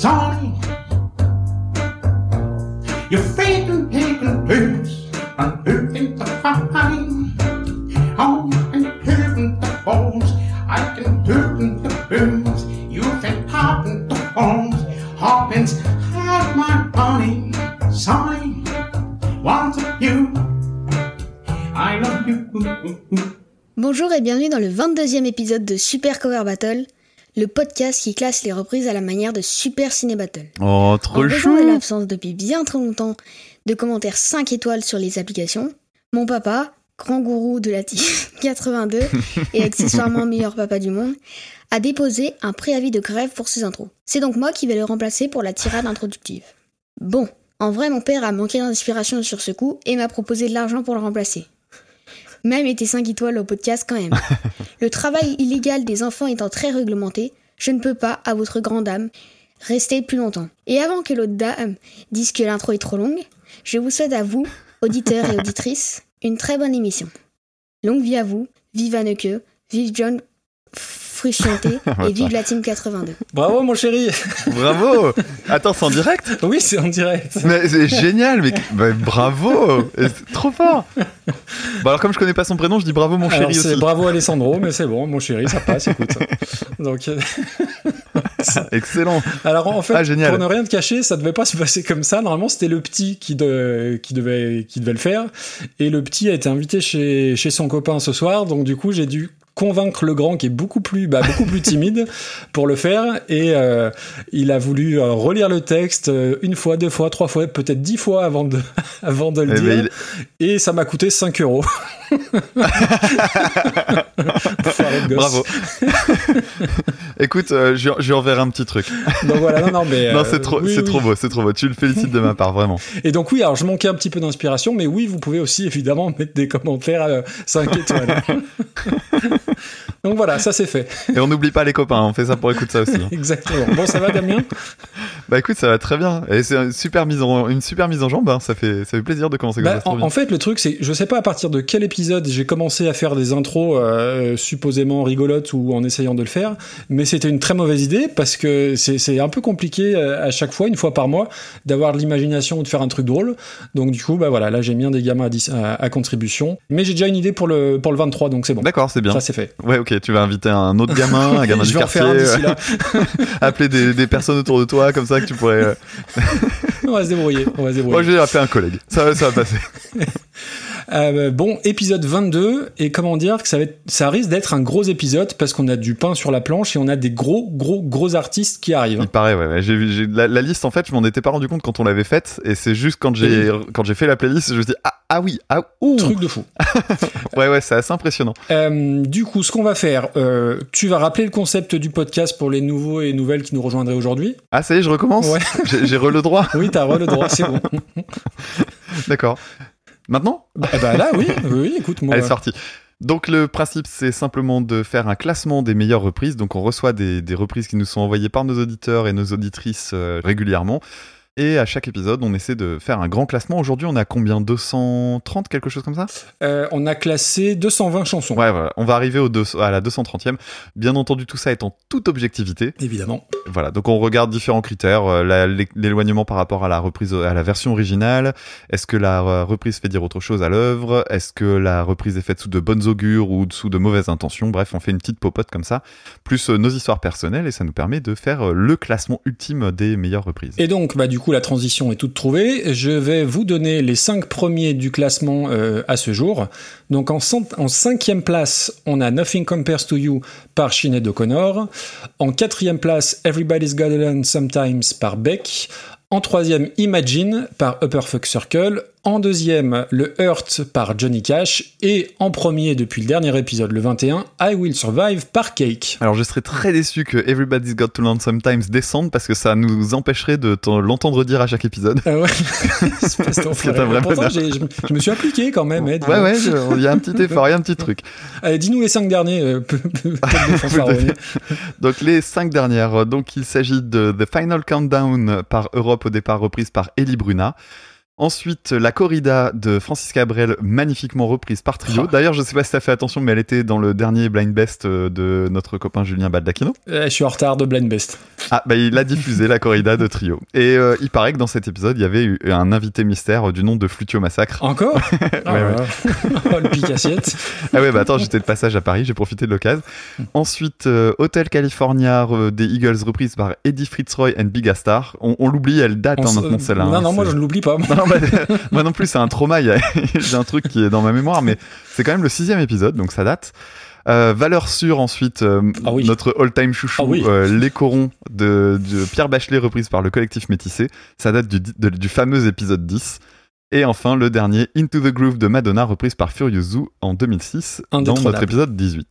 Sonny, you're faking, taking pills, and the fine. Oh, and hearing the balls, I can turn the booms. You can harden the bones, Hawkins, have my honey, Sonny, want you. I love you. Bonjour et bienvenue dans le 22e épisode de Super Cover Battle, le podcast qui classe les reprises à la manière de Super Ciné Battle. Oh, En trop raison de l'absence depuis bien trop longtemps de commentaires 5 étoiles sur les applications, mon papa, grand gourou de la team 82 et accessoirement meilleur papa du monde, a déposé un préavis de grève pour ses intros. C'est donc moi qui vais le remplacer pour la tirade introductive. Bon, en vrai mon père a manqué d'inspiration sur ce coup et m'a proposé de l'argent pour le remplacer. Même été 5 étoiles au podcast quand même. Le travail illégal des enfants étant très réglementé, je ne peux pas, à votre grande dame, rester plus longtemps. Et avant que l'autre dame dise que l'intro est trop longue, je vous souhaite à vous, auditeurs et auditrices, une très bonne émission. Longue vie à vous, vive Anneke, vive John Frusciante et vive la Team 82. Bravo mon chéri Bravo Attends, c'est en direct? Oui, c'est en direct. Mais c'est génial, mais bah, bravo Et c'est Trop fort Bon alors comme je connais pas son prénom, je dis bravo mon Alors, chéri c'est aussi. bravo Alessandro, mais c'est bon, mon chéri, ça passe, écoute. Donc, euh, Excellent alors en fait, Ah, génial. pour ne rien te cacher, ça devait pas se passer comme ça. Normalement, c'était le petit qui, de- qui, devait, qui devait le faire. Et le petit a été invité chez, chez son copain ce soir, donc du coup, j'ai dû convaincre le grand qui est beaucoup plus bah, beaucoup plus timide pour le faire et euh, il a voulu euh, relire le texte euh, une fois deux fois trois fois peut-être dix fois avant de avant de le Eh dire ben, il- et ça m'a coûté 5 euros. Bravo Écoute, euh, je, je lui enverrai un petit truc. donc voilà non non mais non, euh, c'est trop, oui, c'est oui. trop beau, c'est trop beau. Tu le félicites de ma part, vraiment. Et donc oui, alors je manquais un petit peu d'inspiration, mais oui, vous pouvez aussi évidemment mettre des commentaires 5 étoiles. Donc voilà, ça c'est fait. Et on n'oublie pas les copains, on fait ça pour écouter ça aussi. hein. Exactement. Bon, ça va Damien? Bah écoute, ça va très bien. Et c'est une super mise en, une super mise en jambe, hein. ça, fait, ça fait plaisir de commencer comme Bah, ça. en, fait, le truc, c'est, je sais pas à partir de quel épisode j'ai commencé à faire des intros euh, supposément rigolotes ou en essayant de le faire, mais c'était une très mauvaise idée parce que c'est, un peu compliqué euh, à chaque fois, une fois par mois, d'avoir de l'imagination ou de faire un truc drôle. Donc du coup, bah voilà, là j'ai mis un des gamins à, à- à contribution, mais j'ai déjà une idée pour le pour le 23, donc c'est bon. D'accord, c'est bien. Ça c'est fait. Ouais, ok, tu vas inviter un autre gamin, un gamin du quartier, là. appeler des, des personnes autour de toi comme ça que tu pourrais. euh, On va se débrouiller. On va se débrouiller. Moi, je vais appeler un collègue. Ça ça va passer. Euh, bon, épisode 22, et comment dire que ça, va être- ça risque d'être un gros épisode parce qu'on a du pain sur la planche et on a des gros, gros, gros artistes qui arrivent. Il paraît, ouais. la, la liste, en fait, je m'en étais pas rendu compte quand on l'avait faite, et c'est juste quand j'ai quand j'ai fait la playlist, je me suis dit ah, ah oui, ah ouh. Truc de fou. Ouais, ouais, c'est assez impressionnant. Euh, du coup, ce qu'on va faire, euh, tu vas rappeler le concept du podcast pour les nouveaux et nouvelles qui nous rejoindraient aujourd'hui? Ah, ça y est, je recommence? Ouais. J'ai j'ai re le droit. Oui, t'as re le droit, c'est bon. D'accord. Maintenant, bah, bah là, oui, oui, écoute, moi. allez, c'est parti. Donc le principe, c'est simplement de faire un classement des meilleures reprises. Donc on reçoit des, des reprises qui nous sont envoyées par nos auditeurs et nos auditrices euh, régulièrement. Et à chaque épisode, on essaie de faire un grand classement. Aujourd'hui, on a combien? 230, quelque chose comme ça? Euh, on a classé 220 chansons. Ouais, voilà. On va arriver au deux- à la 230e. Bien entendu, tout ça est en toute objectivité. Évidemment. Voilà, donc on regarde différents critères, euh, l'éloignement par rapport à la reprise, à la version originale. Est-ce que la reprise fait dire autre chose à l'œuvre? Est-ce que la reprise est faite sous de bonnes augures ou sous de mauvaises intentions? Bref, on fait une petite popote comme ça, plus euh, nos histoires personnelles et ça nous permet de faire le classement ultime des meilleures reprises. Et donc, bah, du coup, la transition est toute trouvée. Je vais vous donner les cinq premiers du classement euh, à ce jour. Donc, en, cinquième place, on a Nothing Compares to You par Sinead O'Connor. En quatrième place, Everybody's Got a Learn Sometimes par Beck. En troisième, Imagine par Upper Fuck Circle. En deuxième, le Hurt par Johnny Cash. Et en premier, depuis le dernier épisode, le 21, I Will Survive par Cake. Alors je serais très déçu que Everybody's Got to Learn Sometimes descende parce que ça nous empêcherait de t'en- l'entendre dire à chaque épisode. Ah ouais. Espèce d'enfoiré. C'est un vrai Pourtant, je, me- je me suis appliqué quand même. Ed. Ouais, ouais, je- il y a un petit effort, il y a un petit truc. Allez, dis-nous les cinq derniers. euh. Donc les cinq dernières, donc il s'agit de The Final Countdown par Europe au départ reprise par Ellie Bruna. Ensuite, la corrida de Francis Cabrel, magnifiquement reprise par Trio. Oh. D'ailleurs, je sais pas si t'as fait attention, mais elle était dans le dernier Blind Best euh, de notre copain Julien Baldacchino. Eh, je suis en retard de Blind Best. Ah, bah il a diffusé la corrida de Trio. Et euh, il paraît que dans cet épisode, il y avait eu un invité mystère du nom de Flutio Massacre. Encore Ah, Ouais, ouais. oh, le pic assiette. Ah ouais, bah attends, j'étais de passage à Paris, j'ai profité de l'occasion. Ensuite, euh, Hotel California euh, des Eagles reprise par Eddie Fitzroy and Big Star. On, on l'oublie, elle date On hein, maintenant celle-là. Non, hein, non, moi c'est- je ne l'oublie pas. Non, bah, moi non plus, c'est un trauma. J'ai un truc qui est dans ma mémoire, mais c'est quand même le sixième épisode, donc ça date. Euh, valeur sûre ensuite, euh, Ah oui. notre all-time chouchou, Ah oui. euh, Les Corons de, de Pierre Bachelet reprise par le collectif Métissé. Ça date du, de- du fameux épisode 10. Et enfin, le dernier, Into the Groove de Madonna, reprise par Furious Zoo en 2006, dans notre épisode 18.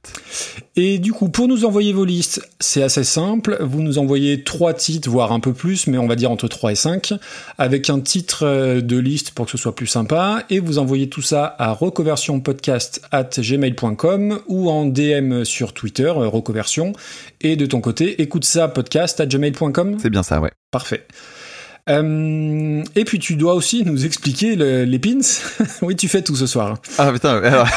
Et du coup, pour nous envoyer vos listes, c'est assez simple. Vous nous envoyez trois titres, voire un peu plus, mais on va dire entre 3 et 5, avec un titre euh, de liste pour que ce soit plus sympa. Et vous envoyez tout ça à recoversionpodcast at gmail.com ou en DM sur Twitter, euh, recoversion. Et de ton côté, écoute ça podcast at gmail.com. C'est bien ça, ouais. Parfait. Euh, et puis tu dois aussi nous expliquer le- les pins. oui, tu fais tout ce soir. Ah putain, alors...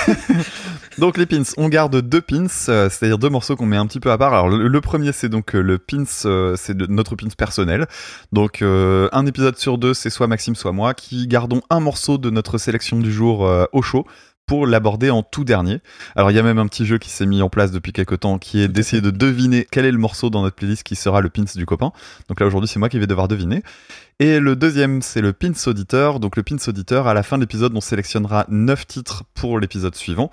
donc les pins, on garde deux pins, euh, c'est-à-dire deux morceaux qu'on met un petit peu à part. Alors le, premier c'est donc euh, le pins, c'est notre pins personnel. Donc un épisode sur deux, c'est soit Maxime, soit moi, qui gardons un morceau de notre sélection du jour au chaud pour l'aborder en tout dernier. Alors il y a même un petit jeu qui s'est mis en place depuis quelques temps qui est d'essayer de deviner quel est le morceau dans notre playlist qui sera le pins du copain. Donc là aujourd'hui c'est moi qui vais devoir deviner. Et le deuxième, c'est le Pins Auditeur. Donc le Pins Auditeur, à la fin de l'épisode, on sélectionnera 9 titres pour l'épisode suivant.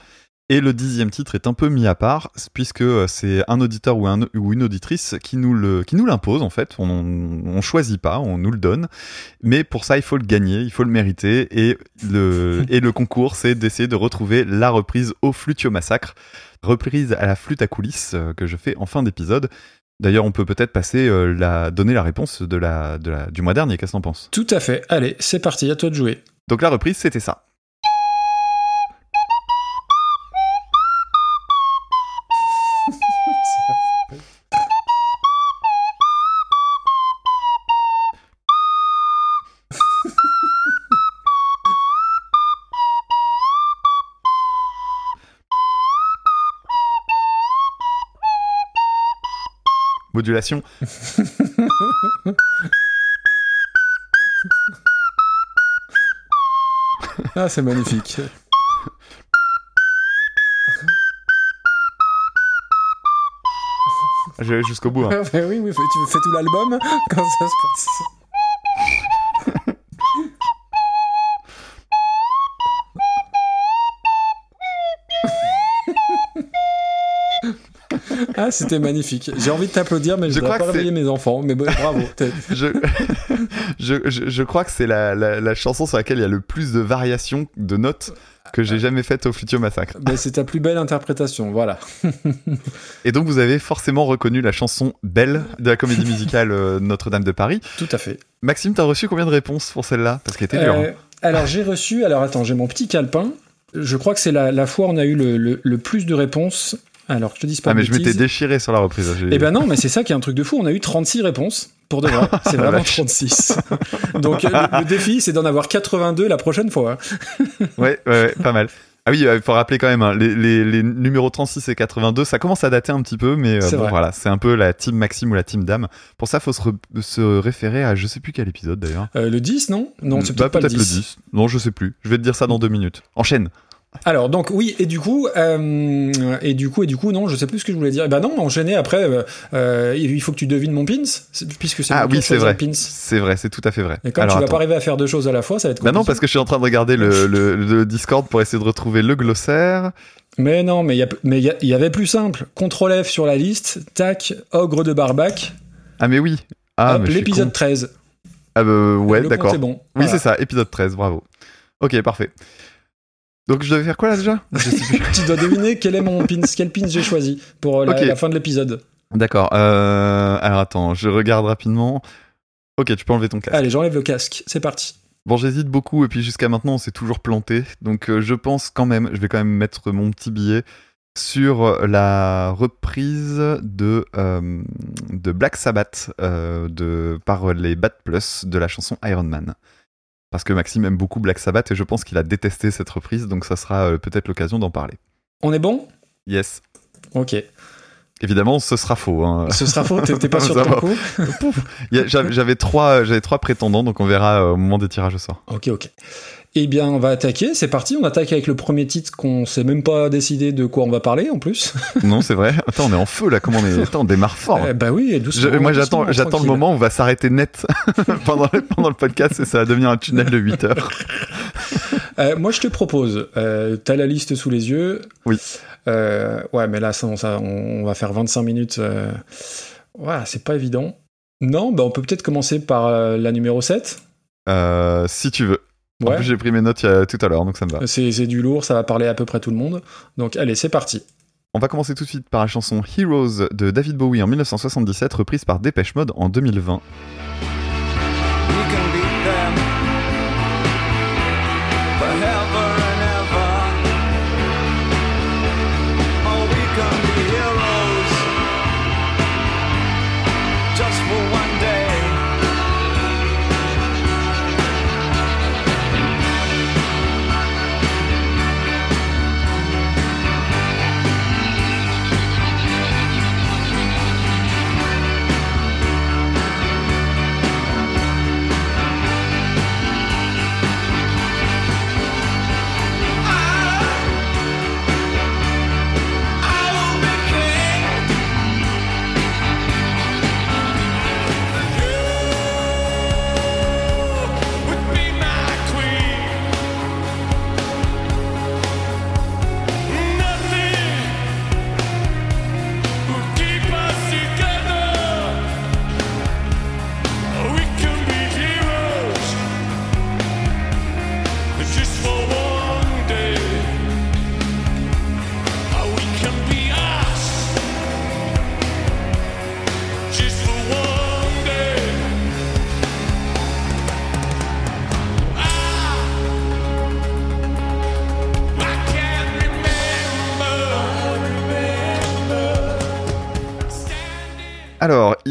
Et le dixième titre est un peu mis à part, puisque euh, c'est un auditeur ou, un, ou une auditrice qui nous l'impose en fait. On, on choisit pas, on nous le donne. Mais pour ça, il faut le gagner, il faut le mériter. Et le, et le concours, c'est d'essayer de retrouver la reprise au Flutio Massacre, reprise à la flûte à coulisses euh, que je fais en fin d'épisode. D'ailleurs, on peut peut-être passer euh, la, donner la réponse de la, de la, du mois dernier. Qu'est-ce que t'en penses? Tout à fait. Allez, c'est parti, à toi de jouer. Donc la reprise, c'était ça. Modulation. Ah, c'est magnifique. Je vais jusqu'au bout. hein. oui, oui, tu fais tout l'album? Quand ça se passe? Ah, c'était magnifique. J'ai envie de t'applaudir, mais je, dois crois pas réveiller mes enfants. Mais bon, bravo. je, je, je, je crois que c'est la, la, la chanson sur laquelle il y a le plus de variations de notes que j'ai jamais faites au Flutio Massacre. Ben, c'est ta plus belle interprétation, voilà. Et donc vous avez forcément reconnu la chanson Belle de la comédie musicale euh, Notre-Dame de Paris. Tout à fait. Maxime, t'as reçu combien de réponses pour celle-là? Parce qu'elle était dure. hein. Euh, alors j'ai reçu, alors attends, j'ai mon petit calepin. Je crois que c'est la, la fois où on a eu le, le- le plus de réponses. Alors je te dis pas Ah mais je m'étais déchiré sur la reprise. Eh ben non, mais c'est ça qui est un truc de fou. On a eu 36 réponses. Pour de vrai. C'est La vraiment vache. 36. Donc euh, le, le défi, c'est d'en avoir 82 la prochaine fois. Ouais, ouais, ouais, pas mal. Ah oui, il faut rappeler quand même, hein, les, les, les numéros 36 et 82, ça commence à dater un petit peu, mais euh, bon, voilà, c'est un peu la team Maxime ou la team Dame. Pour ça, faut se, se référer à je sais plus quel épisode d'ailleurs. Euh, le 10, non? Non, c'est Bah, peut-être pas le 10. Non, je sais plus. Je vais te dire ça dans deux minutes. Enchaîne. Alors donc oui et du coup euh, et du coup et du coup non je sais plus ce que je voulais dire. Ben non enchaîner après euh, euh, il faut que tu devines mon pins puisque c'est Ah oui, c'est vrai. C'est vrai, c'est tout à fait vrai. Et comme Alors, tu vas attends. pas arriver à faire deux choses à la fois ça va être Bah non, compliqué. parce que je suis en train de regarder le, le- le Discord pour essayer de retrouver le glossaire. Mais non mais il y, a- mais il y y avait plus simple. Contrôle F sur la liste. Tac ogre de Barbac. Ah mais oui. Ah, l'épisode con. 13. Ah bah ouais, d'accord. bon. Oui, Voilà. c'est ça, épisode 13, bravo. Ok, parfait. Donc je devais faire quoi là déjà? Je sais plus. tu dois deviner quel est mon pins, quel pins j'ai choisi pour euh, la, fin de l'épisode. D'accord. Euh... Alors attends, je regarde rapidement. Ok, tu peux enlever ton casque. Allez, j'enlève le casque. C'est parti. Bon, j'hésite beaucoup et puis jusqu'à maintenant, on s'est toujours planté. Donc euh, je pense quand même, je vais quand même mettre mon petit billet sur la reprise de, euh, de Black Sabbath euh, de, par les Bad Plus de la chanson Iron Man. Parce que Maxime aime beaucoup Black Sabbath et je pense qu'il a détesté cette reprise, donc ça sera euh, peut-être l'occasion d'en parler. On est bon? Yes. Ok. Évidemment, ce sera faux. hein. Ce sera faux, t'es pas sûr de ton coup? J'avais trois, trois prétendants, donc on verra euh, au moment des tirages au sort. Ok, ok. Eh bien, on va attaquer, c'est parti. On attaque avec le premier titre qu'on sait même pas décidé de quoi on va parler en plus. Non, c'est vrai. Attends, on est en feu là. Comment on est Attends, on démarre fort. Eh bah oui, doucement. Je- moi, j'attends, j'attends le moment où on va s'arrêter net pendant, le- pendant le podcast et ça va devenir un tunnel de 8 heures. Euh, moi, je te propose, euh, t'as la liste sous les yeux. Oui. Euh, ouais, mais là, ça, ça, on, va faire 25 minutes. euh, Ouais, c'est pas évident. Non, bah on peut peut-être commencer par la numéro 7. Euh, si tu veux. En plus, j'ai pris mes notes tout à l'heure, donc ça me va. C'est c'est du lourd, ça va parler à peu près tout le monde. Donc, allez, c'est parti. On va commencer tout de suite par la chanson Heroes de David Bowie en 1977, reprise par Dépêche Mode en 2020.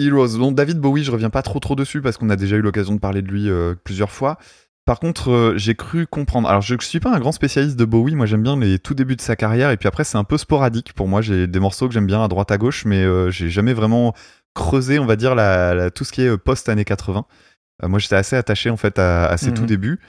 Heroes, bon, David Bowie, je reviens pas trop trop dessus parce qu'on a déjà eu l'occasion de parler de lui euh, plusieurs fois. Par contre, euh, j'ai cru comprendre. Alors, je suis pas un grand spécialiste de Bowie. Moi, j'aime bien les tout débuts de sa carrière. Et puis après, c'est un peu sporadique pour moi. J'ai des morceaux que j'aime bien à droite à gauche, mais euh, j'ai jamais vraiment creusé, on va dire, la, la- tout ce qui est post années 80. Euh, moi, j'étais assez attaché en fait à, à ses Mhm. tout débuts.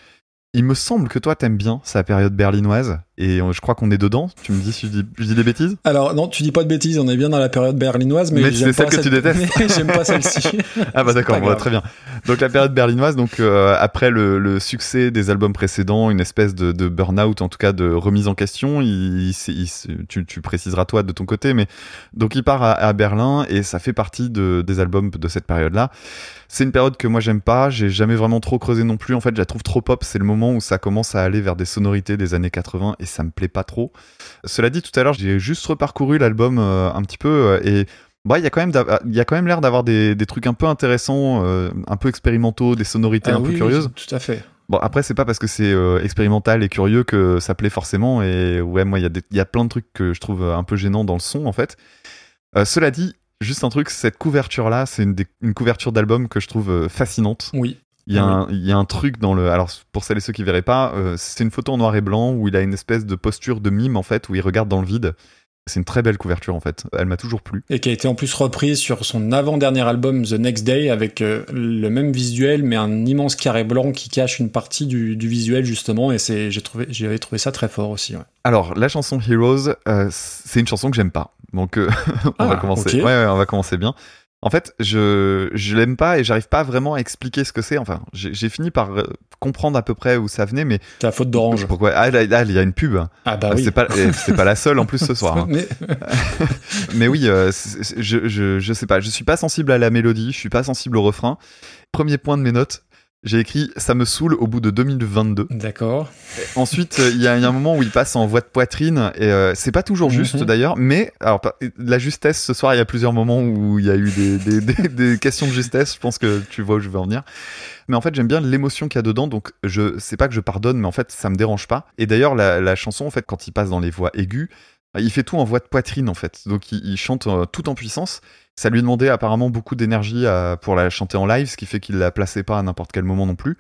Il me semble que toi, t'aimes bien sa période berlinoise. Et je crois qu'on est dedans. Tu me dis si je dis, je dis des bêtises Alors, non, tu dis pas de bêtises, on est bien dans la période berlinoise, mais, c'est celle que cette- tu détestes. J'aime pas celle-ci. Ah bah d'accord, très bien. Donc la période berlinoise, donc euh, après le, le succès des albums précédents, une espèce de, de burn-out, en tout cas de remise en question, il, il s'est- il s'est- tu, tu préciseras toi de ton côté, mais donc il part à, à Berlin et ça fait partie de, des albums de cette période-là. C'est une période que moi j'aime pas, j'ai jamais vraiment trop creusé non plus, en fait je la trouve trop pop, c'est le moment où ça commence à aller vers des sonorités des années 80 et ça me plaît pas trop. Cela dit, tout à l'heure j'ai juste reparcouru l'album euh, un petit peu euh, et bah, il y a quand même, il y a quand même l'air d'avoir des, des trucs un peu intéressants, euh, un peu expérimentaux, des sonorités Ah un peu curieuses. oui, tout à fait. Bon, après, c'est pas parce que c'est euh, expérimental et curieux que ça plaît forcément. Et ouais, moi, il y, a des- il y a plein de trucs que je trouve un peu gênants dans le son, en fait. Cela dit, juste un truc, cette couverture-là, c'est une, couverture d'album que je trouve fascinante. Oui. Il y, a Ah un, il y a un truc dans le. Alors, pour celles et ceux qui verraient pas, euh, c'est une photo en noir et blanc où il a une espèce de posture de mime, en fait, où il regarde dans le vide. C'est une très belle couverture, en fait. Elle m'a toujours plu. Et qui a été en plus reprise sur son avant-dernier album The Next Day avec euh, le même visuel mais un immense carré blanc qui cache une partie du, du visuel justement et j'ai trouvé j'avais trouvé ça très fort aussi. ouais. Alors, la chanson Heroes, euh, c'est une chanson que j'aime pas. Donc, on Ah, va commencer. Ouais, ouais, on va commencer bien. En fait, je je l'aime pas et j'arrive pas vraiment à expliquer ce que c'est. Enfin, j'ai fini par euh, comprendre à peu près où ça venait, mais C'est la faute d'Orange. pourquoi? Ah, là, il y a une pub. Ah bah Ah, oui. C'est pas pas la seule en plus ce soir. hein. Mais Mais oui, euh, je, je je sais pas. Je suis pas sensible à la mélodie. Je suis pas sensible au refrain. Premier point de mes notes. J'ai écrit ça me saoule au bout de 2022. d'accord. Ensuite, euh, il y, a il y a un moment où il passe en voix de poitrine et euh, c'est pas toujours juste Mhm. d'ailleurs, mais alors la justesse ce soir, il y a plusieurs moments où il y a eu des, des, des- des questions de justesse. Je pense que tu vois où je veux en venir. Mais en fait, j'aime bien l'émotion qu'il y a dedans, donc je c'est pas que je pardonne, mais en fait, ça me dérange pas. Et d'ailleurs, la, la chanson, en fait, quand il passe dans les voix aiguës, il fait tout en voix de poitrine en fait, donc il, il chante euh, tout en puissance. Ça lui demandait apparemment beaucoup d'énergie à- pour la chanter en live, ce qui fait qu'il la plaçait pas à n'importe quel moment non plus.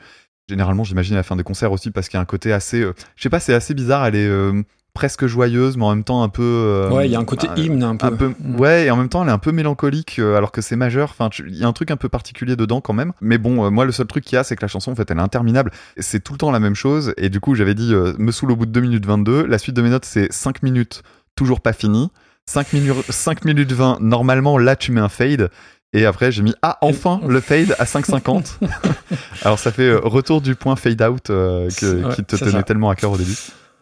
Généralement, j'imagine à la fin des concerts aussi parce qu'il y a un côté assez, euh, je sais pas, c'est assez bizarre. Elle est euh, presque joyeuse, mais en même temps un peu. euh, Ouais, il y a un côté euh, hymne un peu. un peu Mm. ouais et en même temps elle est un peu mélancolique euh, alors que c'est majeur enfin il y a un truc un peu particulier dedans quand même mais bon euh, moi le seul truc qu'il y a c'est que la chanson en fait elle est interminable c'est tout le temps la même chose et du coup j'avais dit euh, me saoule au bout de 2 minutes 22 la suite de mes notes c'est 5 minutes toujours pas fini. 5 minutes 5 minutes 20 normalement là tu mets un fade. Et après j'ai mis ah enfin le fade à 5,50 alors ça fait euh, retour du point fade out euh, que- Ouais, qui te tenait ça. tellement à cœur au début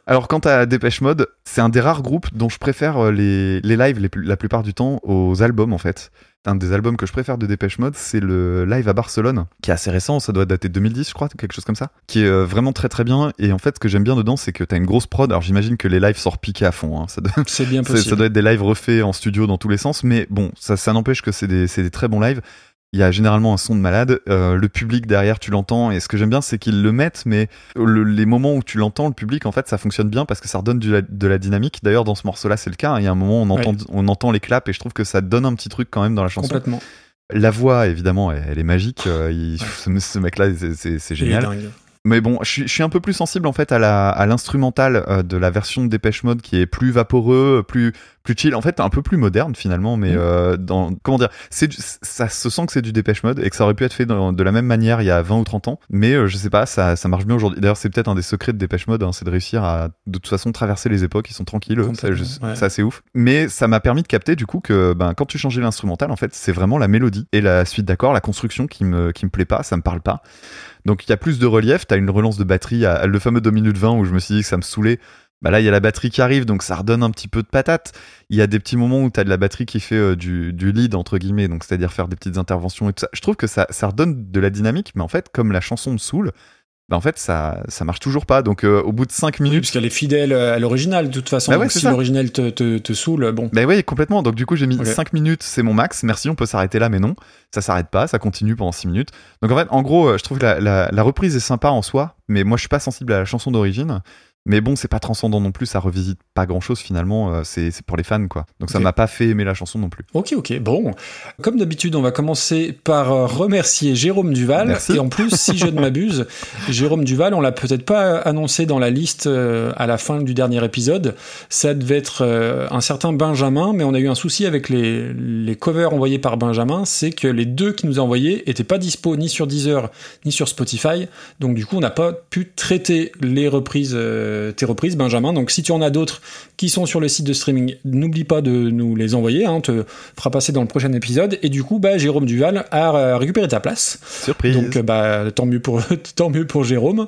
alors quant à Dépêche Mode, c'est un des rares groupes dont je préfère euh, les, les lives les la plupart du temps aux albums en fait. Un des albums que je préfère de Dépêche Mode, c'est le live à Barcelone, qui est assez récent, ça doit dater de 2010 je crois, quelque chose comme ça, qui est euh, vraiment très très bien. Et en fait ce que j'aime bien dedans c'est que t'as une grosse prod, alors j'imagine que les lives sortent piqués à fond, hein. ça, doit, C'est bien possible. ça doit être des lives refaits en studio dans tous les sens, mais bon, ça, ça n'empêche que c'est des, c'est des très bons lives. Il y a généralement un son de malade, euh, le public derrière tu l'entends, et ce que j'aime bien c'est qu'ils le mettent, mais le- les moments où tu l'entends, le public en fait ça fonctionne bien parce que ça redonne du- de la dynamique. D'ailleurs dans ce morceau là c'est le cas, hein. il y a un moment où on entend, on entend les claps et je trouve que ça donne un petit truc quand même dans la chanson. Complètement. La voix évidemment elle, elle est magique, euh, ce, ce mec là c'est- génial. Mais bon, je suis, je suis un peu plus sensible en fait à la à l'instrumental euh, de la version de Dépêche Mode qui est plus vaporeux, plus plus chill, en fait un peu plus moderne finalement, mais Mm. euh, dans comment dire, c'est ça se sent que c'est du Dépêche Mode et que ça aurait pu être fait dans- de la même manière il y a 20 ou 30 ans, mais euh, je sais pas, ça ça marche bien aujourd'hui. D'ailleurs, c'est peut-être un des secrets de Dépêche Mode, hein, c'est de réussir à de toute façon traverser les époques, ils sont tranquilles, juste- ouais. c'est assez ouf. Mais ça m'a permis de capter du coup que ben quand tu changeais l'instrumental, en fait, c'est vraiment la mélodie et la suite d'accords, la construction qui me qui me plaît pas, ça me parle pas. Donc il y a plus de relief, t'as une relance de batterie, à, le fameux 2 minutes 20 où je me suis dit que ça me saoulait. Bah là, il y a la batterie qui arrive, donc ça redonne un petit peu de patate. Il y a des petits moments où t'as de la batterie qui fait euh, du, du lead, entre guillemets, donc c'est-à-dire faire des petites interventions et tout ça. Je trouve que ça, ça redonne de la dynamique, mais en fait, comme la chanson me saoule, bah en fait, ça, ça marche toujours pas. Donc euh, au bout de 5 Oui, minutes, parce qu'elle est fidèle à l'original de toute façon. Bah ouais, donc c'est si l'original te, te, te saoule, bon. Bah oui, complètement. Donc du coup, j'ai mis Ok. 5 minutes, c'est mon max. Merci, on peut s'arrêter là, mais non, ça s'arrête pas, ça continue pendant 6 minutes. Donc en fait, en gros, euh, je trouve que la, la- la reprise est sympa en soi, mais moi je suis pas sensible à la chanson d'origine. Mais bon, c'est pas transcendant non plus, ça revisite pas grand chose finalement, euh, c'est pour les fans quoi. Donc ça m'a pas fait aimer la chanson non plus. Ok, ok. Bon, comme d'habitude, on va commencer par euh, remercier Jérôme Duval. Merci. Et en plus, si je ne m'abuse, Jérôme Duval, on l'a peut-être pas annoncé dans la liste euh, à la fin du dernier épisode. Ça devait être euh, un certain Benjamin, mais on a eu un souci avec les, les covers envoyés par Benjamin, c'est que les deux qui nous a envoyés étaient pas dispo ni sur Deezer ni sur Spotify. Donc du coup, on n'a pas pu traiter les reprises, euh, tes reprises, Benjamin. Donc si tu en as d'autres qui sont sur le site de streaming, n'oublie pas de nous les envoyer. Hein, on te fera passer dans le prochain épisode. Et du coup, bah, Jérôme Duval a euh, récupéré ta place. Surprise. Donc euh, bah tant mieux pour tant mieux pour Jérôme.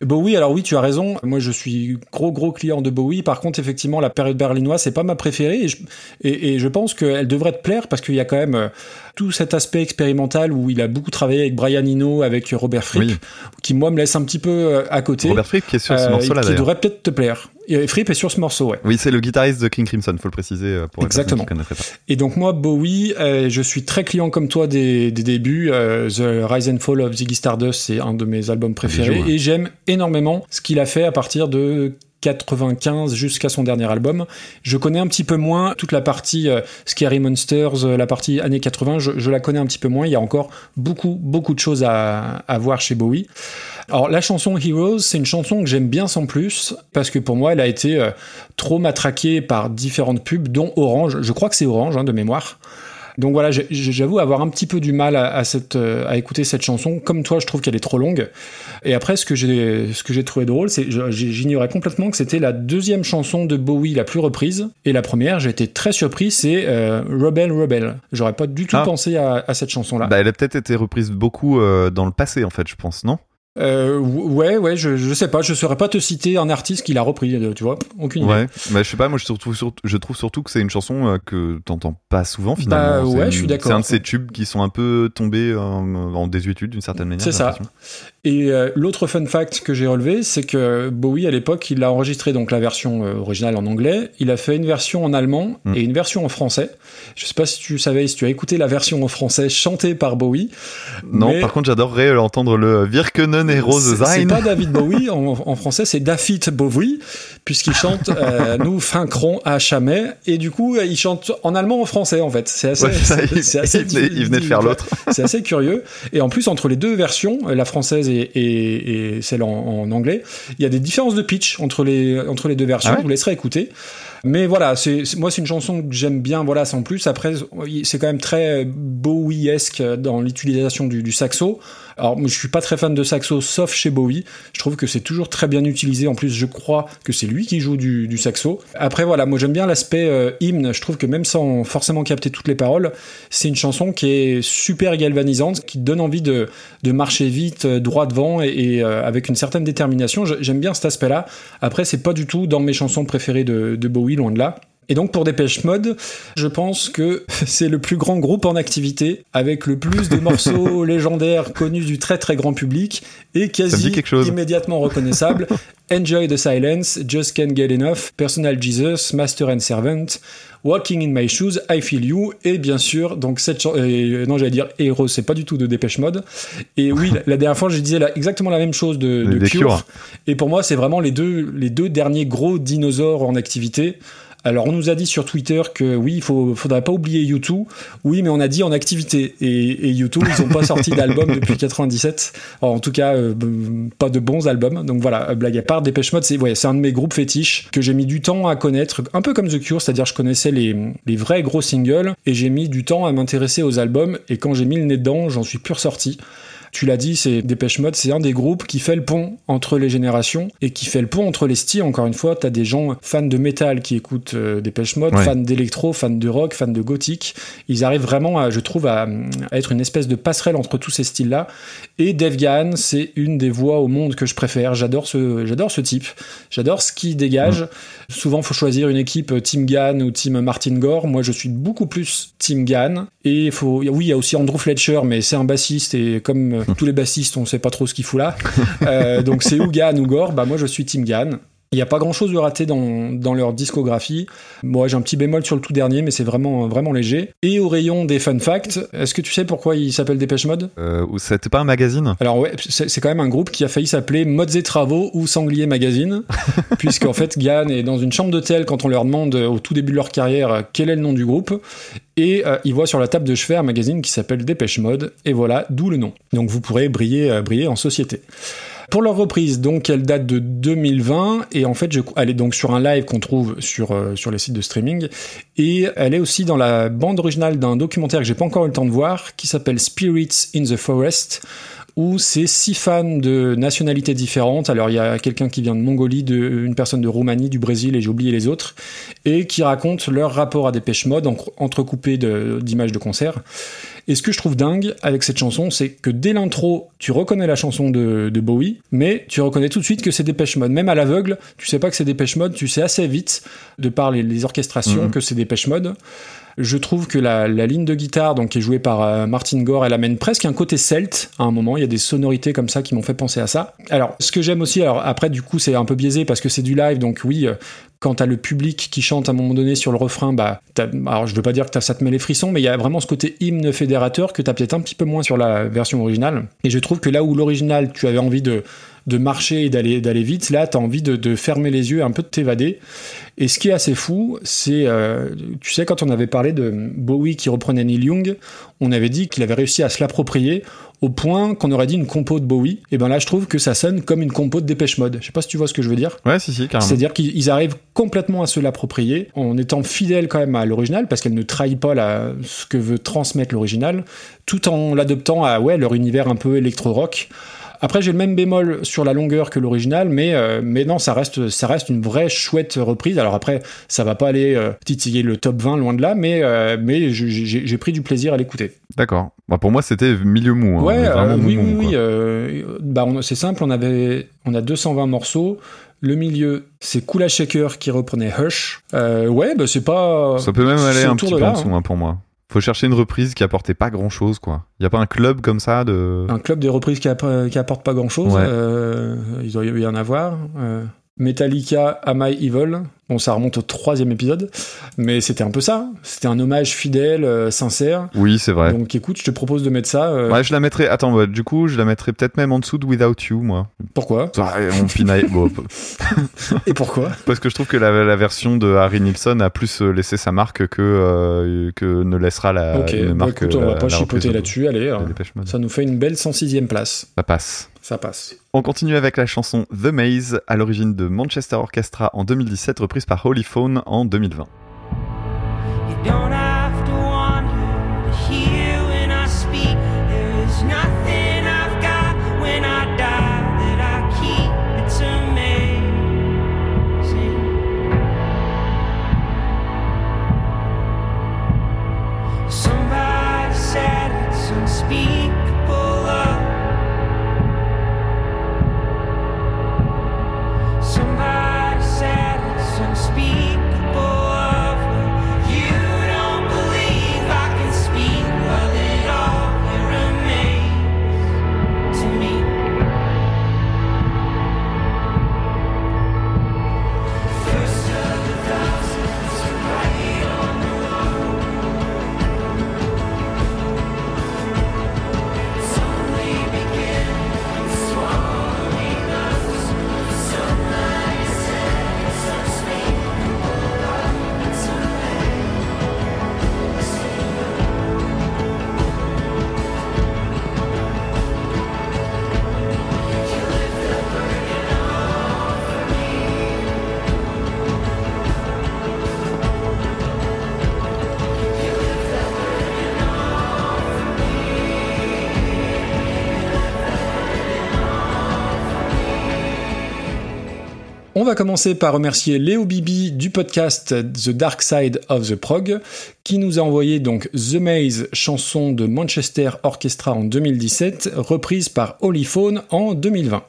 Bowie, alors oui, tu as raison. Moi, je suis gros gros client de Bowie. Par contre, effectivement, la période berlinoise, c'est pas ma préférée. Et je, et, et je pense qu'elle devrait te plaire parce qu'il y a quand même euh, tout cet aspect expérimental où il a beaucoup travaillé avec Brian Eno, avec Robert Fripp, Oui. qui moi me laisse un petit peu euh, à côté. Robert Fripp qui est sur ce Euh, morceau-là qui devrait peut-être te plaire. Et Fripp est sur ce morceau, ouais. Oui, c'est le guitariste de King Crimson, faut le préciser euh, pour Exactement. qui pas. Et donc moi, Bowie, euh, je suis très client comme toi des, des débuts. Euh, The Rise and Fall of Ziggy Stardust, c'est un de mes albums préférés. Bijou, ouais. Et j'aime énormément ce qu'il a fait à partir de 95 jusqu'à son dernier album. Je connais un petit peu moins toute la partie euh, Scary Monsters, euh, la partie années 80, je, la connais un petit peu moins. Il y a encore beaucoup, beaucoup de choses à, à voir chez Bowie. Alors la chanson Heroes, c'est une chanson que j'aime bien sans plus, parce que pour moi, elle a été euh, trop matraquée par différentes pubs, dont Orange. Je crois que c'est Orange, hein, de mémoire. Donc voilà, j'avoue avoir un petit peu du mal à, à cette, euh, à écouter cette chanson. Comme toi, je trouve qu'elle est trop longue. Et après, ce que j'ai, ce que j'ai trouvé drôle, c'est j'ignorais complètement que c'était la deuxième chanson de Bowie la plus reprise. Et la première, j'ai été très surpris, c'est euh, Rebel Rebel. J'aurais pas du tout Ah. pensé à, à cette chanson-là. Bah, elle a peut-être été reprise beaucoup euh, dans le passé en fait, je pense, non? Euh, ouais, ouais, je, je sais pas, je saurais pas te citer un artiste qui l'a repris, euh, tu vois, aucune idée. Ouais, bah, je sais pas, moi je trouve, surtout, je trouve surtout que c'est une chanson euh, que t'entends pas souvent finalement. Bah, ouais, je suis d'accord. C'est un de ces tubes qui sont un peu tombés en désuétude d'une certaine manière. C'est ça. Et euh, l'autre fun fact que j'ai relevé, c'est que Bowie à l'époque, il a enregistré donc la version euh, originale en anglais, il a fait une version en allemand Mm. et une version en français. Je sais pas si tu savais, si tu as écouté la version en français chantée par Bowie. Non, mais- par contre j'adorerais euh, entendre le Virkenen Heroes C'est- C'est sein. pas David Bowie, en, en français c'est David Bowie, puisqu'il chante euh, Nous vaincrons à jamais, et du coup il chante en allemand en français en fait. C'est assez, Ouais, ça, il, assez il venait, il venait de faire l'autre. c'est assez curieux. Et en plus, entre les deux versions, euh, la française et, et- et celle en, en anglais, il y a des différences de pitch entre les, entre les deux versions. Ah ouais Je vous laisserai écouter. Mais voilà, c'est c'est- moi c'est une chanson que j'aime bien. Voilà, sans plus. Après, c'est quand même très Bowie-esque dans l'utilisation du, du saxo. Alors, je suis pas très fan de saxo, sauf chez Bowie. Je trouve que c'est toujours très bien utilisé. En plus, je crois que c'est lui qui joue du, saxo. Après, voilà, moi j'aime bien l'aspect euh, hymne. Je trouve que même sans forcément capter toutes les paroles, c'est une chanson qui est super galvanisante, qui donne envie de, de marcher vite, euh, droit devant et, euh, avec une certaine détermination. J'aime bien cet aspect-là. Après, c'est pas du tout dans mes chansons préférées de Bowie, loin de là. Et donc pour Dépêche Mode, je pense que c'est le plus grand groupe en activité, avec le plus de morceaux légendaires connus du très très grand public et quasi immédiatement reconnaissables. Enjoy the Silence, Just Can't Get Enough, Personal Jesus, Master and Servant, Walking in My Shoes, I Feel You, et bien sûr, donc cette euh, non j'allais dire Hero, c'est pas du tout de Dépêche Mode. Et oui, la, la dernière fois je disais la- exactement la même chose de, de. Cure. Et pour moi, c'est vraiment les deux, les deux derniers gros dinosaures en activité. Alors, on nous a dit sur Twitter que oui, il faut, faudrait pas oublier U2. Oui, mais on a dit en activité. Et, et U2, ils ont pas sorti d'album depuis 97. Alors, en tout cas, euh, pas de bons albums. Donc voilà, euh, blague à part, Dépêche Mode, c'est ouais, un de mes groupes fétiches que j'ai mis du temps à connaître. Un peu comme The Cure, c'est-à-dire je connaissais les, les vrais gros singles et j'ai mis du temps à m'intéresser aux albums. Et quand j'ai mis le nez dedans, j'en suis plus ressorti. Tu l'as dit, c'est Dépêche Mode, c'est un des groupes qui fait le pont entre les générations et qui fait le pont entre les styles. Encore une fois, t'as des gens fans de métal qui écoutent euh, Dépêche Mode, Ouais. fans d'électro, fans de rock, fans de gothique. Ils arrivent vraiment, à, je trouve, à, à être une espèce de passerelle entre tous ces styles-là. Et Dave Gahan, c'est une des voix au monde que je préfère. J'adore ce, j'adore ce type. J'adore ce qu'il dégage. Souvent, faut choisir une équipe euh, Team Gahan ou Team Martin Gore. Moi, je suis beaucoup plus Team Gahan. Et il faut, oui, il y a aussi Andrew Fletcher, mais c'est un bassiste et comme euh, tous les bassistes, on sait pas trop ce qu'il fout là. Euh, donc c'est ou Gore? Bah moi, je suis Team Gahan. Il n'y a pas grand chose de raté dans, dans leur discographie. Moi, j'ai un petit bémol sur le tout dernier, mais c'est vraiment, vraiment léger. Et au rayon des fun facts, est-ce que tu sais pourquoi il s'appelle Dépêche Mode? Euh, ou c'était pas un magazine? Alors ouais, c'est quand même un groupe qui a failli s'appeler Modes et Travaux ou Sanglier Magazine, puisqu'en fait Gann est dans une chambre d'hôtel quand on leur demande euh, au tout début de leur carrière euh, quel est le nom du groupe, et euh, ils voient sur la table de chevet un magazine qui s'appelle Dépêche Mode, et voilà, d'où le nom. Donc vous pourrez briller, euh, briller en société. Pour leur reprise, donc elle date de 2020 et en fait elle est donc sur un live qu'on trouve sur, euh, sur les sites de streaming et elle est aussi dans la bande originale d'un documentaire que j'ai pas encore eu le temps de voir qui s'appelle Spirits in the Forest où c'est six fans de nationalités différentes. Alors il y a quelqu'un qui vient de Mongolie, de, une personne de Roumanie, du Brésil et j'ai oublié les autres et qui racontent leur rapport à Dépêche Mode en- entrecoupé de- d'images de concert. Et ce que je trouve dingue avec cette chanson, c'est que dès l'intro, tu reconnais la chanson de, de Bowie, mais tu reconnais tout de suite que c'est Dépêche Mode. Même à l'aveugle, tu sais pas que c'est Dépêche Mode, tu sais assez vite, de par les, les orchestrations, Mhm. que c'est Dépêche Mode. Je trouve que la, ligne de guitare, donc qui est jouée par euh, Martin Gore, elle amène presque un côté celte à un moment. Il y a des sonorités comme ça qui m'ont fait penser à ça. Alors, ce que j'aime aussi, alors après, du coup, c'est un peu biaisé parce que c'est du live, donc oui, euh, quand t'as le public qui chante à un moment donné sur le refrain, bah, alors je veux pas dire que ça te met les frissons, mais il y a vraiment ce côté hymne fédérateur que t'as peut-être un petit peu moins sur la version originale. Et je trouve que là où l'original, tu avais envie de de marcher et d'aller d'aller vite, là t'as envie de, de fermer les yeux, un peu de t'évader. Et ce qui est assez fou, c'est, euh, tu sais, quand on avait parlé de Bowie qui reprenait Neil Young, on avait dit qu'il avait réussi à se l'approprier au point qu'on aurait dit une compo de Bowie. Et ben là, je trouve que ça sonne comme une compo de Dépêche Mode. Je sais pas si tu vois ce que je veux dire. Ouais, si, si, carrément. C'est-à-dire qu'ils ils arrivent complètement à se l'approprier en étant fidèles quand même à l'original parce qu'elle ne trahit pas la, ce que veut transmettre l'original, tout en l'adoptant à ouais, leur univers un peu électro-rock. Après, j'ai le même bémol sur la longueur que l'original, mais, euh, mais non, ça reste, ça reste une vraie chouette reprise. Alors après, ça va pas aller euh, titiller le top 20 loin de là, mais, euh, mais j'ai pris du plaisir à l'écouter. D'accord. Bah, pour moi, c'était milieu mou. hein, Ouais, oui, mou, oui, oui. bah, c'est simple, on, avait, on a 220 morceaux. Le milieu, c'est Kula Shaker qui reprenait Hush. Ouais, bah, c'est pas. Ça peut même aller un petit peu là, en dessous hein. hein, pour moi. Faut chercher une reprise qui apportait pas grand chose, quoi. Y a pas un club comme ça de. Un club de reprises qui, app- qui apporte pas grand chose. Ouais. il doit y en avoir. euh. Metallica, Am I Evil Bon, ça remonte au troisième épisode, mais c'était un peu ça. C'était un hommage fidèle, euh, sincère. Oui, c'est vrai. Donc écoute, je te propose de mettre ça. euh, Ouais, je la mettrais. Attends, ouais, du coup, je la mettrais peut-être même en dessous de Without You, moi. Pourquoi? Ouais, on pinaille. bon, Et pourquoi? Parce que je trouve que la, la version de Harry Nilsson a plus euh, laissé sa marque que, euh, que ne laissera la Ok, une bah marque. écoute, on la- va pas chipoter là-dessus. Allez, Mode. ça nous fait une belle 106e place. Ça passe. Ça passe. On continue avec la chanson The Maze, à l'origine de Manchester Orchestra en 2017, reprise par Holy Phone en 2020. You don't On va commencer par remercier Léo Bibi du podcast The Dark Side of the Prog, qui nous a envoyé donc The Maze, chanson de Manchester Orchestra en 2017, reprise par Holyphone en 2020.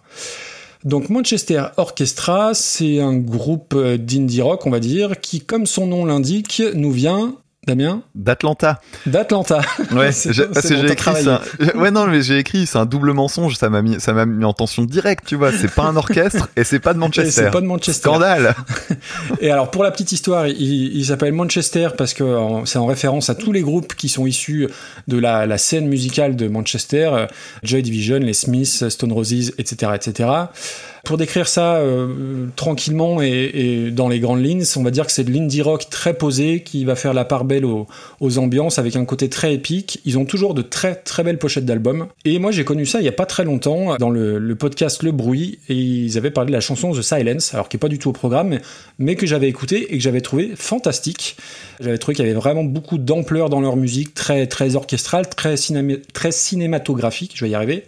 Donc Manchester Orchestra, c'est un groupe d'indie rock, on va dire, qui, comme son nom l'indique, nous vient, Damien, D'Atlanta. d'Atlanta. Ouais, C'est j'ai bon, écrit ça. Ouais, non, mais j'ai écrit, c'est un double mensonge, ça m'a mis, ça m'a mis en tension directe, tu vois. C'est pas un orchestre et c'est pas de Manchester. c'est pas de Manchester. Scandale. Et alors pour la petite histoire, il, il s'appelle Manchester parce que c'est en référence à tous les groupes qui sont issus de la, la scène musicale de Manchester, euh, Joy Division, les Smiths, Stone Roses, etc., etc. Pour décrire ça euh, tranquillement et, dans les grandes lignes, on va dire que c'est de l'indie rock très posé qui va faire la part belle aux, ambiances avec un côté très épique. Ils ont toujours de très très belles pochettes d'albums. Et moi j'ai connu ça il y a pas très longtemps dans le, podcast Le Bruit et ils avaient parlé de la chanson The Silence, alors qui est pas du tout au programme, mais, que j'avais écouté et que j'avais trouvé fantastique. J'avais trouvé qu'il y avait vraiment beaucoup d'ampleur dans leur musique, très très orchestrale, très cinématographique. Je vais y arriver.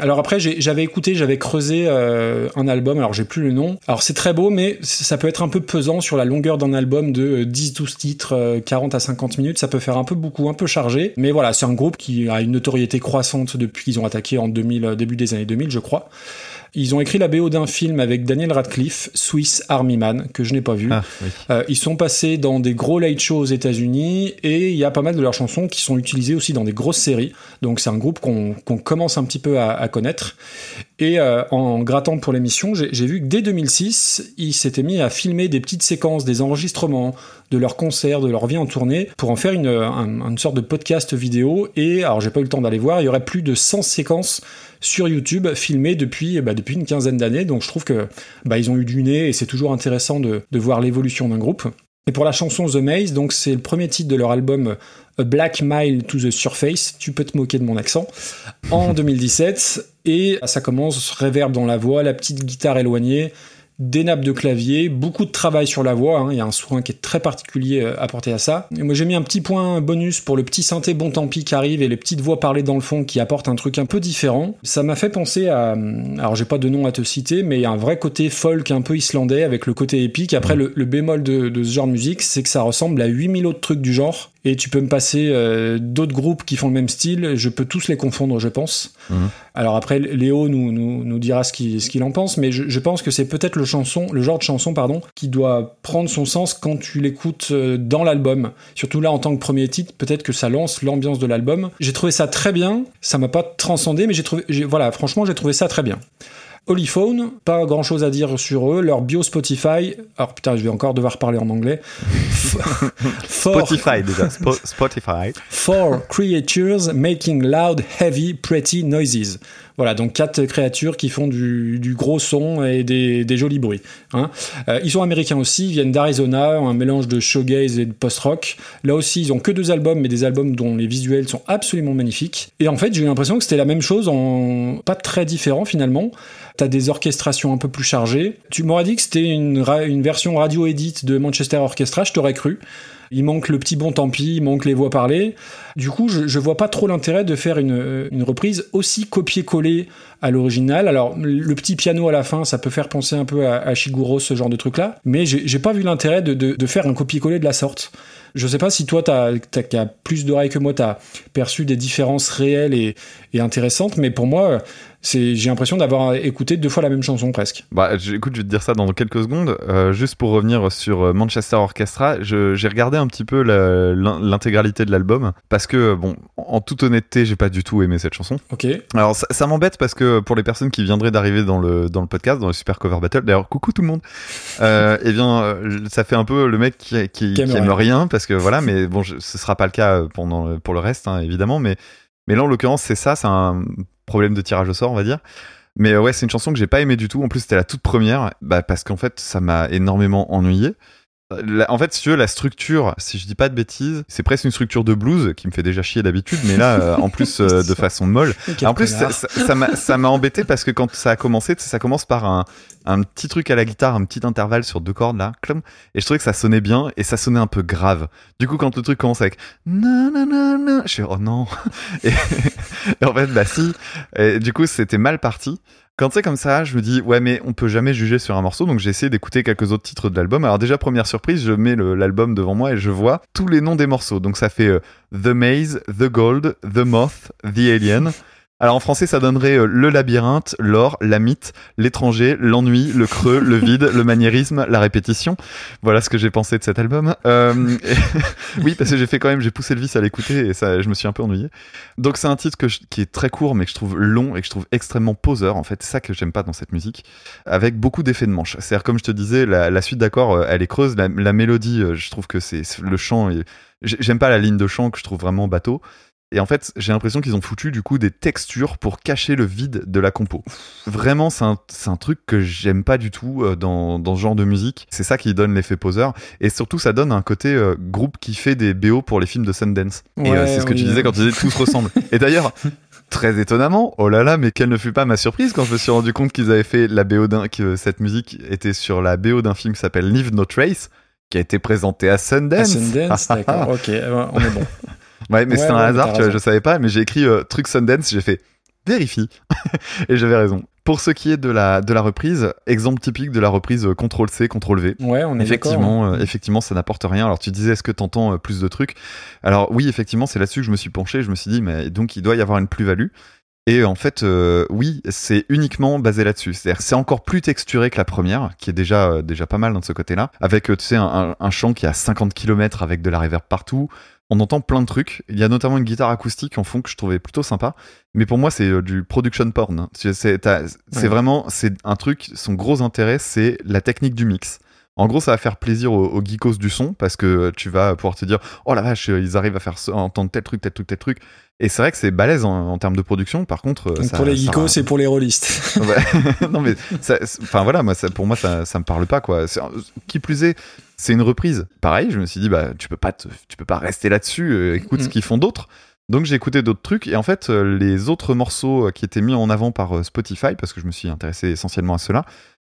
Alors après, j'avais écouté, j'avais creusé euh, un album, alors j'ai plus le nom. Alors c'est très beau, mais ça peut être un peu pesant sur la longueur d'un album de 10-12 titres, euh, 40 à 50 minutes, ça peut faire un peu beaucoup, un peu chargé. Mais voilà, c'est un groupe qui a une notoriété croissante depuis qu'ils ont attaqué en 2000, euh, début des années 2000, je crois. Ils ont écrit la BO d'un film avec Daniel Radcliffe, Swiss Army Man, que je n'ai pas vu. Ah, oui. Euh, ils sont passés dans des gros late shows aux États-Unis et il y a pas mal de leurs chansons qui sont utilisées aussi dans des grosses séries. Donc c'est un groupe qu'on commence un petit peu à, à connaître. Et euh, en grattant pour l'émission, j'ai vu que dès 2006, ils s'étaient mis à filmer des petites séquences, des enregistrements de leurs concerts, de leur vie en tournée, pour en faire une, un- une sorte de podcast vidéo. Et alors j'ai pas eu le temps d'aller voir, il y aurait plus de 100 séquences sur YouTube filmées depuis, bah, depuis une quinzaine d'années. Donc je trouve que bah, ils ont eu du nez et c'est toujours intéressant de, voir l'évolution d'un groupe. Et pour la chanson The Maze, donc c'est le premier titre de leur album A Black Mile to the Surface, tu peux te moquer de mon accent, en 2017. Et ça commence, réverb dans la voix, la petite guitare éloignée, des nappes de clavier, beaucoup de travail sur la voix, hein, il y a un soin qui est très particulier euh, apporté à ça. Et moi j'ai mis un petit point bonus pour le petit synthé bon tant pis qui arrive et les petites voix parlées dans le fond qui apportent un truc un peu différent. Ça m'a fait penser à, alors j'ai pas de nom à te citer, mais il y a un vrai côté folk un peu islandais avec le côté épique. Après le, le bémol de, de ce genre de musique, c'est que ça ressemble à 8000 autres trucs du genre. Et tu peux me passer euh, d'autres groupes qui font le même style, je peux tous les confondre, je pense. Mhm. Alors après, Léo nous, nous, nous dira ce qu'il en pense, mais je, je pense que c'est peut-être le, chanson, le genre de chanson pardon, qui doit prendre son sens quand tu l'écoutes euh, dans l'album. Surtout là, en tant que premier titre, peut-être que ça lance l'ambiance de l'album. J'ai trouvé ça très bien, ça m'a pas transcendé, mais j'ai trouvé, voilà, franchement, j'ai trouvé ça très bien. Holyphone, pas grand chose à dire sur eux. Leur bio Spotify, alors putain, je vais encore devoir parler en anglais. For, Spotify déjà. Spo- Spotify. for creatures making loud, heavy, pretty noises. Voilà, donc quatre créatures qui font du, gros son et des, jolis bruits. hein. Euh, ils sont américains aussi, ils viennent d'Arizona, un mélange de shoegaze et de post-rock. Là aussi, ils ont que deux albums, mais des albums dont les visuels sont absolument magnifiques. Et en fait, j'ai eu l'impression que c'était la même chose, en pas très différent finalement. T'as des orchestrations un peu plus chargées. Tu m'aurais dit que c'était une, version radio edit de Manchester Orchestra, je t'aurais cru. Il manque le petit bon tant pis, il manque les voix parlées. Du coup, je, vois pas trop l'intérêt de faire une, une reprise aussi copier-coller à l'original. Alors, le petit piano à la fin, ça peut faire penser un peu à, Shiguro, ce genre de truc-là. Mais j'ai pas vu l'intérêt de, faire un copier-coller de la sorte. Je sais pas si toi, t'as, as plus d'oreilles que moi, t'as perçu des différences réelles et intéressantes, mais pour moi, c'est, j'ai l'impression d'avoir écouté deux fois la même chanson presque. Bah, écoute, je vais te dire ça dans quelques secondes. Euh, juste pour revenir sur euh, Manchester Orchestra, j'ai regardé un petit peu la- l'intégralité de l'album parce que, bon, en toute honnêteté, j'ai pas du tout aimé cette chanson. Ok. Alors, ça, ça m'embête parce que pour les personnes qui viendraient d'arriver dans le, dans le podcast, dans le Super Cover Battle, d'ailleurs, coucou tout le monde, euh, eh bien, euh, ça fait un peu le mec qui, qui, Qui aime rien parce que voilà, mais bon, je- ce sera pas le cas pendant, pour le reste, hein, évidemment, mais, mais là, en l'occurrence, c'est ça, c'est un problème de tirage au sort, on va dire. Mais euh, ouais, c'est une chanson que j'ai pas aimé du tout. En plus, c'était la toute première, bah, parce qu'en fait, ça m'a énormément ennuyé. La- en fait, si tu veux, la structure, si je dis pas de bêtises, c'est presque une structure de blues qui me fait déjà chier d'habitude, mais là, euh, en plus, euh, de façon molle. En plus, ça ça- ça m'a embêté parce que quand ça a commencé, ça commence par un, un petit truc à la guitare, un petit intervalle sur deux cordes là, clom, et je trouvais que ça sonnait bien et ça sonnait un peu grave. Du coup, quand le truc commence avec na na na na, je suis oh non. Et, et en fait, bah si. Et du coup, c'était mal parti. Quand c'est comme ça, je me dis ouais mais on peut jamais juger sur un morceau, donc j'ai essayé d'écouter quelques autres titres de l'album. Alors déjà première surprise, je mets l'album devant moi et je vois tous les noms des morceaux. Donc ça fait euh, The Maze, The Gold, The Moth, The Alien. Alors en français, ça donnerait euh, le labyrinthe, l'or, la mythe, l'étranger, l'ennui, le creux, le vide, le maniérisme, la répétition. Voilà ce que j'ai pensé de cet album. Euh, et- oui, parce que j'ai fait quand même, j'ai poussé le vice à l'écouter et ça, je me suis un peu ennuyé. Donc c'est un titre qui est très court, mais que je trouve long et que je trouve extrêmement poseur. En fait, c'est ça que j'aime pas dans cette musique, avec beaucoup d'effets de manche. C'est-à-dire comme je te disais, la, suite d'accords, euh, elle est creuse. La, la mélodie, euh, je trouve que c'est le chant. j'ai- J'aime pas la ligne de chant que je trouve vraiment bateau. Et en fait, j'ai l'impression qu'ils ont foutu du coup des textures pour cacher le vide de la compo. Vraiment, c'est un, truc que j'aime pas du tout euh, dans, dans ce genre de musique. C'est ça qui donne l'effet poseur. Et surtout, ça donne un côté euh, groupe qui fait des BO pour les films de Sundance. et euh, c'est ce que oui, tu disais quand tu disais tout se ressemble. Et d'ailleurs, très étonnamment, oh là là, mais quelle ne fut pas ma surprise quand je me suis rendu compte qu'ils avaient fait la BO d'un, que cette musique était sur la BO d'un film qui s'appelle Leave No Trace, qui a été présenté à Sundance. À Sundance, d'accord. Ok, ouais, on est bon. Ouais, mais Ouais, c'est un ouais, hasard, tu vois, je savais pas, mais j'ai écrit euh, truc Sundance, j'ai fait vérifie. et j'avais raison. Pour ce qui est de la, de la reprise, exemple typique de la reprise euh, CTRL-C, CTRL-V. Ouais, on est d'accord. hein. Effectivement, euh, effectivement, ça n'apporte rien. Alors tu disais, est-ce que t'entends euh, plus de trucs? Alors oui, effectivement, c'est là-dessus que je me suis penché. Je me suis dit, mais donc il doit y avoir une plus-value. Et en fait, euh, oui, c'est uniquement basé là-dessus. C'est-à-dire, c'est encore plus texturé que la première, qui est déjà euh, déjà pas mal dans ce côté-là, avec tu sais un, un- un chant qui est à 50 km avec de la reverb partout. On entend plein de trucs. Il y a notamment une guitare acoustique en fond que je trouvais plutôt sympa. Mais pour moi, c'est euh, du production porn. hein. C'est c'est Ouais. vraiment, c'est un truc. Son gros intérêt, c'est la technique du mix. En gros, ça va faire plaisir aux, aux geekos du son parce que tu vas pouvoir te dire oh la vache, ils arrivent à faire à entendre tel truc, tel truc, tel truc. Et c'est vrai que c'est balèze en, en termes de production. Par contre, euh, Donc ça- pour les geekos et pour les rôlistes. Ouais. non mais, c'est- enfin voilà, moi, ça, pour moi, ça, ça me parle pas quoi. C'est- Qui plus est, c'est une reprise. Pareil, je me suis dit bah tu peux pas, te- tu peux pas rester là-dessus. euh, écoute ce Mhm. qu'ils font d'autres. Donc j'ai écouté d'autres trucs et en fait euh, les autres morceaux euh, qui étaient mis en avant par Spotify parce que je me suis intéressé essentiellement à cela,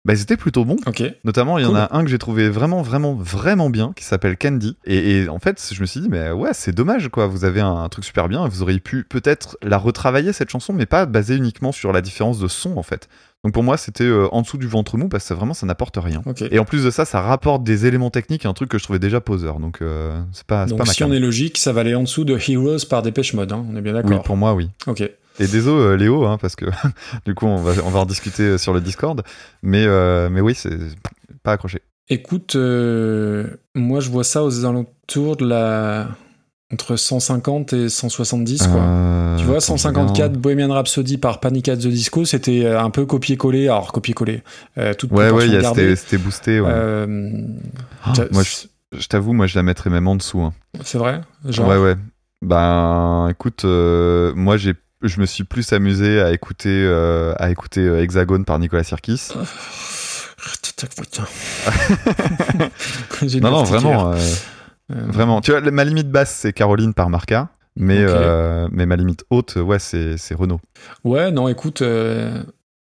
bah ils étaient plutôt bons. ok. Notamment, il y en a un que j'ai trouvé vraiment, vraiment, vraiment bien, qui s'appelle Candy. Et, et en fait, je me suis dit, mais ouais, c'est dommage, quoi. Vous avez un, un truc super bien. Vous auriez pu peut-être la retravailler, cette chanson, mais pas basée uniquement sur la différence de son, en fait. Donc pour moi, c'était euh, en dessous du ventre mou, parce que ça, vraiment, ça n'apporte rien. Et en plus de ça, ça rapporte des éléments techniques, un truc que je trouvais déjà poseur. Donc euh, c'est pas, Donc pas si on est logique, ça va aller en dessous de Heroes par Dépêche Mode, hein, on est bien Oui, d'accord. pour moi, oui. Ok. Et désolé euh, Léo, hein, parce que du coup, on va, on va en discuter sur le Discord. Mais, euh, mais oui, c'est pas accroché. Écoute, euh, moi je vois ça aux alentours de la Entre 150 et 170, quoi. Euh, Tu vois, attends, je 154 regarde. Bohemian Rhapsody par Panic at the Disco, c'était euh, un peu copié-collé. Alors, copié-collé. Euh, toute Ouais, ouais, c'était c'était boosté. ouais. Euh, Ah, moi, je, je t'avoue, moi, je la mettrais même en dessous. hein. C'est vrai? Genre, Ouais, ouais. Ben, écoute, moi, j'ai, je me suis plus amusé à écouter, à écouter Hexagone par Nicolas Sirkis. J'ai Non, non, vraiment, vraiment. Tu vois, ma limite basse, c'est Caroline par Marca. Mais, euh, mais ma limite haute, ouais, c'est, c'est Renault. Ouais, non, écoute. euh,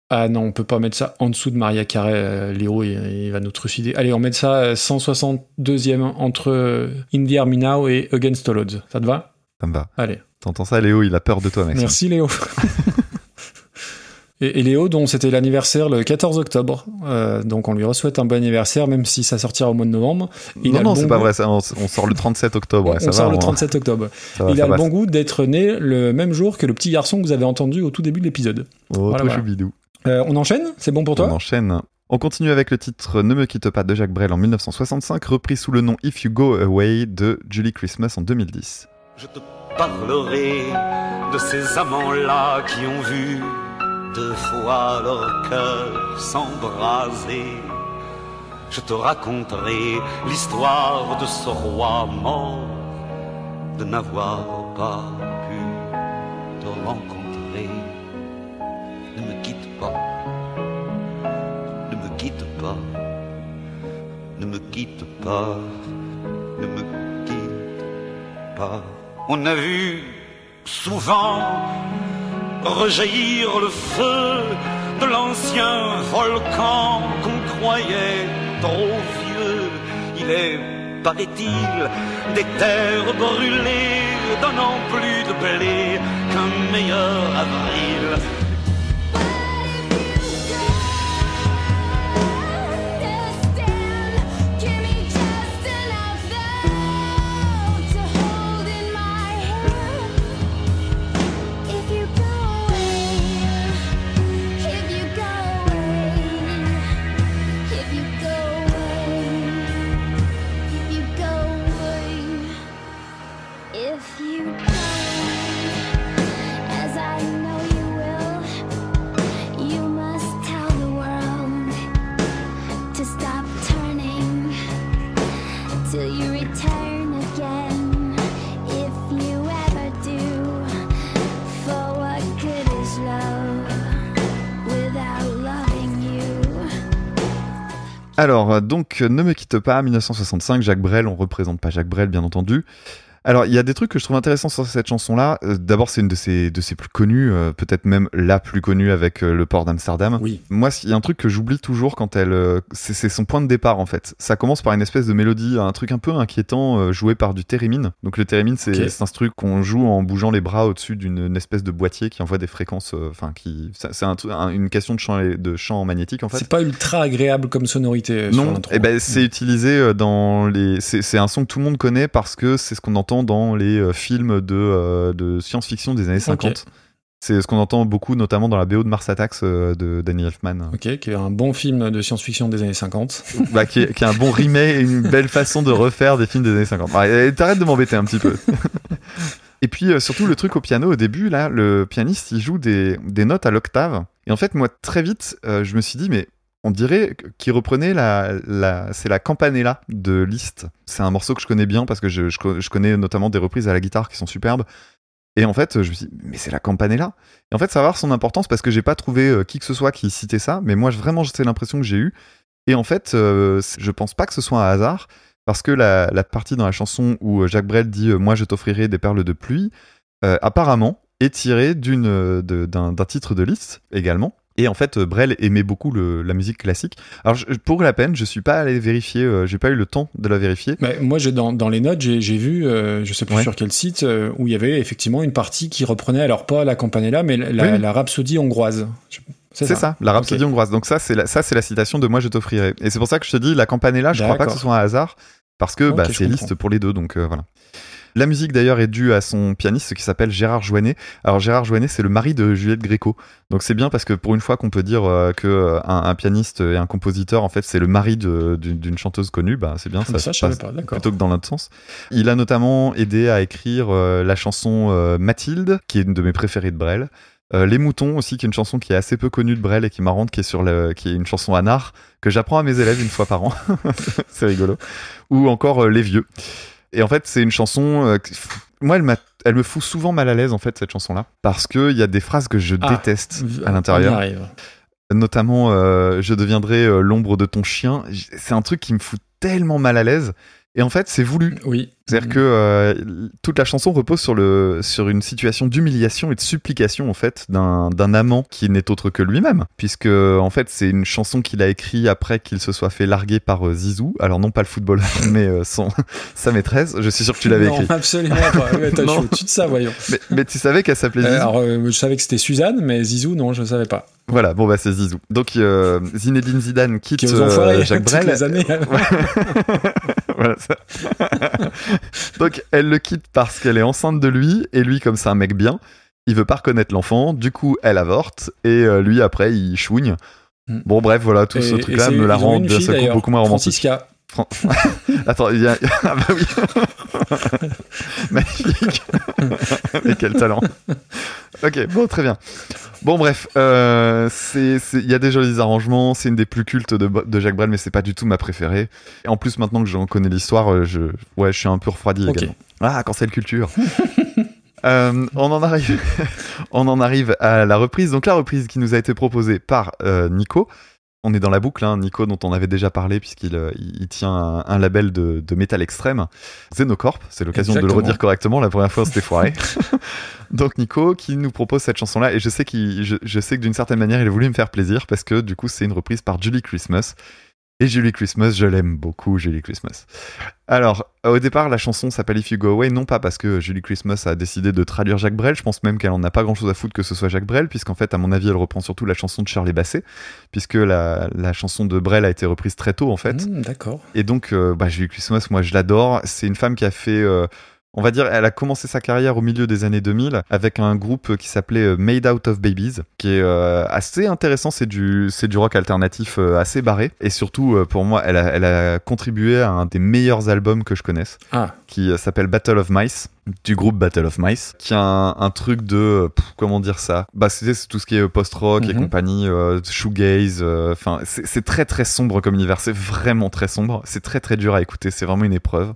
Ah non, on peut pas mettre ça en dessous de Maria Carré. euh, Léo, il, il va nous trucider. Allez, on met ça euh, 162e entre euh, In the Army Now et Against All Odds. Ça te va? Ça me va. Allez. T'entends ça, Léo? Il a peur de toi, Maxime. Merci Léo. et, et Léo, dont c'était l'anniversaire le 14 octobre. Euh, donc on lui souhaite un bon anniversaire, même si ça sortira au mois de novembre. Il non, a non, le bon c'est pas goût- vrai. Ça, on, on sort le 37 octobre. ouais, on sort le on- 37 octobre. va, il a le passe. bon goût d'être né le même jour que le petit garçon que vous avez entendu au tout début de l'épisode. Oh, Voilà, toi, voilà. choubidou. Euh, on enchaîne? C'est bon pour toi? On enchaîne. On continue avec le titre Ne me quitte pas de Jacques Brel en 1965, repris sous le nom If You Go Away de Julie Christmas en 2010. Je te parlerai de ces amants-là qui ont vu deux fois leur cœur s'embraser. Je te raconterai l'histoire de ce roi mort, de n'avoir pas pu te rencontrer. Ne me quitte pas, ne me quitte pas, ne me quitte pas, ne me quitte pas. On a vu souvent rejaillir le feu de l'ancien volcan qu'on croyait trop vieux. Il est, paraît-il, des terres brûlées, donnant plus de blé qu'un meilleur avril. Alors, euh, donc, euh, Ne me quitte pas, 1965, Jacques Brel, on représente pas Jacques Brel, bien entendu. Alors, il y a des trucs que je trouve intéressants sur cette chanson-là. Euh, D'abord, c'est une de ses, de ses plus connues, euh, peut-être même la plus connue avec euh, le port d'Amsterdam. Oui. Moi, il y a un truc que j'oublie toujours quand elle. c'est son point de départ, en fait. Ça commence par une espèce de mélodie, un truc un peu inquiétant, joué par du theremin. Donc, le theremin, c'est un truc qu'on joue en bougeant les bras au-dessus d'une une espèce de boîtier qui envoie des fréquences. Enfin, qui. c'est- un une question de champ, de champ magnétique, en fait. C'est pas ultra agréable comme sonorité sur Non, l'intro. eh ben, c'est utilisé dans les. C'est c'est un son que tout le monde connaît parce que c'est ce qu'on entend dans les euh, films de, euh, de science-fiction des années 50. C'est ce qu'on entend beaucoup, notamment dans la BO de Mars Attacks euh, de Danny Elfman, Ok, qui est un bon film de science-fiction des années 50. bah, qui, est, qui est un bon remake et une belle façon de refaire des films des années 50. Bah, T'arrêtes de m'embêter un petit peu. Et puis euh, surtout le truc au piano au début, là, le pianiste il joue des, des notes à l'octave. Et en fait, moi très vite, euh, je me suis dit, mais on dirait qu'il reprenait la, c'est la Campanella de Liszt. C'est un morceau que je connais bien parce que je, je co- je connais notamment des reprises à la guitare qui sont superbes. Et en fait, je me suis dit, mais c'est la Campanella. Et en fait, ça va avoir son importance parce que j'ai pas trouvé euh, qui que ce soit qui citait ça, mais moi, vraiment, c'est l'impression que j'ai eue. Et en fait, euh, je pense pas que ce soit un hasard parce que la, partie dans la chanson où euh, Jacques Brel dit euh, Moi, je t'offrirai des perles de pluie, apparemment, est tirée d'un titre de Liszt également. Et en fait, euh, Brel aimait beaucoup le- la musique classique. Alors, je- pour la peine, je suis pas allé vérifier, euh, j'ai pas eu le temps de la vérifier. Moi, j'ai dans, dans les notes, j'ai vu, euh, je sais plus Ouais. sur quel site, euh, où il y avait effectivement une partie qui reprenait, alors pas la Campanella, mais la, Oui, oui. la Rhapsodie hongroise. Je- C'est ça. la Rhapsodie hongroise. Donc ça, c'est la, ça, c'est la citation de Moi, je t'offrirai. Et c'est pour ça que je te dis, la Campanella, je crois pas que ce soit un hasard, parce que bah, c'est liste pour les deux, donc euh, voilà. La musique d'ailleurs est due à son pianiste qui s'appelle Gérard Joannet. Alors Gérard Joannet, c'est le mari de Juliette Gréco. Donc c'est bien parce que pour une fois qu'on peut dire euh, que euh, un, un pianiste et un compositeur, en fait, c'est le mari d'une chanteuse connue, bah c'est bien, Ah, ça, ça, savais passe pas, d'accord. plutôt que dans l'autre sens. Il a notamment aidé à écrire euh, la chanson euh, Mathilde, qui est une de mes préférées de Brel. Euh, Les moutons aussi, qui est une chanson qui est assez peu connue de Brel et qui est marrante, qui est sur le, qui est une chanson à Nard que j'apprends à mes élèves une fois par an. c'est rigolo. Ou encore euh, Les vieux. Et en fait, c'est une chanson. euh, moi, elle, me fout souvent mal à l'aise en fait cette chanson-là, parce que il y a des phrases que je Ah, déteste à l'intérieur arrive. notamment euh, je deviendrai euh, l'ombre de ton chien. C'est un truc qui me fout tellement mal à l'aise. Et en fait, c'est voulu. Oui. C'est-à-dire que euh, toute la chanson repose sur, le, sur une situation d'humiliation et de supplication en fait d'un amant qui n'est autre que lui-même, puisque en fait c'est une chanson qu'il a écrite après qu'il se soit fait larguer par euh, Zizou. Alors non pas le footballeur, mais euh, son sa maîtresse. Je suis sûr que tu l'avais non, écrit. absolument pas. Ouais, je Non. suis au-dessus de ça, voyons. Mais, mais tu savais qu'elle s'appelait Zizou alors, je savais que c'était Suzanne, mais Zizou, non, je ne savais pas. Voilà, bon bah c'est Zizou. Donc euh, Zinedine Zidane quitte Qui euh, Jacques Brel. les années. Voilà, ça. Donc elle le quitte parce qu'elle est enceinte de lui et lui comme c'est un mec bien, il veut pas reconnaître l'enfant, du coup elle avorte et euh, lui après il chouigne. Mm. Bon bref voilà tout Et- ce truc là me la rend fille, beaucoup moins romantique. Francisca. Fran- Attends, il y a... ah bah oui. Magnifique. Mais quel talent. Ok, bon, très bien. Bon, bref, euh, il y a des jolis arrangements. C'est une des plus cultes de, de Jacques Brel, mais c'est pas du tout ma préférée. Et en plus, maintenant que j'en connais l'histoire, euh, je, ouais, je suis un peu refroidi Ok. également. Ah, quand c'est le culture. Euh, on, en arrive, on en arrive à la reprise. Donc, la reprise qui nous a été proposée par euh, Nico. On est dans la boucle, hein, Nico, dont on avait déjà parlé, puisqu'il euh, il, tient un, un label de, de métal extrême. Xenocorp, c'est l'occasion de le redire correctement. La première fois, c'était foiré. Donc, Nico, qui nous propose cette chanson-là, et je sais, je sais que d'une certaine manière, il a voulu me faire plaisir, parce que du coup, c'est une reprise par Julie Christmas. Et Julie Christmas, je l'aime beaucoup, Julie Christmas. Alors, euh, au départ, la chanson s'appelle If You Go Away, non pas parce que Julie Christmas a décidé de traduire Jacques Brel, je pense même qu'elle en a pas grand chose à foutre que ce soit Jacques Brel, puisqu'en fait, à mon avis, elle reprend surtout la chanson de Shirley Bassey, puisque la, la chanson de Brel a été reprise très tôt, en fait. Hmm, D'accord. Et donc, euh, bah, Julie Christmas, moi, je l'adore. C'est une femme qui a fait. euh, on va dire, elle a commencé sa carrière au milieu des années 2000 avec un groupe qui s'appelait euh, Made Out of Babies, qui est euh, assez intéressant. C'est du, c'est du rock alternatif euh, assez barré. Et surtout, euh, pour moi, elle a, elle a contribué à un des meilleurs albums que je connaisse, Ah, qui s'appelle Battle of Mice, du groupe Battle of Mice, qui a un, un truc de. pff, comment dire ça? Bah, c'est c'est tout ce qui est post-rock et Mhm. compagnie, shoegaze. Enfin, c'est c'est très très sombre comme univers. C'est vraiment très sombre. C'est très très dur à écouter. C'est vraiment une épreuve.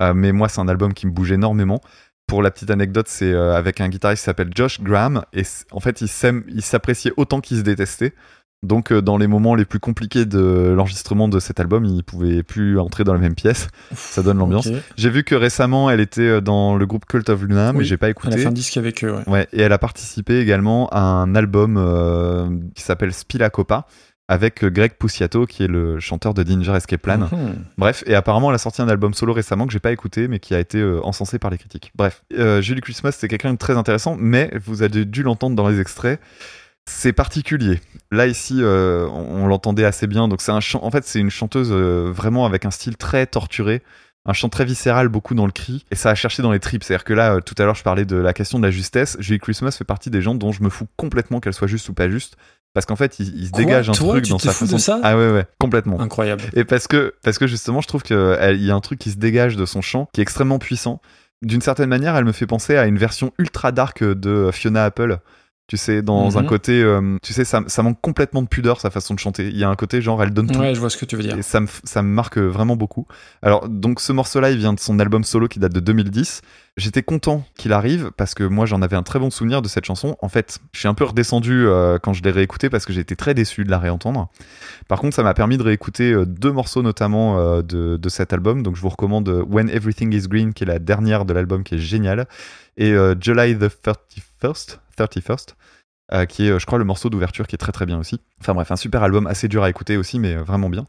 Euh, mais moi, c'est un album qui me bouge énormément. Pour la petite anecdote, c'est euh, avec un guitariste qui s'appelle Josh Graham. Et en fait, il s'aime- il s'appréciait autant qu'il se détestait. Donc, euh, dans les moments les plus compliqués de l'enregistrement de cet album, il pouvait plus entrer dans la même pièce. Ça donne l'ambiance. J'ai vu que récemment, elle était dans le groupe Cult of Luna, mais Oui, j'ai pas Elle a écouté. fait un disque avec eux, ouais. Ouais, et elle a participé également à un album euh, qui s'appelle Spila Copa avec Greg Puciato qui est le chanteur de Danger Escape Plan. Mhm. Bref, et apparemment elle a sorti un album solo récemment que j'ai pas écouté mais qui a été euh, encensé par les critiques. Bref, euh, Julie Christmas c'est quelqu'un de très intéressant mais vous avez dû l'entendre dans les extraits. C'est particulier. Là ici, euh, on, on l'entendait assez bien. Donc c'est un chant. En fait, c'est une chanteuse vraiment avec un style très torturé, un chant très viscéral, beaucoup dans le cri, et ça a cherché dans les tripes. C'est-à-dire que là, tout à l'heure, je parlais de la question de la justesse. Julie Christmas fait partie des gens dont je me fous complètement qu'elle soit juste ou pas juste, parce qu'en fait, il, il se Quoi dégage un Toi, truc tu dans sa façon. de ça ah ouais, ouais, complètement. Incroyable. Et parce que, parce que justement, je trouve qu'il y a un truc qui se dégage de son chant, qui est extrêmement puissant. D'une certaine manière, elle me fait penser à une version ultra dark de Fiona Apple. Tu sais, dans un Mhm. côté, euh, tu sais, ça, ça manque complètement de pudeur sa façon de chanter. Il y a un côté genre, elle donne tout. Ouais, je vois ce que tu veux dire. Et ça me, f- ça me marque vraiment beaucoup. Alors, donc, ce morceau-là, il vient de son album solo qui date de 2010. J'étais content qu'il arrive parce que moi, j'en avais un très bon souvenir de cette chanson. En fait, je suis un peu redescendu euh, quand je l'ai réécouté parce que j'ai été très déçu de la réentendre. Par contre, ça m'a permis de réécouter euh, deux morceaux notamment euh, de, de cet album. Donc, je vous recommande euh, When Everything is Green, qui est la dernière de l'album, qui est géniale, et euh, July the 31st, 31st euh, qui est, euh, je crois, le morceau d'ouverture qui est très très bien aussi. Enfin bref, un super album assez dur à écouter aussi, mais euh, vraiment bien.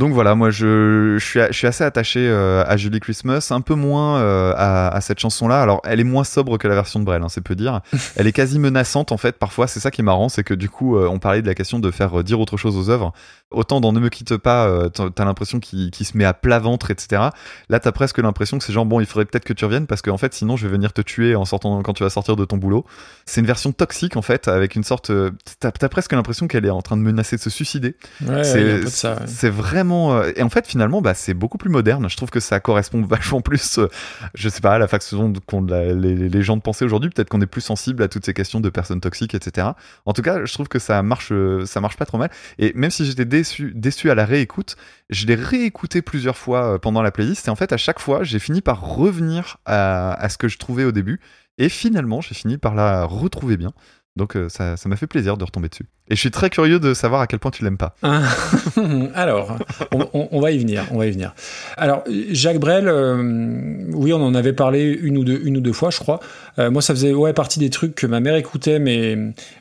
Donc voilà, moi je, je, suis, je suis assez attaché euh, à Julie Christmas, un peu moins euh, à, à cette chanson-là. Alors elle est moins sobre que la version de Brel, hein, c'est peu dire. elle est quasi menaçante en fait, parfois. C'est ça qui est marrant, c'est que du coup, euh, on parlait de la question de faire dire autre chose aux œuvres. Autant dans Ne me quitte pas, t'as l'impression qu'il se met à plat ventre, etc. Là, t'as presque l'impression que c'est genre bon, il faudrait peut-être que tu reviennes parce qu'en fait, sinon, je vais venir te tuer en sortant quand tu vas sortir de ton boulot. C'est une version toxique en fait, avec une sorte. T'as t'as presque l'impression qu'elle est en train de menacer de se suicider. Ouais, C'est- ouais. C'est euh, Et en fait, finalement, bah, c'est beaucoup plus moderne. Je trouve que ça correspond vachement plus, euh, je sais pas, à la façon qu'ont les, gens de penser aujourd'hui. Peut-être qu'on est plus sensible à toutes ces questions de personnes toxiques, etc. En tout cas, je trouve que ça marche, euh, ça marche pas trop mal. Et même si j'étais déçu, déçu à la réécoute, je l'ai réécouté plusieurs fois pendant la playlist. Et en fait, à chaque fois, j'ai fini par revenir à ce que je trouvais au début. Et finalement, j'ai fini par la retrouver bien. Donc, euh, ça ça m'a fait plaisir de retomber dessus. Et je suis très curieux de savoir à quel point tu l'aimes pas. Ah, Alors, on, on- on va y venir, on va y venir. Alors, Jacques Brel, euh, oui, on en avait parlé une ou deux, une ou deux fois, je crois. Euh, moi, ça faisait ouais partie des trucs que ma mère écoutait, mais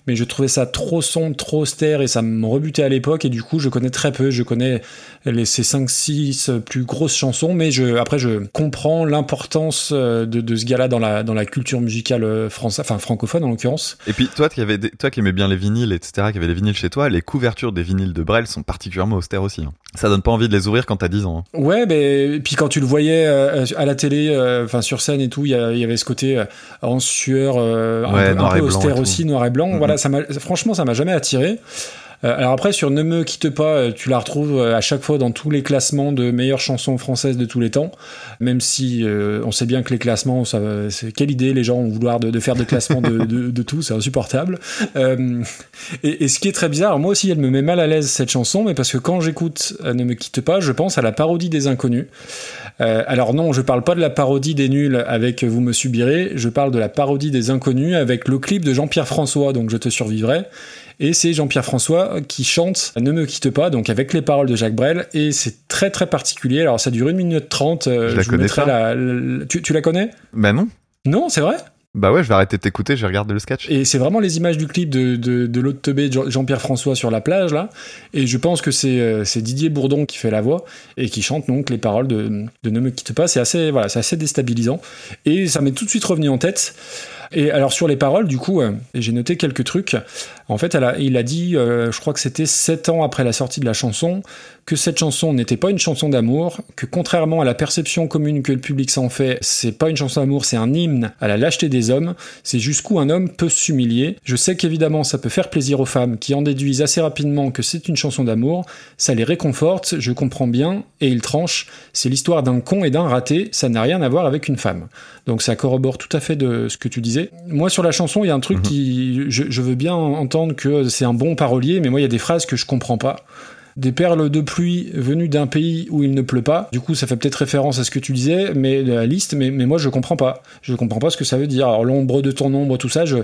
mais je trouvais ça trop sombre, trop austère, et ça me rebutait à l'époque. Et du coup, je connais très peu. Je connais les ces cinq, six plus grosses chansons, mais je après je comprends l'importance de, de ce gars-là dans la dans la culture musicale française, enfin francophone en l'occurrence. Et puis toi qui, des- toi qui aimais bien les vinyles, etc., qui avait les vinyles chez toi, les couvertures des vinyles de Brel sont particulièrement austères aussi. hein. Ça donne pas envie de les ouvrir quand t'as 10 ans. hein. Ouais, mais et puis quand tu le voyais euh, à la télé, euh, enfin sur scène et tout, il y, avait ce côté euh, en sueur, un peu- un, austère aussi, noir et blanc. Mhm. Voilà, ça franchement, ça m'a jamais attiré. Euh, alors après, sur Ne me quitte pas, euh, tu la retrouves euh, à chaque fois dans tous les classements de meilleures chansons françaises de tous les temps. Même si on sait bien que les classements, ça, quelle idée les gens ont vouloir de, faire des classements de, tout, c'est insupportable. Et, ce qui est très bizarre, moi aussi, elle me met mal à l'aise cette chanson, mais parce que quand j'écoute Ne me quitte pas, je pense à la parodie des inconnus. Alors non, je parle pas de la parodie des nuls avec Vous me subirez, je parle de la parodie des inconnus avec le clip de Jean-Pierre François, donc Je te survivrai. Et c'est Jean-Pierre François qui chante Ne me quitte pas, donc avec les paroles de Jacques Brel, et c'est très très particulier. Alors ça dure 1 minute 30, euh, Je la connais pas. la- la- tu, tu la connais? Bah non. Non, c'est vrai? Bah ouais, je vais arrêter de t'écouter, je vais regarder le sketch. Et c'est vraiment les images du clip de, de, de l'autre teubé Jean-Pierre François sur la plage, là. Et je pense que c'est euh, c'est Didier Bourdon qui fait la voix et qui chante donc les paroles de, de Ne me quitte pas. C'est assez, voilà, c'est assez déstabilisant. Et ça m'est tout de suite revenu en tête. Et alors sur les paroles, du coup, euh, j'ai noté quelques trucs. En fait, il a dit, euh, je crois que c'était sept ans après la sortie de la chanson, que cette chanson n'était pas une chanson d'amour, que contrairement à la perception commune que le public s'en fait, c'est pas une chanson d'amour, c'est un hymne à la lâcheté des hommes, c'est jusqu'où un homme peut s'humilier. Je sais qu'évidemment ça peut faire plaisir aux femmes qui en déduisent assez rapidement que c'est une chanson d'amour, ça les réconforte, je comprends bien, et ils tranchent, c'est l'histoire d'un con et d'un raté, ça n'a rien à voir avec une femme. Donc ça corrobore tout à fait de ce que tu disais. Moi sur la chanson, il y a un truc qui... Je, je veux bien entendre que c'est un bon parolier, mais moi il y a des phrases que je comprends pas des perles de pluie venues d'un pays où il ne pleut pas. Du coup, ça fait peut-être référence à ce que tu disais, mais la liste, mais, mais moi je comprends pas. Je comprends pas ce que ça veut dire. Alors l'ombre de ton ombre, tout ça, je,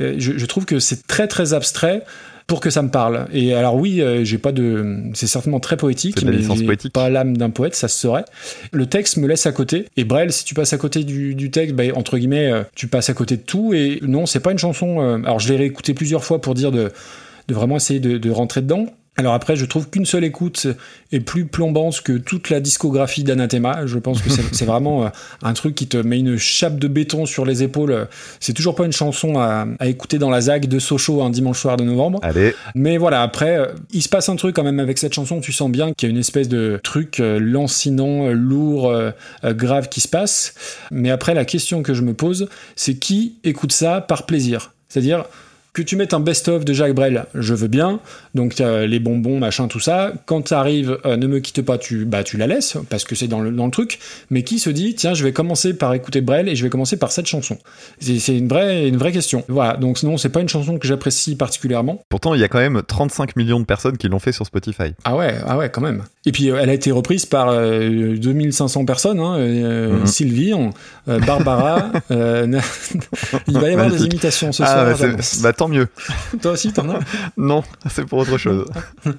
euh, je, je trouve que c'est très très abstrait pour que ça me parle. Et alors oui, euh, j'ai pas de, c'est certainement très poétique, mais poétique. pas l'âme d'un poète, ça se serait. Le texte me laisse à côté. Et Brel, si tu passes à côté du, du texte, bah, entre guillemets, euh, tu passes à côté de tout. Et non, c'est pas une chanson. euh, alors je l'ai réécouté plusieurs fois pour dire de de vraiment essayer de, de rentrer dedans. Alors après, je trouve qu'une seule écoute est plus plombante que toute la discographie d'Anathema. Je pense que c'est vraiment euh, un truc qui te met une chape de béton sur les épaules. C'est toujours pas une chanson à, à écouter dans la ZAG de Sochaux un dimanche soir de novembre. Allez, Mais voilà, après, euh, il se passe un truc quand même avec cette chanson. Tu sens bien qu'il y a une espèce de truc euh, lancinant, lourd, grave qui se passe. Mais après, la question que je me pose, c'est qui écoute ça par plaisir? C'est-à-dire que tu mettes un best-of de Jacques Brel, je veux bien. Donc euh, les bonbons, machin, tout ça. Quand t'arrives, euh, ne me quitte pas, tu, bah, tu la laisses parce que c'est dans le, dans le truc. Mais qui se dit, tiens, je vais commencer par écouter Brel et je vais commencer par cette chanson C'est une vraie, une vraie question. Voilà. Donc sinon, c'est pas une chanson que j'apprécie particulièrement. pourtant il y a quand même 35 millions de personnes qui l'ont fait sur Spotify. Ah ouais, ah ouais, quand même. Et puis euh, elle a été reprise par euh, 2500 personnes, hein, euh, Mhm. Sylvie, euh, Barbara. euh, Il va y avoir des imitations ce ah, soir. j'annonce. bah tant mieux. Toi aussi, t'en as Non, c'est pour autre chose.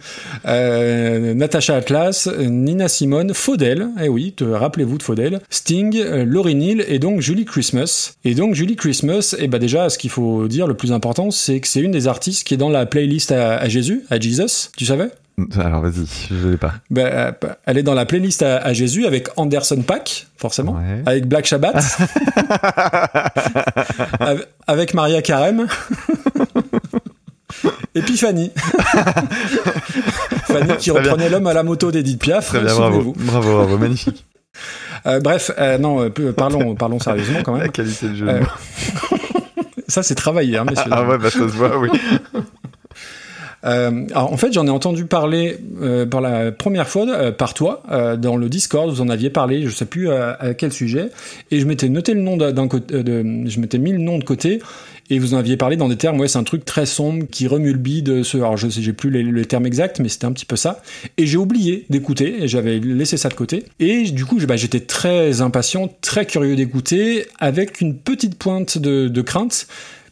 Euh, Natacha Atlas, Nina Simone, Faudel, eh oui, te- rappelez-vous de Faudel, Sting, euh, Laurie Neal et donc Julie Christmas. Et donc Julie Christmas, et bah déjà, ce qu'il faut dire, le plus important, c'est que c'est une des artistes qui est dans la playlist à, à Jésus, à Jesus, tu savais? Alors vas-y, je l'ai pas. Bah, euh, elle est dans la playlist à, à Jésus avec Anderson Pack, forcément, Ouais. avec Black Shabbat, avec- avec Maria Carême. Et puis Fanny. Fanny qui reprenait l'homme à la moto d'Edith Piaf. Très bien, bravo. Bravo, bravo, magnifique. Euh, bref, euh, non, euh, parlons, parlons sérieusement quand La même. qualité de jeu. Ça, c'est travaillé, hein, messieurs. ah ouais, bah ça se voit, oui. Euh, alors, en fait, j'en ai entendu parler euh, pour la première fois euh, par toi euh, dans le Discord. Vous en aviez parlé, je sais plus euh, à quel sujet, et je m'étais noté le nom d'un côté, euh, je m'étais mis le nom de côté. Et vous en aviez parlé dans des termes, ouais, c'est un truc très sombre qui remue le bide. Ce, alors je sais, j'ai plus les, les termes exacts, mais c'était un petit peu ça. Et j'ai oublié d'écouter, et j'avais laissé ça de côté. Et du coup, bah, j'étais très impatient, très curieux d'écouter, avec une petite pointe de, de crainte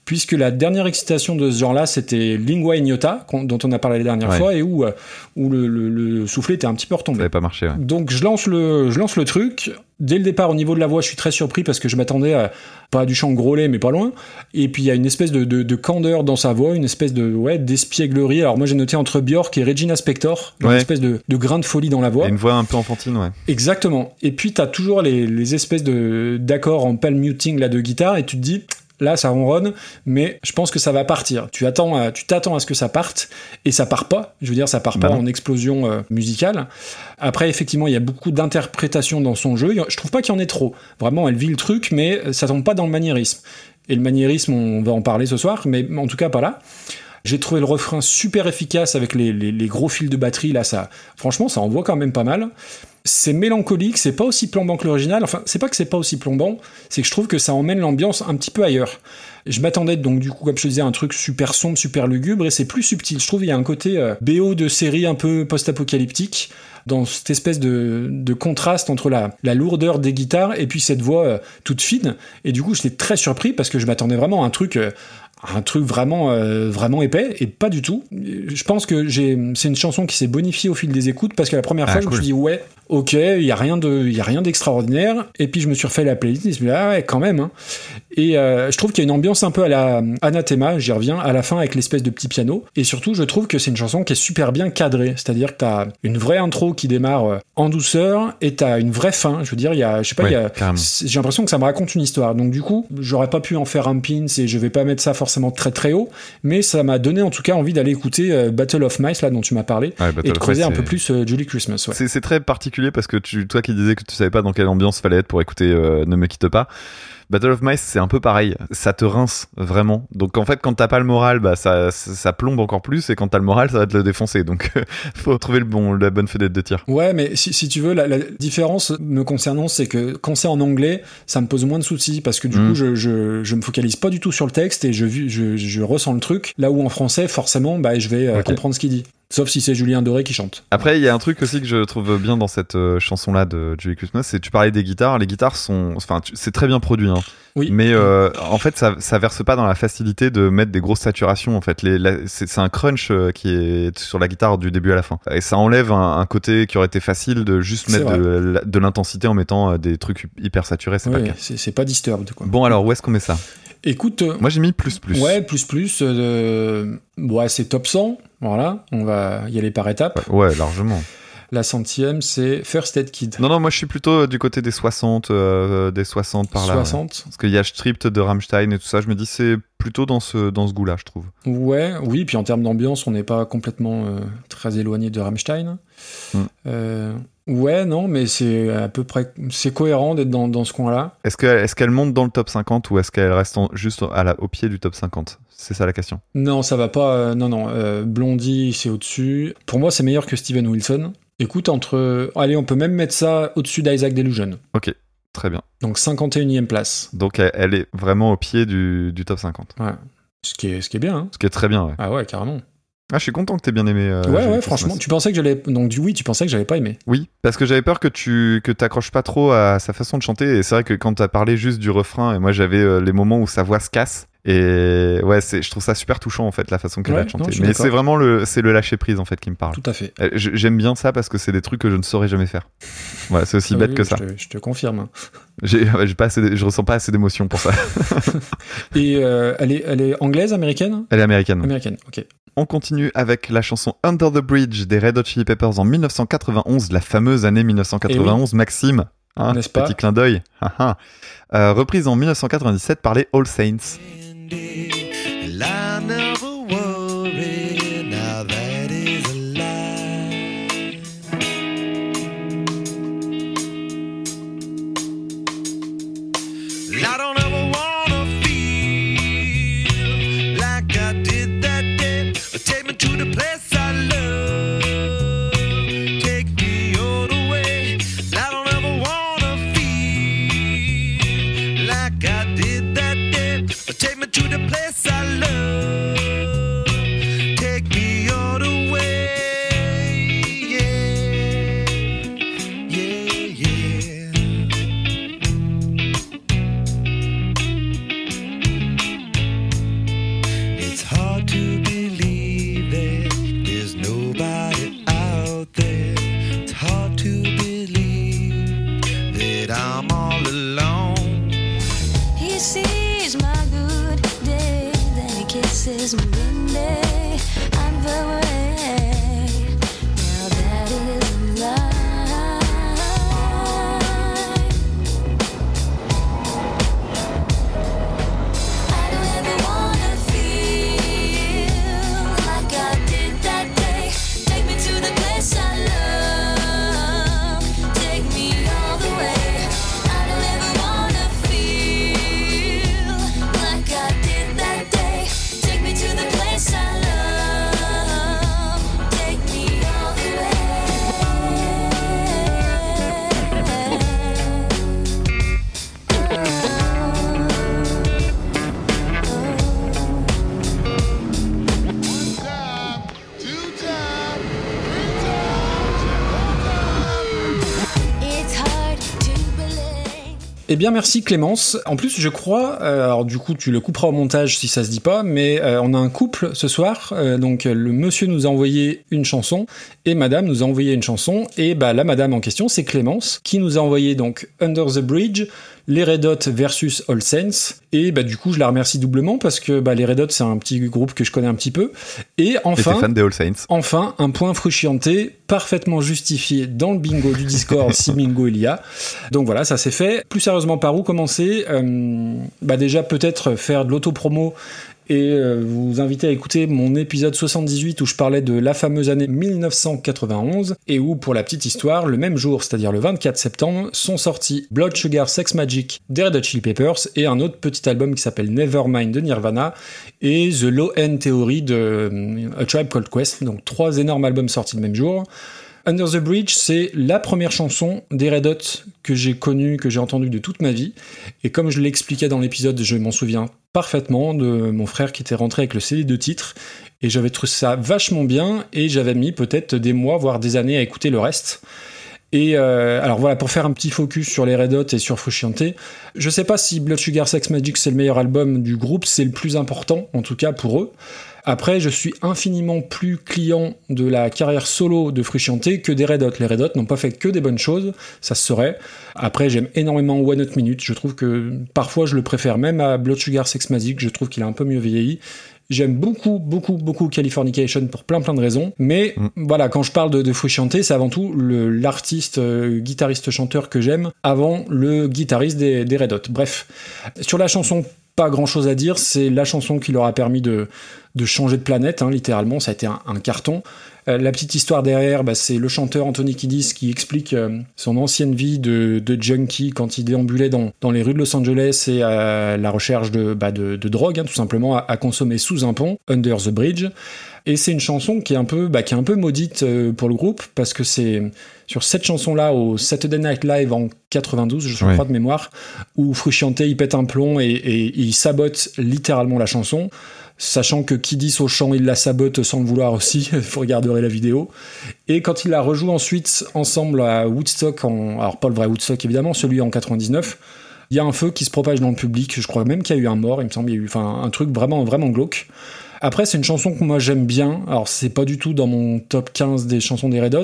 puisque la dernière excitation de ce genre-là, c'était Lingua Ignota, dont on a parlé la dernière Ouais. fois, et où, euh, où le, le- le soufflet était un petit peu Ça retombé. n'avait pas marché, ouais. Donc je lance, le, je lance le truc. Dès le départ, au niveau de la voix, je suis très surpris parce que je m'attendais à pas à du chant grôlé, mais pas loin. Et puis il y a une espèce de, de, de candeur dans sa voix, une espèce de ouais d'espièglerie. Alors moi j'ai noté entre Björk et Regina Spektor, une Ouais. espèce de, de grain de folie dans la voix. une voix un peu enfantine, ouais. Exactement. Et puis t'as toujours les, les espèces de d'accords en palm muting là de guitare et tu te dis là ça ronronne mais je pense que ça va partir. Tu attends à, tu t'attends à ce que ça parte et ça part pas. Je veux dire ça part Bah pas non. en explosion euh, musicale. Après effectivement il y a beaucoup d'interprétations dans son jeu. Je trouve pas qu'il y en ait trop. Vraiment elle vit le truc mais ça tombe pas dans le maniérisme. Et le maniérisme on va en parler ce soir mais en tout cas pas là. J'ai trouvé le refrain super efficace avec les, les- les gros fils de batterie. Là, ça, franchement, ça envoie quand même pas mal. C'est mélancolique, c'est pas aussi plombant que l'original. Enfin, c'est pas que c'est pas aussi plombant, c'est que je trouve que ça emmène l'ambiance un petit peu ailleurs. Je m'attendais donc du coup, comme je te disais, à un truc super sombre, super lugubre, et c'est plus subtil. Je trouve qu'il y a un côté euh, BO de série un peu post-apocalyptique dans cette espèce de, contraste entre la, la lourdeur des guitares et puis cette voix euh, toute fine. Et du coup, j'étais très surpris parce que je m'attendais vraiment à un truc, euh, un truc vraiment, euh, vraiment épais et pas du tout. Je pense que j'ai, c'est une chanson qui s'est bonifiée au fil des écoutes parce que la première Ah, fois, je me suis dit ouais, ok, il y a rien de, il y a rien d'extraordinaire. Et puis je me suis refait la playlist et je me suis dit ah ouais, quand même. hein. Et euh, je trouve qu'il y a une ambiance un peu à la Anathema, j'y reviens, à la fin avec l'espèce de petit piano. Et surtout, je trouve que c'est une chanson qui est super bien cadrée. C'est-à-dire que t'as une vraie intro qui démarre euh, en douceur et t'as une vraie fin. Je veux dire, il y a, je sais pas, Ouais, j'ai l'impression que ça me raconte une histoire. Donc du coup, j'aurais pas pu en faire un pins et je vais pas mettre ça forcément très très haut, mais ça m'a donné en tout cas envie d'aller écouter euh, Battle of Mice là dont tu m'as parlé Ouais, et de creuser un peu plus euh, Julie Christmas. Ouais. C'est c'est très particulier parce que tu, toi qui disais que tu savais pas dans quelle ambiance fallait être pour écouter euh, Ne me quitte pas. Battle of Mice, c'est un peu pareil. Ça te rince vraiment. Donc en fait, quand t'as pas le moral, bah ça, ça, plombe encore plus, et quand t'as le moral, ça va te le défoncer. Donc faut trouver le bon, la bonne fenêtre de tir. Ouais, mais si, si tu veux, la, la différence me concernant, c'est que quand c'est en anglais, ça me pose moins de soucis parce que du Mm. coup, je, je, je me focalise pas du tout sur le texte et je, je, je ressens le truc. Là où en français, forcément, bah, je vais euh, comprendre ce qu'il dit. Sauf si c'est Julien Doré qui chante. Après, il y a un truc aussi que je trouve bien dans cette euh, chanson-là de Julie Christmas, c'est tu parlais des guitares. Les guitares sont, enfin, c'est très bien produit, hein. Oui. Mais euh, en fait, ça, ça verse pas dans la facilité de mettre des grosses saturations. En fait, c'est un crunch euh, qui est sur la guitare du début à la fin, et ça enlève un, un côté qui aurait été facile de juste mettre de, l'intensité en mettant euh, des trucs hyper saturés. C'est pas Ouais, c'est pas disturbed, quoi. Bon, alors où est-ce qu'on met ça? Écoute, Moi, j'ai mis plus plus. ouais, plus plus, euh, ouais, c'est top 100. Voilà, on va y aller par étapes. Ouais, largement. La centième, c'est First Aid Kid. Non, non, moi je suis plutôt euh, du côté des 60, euh, des 60 par là. ouais. 60. Parce qu'il y a Stripped de Rammstein et tout ça, je me dis c'est plutôt dans ce, dans ce goût-là, je trouve. Ouais, oui, puis en termes d'ambiance, on n'est pas complètement euh, très éloigné de Rammstein. Mm. Euh, ouais, non, mais c'est à peu près, c'est cohérent d'être dans, dans ce coin-là. Est-ce qu'elle est qu'elle monte dans le top 50 ou est-ce qu'elle reste en- juste à la, au pied du top 50 C'est ça la question. Non, ça va pas. non, non. Blondie, c'est au-dessus. Pour moi, c'est meilleur que Steven Wilson. Écoute, entre, allez, on peut même mettre ça au-dessus d'Isaac Delusion. Ok, très bien. Donc 51e place. Donc elle, est vraiment au pied du, du top 50. Ouais. Ce qui est, ce qui est bien. Hein. Ce qui est très bien, ouais. Ah ouais, carrément. Ah, je suis content que t'aies bien aimé. euh, ouais, ouais, franchement. Tu pensais que j'allais. Donc, du oui, tu pensais que j'allais pas aimé. Oui, parce que j'avais peur que tu que t'accroches pas trop à sa façon de chanter. Et c'est vrai que quand t'as parlé juste du refrain, et moi j'avais euh, les moments où sa voix se casse. Et ouais, je trouve ça super touchant en fait la façon qu'elle Ouais, a suis Mais c'est vraiment le, c'est le lâcher prise en fait qui me parle. Tout à fait. Euh, J'aime bien ça parce que c'est des trucs que je ne saurais jamais faire. Voilà, c'est aussi Ah bête oui, que je ça. te- je te confirme. J'ai, ouais, j'ai pas assez de- je ressens pas assez d'émotion pour ça. Et euh, elle, est, elle est anglaise, américaine? Elle est américaine. Américaine, ok. On continue avec la chanson Under the Bridge des Red Hot Chili Peppers en 1991, la fameuse année 1991, Maxime. hein, N'est-ce pas? Petit clin d'œil. Ah, ah. Euh, reprise en 1997 par les All Saints. And I never mesmo. Eh bien, merci Clémence. En plus, je crois, euh, alors du coup, tu le couperas au montage si ça se dit pas, mais euh, on a un couple ce soir. Euh, donc, le monsieur nous a envoyé une chanson et madame nous a envoyé une chanson. Et bah, la madame en question, c'est Clémence qui nous a envoyé donc Under the Bridge, les Red Hot versus All Saints. Et bah, du coup, je la remercie doublement parce que bah, les Red Hot, c'est un petit groupe que je connais un petit peu. Et enfin. t'es fan des All Saints. Enfin, un point fruscianté parfaitement justifié dans le bingo du Discord si bingo il y a. Donc voilà, ça s'est fait. Plus sérieusement, par où commencer? Euh, Bah déjà peut-être faire de l'autopromo et euh, vous inviter à écouter mon épisode 78 où je parlais de la fameuse année 1991 et où, pour la petite histoire, le même jour, c'est-à-dire le 24 septembre, sont sortis Blood Sugar Sex Magic des Red Hot Chili Peppers et un autre petit album qui s'appelle Nevermind de Nirvana et The Low End Theory de euh, A Tribe Called Quest. Donc trois énormes albums sortis le même jour. Under the Bridge, c'est la première chanson des Red Hot que j'ai connue, que j'ai entendue de toute ma vie. Et comme je l'expliquais dans l'épisode, je m'en souviens parfaitement de mon frère qui était rentré avec le CD de titre. Et j'avais trouvé ça vachement bien et j'avais mis peut-être des mois, voire des années à écouter le reste. Et euh, alors voilà, pour faire un petit focus sur les Red Hot et sur Frusciante, je sais pas si Blood Sugar Sex Magic c'est le meilleur album du groupe, c'est le plus important en tout cas pour eux. Après, je suis infiniment plus client de la carrière solo de Frusciante que des Red Hot. Les Red Hot n'ont pas fait que des bonnes choses, ça se saurait. Après, j'aime énormément One Hot Minute. Je trouve que parfois je le préfère même à Blood Sugar Sex Magic. Je trouve qu'il a un peu mieux vieilli. J'aime beaucoup, beaucoup, beaucoup Californication pour plein, plein de raisons. Mais voilà, quand je parle de, de Frusciante, c'est avant tout l'artiste, euh, guitariste, chanteur que j'aime avant le guitariste des, des Red Hot. Bref, sur la chanson, pas grand chose à dire. C'est la chanson qui leur a permis de, de changer de planète, hein, littéralement. Ça a été un, un carton. Euh, la petite histoire derrière, bah, c'est le chanteur Anthony Kiddis qui explique euh, son ancienne vie de, de junkie quand il déambulait dans, dans les rues de Los Angeles et à la recherche de, bah, de, de drogue, hein, tout simplement, à, à consommer sous un pont, Under the Bridge. Et c'est une chanson qui est un peu, bah, qui est un peu maudite euh, pour le groupe parce que c'est sur cette chanson-là au Saturday Night Live en 92, je Ouais. crois de mémoire, où Frusciante il pète un plomb et, et il sabote littéralement la chanson. Sachant que qui dit au chant, il la sabote sans le vouloir aussi, vous regarderez la vidéo. Et quand il la rejoue ensuite ensemble à Woodstock, en, alors pas le vrai Woodstock évidemment, celui en 99, il y a un feu qui se propage dans le public. Je crois même qu'il y a eu un mort, il me semble, il y a eu enfin, un truc vraiment, vraiment glauque. Après, c'est une chanson que moi j'aime bien. Alors, c'est pas du tout dans mon top 15 des chansons des Red Hot,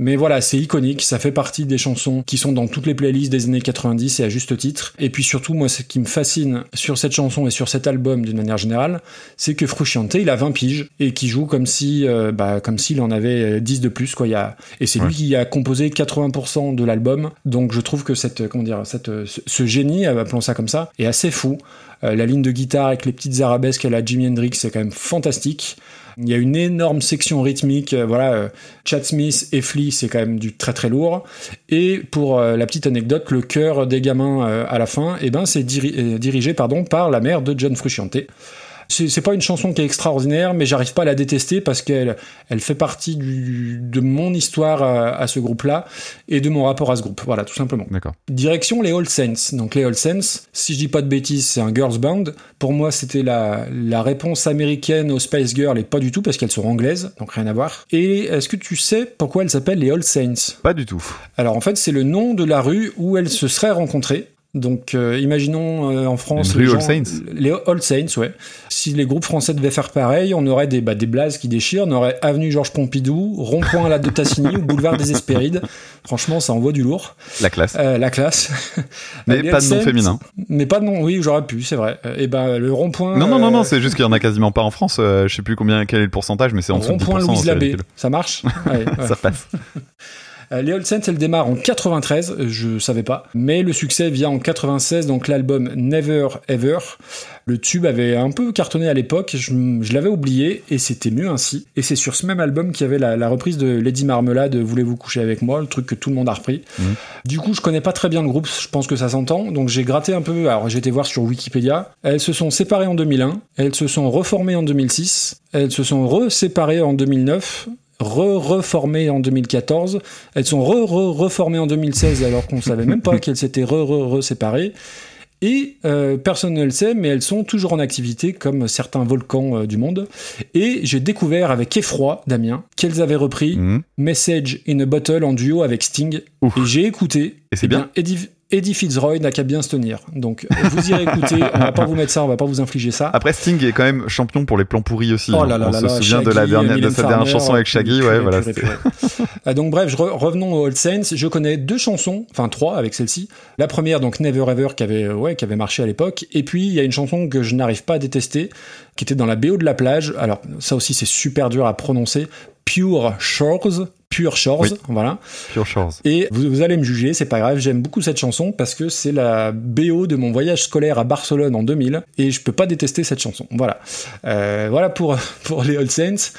Mais voilà, c'est iconique, ça fait partie des chansons qui sont dans toutes les playlists des années 90 et à juste titre. Et puis surtout, moi, ce qui me fascine sur cette chanson et sur cet album d'une manière générale, c'est que Frusciante, il a 20 piges et qui joue comme si, euh, bah, comme s'il en avait 10 de plus, quoi. Il y a... Et c'est Ouais. lui qui a composé 80% de l'album. Donc je trouve que cette, comment dire, cette, ce- génie, euh, appelons ça comme ça, est assez fou. Euh, la ligne de guitare avec les petites arabesques à la Jimi Hendrix, c'est quand même fantastique. Il y a une énorme section rythmique, euh, voilà, euh, Chad Smith et Flea, c'est quand même du très très lourd. Et pour la petite anecdote, le chœur des gamins à la fin, eh ben, c'est diri- dirigé pardon, par la mère de John Frusciante. C'est pas une chanson qui est extraordinaire, mais j'arrive pas à la détester parce qu'elle elle fait partie du, de mon histoire à, à ce groupe-là et de mon rapport à ce groupe. Voilà, tout simplement. D'accord. Direction les All Saints. Donc les All Saints, si je dis pas de bêtises, c'est un girls band. Pour moi, c'était la, la réponse américaine aux Spice Girls et pas du tout parce qu'elles sont anglaises, donc rien à voir. Et est-ce que tu sais pourquoi elles s'appellent les All Saints? Pas du tout. Alors en fait, c'est le nom de la rue où elles se seraient rencontrées. Donc euh, imaginons euh, en France les gens- Saints les All Saints, ouais. Si les groupes français devaient faire pareil, on aurait des, bah, des blazes qui déchirent, on aurait avenue Georges Pompidou, rond-point à la de Tassigny ou boulevard des Hespérides. Franchement, ça envoie du lourd. La classe. Euh, la classe. Mais pas de nom féminin. Mais pas de nom, oui, j'aurais pu, c'est vrai. Et ben le rond-point. Non, non, non, non, c'est juste qu'il y en a quasiment pas en France. je sais plus combien, quel est le pourcentage, mais c'est en dessous de 10%. Rond-point Louise Labbé. Ça marche Ouais, ouais. Ça passe. Euh, Les All Saints, elle démarre en 93, euh, je savais pas, mais le succès vient en 96, donc l'album Never Ever. Le tube avait un peu cartonné à l'époque, je, l'avais oublié, et c'était mieux ainsi. Et c'est sur ce même album qu'il y avait la, la reprise de Lady Marmelade, Voulez-vous coucher avec moi, le truc que tout le monde a repris. Mhm. Du coup, je connais pas très bien le groupe, je pense que ça s'entend, donc j'ai gratté un peu, alors j'ai été voir sur Wikipédia. Elles se sont séparées en 2001, elles se sont reformées en 2006, elles se sont re-séparées en 2009, re-reformées en 2014, elles sont re-re-reformées en 2016 alors qu'on savait même pas qu'elles s'étaient re-re-re-séparées. Et euh, personne ne le sait, mais elles sont toujours en activité comme certains volcans euh, du monde. Et j'ai découvert avec effroi, Damien, qu'elles avaient repris Mhm. Message in a Bottle en duo avec Sting. Ouf. Et j'ai écouté. Et c'est Eh bien Eddie, Fitzroy n'a qu'à bien se tenir. Donc vous irez écouter. On va pas vous mettre ça, on va pas vous infliger ça. Après, Sting est quand même champion pour les plans pourris aussi. Oh hein. là là On là se là, souvient de, la Shaggy, dernière, de sa dernière chanson avec Shaggy. purée, Ouais, voilà. purée, c'était- purée. Euh, donc bref, je re- revenons aux Old Saints. Je connais deux chansons, enfin trois avec celle-ci. La première, donc Never Ever, qui avait, ouais, qui avait marché à l'époque. Et puis il y a une chanson que je n'arrive pas à détester, qui était dans la BO de la plage. Alors ça aussi, c'est super dur à prononcer. Pure Shores, Pure Shores, Oui. voilà. Pure Shores. Et vous, vous allez me juger, c'est pas grave, j'aime beaucoup cette chanson parce que c'est la BO de mon voyage scolaire à Barcelone en 2000 et je peux pas détester cette chanson. Voilà. Euh, voilà pour, pour les All Saints.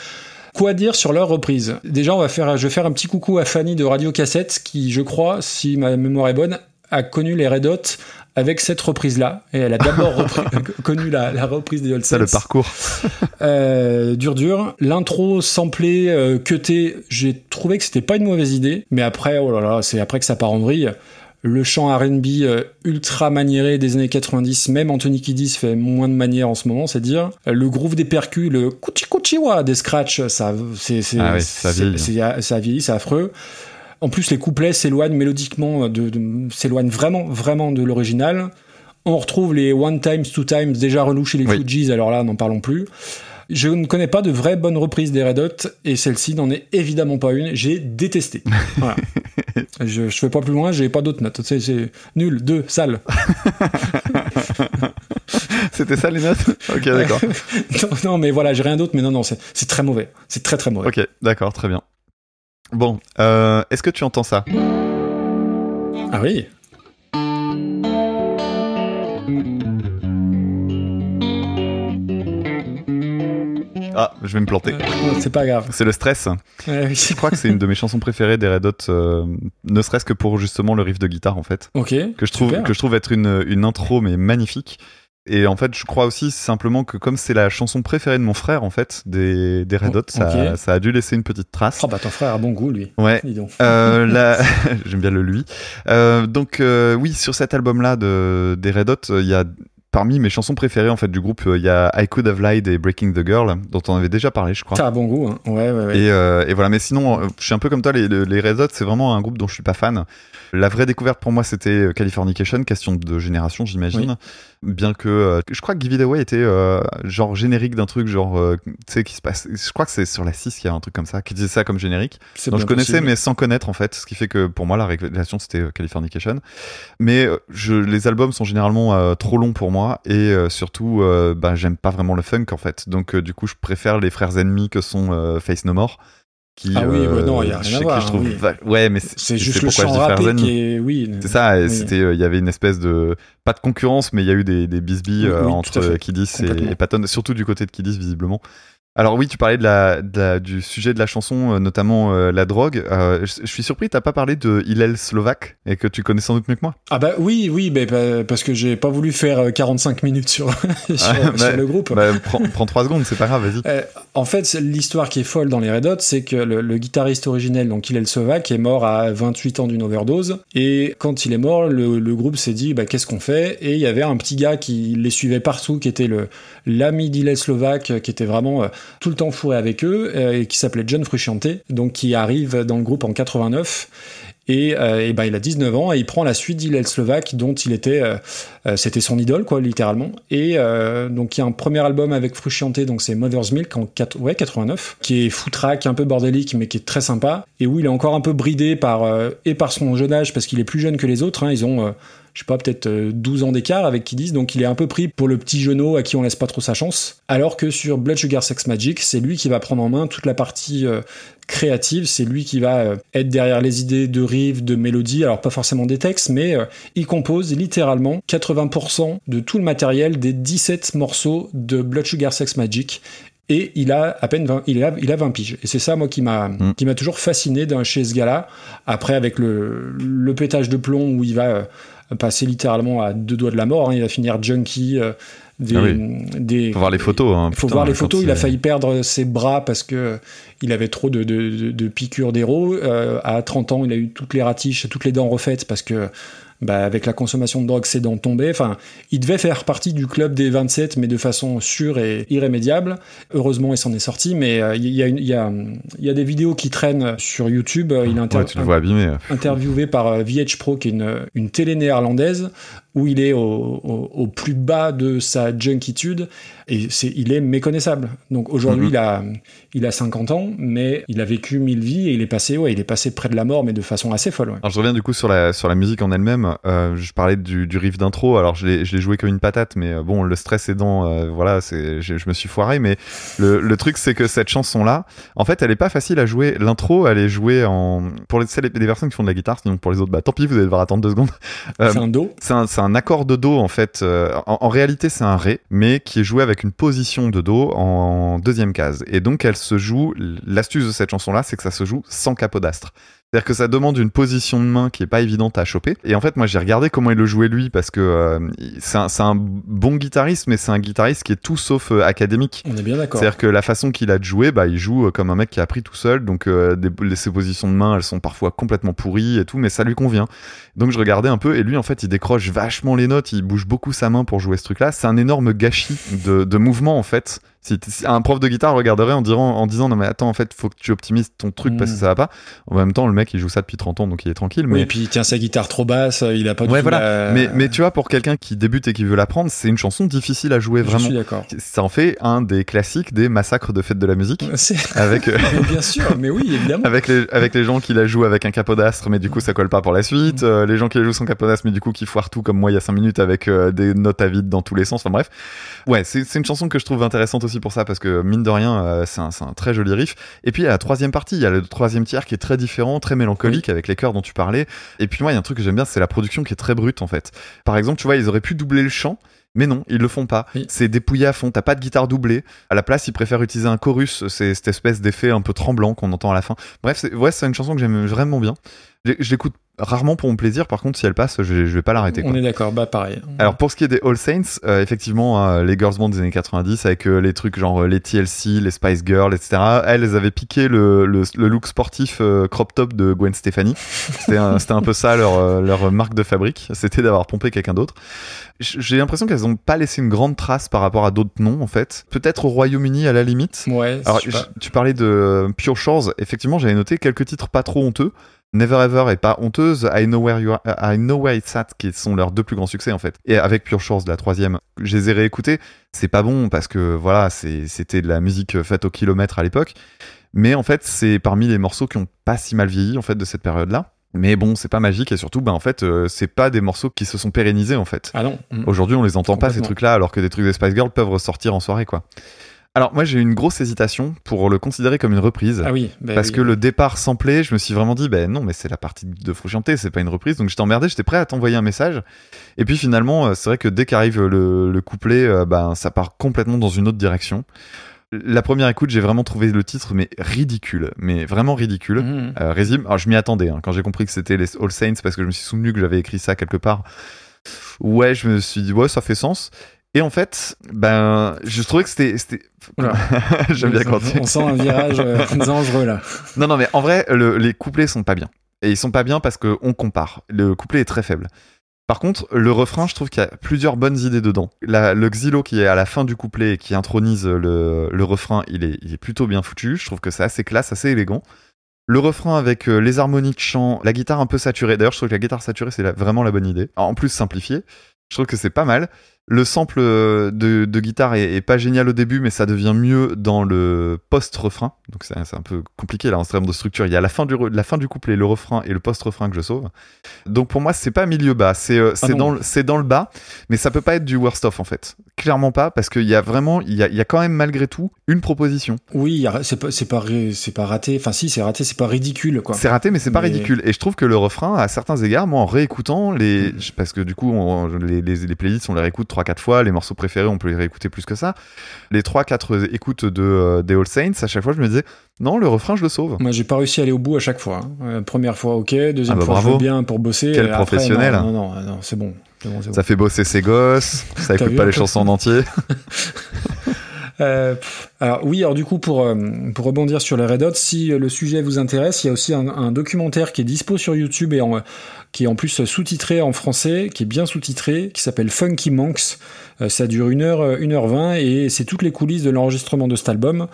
Quoi dire sur leur reprise? Déjà, on va faire, je vais faire un petit coucou à Fanny de Radio Cassette qui, je crois, si ma mémoire est bonne, a connu les Red Hot avec cette reprise-là. Et elle a d'abord connu la, la reprise des Ça, Saints. le parcours. Euh, dur dur. L'intro samplé, euh, cuté, j'ai trouvé que c'était pas une mauvaise idée. Mais après, oh là là, c'est après que ça part en vrille. Le chant R&B euh, ultra maniéré des années 90, même Anthony Kiddis fait moins de manière en ce moment, c'est dire. Euh, Le groove des percus, le kuchi kuchiwa des scratchs, ça, c'est, c'est, Ah oui, c'est- ça vieillit, c'est affreux. En plus, les couplets s'éloignent mélodiquement, de, de- s'éloignent vraiment, vraiment de l'original. On retrouve les one times, two times déjà relous chez les Oui. Fugees, alors là, n'en parlons plus. Je ne connais pas de vraie bonne reprise des Red Hot, et celle-ci n'en est évidemment pas une. J'ai détesté. Voilà. je, je fais pas plus loin, j'ai pas d'autres notes. C'est, nul, deux, sale. C'était ça les notes? Ok, d'accord. non, non, mais voilà, j'ai rien d'autre, mais non, non, c'est très mauvais. C'est très très mauvais. Ok, d'accord, très bien. Bon, euh, est-ce que tu entends ça? Ah oui Ah, je vais me planter. Euh, C'est pas grave. C'est le stress. Ouais, oui. Je crois que c'est une de mes chansons préférées des Red Hot, euh, ne serait-ce que pour justement le riff de guitare en fait, Ok. que je trouve super. que je trouve être une, une intro mais magnifique. Et en fait, je crois aussi simplement que comme c'est la chanson préférée de mon frère en fait des, des Red Hot, ça, ça a dû laisser une petite trace. Oh bah ton frère a bon goût, lui. Ouais. Euh, la- J'aime bien le lui. Euh, donc euh, oui, sur cet album-là de... des Red Hot, il y a parmi mes chansons préférées en fait du groupe, euh, il y a I Could Have Lied et Breaking the Girl, dont on avait déjà parlé, je crois. T'as un bon goût, hein. Ouais, ouais, ouais. Et, euh, et voilà, mais sinon, euh, je suis un peu comme toi, les, les Red Hot, c'est vraiment un groupe dont je suis pas fan. La vraie découverte pour moi, c'était Californication, question de génération, j'imagine. Bien que je crois que Give It Away était genre générique d'un truc, genre, tu sais, qui se passe. Je crois que c'est sur la 6 qu'il y a un truc comme ça, qui disait ça comme générique. Donc je connaissais, possible. mais sans connaître en fait, ce qui fait que pour moi la révélation c'était Californication. Mais je, les albums sont généralement trop longs pour moi et euh, surtout, euh, bah, j'aime pas vraiment le funk en fait. Donc euh, du coup, je préfère les frères ennemis que sont Face No More. Qui, Ah oui, ouais, non, y a rien à voir, je trouve oui. va- Ouais, mais C'est juste le chant rappé qui est. Oui. C'est ça, Oui. c'était, il y avait une espèce de, pas de concurrence, mais il y a eu des, des Oui, entre Complètement. et, et Patton, surtout du côté de Kiddis visiblement. Alors oui, tu parlais de la, de la- du sujet de la chanson, euh, notamment euh, la drogue. Euh, je, je suis surpris, t'as pas parlé de Hillel Slovak et que tu connais sans doute mieux que moi. Ah bah oui, oui, mais bah, parce que j'ai pas voulu faire euh, 45 minutes sur, sur bah, le groupe. Bah, prends, prends trois secondes, c'est pas grave, vas-y. En fait, l'histoire qui est folle dans les Red Hot, c'est que le, le guitariste originel, donc Hillel Slovak, est mort à 28 ans d'une overdose. Et quand il est mort, le, le groupe s'est dit, bah, qu'est-ce qu'on fait? Et il y avait un petit gars qui les suivait partout, qui était l'ami d'Hillel Slovak, euh, qui était vraiment tout le temps fourré avec eux, euh, et qui s'appelait John Frusciante, donc qui arrive dans le groupe en 89. Et, euh, et ben, il a 19 ans et il prend la suite d'Hillel Slovak, dont il était, euh, euh, c'était son idole, quoi, littéralement. Et euh, donc, il y a un premier album avec Frusciante, donc c'est Mother's Milk en quatre- ouais, 89, qui est foutraque, un peu bordélique, mais qui est très sympa. Et où il est encore un peu bridé par, euh, et par son jeune âge, parce qu'il est plus jeune que les autres. hein. ils ont, je sais pas, peut-être euh, 12 ans d'écart avec qui disent, donc il est un peu pris pour le petit genou à qui on laisse pas trop sa chance. Alors que sur Blood Sugar Sex Magic, c'est lui qui va prendre en main toute la partie euh, créative, c'est lui qui va euh, être derrière les idées de riffs, de mélodies, alors pas forcément des textes, mais euh, il compose littéralement 80% de tout le matériel des 17 morceaux de Blood Sugar Sex Magic. Et il a à peine 20, il a, il a 20 piges. Et c'est ça, moi, qui m'a, Mm. qui m'a toujours fasciné chez ce gars-là. Après, avec le, le pétage de plomb où il va euh, passer littéralement à deux doigts de la mort, hein, il va finir junkie, euh, des, Ah oui. des, Faut voir les photos. Hein, il faut putain, voir les photos. Il a failli perdre ses bras parce que il avait trop de, de, de- de piqûres d'héros. Euh, à 30 ans, il a eu toutes les ratiches, toutes les dents refaites parce que bah, avec la consommation de drogue, dents tombaient. Enfin, il devait faire partie du club des 27, mais de façon sûre et irrémédiable. Heureusement, il s'en est sorti. Mais euh, il y, y, a, y a des vidéos qui traînent sur YouTube. Il est inter- Ouais, abîmé. interviewé par euh, VH Pro, qui est une, une télé néerlandaise, où il est au, au- au plus bas de sa junkitude, et il est méconnaissable. Donc aujourd'hui, Mhm. il, a, il a 50 ans, mais il a vécu mille vies, et il est passé, ouais, il est passé près de la mort, mais de façon assez folle. ouais. Alors je reviens du coup sur la, sur la musique en elle-même. Euh, je parlais du, du riff d'intro. Alors je l'ai je l'ai joué comme une patate, mais euh, bon, le stress aidant, euh, voilà, c'est je, je me suis foiré. Mais le, le truc c'est que cette chanson-là, en fait, elle est pas facile à jouer. L'intro, elle est jouée en pour les, celles- les personnes qui font de la guitare. Sinon pour les autres, bah tant pis, vous allez devoir attendre deux secondes. Euh, C'est un do. c'est un, c'est un accord de do en fait. En, en réalité, c'est un ré, mais qui est joué avec une position de do en deuxième case. Et donc, elle se joue. L'astuce de cette chanson-là, c'est que ça se joue sans capodastre. C'est-à-dire que ça demande une position de main qui est pas évidente à choper. Et en fait, moi, j'ai regardé comment il le jouait lui parce que euh, c'est un, bon guitariste, mais c'est un guitariste qui est tout sauf euh, académique. On est bien d'accord. C'est-à-dire que la façon qu'il a de jouer, bah, il joue euh, comme un mec qui a appris tout seul, donc euh, des- ses positions de main, elles sont parfois complètement pourries et tout, mais ça lui convient. Donc je regardais un peu, et lui, en fait, il décroche vachement les notes, il bouge beaucoup sa main pour jouer ce truc-là. C'est un énorme gâchis de, de mouvement, en fait. Si, un prof de guitare regarderait en, dirant, en disant, non mais attends, en fait, faut que tu optimises ton truc parce que Mm. ça va pas. En même temps, le mec, il joue ça depuis 30 ans, donc il est tranquille. Oui, Mais et puis il tient sa guitare trop basse, il a pas du Ouais, tout voilà. la- mais, mais tu vois, pour quelqu'un qui débute et qui veut l'apprendre, c'est une chanson difficile à jouer Je vraiment. suis d'accord. Ça en fait un des classiques des massacres de fête de la musique. Avec, euh, bien sûr, mais oui, évidemment. avec, les, avec les gens qui la jouent avec un capodastre, mais du coup ça colle pas pour la Mm. suite. euh, les gens qui la jouent sans capodastre, mais du coup qui foirent tout comme moi il y a 5 minutes avec euh, des notes à vide dans tous les sens. Enfin bref. Ouais, c'est c'est une chanson que je trouve intéressante aussi pour ça, parce que mine de rien, euh, c'est un, très joli riff. Et puis il y a la troisième partie, il y a le troisième tiers qui est très différent, très mélancolique avec les chœurs dont tu parlais. Et puis moi, il y a un truc que j'aime bien, c'est la production qui est très brute en fait. Par exemple, tu vois, ils auraient pu doubler le chant. Mais non, ils le font pas. Oui. C'est dépouillé à fond. T'as pas de guitare doublée. À la place, ils préfèrent utiliser un chorus. C'est cette espèce d'effet un peu tremblant qu'on entend à la fin. Bref, ouais, c'est une chanson que j'aime vraiment bien. Je, l'écoute rarement pour mon plaisir, par contre, si elle passe, je, je vais pas l'arrêter. quoi. On est d'accord, bah pareil. Alors pour ce qui est des All Saints, euh, effectivement, euh, les girls band des années 90 avec euh, les trucs genre euh, les TLC, les Spice Girls, etc. Elles, elles avaient piqué le, le, le look sportif crop top de Gwen Stefani. C'était un, c'était un peu ça leur, leur marque de fabrique. C'était d'avoir pompé quelqu'un d'autre. J'ai l'impression qu'elles ont pas laissé une grande trace par rapport à d'autres noms en fait. Peut-être au Royaume-Uni à la limite. Ouais, Alors, je tu parlais de Pure Shores. Effectivement, j'avais noté quelques titres pas trop honteux. Never Ever est pas honteuse. I Know Where You Are, I Know Where It's At, qui sont leurs deux plus grands succès en fait. Et avec Pure Shores, la troisième, je les ai réécoutés. C'est pas bon parce que voilà, c'était de la musique faite au kilomètre à l'époque. Mais en fait, c'est parmi les morceaux qui ont pas si mal vieilli en fait de cette période-là. Mais bon, c'est pas magique et surtout, bah en fait, euh, c'est pas des morceaux qui se sont pérennisés en fait. Ah non. mm. Aujourd'hui, on les entend pas ces trucs-là, alors que des trucs des Spice Girls peuvent ressortir en soirée, quoi. Alors moi, j'ai eu une grosse hésitation pour le considérer comme une reprise. Ah oui. bah Parce oui. que le départ samplé, je me suis vraiment dit, ben non, mais c'est la partie de Frusciante, c'est pas une reprise. Donc j'étais emmerdé, j'étais prêt à t'envoyer un message. Et puis finalement, euh, c'est vrai que dès qu'arrive le, le couplet, euh, ben ça part complètement dans une autre direction. La première écoute, j'ai vraiment trouvé le titre, mais ridicule, mais vraiment ridicule. Mhm. Euh, Résime, alors je m'y attendais hein, quand j'ai compris que c'était les All Saints parce que je me suis souvenu que j'avais écrit ça quelque part. Ouais, je me suis dit ouais, ça fait sens. Et en fait, ben, je trouvais que c'était. J'aime bien quand On sent un virage euh, dangereux là. Non, non, mais en vrai, le- les couplets sont pas bien. Et ils sont pas bien parce qu'on compare. Le couplet est très faible. Par contre, le refrain, je trouve qu'il y a plusieurs bonnes idées dedans. La- le xylo qui est à la fin du couplet et qui intronise le, le refrain, il est, il est plutôt bien foutu. Je trouve que c'est assez classe, assez élégant. Le refrain avec euh, les harmonies de chant, la guitare un peu saturée. D'ailleurs, je trouve que la guitare saturée, c'est vraiment la bonne idée. En plus, simplifié. Je trouve que c'est pas mal. Le sample euh, de, de guitare est, est pas génial au début, mais ça devient mieux dans le post-refrain. Donc c'est un peu compliqué là en termes de structure. Il y a la fin du, la fin du couplet, le refrain et le post-refrain que je sauve. Donc pour moi, c'est pas milieu bas, c'est euh, Ah dans, dans le bas, mais ça peut pas être du worst of en fait. Clairement pas, parce qu'il y a vraiment, il y a, y a quand même malgré tout une proposition. Oui, c'est pas, pas, pas raté. Enfin, si, c'est raté, c'est pas ridicule quoi. C'est raté, mais c'est pas Mais- ridicule. Et je trouve que le refrain, à certains égards, moi en réécoutant, les... Mm. parce que du coup, on- les, les, les playlists, on les réécoute 3-4 fois, les morceaux préférés, on peut les réécouter plus que ça. Les 3-4 écoutes de, euh, des All Saints, à chaque fois, je me disais, non, le refrain, je le sauve. Moi, j'ai pas réussi à aller au bout à chaque fois. hein. Euh, première fois, ok. Deuxième Ah bah fois, je bravo. veux bien pour bosser. Quel après, professionnel. Non, non, non, non, c'est bon. Ça fait bosser ses gosses, ça écoute pas les chansons en entier. Euh, alors oui, alors du coup pour euh, pour rebondir sur les Red Hot, si euh, le sujet vous intéresse, il y a aussi un, un documentaire qui est dispo sur YouTube et en, euh, qui est en plus sous-titré en français, qui est bien sous-titré, qui s'appelle Funky Monks. Ça dure 1 heure, 1 heure 20 et c'est toutes les coulisses de l'enregistrement de cet album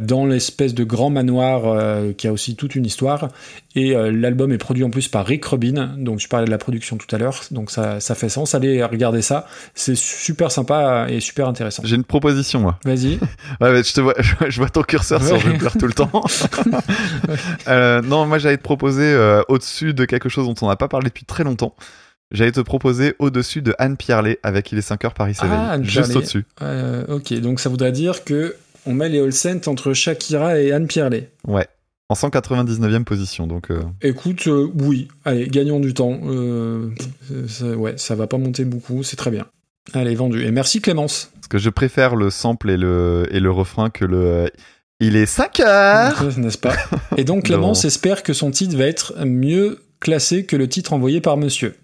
dans l'espèce de grand manoir euh, qui a aussi toute une histoire. Et euh, l'album est produit en plus par Rick Rubin, donc je parlais de la production tout à l'heure, donc ça, ça fait sens. Allez regarder ça, c'est super sympa et super intéressant. J'ai une proposition, moi. Vas-y. Ouais, mais je te vois, je, vois ton curseur sur Ouais. je pleure tout le temps. Euh, non, moi j'allais te proposer au-dessus de quelque chose dont on n'a pas parlé depuis très longtemps. J'allais te proposer au-dessus de Anne Pierlet avec Il est 5 heures Paris s'éveille. Ah, Juste au-dessus. Euh, ok, donc ça voudrait dire que on met les All Saints entre Shakira et Anne Pierlet. Ouais. En 199e position, donc euh, Écoute, euh, oui, allez, gagnons du temps. Euh, ça, ouais, ça va pas monter beaucoup, c'est très bien. Allez, vendu. Et merci Clémence. parce que je préfère le sample et le, et le refrain que le euh, Il est 5 heures N'est-ce pas Et donc Clémence espère que son titre va être mieux classé que le titre envoyé par monsieur.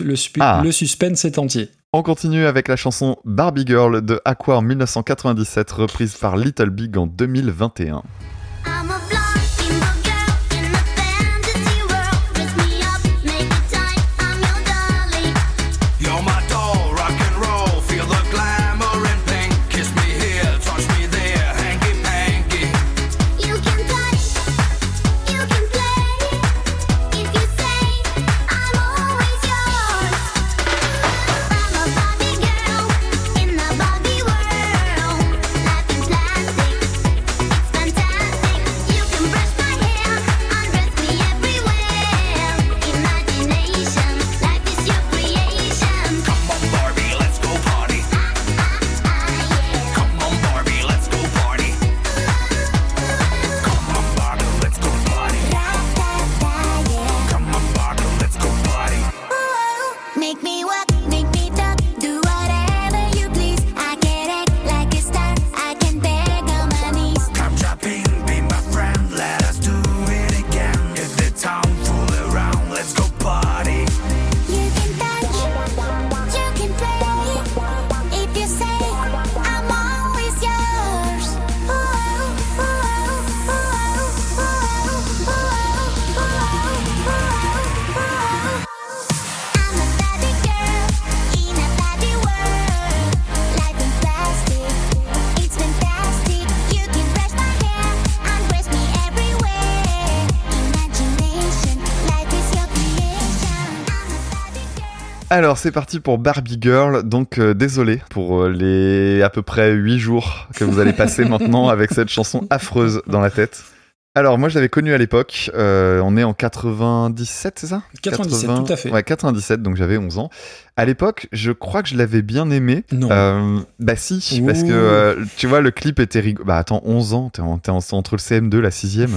Le, Ah. le suspense est entier. On continue avec la chanson Barbie Girl de Aqua en 1997, reprise par Little Big en 2021. Alors c'est parti pour Barbie Girl, donc euh, désolé pour euh, les à peu près 8 jours que vous allez passer maintenant avec cette chanson affreuse dans la tête. Alors moi je l'avais connue à l'époque, euh, on est en 97 c'est ça? 97, tout à fait. Ouais 97 donc j'avais 11 ans. À l'époque je crois que je l'avais bien aimé. Non. Euh, bah si, parce que tu vois le clip était rigolo. Bah attends 11 ans, t'es, en- t'es en- entre le CM2 la 6ème.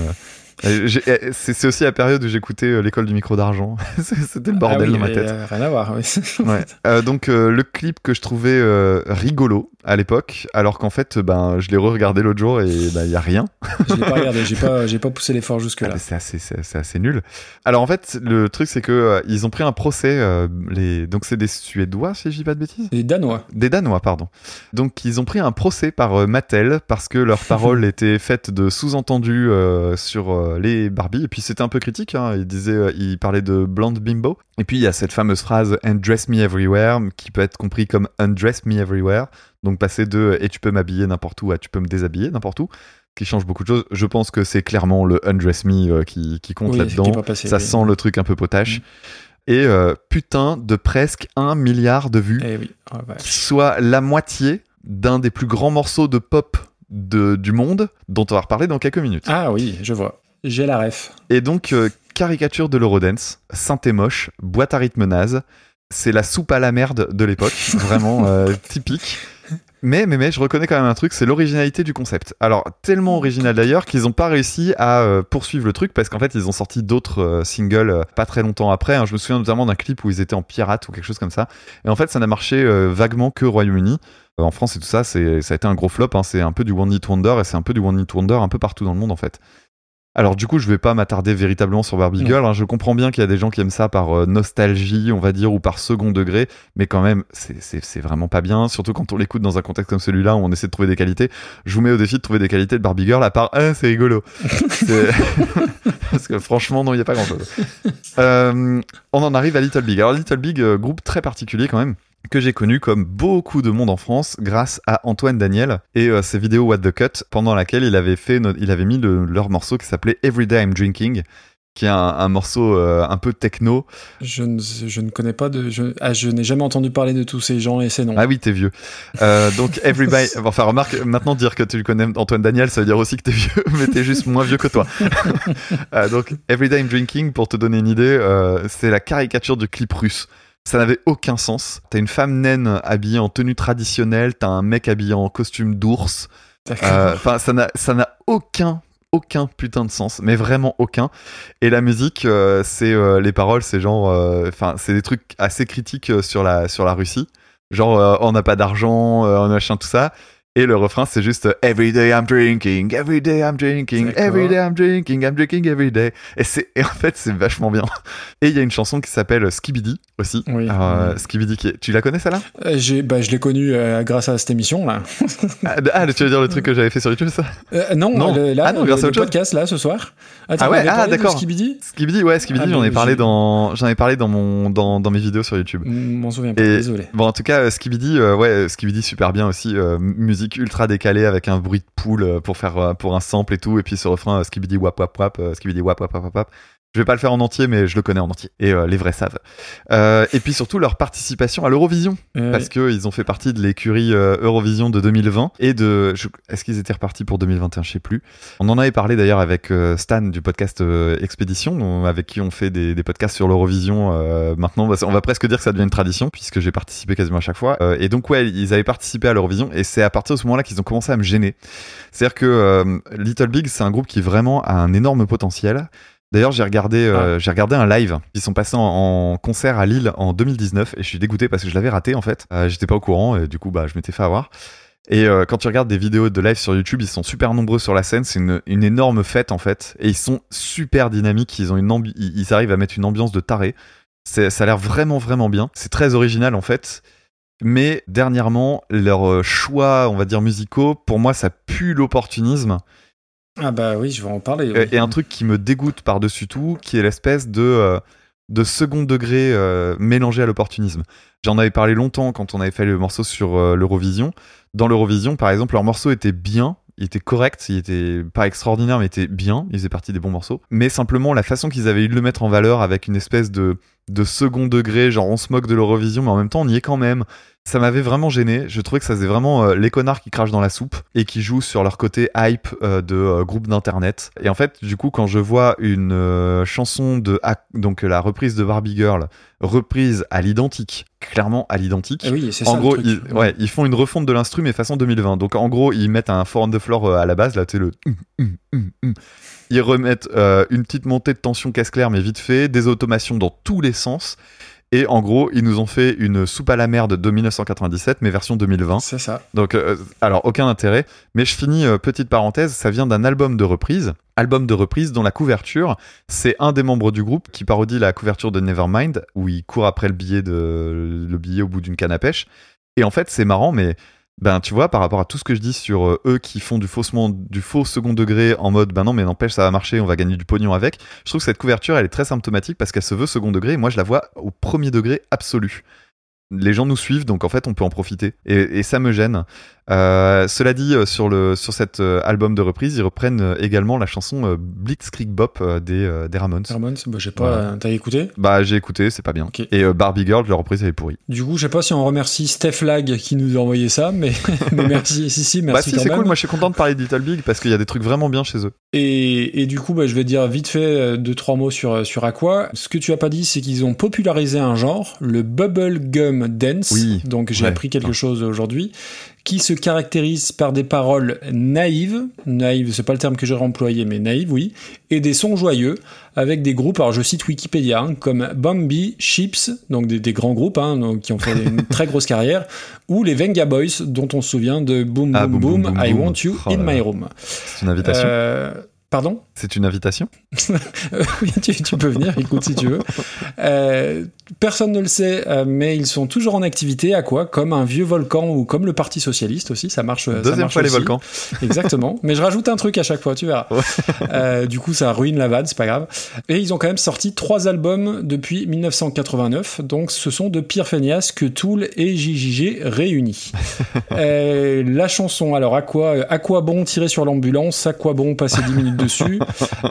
Euh, euh, c'est, aussi la période où j'écoutais euh, l'école du micro d'argent. C'était le bordel Ah oui, dans ma tête. euh, rien à voir, oui. Ouais. Euh, donc euh, le clip que je trouvais rigolo à l'époque, alors qu'en fait, ben, je l'ai re-regardé l'autre jour et il y a rien. Je l'ai pas regardé, j'ai pas, pas poussé l'effort jusque-là. Ah, C'est assez, c'est assez nul. Alors en fait, le truc c'est que ils ont pris un procès. les... Donc c'est des Suédois, si je dis pas de bêtises? Les Danois. Des Danois, pardon. Donc ils ont pris un procès par Mattel parce que leurs paroles étaient faites de sous-entendus sur les Barbie. Et puis c'était un peu critique. Hein. Ils disaient, euh, ils parlaient de blonde bimbo. Et puis il y a cette fameuse phrase "Undress me everywhere" qui peut être compris comme "Undress me everywhere". Donc passer de euh, "et tu peux m'habiller n'importe où" à "tu peux me déshabiller n'importe où", qui change beaucoup de choses. Je pense que c'est clairement le "Undress me" euh, qui, qui compte Oui, là-dedans. Ça oui. sent le truc un peu potache. Et euh, putain de presque un milliard de vues Eh oui. Bah, qui soit la moitié d'un des plus grands morceaux de pop de, du monde dont on va reparler dans quelques minutes. Ah oui, je vois. J'ai la ref. Et donc, euh, caricature de l'Eurodance, synthé moche, boîte à rythme naze, c'est la soupe à la merde de l'époque, vraiment euh, typique. Mais, mais, mais, je reconnais quand même un truc, c'est l'originalité du concept. Alors, tellement original d'ailleurs qu'ils n'ont pas réussi à euh, poursuivre le truc parce qu'en fait, ils ont sorti d'autres euh, singles euh, pas très longtemps après. hein. Je me souviens notamment d'un clip où ils étaient en pirate ou quelque chose comme ça. Et en fait, ça n'a marché vaguement que au Royaume-Uni. En France et tout ça, c'est, ça a été un gros flop. hein. C'est un peu du One Hit Wonder et c'est un peu du One Hit Wonder un peu partout dans le monde en fait. Alors du coup, je vais pas m'attarder véritablement sur Barbie. Girl. hein. Je comprends bien qu'il y a des gens qui aiment ça par euh, nostalgie, on va dire, ou par second degré, mais quand même, c'est- vraiment pas bien. Surtout quand on l'écoute dans un contexte comme celui-là où on essaie de trouver des qualités. Je vous mets au défi de trouver des qualités de Barbie Girl à part ah, c'est rigolo. Parce que franchement, non, il y a pas grand-chose. Euh, on en arrive à Little Big. Alors Little Big, euh, groupe très particulier quand même que j'ai connu comme beaucoup de monde en France grâce à Antoine Daniel et euh, ses vidéos What the Cut pendant laquelle il avait fait il avait mis le- leur morceau qui s'appelait Everyday I'm Drinking qui est un, un morceau euh, un peu techno. Je ne, je ne connais pas de. Je, ah, je n'ai jamais entendu parler de tous ces gens et ces noms. Ah oui, t'es vieux. Euh, donc Everybody enfin remarque maintenant dire que tu connais Antoine Daniel, ça veut dire aussi que t'es vieux, mais t'es juste moins vieux que toi. Euh, donc Everyday I'm Drinking pour te donner une idée, euh, c'est la caricature du clip russe. Ça n'avait aucun sens. T'as une femme naine habillée en tenue traditionnelle, t'as un mec habillé en costume d'ours. Euh, Enfin, ça n'a, aucun, aucun putain de sens, mais vraiment aucun. Et la musique, euh, c'est euh, les paroles, c'est genre, euh, enfin, c'est des trucs assez critiques sur la, sur la Russie. Genre, on n'a pas d'argent, on machin tout ça. Et le refrain, c'est juste euh, Every day I'm drinking, every day I'm drinking, every day I'm drinking, I'm drinking every day. Et, c'est, en fait, c'est vachement bien. Et il y a une chanson qui s'appelle Skibidi aussi. Oui. Euh, Skibidi, qui est... tu la connais celle-là? Euh, j'ai, bah, je l'ai connu euh, grâce à cette émission là. ah, ah, tu veux dire le truc que j'avais fait sur YouTube, ça? Euh, non, Non. le- là, Ah non, grâce le chose. podcast là ce soir. Attends, Ah ouais, ah, parlé de d'accord. Skibidi Skibidi, ouais, Skibidi, Ah, j'en ai parlé dans, j'en ai parlé dans mon, dans, dans mes vidéos sur YouTube. M'en souviens pas, Et- désolé. Bon, en tout cas, euh, Skibidi, euh, ouais, Skibidi super bien aussi, euh, musique ultra décalée avec un bruit de poule pour faire pour un sample et tout, et puis ce refrain Skibidi wap wap wap, Skibidi wap wap wap wap. Je vais pas le faire en entier, mais je le connais en entier, et euh, les vrais savent. Euh, et puis surtout leur participation à l'Eurovision, Euh, parce que ils ont fait partie de l'écurie euh, Eurovision de 2020 et de, je- est-ce qu'ils étaient repartis pour 2021, je sais plus. On en avait parlé d'ailleurs avec euh, Stan du podcast euh, Expédition, on- avec qui on fait des, des podcasts sur l'Eurovision. euh, maintenant, on va presque dire que ça devient une tradition puisque j'ai participé quasiment à chaque fois. Euh, et donc ouais, ils avaient participé à l'Eurovision et c'est à partir de ce moment-là qu'ils ont commencé à me gêner. C'est-à-dire que Little Big, c'est un groupe qui vraiment a un énorme potentiel. D'ailleurs, j'ai regardé, euh, j'ai regardé un live. Ils sont passés en, en concert à Lille en 2019 et je suis dégoûté parce que je l'avais raté en fait. Euh, J'étais pas au courant et du coup, bah, je m'étais fait avoir. Et euh, quand tu regardes des vidéos de live sur YouTube, ils sont super nombreux sur la scène. C'est une, une énorme fête en fait, et ils sont super dynamiques. Ils ont une ils arrivent à mettre une ambiance de taré. Ça a l'air vraiment vraiment bien. C'est très original en fait. Mais dernièrement, leurs choix, on va dire musicaux, pour moi, ça pue l'opportunisme. Ah bah oui, je vais en parler. Euh, Et un truc qui me dégoûte par-dessus tout, qui est l'espèce de, euh, de second degré euh, mélangé à l'opportunisme. J'en avais parlé longtemps quand on avait fait le morceau sur l'Eurovision. Dans l'Eurovision, par exemple, leur morceau était bien, il était correct, il était pas extraordinaire, mais il était bien, il faisait partie des bons morceaux. Mais simplement, la façon qu'ils avaient eu de le mettre en valeur avec une espèce de de second degré, genre on se moque de l'Eurovision, mais en même temps on y est quand même. Ça m'avait vraiment gêné. Je trouvais que ça faisait vraiment euh, les connards qui crachent dans la soupe et qui jouent sur leur côté hype euh, de euh, groupe d'internet. Et en fait, du coup, quand je vois une chanson de donc la reprise de Barbie Girl reprise à l'identique, clairement à l'identique. Eh oui, En ça. gros, ils, ouais, ils font une refonte de l'instru mais façon 2020. Donc en gros, ils mettent un on the floor à la base, là, tu sais, le. Ils remettent euh, une petite montée de tension casse claire mais vite fait, des automations dans tous les sens. Et en gros, ils nous ont fait une soupe à la merde de 1997 mais version 2020. C'est ça. Donc, euh, alors, aucun intérêt. Mais je finis, euh, petite parenthèse, ça vient d'un album de reprise. Album de reprise dont la couverture, c'est un des membres du groupe qui parodie la couverture de Nevermind, où il court après le billet, de, le billet au bout d'une canne à pêche. Et en fait, c'est marrant, mais ben, tu vois, par rapport à tout ce que je dis sur euh, eux qui font du, faussement, du faux second degré en mode, ben non, mais n'empêche, ça va marcher, on va gagner du pognon avec. Je trouve que cette couverture, elle est très symptomatique parce qu'elle se veut second degré, et moi, je la vois au premier degré absolu les gens nous suivent, donc en fait, on peut en profiter. Et, et ça me gêne. Euh, cela dit, euh, sur, le, sur cet euh, album de reprise, ils reprennent également la chanson Blitzkrieg Bop des, des Ramones. Ramones, bah, j'ai pas. T'as écouté? Bah, j'ai écouté, c'est pas bien. Et Barbie Girl, leur reprise, elle est pourrie. Du coup, je sais pas si on remercie Steph Lag qui nous a envoyé ça, mais, mais merci. Si, si, bah, merci si, c'est cool. Moi, je suis content de parler de Little Big parce qu'il y a des trucs vraiment bien chez eux. Et, et du coup, bah, je vais dire vite fait deux trois mots sur sur Aqua. Ce que tu as pas dit, c'est qu'ils ont popularisé un genre, le bubblegum dance. Oui. Donc j'ai Ouais. appris quelque chose aujourd'hui, qui se caractérise par des paroles naïves. Naïves, c'est pas le terme que j'aurais employé, mais naïves, oui, et des sons joyeux avec des groupes. Alors je cite Wikipédia hein, comme Bambi, Chips, donc des, des grands groupes hein, donc, qui ont fait une très grosse carrière, ou les Venga Boys, dont on se souvient de Boom Ah, Boom Boom, Boom, Boom, I. Want You Oh in My. Room. C'est une invitation. Euh, Pardon? C'est une invitation? oui, tu, tu peux venir, écoute si tu veux. Euh, personne ne le sait, euh, mais ils sont toujours en activité à quoi? Comme un vieux volcan ou comme le Parti socialiste aussi, ça marche. ça Deuxième marche fois les volcans. Exactement. Mais je rajoute un truc à chaque fois, tu verras. Euh, du coup, ça ruine la vanne, c'est pas grave. Et ils ont quand même sorti trois albums depuis 1989, donc ce sont de pire feignasses que Tool et JJG réunis. Euh, la chanson, alors à quoi, à quoi bon tirer sur l'ambulance? À quoi bon passer 10 minutes dessus?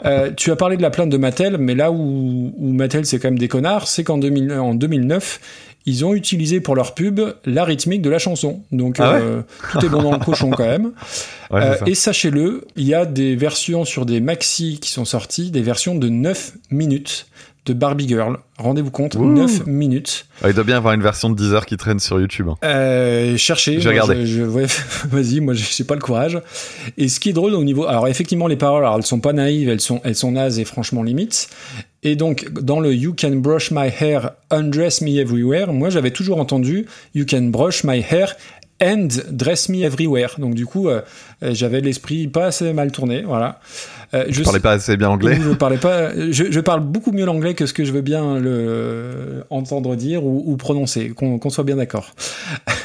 Euh, Tu as parlé de la plainte de Mattel, mais là où, où Mattel c'est quand même des connards, c'est qu'en 2000 en 2009, ils ont utilisé pour leur pub la rythmique de la chanson. Donc Ah ouais euh, tout est bon dans le cochon quand même. Ouais, Euh, et sachez-le, il y a des versions sur des maxi qui sont sorties, des versions de 9 minutes de Barbie Girl. Rendez-vous compte, Ouh. 9 minutes. Ah, il doit bien y avoir une version de 10 heures qui traîne sur YouTube. hein. Euh, cherchez. J'ai moi, regardé. je- je- ouais, Vas-y, moi, j'ai pas le courage. Et ce qui est drôle au niveau, alors effectivement, les paroles, alors, elles sont pas naïves, elles sont, elles sont nazes et franchement limites. Et donc, dans le You can brush my hair, undress me everywhere, moi, j'avais toujours entendu You can brush my hair and dress me everywhere. Donc, du coup, euh, euh, j'avais l'esprit pas assez mal tourné, voilà. Euh, Je parlais pas assez bien anglais. je parlais pas. Je, je parle beaucoup mieux l'anglais que ce que je veux bien le entendre dire ou, ou prononcer. Qu'on soit bien d'accord.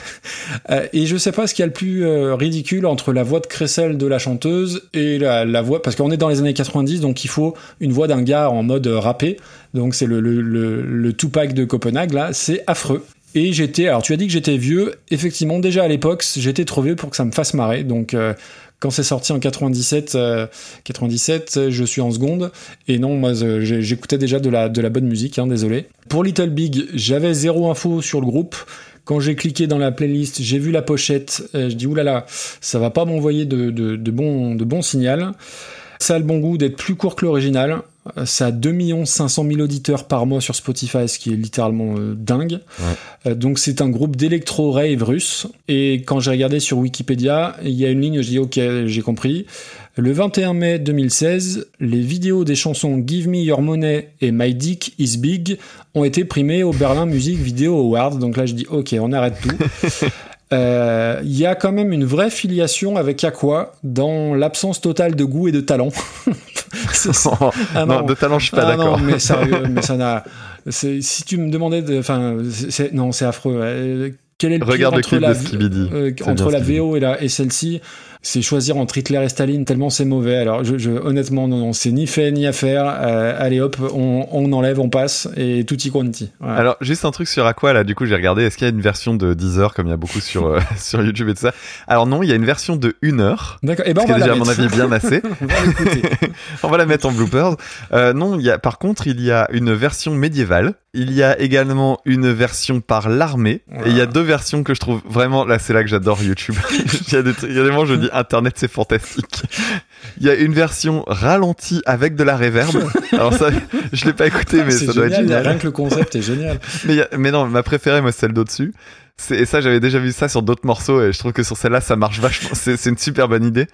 Euh, et je sais pas ce qu'il y a le plus euh, ridicule entre la voix de Cressel de la chanteuse et la, la voix parce qu'on est dans les années 90 donc il faut une voix d'un gars en mode euh, rappé donc c'est le, le, le, le Tupac de Copenhague là c'est affreux et j'étais alors tu as dit que j'étais vieux effectivement déjà à l'époque j'étais trop vieux pour que ça me fasse marrer donc euh, quand c'est sorti en 97, euh, 97, euh, je suis en seconde. Et non, moi, euh, j'écoutais déjà de la, de la bonne musique, hein, désolé. Pour Little Big, j'avais zéro info sur le groupe. Quand j'ai cliqué dans la playlist, j'ai vu la pochette. euh, je dis, oulala, ça va pas m'envoyer de, de, de bon, de bon signal. Ça a le bon goût d'être plus court que l'original. Ça a 2 500 000 auditeurs par mois sur Spotify, ce qui est littéralement euh, dingue. Euh, donc c'est un groupe d'électro-rave russe. Et quand j'ai regardé sur Wikipédia, il y a une ligne, je dis ok, j'ai compris. Le 21 mai 2016, les vidéos des chansons Give Me Your Money et My Dick Is Big ont été primées au Berlin Music Video Awards. Donc là, je dis ok, on arrête tout. Euh, Il y a quand même une vraie filiation avec Aqua dans l'absence totale de goût et de talent. Ah non, non. de talent, je suis pas Ah d'accord. Non, mais sérieux, mais ça n'a. Si tu me demandais, de- enfin, non, c'est affreux. Euh, Quel est le pire Regarde le entre clip la, de Skibidi. euh, entre la. VO et, la, et celle-ci? C'est choisir entre Hitler et Staline tellement c'est mauvais. Alors je, je- honnêtement non, non c'est ni fait ni à faire. Euh, allez hop, on, on enlève, on passe et tutti quanti. Voilà. Alors, juste un truc sur Aqua, là, du coup, j'ai regardé, est-ce qu'il y a une version de 10 heures, comme il y a beaucoup sur, euh, sur YouTube et tout ça? Alors non, il y a une version de 1 heure, D'accord. Et ben on va déjà, la à mon avis, bien assez. on va l'écouter. On va la mettre en bloopers. Euh, non, il y a, par contre, il y a une version médiévale. Il y a également une version par l'armée. Et il y a deux versions que je trouve vraiment, là, c'est là que j'adore YouTube. il y a des trucs, il y a des moments où je dis Internet, c'est fantastique. Il y a une version ralentie avec de la reverb. Alors ça, je l'ai pas écouté, mais ça doit être génial. Rien que le concept est génial. Mais, a- non, ma préférée, moi, c'est celle d'au-dessus. Et ça, j'avais déjà vu ça sur d'autres morceaux et je trouve que sur celle-là, ça marche vachement. C'est une super bonne idée.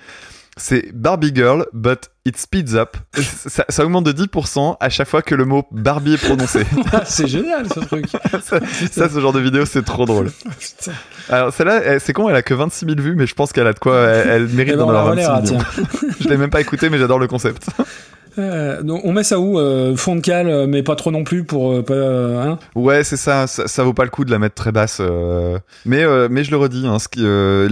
C'est Barbie Girl, but it speeds up. Ça, ça augmente de 10% à chaque fois que le mot Barbie est prononcé. Ah, c'est génial ce truc. ça, ça, ce genre de vidéo, c'est trop drôle. Putain. Alors, celle-là, elle- c'est con, elle a que 26 000 vues, mais je pense qu'elle a de quoi. Elle, elle mérite d'en avoir 26 relaiera, millions. tiens. Je l'ai même pas écouté, mais j'adore le concept. Euh, donc, on met ça où euh, Fond de cale, euh, mais pas trop non plus pour euh, hein? Ouais, c'est ça, ça. ça vaut pas le coup de la mettre très basse. Mais, mais je le redis, hein, ce qui,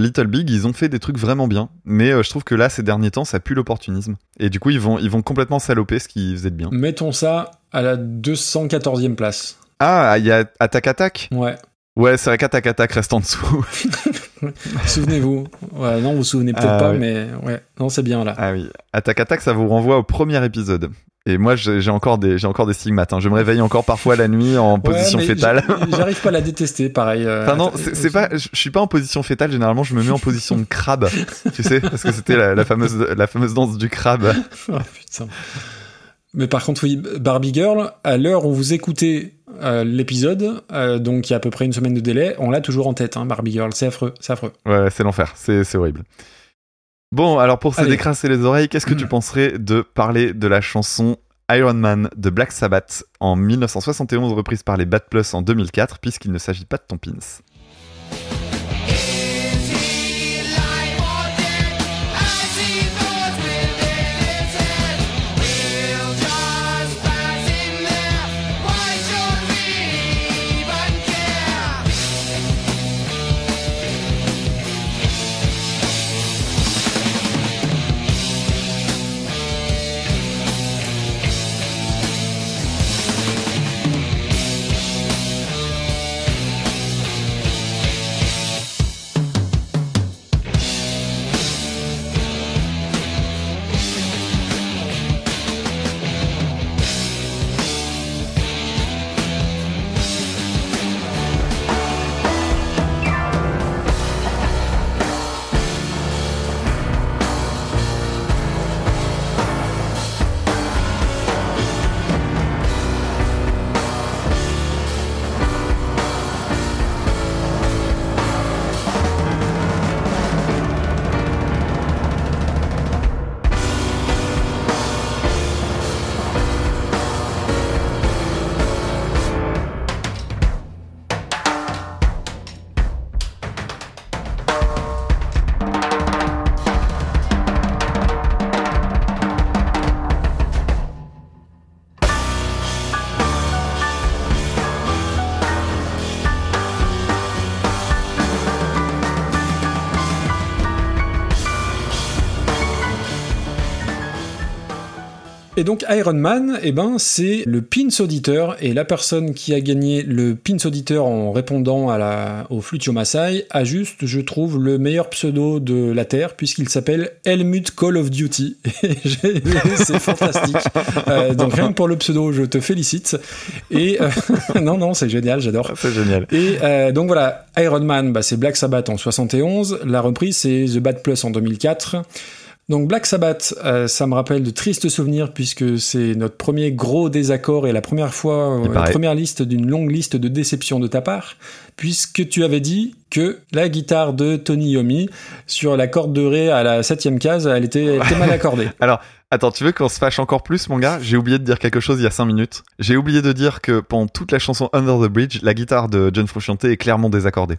Little Big, ils ont fait des trucs vraiment bien. Mais je trouve que là, ces derniers temps, ça pue l'opportunisme. Et du coup, ils vont, ils vont complètement saloper ce qu'ils faisaient de bien. Mettons ça à la 214e place. Ah, il y a Attack Attack? Ouais. Ouais, c'est vrai qu'Attack Attack reste en dessous. Souvenez-vous. Ouais, non, vous vous souvenez peut-être Ah, pas, oui. mais ouais. Non, c'est bien là. ah oui, Attack Attack, ça vous renvoie au premier épisode. Et moi, j'ai encore des, j'ai encore des stigmates. hein. Je me réveille encore parfois la nuit en position Ouais, fétale. J'arrive pas à la détester, pareil. euh, Enfin non, c'est pas, je je suis pas en position fétale. Généralement, je me mets en position de crabe. tu sais, parce que c'était la, la fameuse, la fameuse danse du crabe. Oh, putain. Mais par contre, oui, Barbie Girl, à l'heure où vous écoutez euh, l'épisode, euh, donc il y a à peu près une semaine de délai, on l'a toujours en tête, hein, Barbie Girl. C'est affreux, c'est affreux. Ouais, c'est l'enfer. C'est horrible. Bon, alors pour se Allez. décrasser les oreilles, qu'est-ce que tu penserais de parler de la chanson Iron Man de Black Sabbath en 1971 reprise par les Bad Plus en 2004 puisqu'il ne s'agit pas de ton pins? Donc Iron Man, eh ben, c'est le pins auditeur, et la personne qui a gagné le pins auditeur en répondant à la, au Flutio Masai a juste, je trouve, le meilleur pseudo de la Terre, puisqu'il s'appelle Helmut Call of Duty. C'est fantastique. Euh, donc rien que pour le pseudo, je te félicite. Et euh, non, non, c'est génial, j'adore. C'est génial. Et euh, donc voilà, Iron Man, bah, c'est Black Sabbath en 71. La reprise, c'est The Bad Plus en 2004. Donc Black Sabbath, euh, ça me rappelle de tristes souvenirs puisque c'est notre premier gros désaccord et la première fois, euh, la première liste d'une longue liste de déceptions de ta part, puisque tu avais dit que la guitare de Tony Yomi sur la corde de ré à la septième case, elle était, elle était mal accordée. Alors, attends, tu veux qu'on se fâche encore plus, mon gars? J'ai oublié de dire quelque chose il y a 5 minutes. J'ai oublié de dire que pendant toute la chanson Under the Bridge, la guitare de John Frusciante est clairement désaccordée.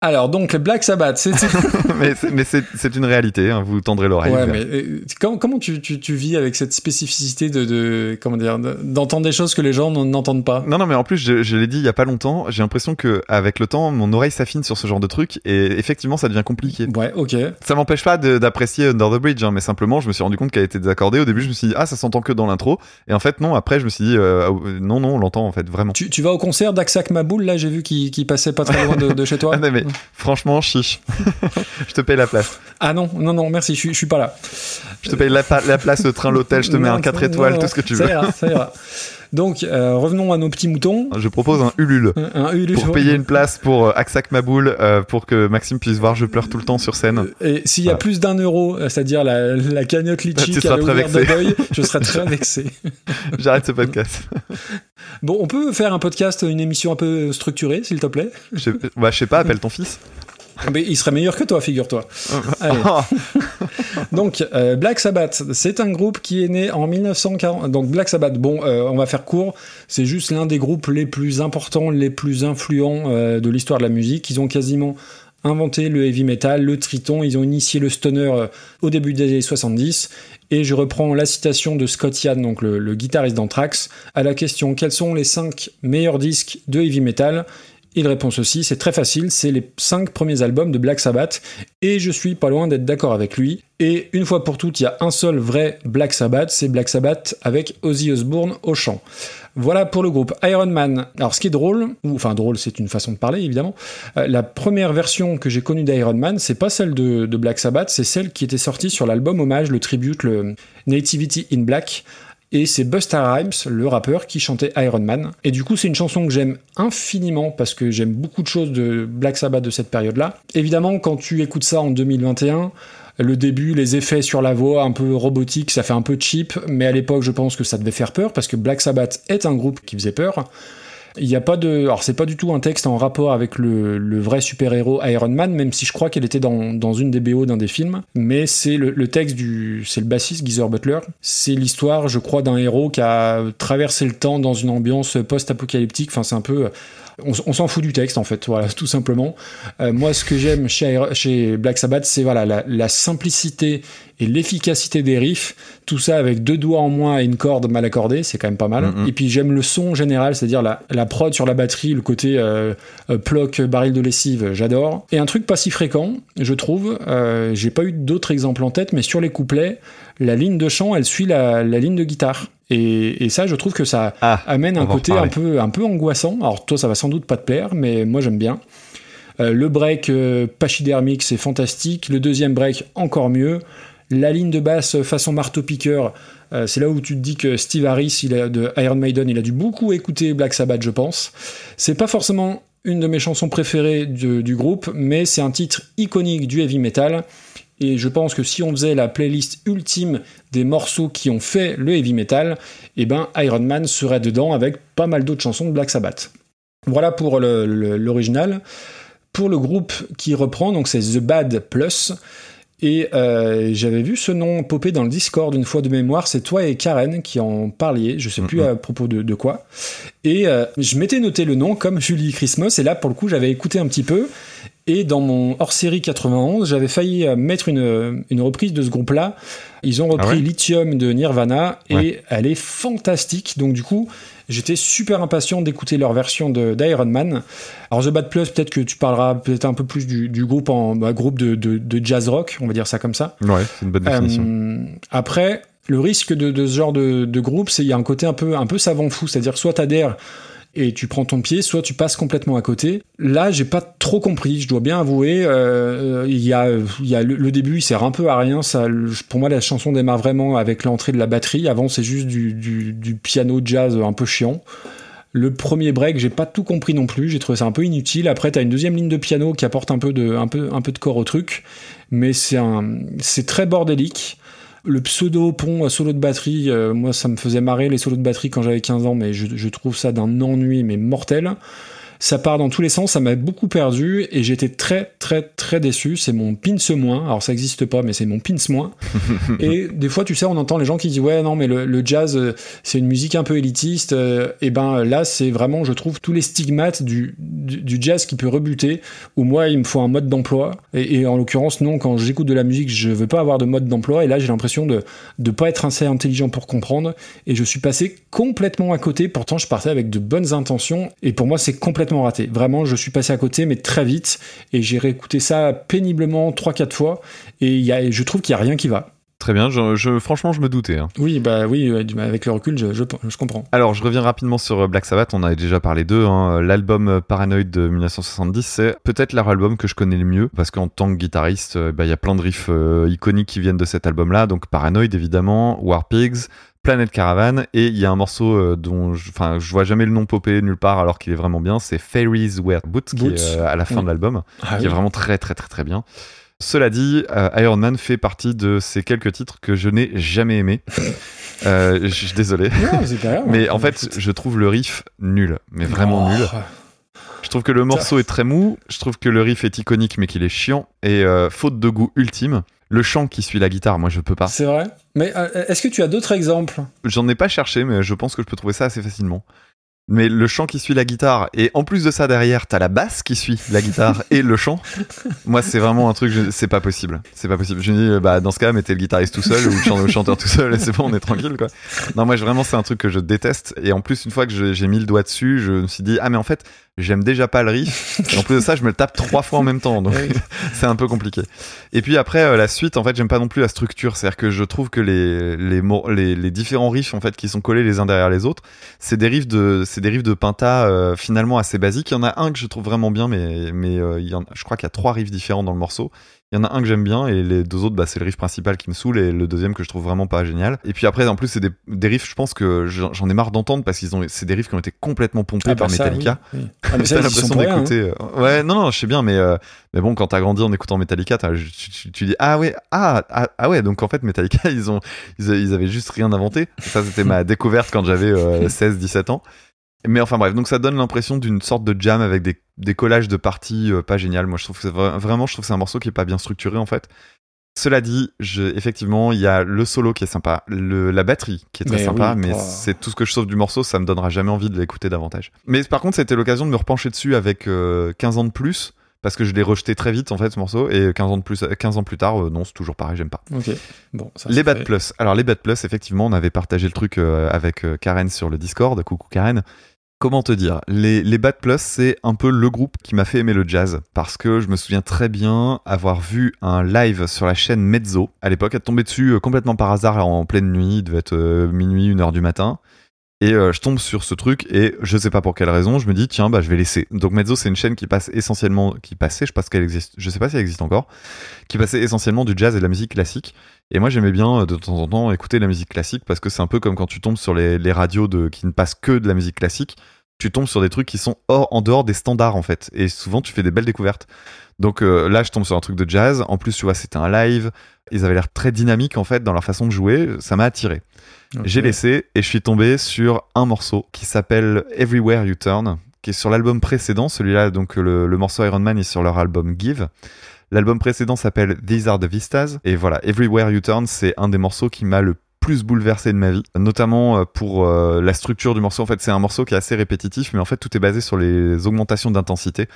Alors, donc, Black Sabbath, c'est. mais c'est- mais c'est c'est une réalité, hein, vous tendrez l'oreille. Ouais, mais euh, comment, comment tu, tu, tu vis avec cette spécificité de, de comment dire de- d'entendre des choses que les gens n'en- n'entendent pas? Non, non, mais en plus, je, je l'ai dit il y a pas longtemps, j'ai l'impression que avec le temps, mon oreille s'affine sur ce genre de truc et effectivement, ça devient compliqué. Ouais, ok. Ça m'empêche pas d'apprécier Under the Bridge, hein, mais simplement, je me suis rendu compte qu'elle était désaccordée. Au début, je me suis dit, ah, ça s'entend que dans l'intro. Et en fait, non, après, je me suis dit, euh, non, non, on l'entend en fait, vraiment. Tu, tu vas au concert d'Aksak Maboul, là, j'ai vu qu'il qu'il passait pas très loin de, de chez toi. Ah, non, mais franchement, chiche. je te paye la place. Ah non, non, non, merci, je, suis- je suis pas là. Je te paye la, place, le train, l'hôtel, je te mets un 4 non, étoiles, non, tout ce que tu ça veux. ira, ça ira. Donc, euh, revenons à nos petits moutons. Je propose un Ulule. Un, un Ulule. Pour payer une place pour euh, Aksak Maboul, euh, pour que Maxime puisse voir Je pleure tout le temps sur scène. Et s'il y a Voilà. plus d'un euro, c'est-à-dire la, la cagnotte litchi qui avait ouvert de deuil, je serais très vexé. J'arrête ce podcast. Bon, on peut faire un podcast, une émission un peu structurée, s'il te plaît? Je sais, bah, je sais pas, appelle ton fils. Mais il serait meilleur que toi, figure-toi. Oh, Donc, euh, Black Sabbath, c'est un groupe qui est né en 1940. Donc, Black Sabbath, bon, euh, on va faire court. C'est juste l'un des groupes les plus importants, les plus influents euh, de l'histoire de la musique. Ils ont quasiment inventé le heavy metal, le triton. Ils ont initié le stoner au début des années 70. Et je reprends la citation de Scott Ian, le, le guitariste d'Anthrax, à la question quels sont les cinq meilleurs disques de heavy metal? Il répond ceci, c'est très facile, c'est les cinq premiers albums de Black Sabbath, et je suis pas loin d'être d'accord avec lui. Et une fois pour toutes, il y a un seul vrai Black Sabbath, c'est Black Sabbath avec Ozzy Osbourne au chant. Voilà pour le groupe Iron Man. Alors ce qui est drôle, enfin drôle, c'est une façon de parler évidemment. euh, la première version que j'ai connue d'Iron Man, c'est pas celle de Black Sabbath, c'est celle qui était sortie sur l'album hommage, le tribute, le Nativity in Black. Et c'est Busta Rhymes, le rappeur, qui chantait Iron Man. Et du coup, c'est une chanson que j'aime infiniment parce que j'aime beaucoup de choses de Black Sabbath de cette période-là. Évidemment, quand tu écoutes ça en 2021, le début, les effets sur la voix un peu robotique, ça fait un peu cheap, mais à l'époque, je pense que ça devait faire peur parce que Black Sabbath est un groupe qui faisait peur. Il n'y a pas de. Alors, c'est pas du tout un texte en rapport avec le, le vrai super-héros Iron Man, même si je crois qu'elle était dans, dans une des BO d'un des films. Mais c'est le, le texte du. C'est le bassiste Geezer Butler. C'est l'histoire, je crois, d'un héros qui a traversé le temps dans une ambiance post-apocalyptique. Enfin, c'est un peu. On, s'en fout du texte, en fait, voilà, tout simplement. Euh, moi, ce que j'aime chez, chez Black Sabbath, c'est voilà, la, la simplicité et l'efficacité des riffs. Tout ça avec deux doigts en moins et une corde mal accordée, c'est quand même pas mal. Mhm. Et puis j'aime le son général, c'est-à-dire la, la prod sur la batterie, le côté euh, euh, ploc, baril de lessive, j'adore. Et un truc pas si fréquent, je trouve, euh, j'ai pas eu d'autres exemples en tête, mais sur les couplets, la ligne de chant, elle suit la, la ligne de guitare. Et, et ça, je trouve que ça Ah, amène un côté un peu, un peu angoissant. Alors toi, ça va sans doute pas te plaire, mais moi j'aime bien. Euh, le break euh, pachydermique, c'est fantastique. Le deuxième break, encore mieux. La ligne de basse façon marteau-piqueur, euh, c'est là où tu te dis que Steve Harris il a, de Iron Maiden, il a dû beaucoup écouter Black Sabbath, je pense. C'est pas forcément une de mes chansons préférées de- du groupe, mais c'est un titre iconique du heavy metal. Et je pense que si on faisait la playlist ultime des morceaux qui ont fait le heavy metal, eh ben Iron Man serait dedans avec pas mal d'autres chansons de Black Sabbath. Voilà pour l'original. Pour le groupe qui reprend, donc c'est The Bad Plus. Et euh, j'avais vu ce nom popper dans le Discord une fois de mémoire. C'est toi et Karen qui en parliez. Je sais plus Mhm. à propos de, de quoi. Et euh, je m'étais noté le nom comme Julie Christmas. Et là, pour le coup, j'avais écouté un petit peu. Et dans mon hors-série 91, j'avais failli euh, mettre une, une reprise de ce groupe-là. Ils ont repris Ah ouais Lithium de Nirvana et Ouais. elle est fantastique. Donc du coup, j'étais super impatient d'écouter leur version de- d'Iron Man. Alors The Bad Plus, peut-être que tu parleras peut-être un peu plus du, du groupe en bah, groupe de, de- de jazz rock, on va dire ça comme ça. Ouais, c'est une bonne définition. Euh, après, le risque de, de ce genre de, de groupe, c'est qu'il y a un côté un peu, un peu savant fou, c'est-à-dire soit t'adhères et tu prends ton pied, soit tu passes complètement à côté. Là, j'ai pas trop compris, je dois bien avouer. euh, il y a, il y a le, début, il sert un peu à rien. Ça, pour moi, la chanson démarre vraiment avec l'entrée de la batterie. Avant, c'est juste du, du, du piano jazz un peu chiant. Le premier break, j'ai pas tout compris non plus. J'ai trouvé ça un peu inutile. Après, t'as une deuxième ligne de piano qui apporte un peu de, un peu, un peu de corps au truc, mais c'est un, c'est très bordélique. Le pseudo pont à solo de batterie, euh, moi ça me faisait marrer les solos de batterie quand j'avais 15 ans, mais je trouve ça d'un ennui mais mortel. Ça part dans tous les sens, ça m'a beaucoup perdu et j'étais très très très déçu. C'est mon pins moins. Alors ça existe pas, mais c'est mon pins moins. et des fois, tu sais, on entend les gens qui disent ouais non mais le, le jazz euh, c'est une musique un peu élitiste. Euh, et ben là, c'est vraiment, je trouve, tous les stigmates du, du, du jazz qui peut rebuter. Où moi, il me faut un mode d'emploi. Et, et en l'occurrence, non, quand j'écoute de la musique, je veux pas avoir de mode d'emploi. Et là, j'ai l'impression de de pas être assez intelligent pour comprendre. Et je suis passé complètement à côté. Pourtant, je partais avec de bonnes intentions. Et pour moi, c'est complètement raté. Vraiment, je suis passé à côté, mais très vite. Et j'ai réécouté ça péniblement 3-4 fois. Et il y a, je trouve qu'il y a rien qui va. Très bien, je, je- franchement, je me doutais. hein. Oui, bah oui, avec le recul, je, je, je comprends. Alors, je reviens rapidement sur euh, Black Sabbath, on avait déjà parlé d'eux. hein. L'album euh, Paranoid de 1970, c'est peut-être leur album que je connais le mieux, parce qu'en tant que guitariste, euh, bah, il y a plein de riffs euh, iconiques qui viennent de cet album-là. Donc Paranoid, évidemment, War Pigs, Planet Caravan, et il y a un morceau euh, dont je, enfin, je vois jamais le nom popper nulle part alors qu'il est vraiment bien, c'est Fairies Wear Boots, qui est euh, à la fin Oui. de l'album, Ah qui est vraiment très très très très bien. Cela dit, euh, Iron Man fait partie de ces quelques titres que je n'ai jamais aimés. Euh, je suis désolé. Non. Mais en fait, je trouve le riff nul, mais vraiment Oh. nul. Je trouve que le morceau est très mou, je trouve que le riff est iconique mais qu'il est chiant, et euh, faute de goût ultime, le chant qui suit la guitare, moi je peux pas. C'est vrai. Mais euh, est-ce que tu as d'autres exemples? J'en ai pas cherché, mais je pense que je peux trouver ça assez facilement. Mais le chant qui suit la guitare, et en plus de ça derrière, t'as la basse qui suit la guitare et le chant. Moi, c'est vraiment un truc, je- c'est pas possible. C'est pas possible. Je me dis, bah, dans ce cas, mettez le guitariste tout seul ou le chan- le chanteur tout seul et c'est bon, on est tranquille, quoi. Non, moi, je- vraiment, c'est un truc que je déteste. Et en plus, une fois que j'ai mis le doigt dessus, je me suis dit, ah, mais en fait, j'aime déjà pas le riff. Et en plus de ça, je me le tape trois fois en même temps. Donc, c'est un peu compliqué. Et puis après, euh, la suite, en fait, j'aime pas non plus la structure. C'est-à-dire que je trouve que les, les, les, les différents riffs, en fait, qui sont collés les uns derrière les autres, c'est des riffs de, c'est des riffs de Pinta, euh, finalement assez basiques. Il y en a un que je trouve vraiment bien, mais, mais euh, il y en, je crois qu'il y a trois riffs différents dans le morceau. Il y en a un que j'aime bien et les deux autres, bah, c'est le riff principal qui me saoule et le deuxième que je trouve vraiment pas génial. Et puis après, en plus, c'est des, des riffs, je pense que j'en ai marre d'entendre parce qu'ils ont, c'est des riffs qui ont été complètement pompés Ah, bah par ça, Metallica. oui, oui. Ah, mais ça, T'as l'impression hein. d'écouter. euh, Ouais, non, non, je sais bien, mais, euh, mais bon, quand t'as grandi en écoutant Metallica, tu, tu- tu dis ah ouais, ah, ah, ah ouais, donc en fait Metallica, ils ont, ils, ils avaient juste rien inventé. Ça, c'était ma découverte quand j'avais 16-17 ans. Mais enfin bref, donc ça donne l'impression d'une sorte de jam avec des, des collages de parties euh, pas géniales. Moi, je trouve que vra- vraiment, je trouve que c'est un morceau qui est pas bien structuré en fait. Cela dit, je, effectivement, il y a le solo qui est sympa, le, la batterie qui est très Mais sympa, oui, mais oh. c'est tout ce que je sauve du morceau, ça me donnera jamais envie de l'écouter davantage. Mais par contre, c'était l'occasion de me repencher dessus avec euh, 15 ans de plus, parce que je l'ai rejeté très vite en fait ce morceau, et 15 ans, de plus, 15 ans plus tard, euh, non, c'est toujours pareil, j'aime pas. Ok. Bon, ça, les Bad fait. Plus. Alors les Bad Plus, effectivement, on avait partagé le truc euh, avec euh, Karen sur le Discord. Coucou Karen. Comment te dire? Les, les Bad Plus, c'est un peu le groupe qui m'a fait aimer le jazz. Parce que je me souviens très bien avoir vu un live sur la chaîne Mezzo. À l'époque, être tombé dessus complètement par hasard en pleine nuit. Il devait être minuit, une heure du matin. Et euh, je tombe sur ce truc et je sais pas pour quelle raison, je me dis tiens bah je vais laisser. Donc Mezzo c'est une chaîne qui passe essentiellement, qui passait, je pense existe, je sais pas si elle existe encore, qui passait essentiellement du jazz et de la musique classique. Et moi j'aimais bien euh, de temps en temps écouter la musique classique parce que c'est un peu comme quand tu tombes sur les, radios qui ne passent que de la musique classique, tu tombes sur des trucs qui sont hors, en dehors des standards en fait. Et souvent tu fais des belles découvertes. Donc euh, là je tombe sur un truc de jazz. En plus tu vois c'était un live. Ils avaient l'air très dynamiques en fait dans leur façon de jouer. Ça m'a attiré. J'ai laissé et je suis tombé sur un morceau qui s'appelle Everywhere You Turn, qui est sur l'album précédent. Celui-là, donc le, le morceau Iron Man est sur leur album Give. L'album précédent s'appelle These Are the Vistas. Et voilà, Everywhere You Turn, c'est un des morceaux qui m'a le plus bouleversé de ma vie, notamment euh, pour euh, la structure du morceau. En fait, c'est un morceau qui est assez répétitif, mais en fait, tout est basé sur les augmentations d'intensité.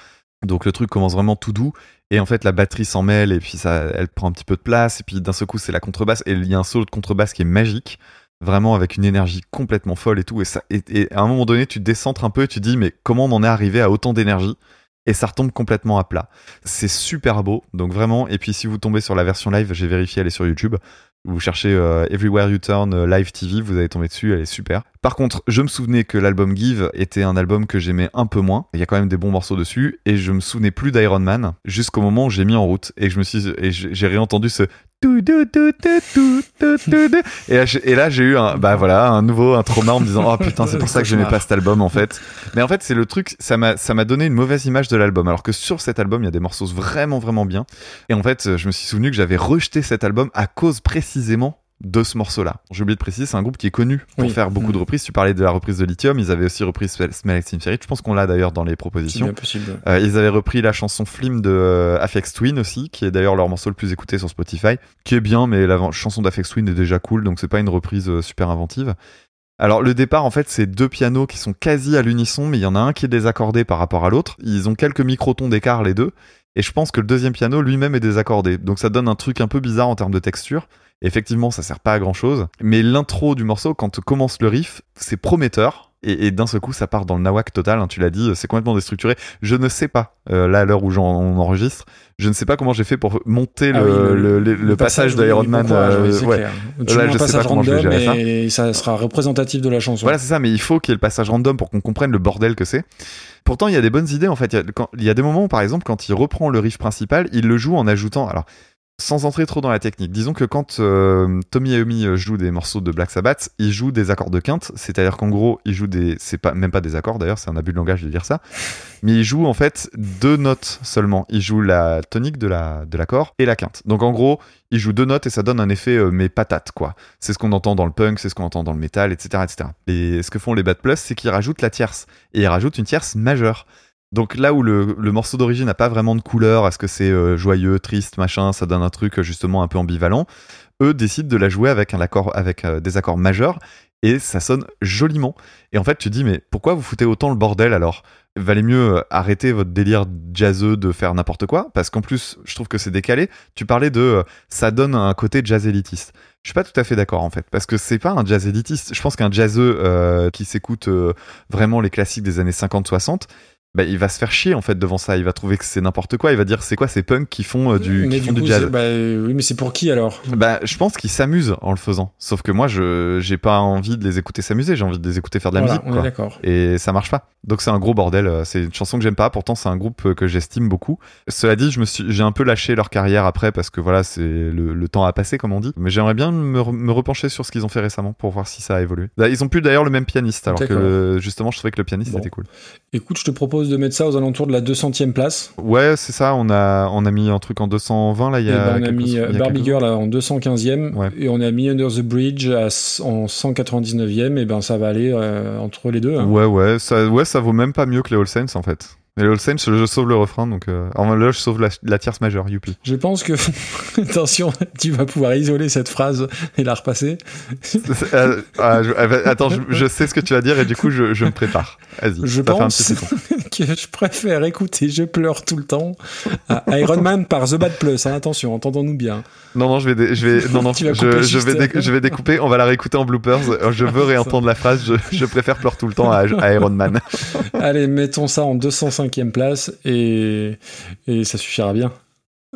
Donc le truc commence vraiment tout doux et en fait la batterie s'en mêle et puis ça elle prend un petit peu de place et puis d'un seul coup c'est la contrebasse et il y a un solo de contrebasse qui est magique vraiment avec une énergie complètement folle et tout et ça et, à un moment donné tu te décentres un peu et tu te dis mais comment on en est arrivé à autant d'énergie? Et ça retombe complètement à plat. C'est super beau, donc vraiment. Et puis si vous tombez sur la version live, j'ai vérifié, elle est sur YouTube. Vous cherchez euh, Everywhere You Turn euh, Live TV, vous allez tomber dessus, elle est super. Par contre, je me souvenais que l'album Give était un album que j'aimais un peu moins. Il y a quand même des bons morceaux dessus, et je me souvenais plus d'Iron Man jusqu'au moment où j'ai mis en route. Et je me suis et j'ai réentendu ce et là et là j'ai eu un bah voilà un nouveau un trauma en me disant oh putain c'est pour ça que j'aimais pas cet album en fait. Mais en fait c'est le truc ça m'a ça m'a donné une mauvaise image de l'album. Alors que sur cet album il y a des morceaux vraiment vraiment bien. Et en fait je me suis souvenu que j'avais rejeté cet album à cause précisément de ce morceau-là. J'ai oublié de préciser, c'est un groupe qui est connu pour Oui. faire beaucoup Mm. de reprises. Tu parlais de la reprise de Lithium, ils avaient aussi repris Smell Like Teen Spirit. Je pense qu'on l'a d'ailleurs dans les propositions. bien possible. Euh, ils avaient repris la chanson Flim de euh, Aphex Twin aussi, qui est d'ailleurs leur morceau le plus écouté sur Spotify, qui est bien, mais la chanson d'Aphex Twin est déjà cool, donc c'est pas une reprise euh, super inventive. Alors le départ en fait c'est deux pianos qui sont quasi à l'unisson mais il y en a un qui est désaccordé par rapport à l'autre. Ils ont quelques microtons d'écart les deux et je pense que le deuxième piano lui-même est désaccordé. Donc ça donne un truc un peu bizarre en termes de texture. Effectivement ça sert pas à grand chose mais l'intro du morceau quand commence le riff c'est prometteur. Et, et d'un seul coup, ça part dans le nawak total. hein, tu l'as dit, c'est complètement déstructuré. Je ne sais pas, euh, là à l'heure où j'en on enregistre, je ne sais pas comment j'ai fait pour monter le, Ah oui, le, le- le passage d'Iron Man. euh, c'est ouais. clair. Tu Là, je sais pas passage comment je vais gérer ça. et ça sera représentatif de la chanson. Voilà, c'est ça, mais il faut qu'il y ait le passage random pour qu'on comprenne le bordel que c'est. Pourtant, il y a des bonnes idées en fait. Il y a, quand- il y a des moments où, par exemple, quand il reprend le riff principal, il le joue en ajoutant. Alors, sans entrer trop dans la technique, disons que quand euh, Tommy Iommi euh, joue des morceaux de Black Sabbath, il joue des accords de quinte, c'est-à-dire qu'en gros, il joue des. C'est pas, même pas des accords d'ailleurs, c'est un abus de langage de dire ça. Mais il joue en fait deux notes seulement. Il joue la tonique de la de l'accord et la quinte. Donc en gros, il joue deux notes et ça donne un effet euh, mais patate quoi. C'est ce qu'on entend dans le punk, c'est ce qu'on entend dans le métal, etc., etc. Et ce que font les Bad Plus, c'est qu'ils rajoutent la tierce et ils rajoutent une tierce majeure. Donc là où le, morceau d'origine n'a pas vraiment de couleur, est-ce que c'est euh, joyeux, triste, machin, ça donne un truc euh, justement un peu ambivalent, eux décident de la jouer avec un accord, avec euh, des accords majeurs et ça sonne joliment. Et en fait, tu dis mais pourquoi vous foutez autant le bordel alors? Valait mieux arrêter votre délire jazzeux de faire n'importe quoi parce qu'en plus, je trouve que c'est décalé. Tu parlais de ça donne un côté jazz élitiste. Je suis pas tout à fait d'accord en fait parce que c'est pas un jazz élitiste. Je pense qu'un jazzeux qui s'écoute vraiment les classiques des années 50-60 bah, il va se faire chier en fait devant ça. Il va trouver que c'est n'importe quoi. Il va dire c'est quoi ces punks qui font euh, du, qui du font coup, du jazz. bah, oui, mais c'est pour qui alors? Bah, je pense qu'ils s'amusent en le faisant. Sauf que moi, je j'ai pas envie de les écouter s'amuser. J'ai envie de les écouter faire de la Voilà, musique. on est quoi. d'accord. Et ça marche pas. Donc c'est un gros bordel. C'est une chanson que j'aime pas. Pourtant, c'est un groupe euh, que j'estime beaucoup. Cela dit, je me suis, j'ai un peu lâché leur carrière après parce que voilà, c'est le, le temps a passé, comme on dit. Mais j'aimerais bien me, re- me repencher sur ce qu'ils ont fait récemment pour voir si ça a évolué. Là, Ils ont plus d'ailleurs le même pianiste, alors que D'accord. justement, je trouvais que le pianiste Bon. était cool. Écoute, je te propose de mettre ça aux alentours de la 200e place. Ouais, c'est ça. On a, on a mis un truc en 220 là. Il y Et a. ben, on a mis euh, Barbie. Girl là, en 215e Ouais. et on a mis Under the Bridge à, en 199e. Et ben ça va aller euh, entre les deux. hein. Ouais, ouais, ça, ouais, ça vaut même pas mieux que les All Saints en fait. Mais All Saints, je, sauve le refrain, donc euh, enfin, là, je sauve la, la tierce majeure, youpi. Je pense que attention, tu vas pouvoir isoler cette phrase et la repasser. Euh, ah, je- ah, bah, attends, je, je sais ce que tu vas dire et du coup, je, je me prépare. Vas-y. Je pense que je préfère écouter Je pleure tout le temps à Iron Man par The Bad Plus. hein, attention, entendons-nous bien. Non, non, je vais, je non, non, je, je découper. On va la réécouter en bloopers. Je veux réentendre la phrase. Je, préfère pleurer tout le temps à, à Iron Man. Allez, mettons ça en 205e place et, et ça suffira bien.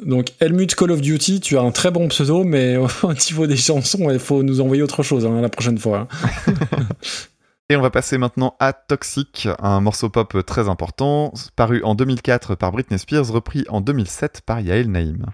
Donc, Helmut Call of Duty, tu as un très bon pseudo, mais au niveau des chansons, il faut nous envoyer autre chose hein, la prochaine fois. hein. Et on va passer maintenant à Toxic, un morceau pop très important, paru en 2004 par Britney Spears, repris en 2007 par Yael Naïm.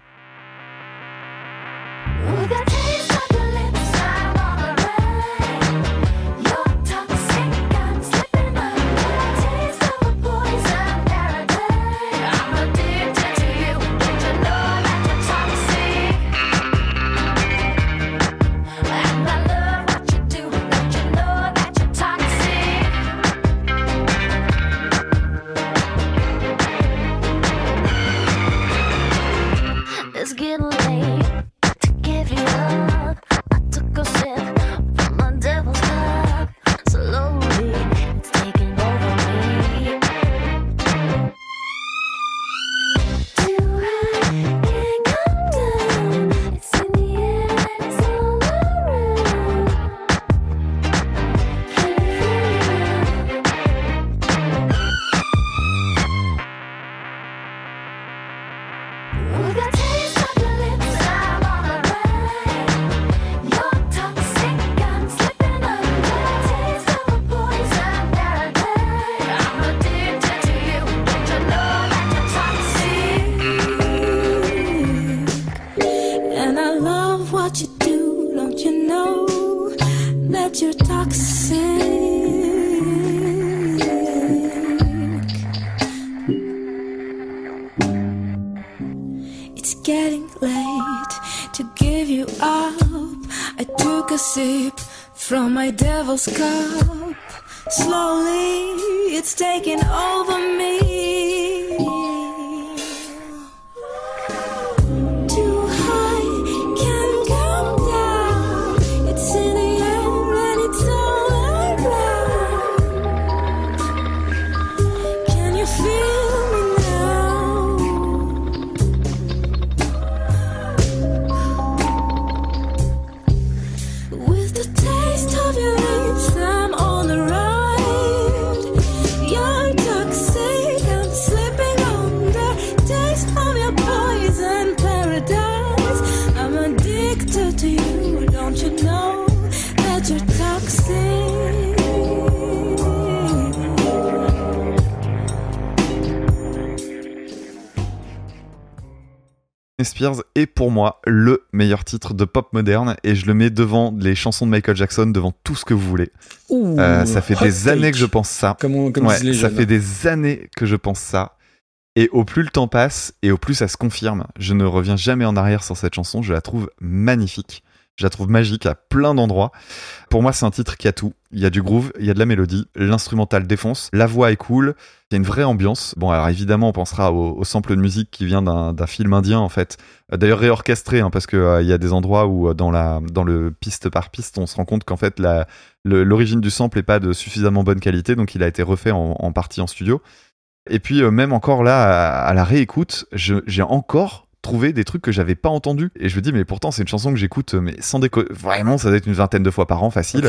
Est pour moi le meilleur titre de pop moderne et je le mets devant les chansons de Michael Jackson, devant tout ce que vous voulez. Ouh, Euh, ça fait des années que je pense ça. Comme, on- comme Ouais, les ça jeunes. fait des années que je pense ça. Et au plus le temps passe et au plus ça se confirme, je ne reviens jamais en arrière sur cette chanson. Je la trouve magnifique. Je la trouve magique à plein d'endroits. Pour moi, c'est un titre qui a tout. Il y a du groove, il y a de la mélodie, l'instrumental défonce, la voix est cool, il y a une vraie ambiance. Bon, alors évidemment, on pensera au, sample de musique qui vient d'un film indien, en fait. Euh, D'ailleurs, réorchestré, hein, parce qu'il il y a des endroits où, euh, dans, la, dans le piste par piste, on se rend compte qu'en fait, l'origine du sample n'est pas de suffisamment bonne qualité, donc il a été refait en, en partie en studio. Et puis, euh, même encore là, à, la réécoute, j'ai encore trouvé des trucs que j'avais pas entendus. Et je me dis, mais pourtant, c'est une chanson que j'écoute, euh, mais sans déco... Vraiment, ça doit être une vingtaine de fois par an, facile.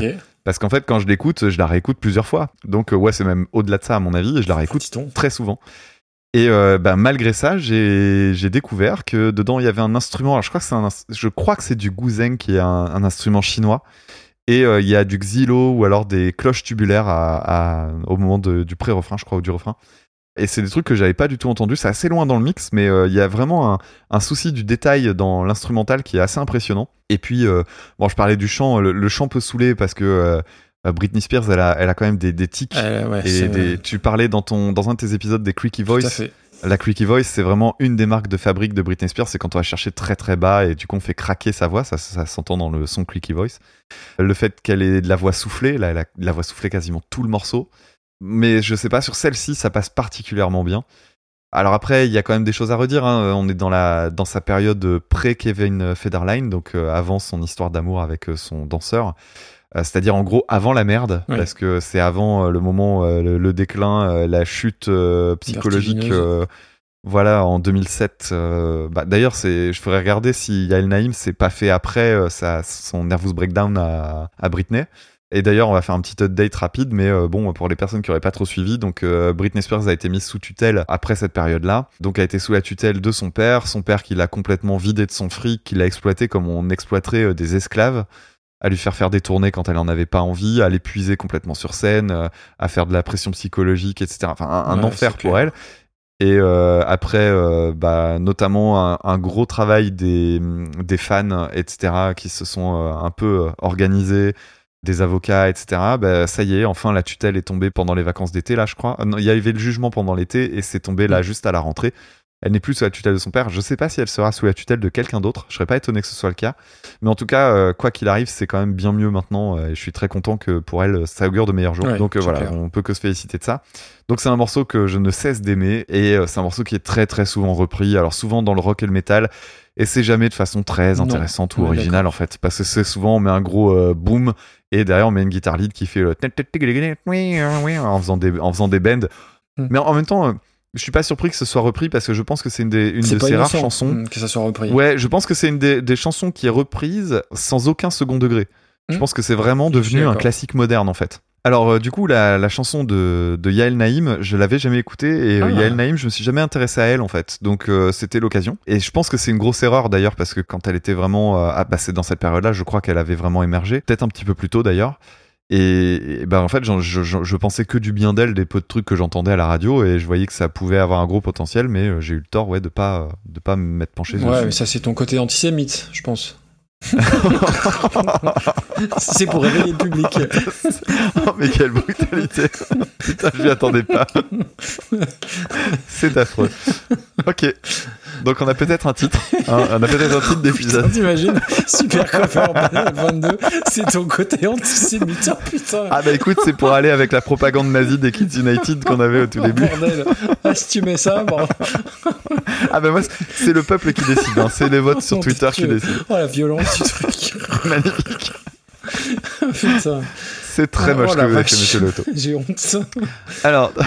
Parce qu'en fait, quand je l'écoute, je la réécoute plusieurs fois. Donc, euh, ouais, c'est même au-delà de ça, à mon avis, et je la réécoute très souvent. Et euh, bah, malgré ça, j'ai découvert que dedans il y avait un instrument. Alors, je crois que c'est un, ins- je crois que c'est du guzheng qui est un, un instrument chinois. Et euh, il y a du xylo ou alors des cloches tubulaires à, à- au moment de- du pré-refrain, je crois, ou du refrain. Et c'est des trucs que j'avais pas du tout entendu. C'est assez loin dans le mix, mais euh, il y a vraiment un, un souci du détail dans l'instrumental qui est assez impressionnant. Et puis, euh, bon, je parlais du chant. Le, le chant peut saouler parce que euh, Britney Spears, elle a, elle a quand même des, des tics. Ouais, Et des- tu parlais dans, ton, dans un de tes épisodes des Creaky Tout à Voice. fait. La Creaky Voice, c'est vraiment une des marques de fabrique de Britney Spears. C'est quand on va chercher très très bas et du coup on fait craquer sa voix. Ça, ça s'entend dans le son Creaky Voice. Le fait qu'elle ait de la voix soufflée, là, elle a de la voix soufflée quasiment tout le morceau. Mais je sais pas, sur celle-ci, ça passe particulièrement bien. Alors après, il y a quand même des choses à redire. hein. On est dans, la, dans sa période pré-Kevin Federline, donc euh, avant son histoire d'amour avec euh, son danseur. Euh, C'est-à-dire en gros avant la merde, Ouais. parce que c'est avant le moment, le, le déclin, la chute psychologique. Euh, voilà, en 2007. euh, bah, D'ailleurs, je ferais regarder si Yael Naïm s'est pas fait après euh, sa, son nervous breakdown à, à Britney. Et d'ailleurs, on va faire un petit update rapide, mais euh, bon, pour les personnes qui auraient pas trop suivi, donc euh, Britney Spears a été mise sous tutelle après cette période-là. Donc, a été sous la tutelle de son père, son père qui l'a complètement vidé de son fric, qui l'a exploité comme on exploiterait euh, des esclaves, à lui faire faire des tournées quand elle en avait pas envie, à l'épuiser complètement sur scène, à faire de la pression psychologique, etc. Enfin, un, un Ouais, enfer pour clair. elle. Et euh, après, euh, bah, notamment un, un gros travail des, des fans, etc., qui se sont euh, un peu organisés, des avocats, etc. Bah, ça y est, enfin, la tutelle est tombée pendant les vacances d'été, là, je crois. Ah non, Il y avait le jugement pendant l'été et c'est tombé là, juste à la rentrée. Elle n'est plus sous la tutelle de son père. Je sais pas si elle sera sous la tutelle de quelqu'un d'autre. Je serais pas étonné que ce soit le cas. Mais en tout cas, euh, quoi qu'il arrive, c'est quand même bien mieux maintenant. euh, et je suis très content que pour elle, ça augure de meilleurs jours. Ouais, Donc euh, voilà, clair. on peut que se féliciter de ça. Donc c'est un morceau que je ne cesse d'aimer et euh, c'est un morceau qui est très très souvent repris. Alors souvent dans le rock et le métal. Et c'est jamais de façon très Non, intéressante ou on est originale en fait. Parce que c'est souvent on met un gros euh, boom et derrière on met une guitare lead qui fait le en faisant des, en faisant des bends. Hmm. Mais en même temps, euh, je suis pas surpris que ce soit repris parce que je pense que c'est une, des, une de ces rares chansons. mm, que ça soit repris. Ouais, je pense que c'est une des, des chansons qui est reprise sans aucun second degré. Je Hmm. pense que c'est vraiment devenu un classique moderne en fait. Alors euh, du coup la, la chanson de, de Yael Naïm, je l'avais jamais écoutée et euh, Ah. Yael Naïm, je me suis jamais intéressé à elle en fait. Donc euh, c'était l'occasion. Et je pense que c'est une grosse erreur d'ailleurs parce que quand elle était vraiment, euh, ah bah c'est dans cette période-là, je crois qu'elle avait vraiment émergé, peut-être un petit peu plus tôt d'ailleurs. Et, et bah en fait, je, je- je pensais que du bien d'elle, des peu de trucs que j'entendais à la radio, et je voyais que ça pouvait avoir un gros potentiel, mais euh, j'ai eu le tort, ouais, de pas, de pas me mettre penché Ouais, dessus. mais ça c'est ton côté antisémite, je pense. C'est pour réveiller le public. Oh, mais quelle brutalité Putain, je m'y attendais pas. C'est affreux. Ok. Donc on a peut-être un titre. hein, on a peut-être un titre d'épisode. T'imagines Super cover 22, c'est ton côté antisémite. Oh, putain. Ah bah écoute, c'est pour aller avec la propagande nazie des Kids United qu'on avait au tout Oh, début. bordel. Ah, si tu mets ça, bon. Ah bah moi, c'est le peuple qui décide. hein. C'est les votes sur Oh, Twitter qui décident. Oh la violence du truc. Magnifique. Putain. C'est très Oh, moche la que vous avez fait, monsieur Loto. J'ai honte. Alors, Ah,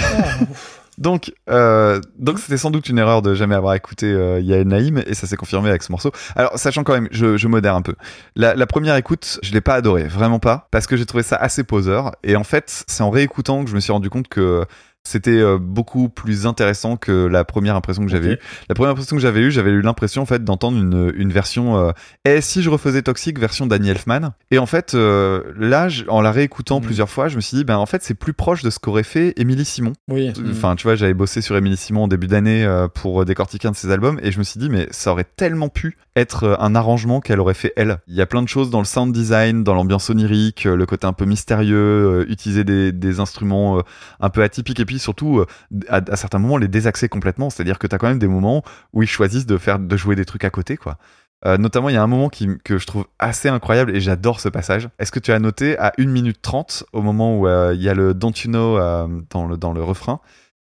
donc, euh, donc c'était sans doute une erreur de jamais avoir écouté euh, Yael Naïm et ça s'est confirmé avec ce morceau. Alors, sachant quand même, je, je modère un peu. La, la première écoute, je l'ai pas adoré, vraiment pas, parce que j'ai trouvé ça assez poseur. Et en fait, c'est en réécoutant que je me suis rendu compte que c'était euh, beaucoup plus intéressant que la première impression que j'avais eue. La première impression que j'avais eue, j'avais eu l'impression en fait d'entendre une, une version. Euh, et si je refaisais Toxic version Danny Elfman Et en fait, euh, là, en la réécoutant Mhm. plusieurs fois, je me suis dit, ben en fait, c'est plus proche de ce qu'aurait fait Émilie Simon. Oui. Enfin, tu vois, j'avais bossé sur Émilie Simon en début d'année pour décortiquer un de ses albums et je me suis dit, mais ça aurait tellement pu être un arrangement qu'elle aurait fait elle. Il y a plein de choses dans le sound design, dans l'ambiance onirique, le côté un peu mystérieux, utiliser des, des instruments un peu atypiques et puis surtout, euh, à, à certains moments, les désaxer complètement. C'est-à-dire que t'as quand même des moments où ils choisissent de faire, de jouer des trucs à côté, quoi. Euh, notamment, il y a un moment qui, que je trouve assez incroyable et j'adore ce passage. Est-ce que tu as noté à 1 minute 30, au moment où euh, il y a le Don't You Know euh, dans, le, dans le refrain,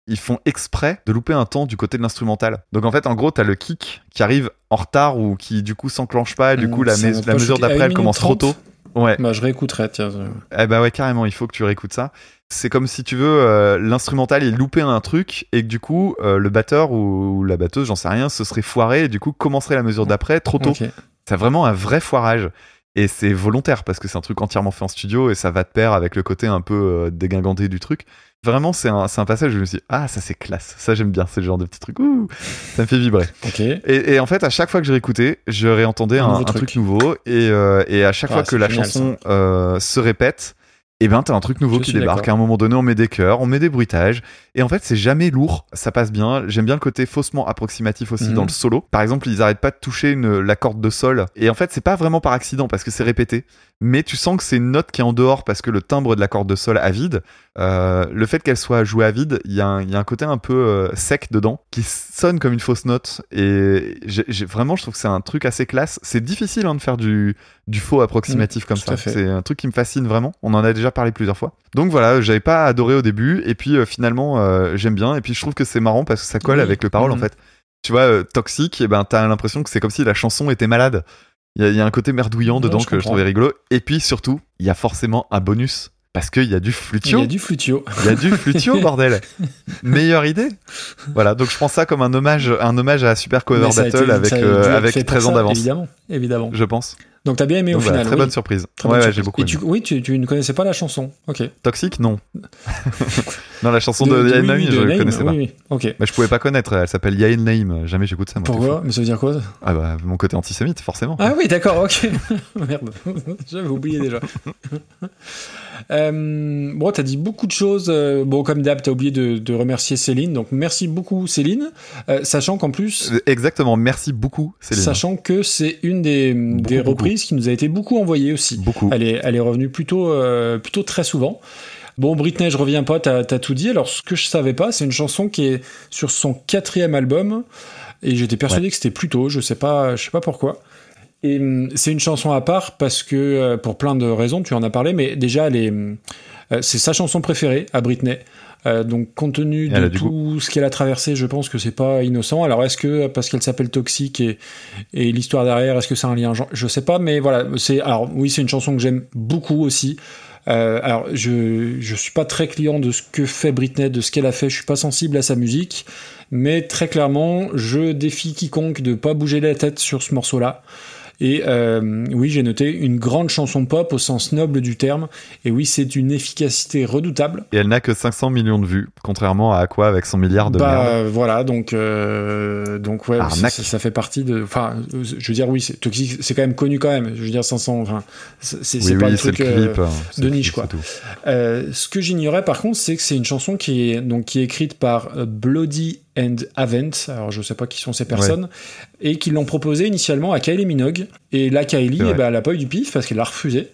ils font exprès de louper un temps du côté de l'instrumental. Donc en fait, en gros, t'as le kick qui arrive en retard ou qui du coup s'enclenche pas et du coup la, mes- mesure d'après elle commence trop tôt. Ouais. Bah, je réécouterai, tiens. Eh bah ouais, carrément, il faut que tu réécoutes ça. C'est comme si tu veux, euh, l'instrumental est loupé un truc et que du coup, euh, le batteur ou, ou la batteuse, j'en sais rien, se serait foiré et du coup commencerait la mesure d'après trop tôt. C'est vraiment un vrai foirage. Et c'est volontaire parce que c'est un truc entièrement fait en studio et ça va de pair avec le côté un peu euh, dégingandé du truc. Vraiment, c'est un, un passage où je me suis dit, ah, ça c'est classe, ça j'aime bien, c'est le genre de petit truc, ouh, ça me fait vibrer. Et, et en fait, à chaque fois que je réécoutais, je réentendais Un un, nouveau un truc. nouveau. Et, euh, et à chaque Ah, fois que la génial, chanson se répète, et ben t'as un truc nouveau Je qui débarque. À un moment donné, on met des chœurs, on met des bruitages. Et en fait, c'est jamais lourd, ça passe bien. J'aime bien le côté faussement approximatif aussi Mhm. dans le solo. Par exemple, ils arrêtent pas de toucher une, la corde de sol. Et en fait, c'est pas vraiment par accident parce que c'est répété. Mais tu sens que c'est une note qui est en dehors parce que le timbre de la corde de sol à vide, euh, le fait qu'elle soit jouée à vide, il y, a un- il y a un côté un peu euh, sec dedans qui sonne comme une fausse note. Et vraiment, je trouve que c'est un truc assez classe. C'est difficile hein, de faire du, du faux approximatif comme tout ça. C'est un truc qui me fascine vraiment. On en a déjà parlé plusieurs fois. Donc voilà, j'avais pas adoré au début. Et puis euh, finalement, j'aime bien. Et puis je trouve que c'est marrant parce que ça colle Oui. avec le parole en Mhm. fait. Tu vois, Toxic, et ben, t'as l'impression que c'est comme si la chanson était malade. Il y, a- il y a un côté merdouillant dedans je que je trouvais rigolo. Et puis surtout, il y a forcément un bonus. Parce qu'il y a du Il flutio. y a du flutio. Il y a du flutio, bordel. Meilleure idée. Voilà, donc je prends ça comme un hommage, un hommage à Super Cover été- Battle avec, euh, avec fait pour 13 ans d'avance, Évidemment, évidemment. je pense. Donc t'as bien aimé Donc au voilà, final. très oui. bonne surprise. Très ouais, bonne ouais, j'ai beaucoup aimé. tu, oui, tu, tu ne connaissais pas la chanson. Ok. Toxique, non. non, la chanson de, De- de- Yael oui, je ne connaissais pas. Oui, oui. Ok. Mais je pouvais pas connaître, elle s'appelle Yael Naïm, jamais j'écoute ça. Moi, Pourquoi. Mais ça veut dire quoi Ah bah, mon côté antisémite, forcément. Ah oui, d'accord, ok. Merde, j'avais oublié déjà. Euh, bon, t'as dit beaucoup de choses. euh, Bon, comme d'hab, t'as oublié de, de remercier Céline. Donc, merci beaucoup, Céline. Euh, sachant qu'en plus, Euh, Exactement, merci beaucoup, Céline. sachant que c'est une des, des beaucoup. reprises qui nous a été beaucoup envoyée aussi. Beaucoup. Elle est, elle est revenue plutôt, euh, plutôt très souvent. Bon, Britney, je reviens pas, t'as as tout dit. Alors, ce que je savais pas, c'est une chanson qui est sur son quatrième album. Et j'étais persuadé que c'était plus tôt, je sais pas, je sais pas pourquoi. Et hum, c'est une chanson à part parce que, euh, pour plein de raisons, tu en as parlé, mais déjà, hum, euh, c'est sa chanson préférée à Britney. Euh, donc, compte tenu de tout ce qu'elle a traversé, je pense que c'est pas innocent. Alors, est-ce que parce qu'elle s'appelle Toxique et, et l'histoire derrière, est-ce que c'est un lien? Je- Je sais pas, mais voilà. C'est alors oui, c'est une chanson que j'aime beaucoup aussi. Euh, alors, je je suis pas très client de ce que fait Britney, de ce qu'elle a fait. Je suis pas sensible à sa musique, mais très clairement, je défie quiconque de pas bouger la tête sur ce morceau-là. Et euh, oui, j'ai noté une grande chanson pop au sens noble du terme. Et oui, c'est une efficacité redoutable. Et elle n'a que 500 millions de vues, contrairement à Aqua avec son milliard de bah merde. voilà, donc euh, donc ouais, ça, ça fait partie de. Enfin, je veux dire oui, c'est toxique, c'est quand même connu quand même. Je veux dire 500. Enfin, c'est Oui, pas oui, le le truc. euh, clip. hein, c'est de le niche, clip, quoi. Euh, ce que j'ignorais par contre, c'est que c'est une chanson qui est donc qui est écrite par euh, Bloody and Avent, alors je sais pas qui sont ces personnes, et qui l'ont proposé initialement à Kylie Minogue. Et là, Kylie, eh ben, elle a pas eu du pif parce qu'elle l'a refusé.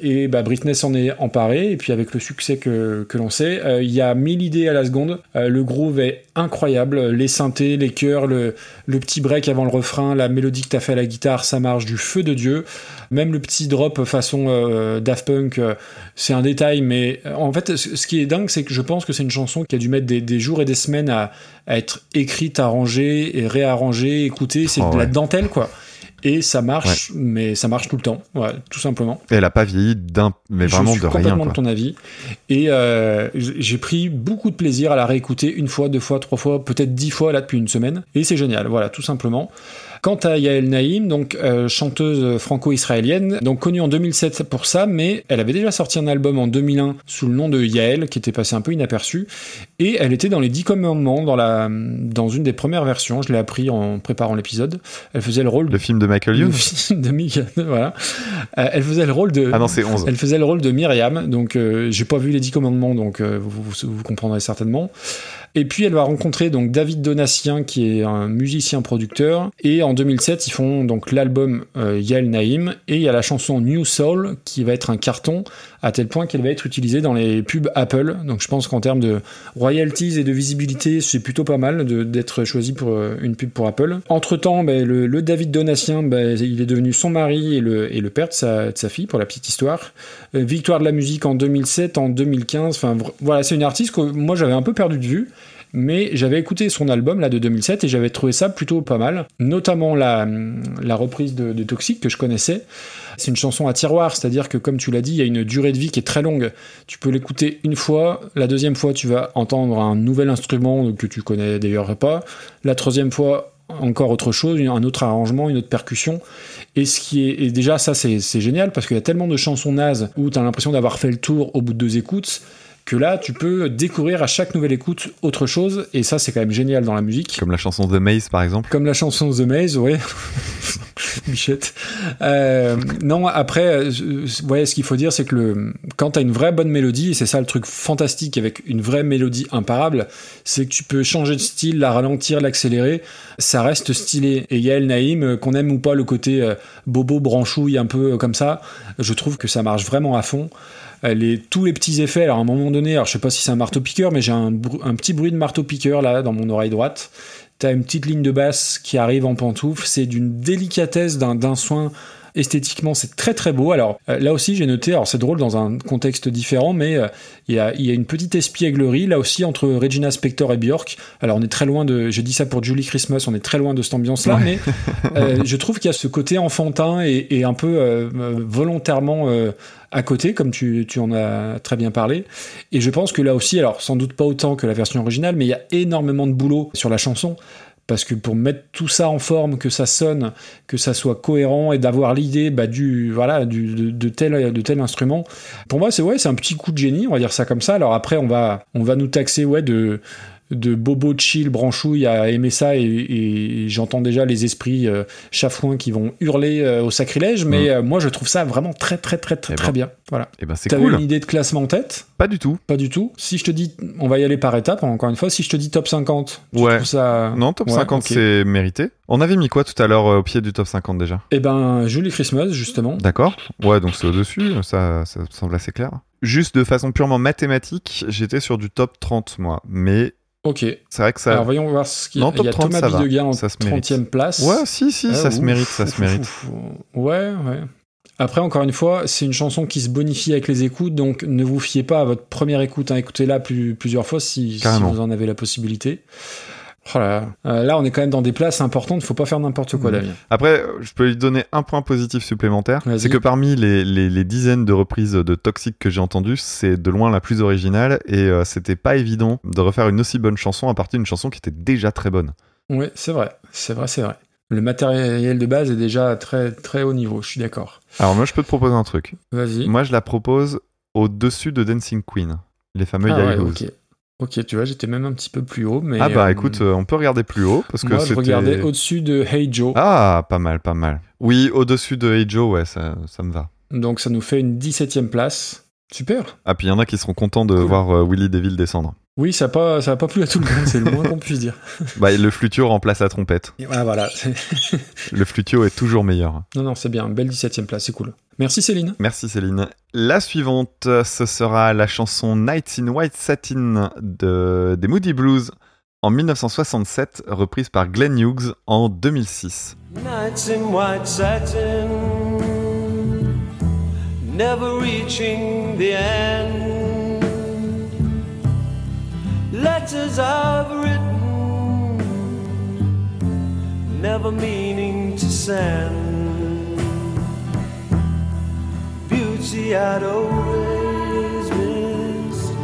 Et bah, Britney s'en est emparée, et puis avec le succès que, que l'on sait, euh, il y a mille idées à la seconde. Euh, le groove est incroyable, les synthés, les chœurs, le, le petit break avant le refrain, la mélodie que t'as fait à la guitare, ça marche du feu de Dieu. Même le petit drop façon euh, Daft Punk, euh, c'est un détail, mais en fait, ce qui est dingue, c'est que je pense que c'est une chanson qui a dû mettre des, des jours et des semaines à, à être écrite, arrangée, et réarrangée, écoutée. C'est Oh, de la ouais. dentelle, quoi. Et ça marche, mais ça marche tout le temps, ouais, tout simplement. Et elle a pas vieilli d'un, mais Je vraiment suis de rien. complètement Quoi. de ton avis. Et euh, j'ai pris beaucoup de plaisir à la réécouter une fois, deux fois, trois fois, peut-être dix fois là depuis une semaine. Et c'est génial, voilà, tout simplement. Quant à Yael Naïm, donc euh, chanteuse franco-israélienne, donc connue en 2007 pour ça, mais elle avait déjà sorti un album en 2001 sous le nom de Yael, qui était passé un peu inaperçu, et elle était dans les Dix Commandements dans la dans une des premières versions. Je l'ai appris en préparant l'épisode. Elle faisait le rôle Le de film de Michael le Youn film de Mick- voilà. Euh, elle faisait le rôle de Ah non, c'est 11. elle faisait le rôle de Myriam, donc euh, j'ai pas vu les dix commandements, donc euh, vous, vous- vous comprendrez certainement. Et puis elle va rencontrer donc David Donatien, qui est un musicien producteur, et en 2007 ils font donc l'album euh, Yael Naïm, et il y a la chanson New Soul qui va être un carton à tel point qu'elle va être utilisée dans les pubs Apple. Donc je pense qu'en termes de royalties et de visibilité, c'est plutôt pas mal d'être choisi pour euh, une pub pour Apple. Entre temps, le, David Donatien, ben, il est devenu son mari et le, père de sa, fille, pour la petite histoire. Euh, victoire de la musique en 2007, en 2015. Enfin voilà, c'est une artiste que moi j'avais un peu perdu de vue. Mais j'avais écouté son album là de 2007 et j'avais trouvé ça plutôt pas mal, notamment la, la reprise de, Toxic que je connaissais. C'est une chanson à tiroir, c'est-à-dire que comme tu l'as dit, il y a une durée de vie qui est très longue. Tu peux l'écouter une fois, la deuxième fois tu vas entendre un nouvel instrument que tu connais d'ailleurs pas, la troisième fois encore autre chose, un autre arrangement, une autre percussion. Et ce qui est et déjà ça c'est c'est génial parce qu'il y a tellement de chansons nazes où tu as l'impression d'avoir fait le tour au bout de deux écoutes que là tu peux découvrir à chaque nouvelle écoute autre chose et ça c'est quand même génial dans la musique. Comme la chanson The Maze, par exemple. Comme la chanson The Maze, ouais. Bichette. Euh, non, après, euh, ouais, ce qu'il faut dire, c'est que le, quand t'as une vraie bonne mélodie, et c'est ça le truc fantastique avec une vraie mélodie imparable, c'est que tu peux changer de style, la ralentir, l'accélérer, ça reste stylé. Et Yael Naïm, euh, qu'on aime ou pas le côté euh, bobo, branchouille, un peu comme ça, je trouve que ça marche vraiment à fond. Tous les petits effets, alors à un moment donné, alors je sais pas si c'est un marteau piqueur, mais j'ai un, un petit bruit de marteau piqueur là dans mon oreille droite. T'as une petite ligne de basse qui arrive en pantoufle, c'est d'une délicatesse, d'un soin. Esthétiquement, c'est très très beau. Alors euh, là aussi, j'ai noté, alors c'est drôle dans un contexte différent, mais euh, il y, a, il y a une petite espièglerie là aussi entre Regina Spektor et Björk. Alors on est très loin de, j'ai dit ça pour Julie Christmas, on est très loin de cette ambiance-là, mais euh, je trouve qu'il y a ce côté enfantin et, et un peu volontairement à côté, comme tu, tu en as très bien parlé. Et je pense que là aussi, alors sans doute pas autant que la version originale, mais il y a énormément de boulot sur la chanson. Parce que pour mettre tout ça en forme, que ça sonne, que ça soit cohérent et d'avoir l'idée bah, du voilà de, de tel de tel instrument, pour moi c'est ouais c'est un petit coup de génie, on va dire ça comme ça. Alors après on va on va nous taxer ouais de de bobo chill branchouille à aimer ça et, et j'entends déjà les esprits euh, chafouins qui vont hurler euh, au sacrilège, mais euh, moi je trouve ça vraiment très très très très Eh très ben, bien. Voilà. Et ben c'est cool. une idée de classement en tête? Pas du tout. Pas du tout. Si je te dis, on va y aller par étapes, encore une fois, si je te dis top 50, tu Ouais. ça... Non, top Ouais, 50, ok. c'est mérité. On avait mis quoi tout à l'heure au pied du top 50 déjà? Eh ben, Julie Christmas, justement. D'accord. Ouais, donc c'est au-dessus, ça, ça me semble assez clair. Juste de façon purement mathématique, j'étais sur du top 30, moi. Mais Ok. c'est vrai que ça. Alors voyons voir ce qu'il y a. Il y a 30, Thomas. Bidegain en Ça se mérite. 30e place. Ouais, si, si, Ah, ça se mérite, ça ouf, se mérite. ouf. Ouais, ouais. Après, encore une fois, c'est une chanson qui se bonifie avec les écoutes, donc ne vous fiez pas à votre première écoute. Hein. Écoutez-la plus- plusieurs fois si, vous en avez la possibilité. Oh là, là. Euh, là, on est quand même dans des places importantes, faut pas faire n'importe quoi, Mhm. Damien. Après, je peux lui donner un point positif supplémentaire. C'est que parmi les, les- les dizaines de reprises de Toxic que j'ai entendues, c'est de loin la plus originale et euh, c'était pas évident de refaire une aussi bonne chanson à partir d'une chanson qui était déjà très bonne. Oui, c'est vrai, c'est vrai, c'est vrai. Le matériel de base est déjà très très haut niveau, je suis d'accord. Alors moi, je peux te proposer un truc. Vas-y. Moi, je la propose au-dessus de Dancing Queen, les fameux Ah ouais, ok. Ok, tu vois, j'étais même un petit peu plus haut, mais. Ah bah euh, écoute, euh, on peut regarder plus haut parce que je c'était. regardais au-dessus de Hey Joe. Ah, pas mal, pas mal. Oui, au-dessus de Hey Joe, ouais, ça, ça me va. Donc ça nous fait une 17 e place. Super. Ah, puis il y en a qui seront contents de voir euh, Willy Deville descendre. Oui, ça n'a pas, ça a pas plu à tout le monde, c'est le moins qu'on puisse dire. Bah, le flutio remplace la trompette. Et voilà, Le flutio est toujours meilleur. Non, non, c'est bien. Belle 17 e place, c'est cool. Merci Céline. Merci Céline. La suivante, ce sera la chanson Nights in White Satin de, des Moody Blues en 1967, reprise par Glenn Hughes en 2006. Nights in white satin, never reaching the end. Letters I've written, never meaning to send. Beauty I'd always missed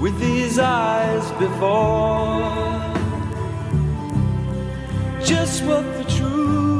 with these eyes before just what the truth.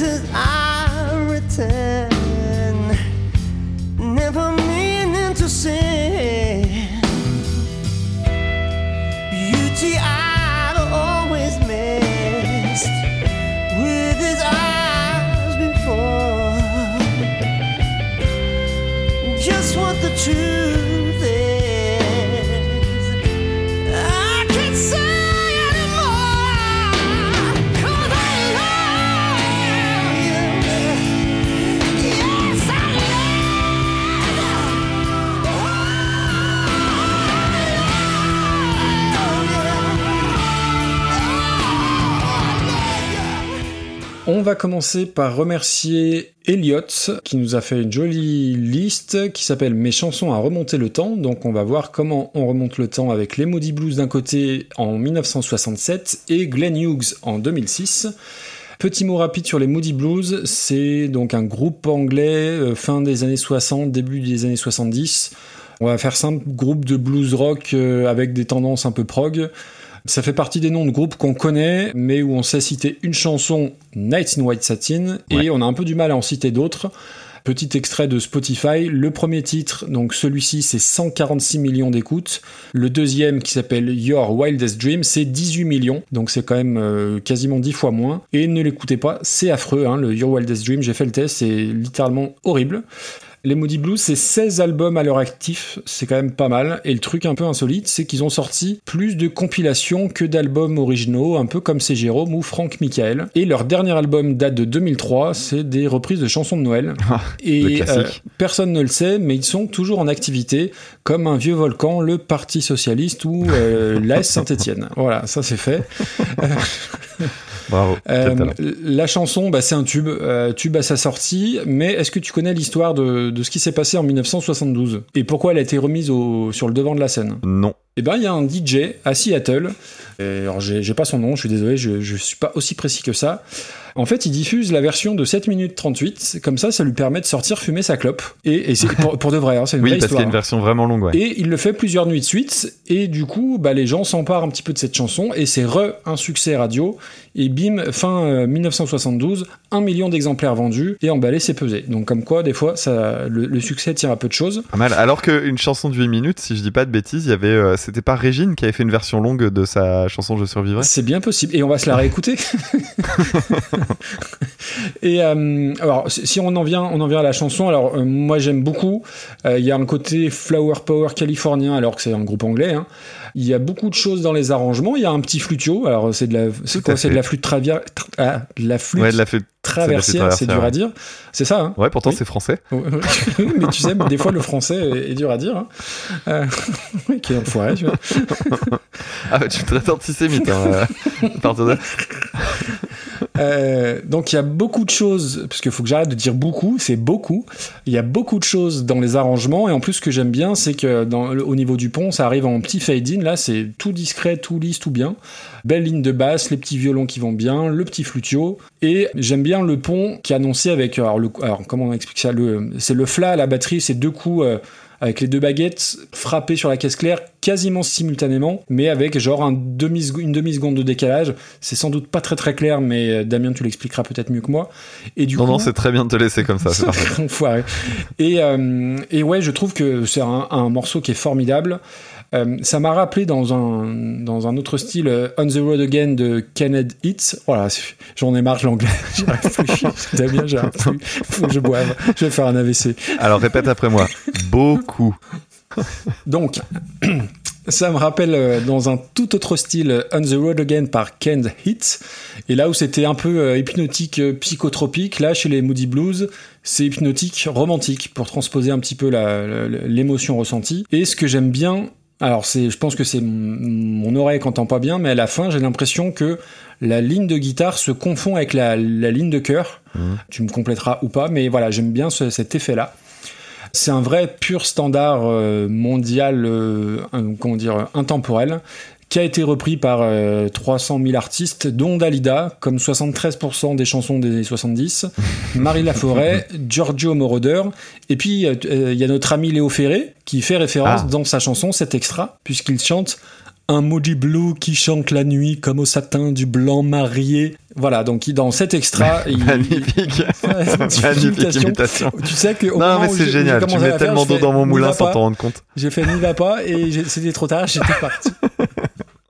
Letters I return, never meaning to send. Beauty I'd always missed with his eyes before just what the truth On va commencer par remercier Elliot qui nous a fait une jolie liste qui s'appelle Mes chansons à remonter le temps. Donc on va voir comment on remonte le temps avec les Moody Blues d'un côté en 1967 et Glenn Hughes en 2006. Petit mot rapide sur les Moody Blues, c'est donc un groupe anglais euh, fin des années 60, début des années 70. On va faire simple, groupe de blues rock euh, avec des tendances un peu prog. Ça fait partie des noms de groupes qu'on connaît, mais où on sait citer une chanson, Nights in White Satin, et on a un peu du mal à en citer d'autres. Petit extrait de Spotify. Le premier titre, donc celui-ci, c'est 146 millions d'écoutes. Le deuxième, qui s'appelle Your Wildest Dream, c'est 18 millions. Donc c'est quand même euh, quasiment 10 fois moins. Et ne l'écoutez pas, c'est affreux. Hein, le Your Wildest Dream, j'ai fait le test, c'est littéralement horrible. Les Moody Blues, c'est 16 albums à leur actif, c'est quand même pas mal. Et le truc un peu insolite, c'est qu'ils ont sorti plus de compilations que d'albums originaux, un peu comme c'est Jérôme ou Frank Michael. Et leur dernier album date de 2003, c'est des reprises de chansons de Noël. le Et classique. personne ne le sait, mais ils sont toujours en activité, comme un vieux volcan, le Parti Socialiste ou euh, l'AS Saint-Etienne. Voilà, ça c'est fait. Bravo. Euh, la chanson, bah, c'est un tube, euh, tube à sa sortie, mais est-ce que tu connais l'histoire de, de ce qui s'est passé en 1972 et pourquoi elle a été remise au- sur le devant de la scène? Non. Eh ben, il y a un DJ à Seattle, alors j'ai pas son nom, je suis désolé, je, je suis pas aussi précis que ça. En fait, il diffuse la version de 7 minutes 38, comme ça, ça lui permet de sortir fumer sa clope. Et, et c'est pour, pour de vrai, hein, c'est une Oui, vraie parce qu'il y a une version vraiment longue, ouais. Et il le fait plusieurs nuits de suite, et du coup, bah, les gens s'emparent un petit peu de cette chanson, et c'est re un succès radio. Et bim, fin euh, 1972, un million d'exemplaires vendus, et emballé, c'est pesé. Donc comme quoi, des fois, ça, le, le succès tient à peu de choses. Pas mal. Alors qu'une chanson de 8 minutes, si je dis pas de bêtises, il y avait, euh, c'était pas Régine qui avait fait une version longue de sa chanson Je survivrai. C'est bien possible, et on va se la réécouter. et euh, alors, si on en vient, on en vient à la chanson. Alors, euh, moi, j'aime beaucoup. Euh, Il y a un côté flower power californien, alors que c'est un groupe anglais. hein. Il y a beaucoup de choses dans les arrangements. Il y a un petit flutio. Alors, c'est de la, c'est quoi C'est de la flûte travière, tra- ah, de la flûte Ouais, de la flûte. traversière. C'est dur à dire. C'est ça. Hein Ouais, pourtant Oui. c'est français. Mais tu sais, des fois le français est, dur à dire. Hein. Euh, quel enfoiré, tu vois. Ah, tu me traites antisémite. Hein, euh. Euh, donc il y a beaucoup de choses, parce qu'il faut que j'arrête de dire beaucoup, c'est beaucoup. Il y a beaucoup de choses dans les arrangements, et en plus ce que j'aime bien, c'est que dans, au niveau du pont, ça arrive en petit fade-in, là c'est tout discret, tout lisse, tout bien. Belle ligne de basse, les petits violons qui vont bien, le petit flutio, et j'aime bien le pont qui est annoncé avec, alors, le, alors comment on explique ça, c'est le flat à la batterie, c'est deux coups... euh, avec les deux baguettes frappées sur la caisse claire quasiment simultanément, mais avec genre un demi une demi-seconde de décalage. C'est sans doute pas très très clair, mais euh, Damien, tu l'expliqueras peut-être mieux que moi. Et du non, coup, non, c'est très bien de te laisser comme ça. Enfoiré. Et, euh, et ouais, je trouve que c'est un, un morceau qui est formidable. Euh, ça m'a rappelé dans un, dans un autre style euh, On the Road Again de Kenneth Hitz. Voilà, j'en ai marre de l'anglais. J'arrive plus. Damien, j'arrive plus. Faut que je boive. Je vais faire un AVC. Alors répète après moi. Beaucoup. Donc, ça me rappelle euh, dans un tout autre style On the Road Again par Ken Hitz. Et là où c'était un peu euh, hypnotique, euh, psychotropique, là chez les Moody Blues, c'est hypnotique, romantique pour transposer un petit peu l'émotion ressentie. Et ce que j'aime bien, alors c'est, je pense que c'est mon, oreille qui entend pas bien, mais à la fin j'ai l'impression que la ligne de guitare se confond avec la, la ligne de chœur. Tu me compléteras ou pas, mais voilà, j'aime bien ce- cet effet-là. C'est un vrai pur standard euh, mondial, euh, comment dire, intemporel, qui a été repris par euh, 300 000 artistes, dont Dalida, comme 73% des chansons des années 70, Marie Laforêt, Giorgio Moroder, et puis euh, euh, il y a notre ami Léo Ferré, qui fait référence Ah. dans sa chanson, cet extra, puisqu'il chante un maudit blue qui chante la nuit comme au satin du blanc marié. Voilà, donc dans cet extra, il, Magnifique. Magnifique Magnifique imitation. tu sais que au Non, mais c'est génial. Tu mets tellement d'eau dans mon moulin sans t'en rendre compte. J'ai fait n'y va pas et c'était trop tard, j'étais parti.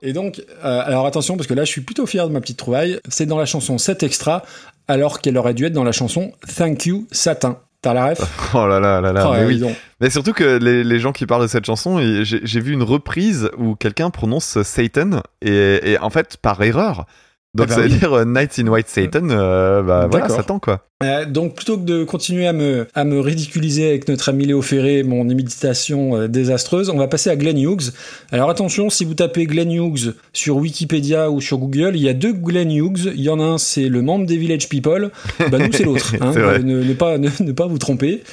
Et donc, euh, alors attention, parce que là je suis plutôt fier de ma petite trouvaille, c'est dans la chanson 7 extra, alors qu'elle aurait dû être dans la chanson Thank You Satin. T'as la ref? Oh là là là là. Oh, mais oui. Mais surtout que les, les gens qui parlent de cette chanson, j'ai vu une reprise où quelqu'un prononce Satan et, et en fait par erreur. Donc Ah bah ça veut oui. dire euh, Night in White Satan, euh, bah voilà. Satan quoi. Euh, donc plutôt que de continuer à me, à me ridiculiser avec notre ami Léo Ferré, mon imitation euh, désastreuse, on va passer à Glenn Hughes. Alors attention, si vous tapez Glenn Hughes sur Wikipédia ou sur Google, il y a deux Glenn Hughes. Il y en a un, c'est le membre des Village People. Bah nous, c'est l'autre. hein. Ne, ne pas, ne, ne pas vous tromper.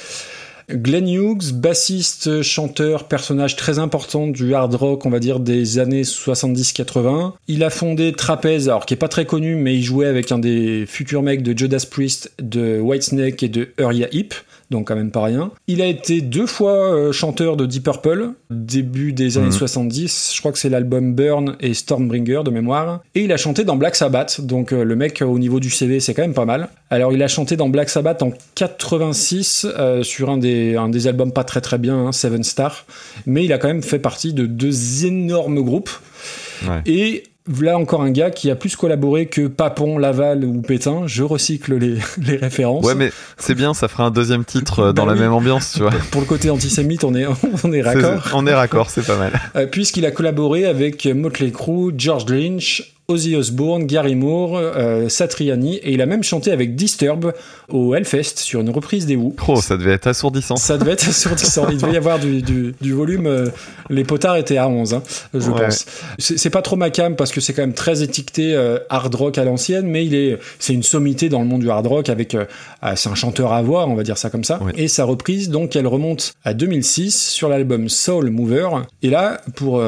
Glenn Hughes, bassiste, chanteur, personnage très important du hard rock, on va dire des années 70-80. Il a fondé Trapeze, alors qui est pas très connu, mais il jouait avec un des futurs mecs de Judas Priest, de Whitesnake et de Uriah Heep, donc quand même pas rien. Il a été deux fois euh, chanteur de Deep Purple, début des années Mhm. 70, je crois que c'est l'album Burn et Stormbringer de mémoire. Et il a chanté dans Black Sabbath, donc euh, le mec euh, au niveau du CV c'est quand même pas mal. Alors il a chanté dans Black Sabbath en 86 euh, sur un des, un des albums pas très très bien, hein, Seven Star, mais il a quand même fait partie de deux énormes groupes. Ouais. Et là encore un gars qui a plus collaboré que Papon, Laval ou Pétain. Je recycle les, les références. Ouais, mais c'est bien, ça fera un deuxième titre euh, dans Bah la oui. même ambiance, tu vois. Pour le côté antisémite, on est, on est C'est- raccord. On est raccord, c'est pas mal. Euh, puisqu'il a collaboré avec Motley Crue, George Lynch, Ozzy Osbourne, Gary Moore, euh, Satriani, et il a même chanté avec Disturb au Hellfest sur une reprise des Who. Oh, ça devait être assourdissant. Ça devait être assourdissant. Il devait y avoir du, du, du volume. euh, les potards étaient à 11, hein, je Ouais. pense. C'est pas trop ma cam parce que c'est quand même très étiqueté euh, hard rock à l'ancienne, mais il est, c'est une sommité dans le monde du hard rock avec, c'est un chanteur à voix, on va dire ça comme ça. Ouais. Et sa reprise, donc, elle remonte à 2006 sur l'album Soul Mover. Et là, pour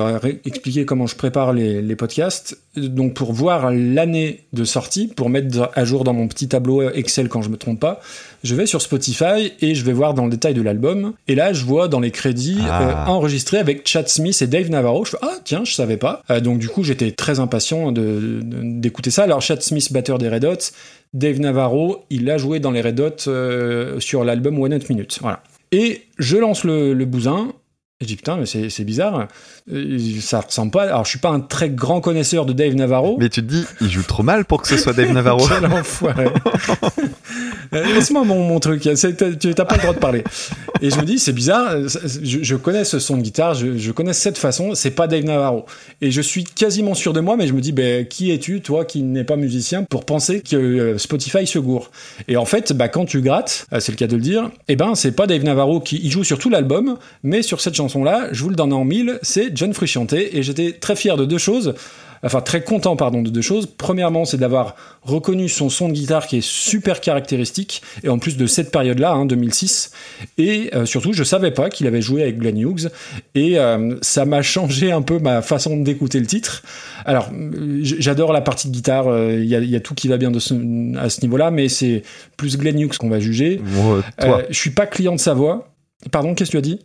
expliquer comment je prépare les, les podcasts, euh, donc pour voir l'année de sortie, pour mettre à jour dans mon petit tableau Excel quand je me trompe pas, je vais sur Spotify et je vais voir dans le détail de l'album. Et là, je vois dans les crédits Ah. euh, enregistré avec Chad Smith et Dave Navarro. Je fais ah tiens, je savais pas. Euh, donc du coup, j'étais très impatient de- de- d'écouter ça. Alors Chad Smith, batteur des Red Hot, Dave Navarro, il a joué dans les Red Hot euh, sur l'album One Hot Minute. Voilà. Et je lance le, le bousin. Et je dis putain, mais c'est bizarre. Euh, Ça ressemble pas. Alors je suis pas un très grand connaisseur de Dave Navarro. Mais tu te dis, il joue trop mal pour que ce soit Dave Navarro. Quel enfoiré. Euh, Laisse-moi mon, mon truc, tu n'as pas le droit de parler. Et je me dis, c'est bizarre, euh, je, connais ce son de guitare, je, connais cette façon, c'est pas Dave Navarro. Et je suis quasiment sûr de moi, mais je me dis, ben, qui es-tu, toi qui n'es pas musicien, pour penser que euh, Spotify se gourre? Et en fait, bah, quand tu grattes, c'est le cas de le dire, eh ben, c'est pas Dave Navarro qui il joue sur tout l'album, mais sur cette chanson-là, je vous le donne en mille, c'est John Frusciante, et j'étais très fier de deux choses. Enfin très content pardon de deux choses. Premièrement, c'est d'avoir reconnu son son de guitare qui est super caractéristique et en plus de cette période-là, hein, 2006. Et euh, surtout, je savais pas qu'il avait joué avec Glenn Hughes et euh, ça m'a changé un peu ma façon d'écouter le titre. Alors, euh, j'adore la partie de guitare, euh, il y, a, il y a tout qui va bien de ce- à ce niveau-là, mais c'est plus Glenn Hughes qu'on va juger. Euh, toi, Euh, je suis pas client de sa voix. Pardon, qu'est-ce que tu as dit?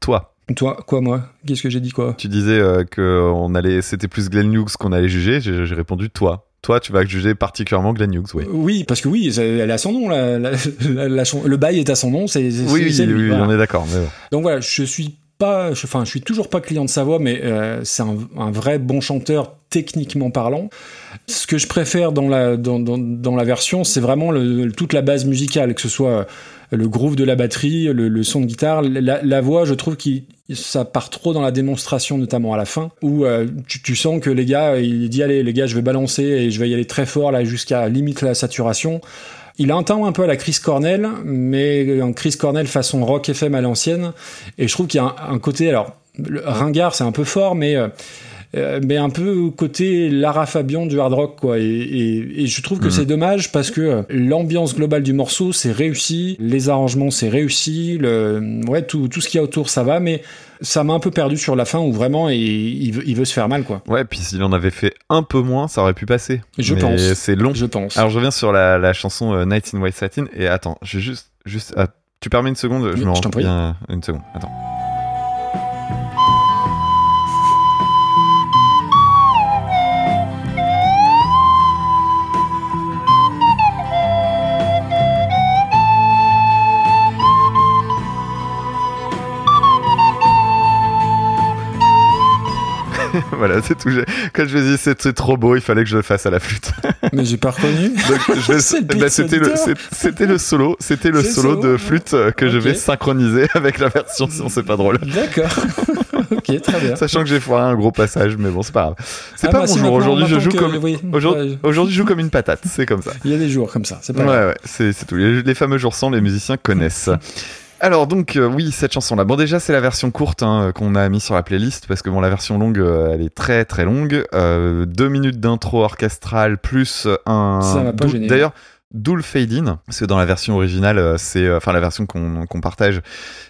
Toi, Toi, quoi, moi? Qu'est-ce que j'ai dit, quoi? Tu disais euh, que on allait, c'était plus Glenn Hughes qu'on allait juger. J'ai répondu toi. Toi, tu vas juger particulièrement Glenn Hughes, oui. Oui, parce que oui, elle a son nom. La, la- la- la chan- le bail est à son nom. C'est Oui, oui, lui, oui, voilà. on est d'accord. bon. Donc voilà, je suis pas, je- enfin, je suis toujours pas client de sa voix, mais euh, c'est un, un vrai bon chanteur techniquement parlant. Ce que je préfère dans la dans, dans, dans la version, c'est vraiment le- toute la base musicale, que ce soit le groove de la batterie, le, le son de guitare, la, la voix. Je trouve que ça part trop dans la démonstration, notamment à la fin, où euh, tu, tu sens que les gars, il dit allez les gars, je vais balancer et je vais y aller très fort là jusqu'à limite la saturation. Il a un temps un peu à la Chris Cornell, mais un Chris Cornell façon rock FM à l'ancienne. Et je trouve qu'il y a un, un côté, alors, le ringard, c'est un peu fort, mais, euh, euh, mais un peu côté Lara Fabian du hard rock, quoi. Et, et- et je trouve que Mhm. c'est dommage parce que euh, l'ambiance globale du morceau, c'est réussi, les arrangements, c'est réussi, le, ouais, tout, tout ce qu'il y a autour, ça va, mais ça m'a un peu perdu sur la fin où vraiment il, il veut, il veut se faire mal, quoi. Ouais, puis s'il en avait fait un peu moins, ça aurait pu passer. Je Mais pense. C'est long. Je pense. Alors je reviens sur la, la chanson euh, Nights in White Satin et attends, je juste, juste, ah, tu permets une seconde, Oui, je me je t'en rends prie. bien une seconde. Attends. voilà, c'est tout. Quand je me dis c'était trop beau, il fallait que je le fasse à la flûte. mais j'ai pas reconnu. Vais- C'est le bah, c'était le, c'est- solo, c'était le C'est solo, solo, de flûte euh, que je vais synchroniser avec la version, sinon c'est pas drôle. D'accord. ok, très bien. Sachant que j'ai foiré un gros passage, mais bon, c'est pas grave. C'est Ah pas bah, mon jour. Aujourd'hui, je joue que- comme oui, aujourd'hui, je joue comme une patate. C'est comme ça. Il y a des jours comme ça, c'est pas Ouais, grave. ouais, c'est c'est tout. Les, les fameux jours sans, les musiciens connaissent. Alors donc euh, oui cette chanson là bon déjà c'est la version courte hein, qu'on a mis sur la playlist parce que bon la version longue euh, elle est très très longue. Euh, deux minutes d'intro orchestrale plus un Ça m'a pas dou- gêné. d'ailleurs d'où le fade in parce que dans la version originale euh, c'est euh, enfin la version qu'on qu'on partage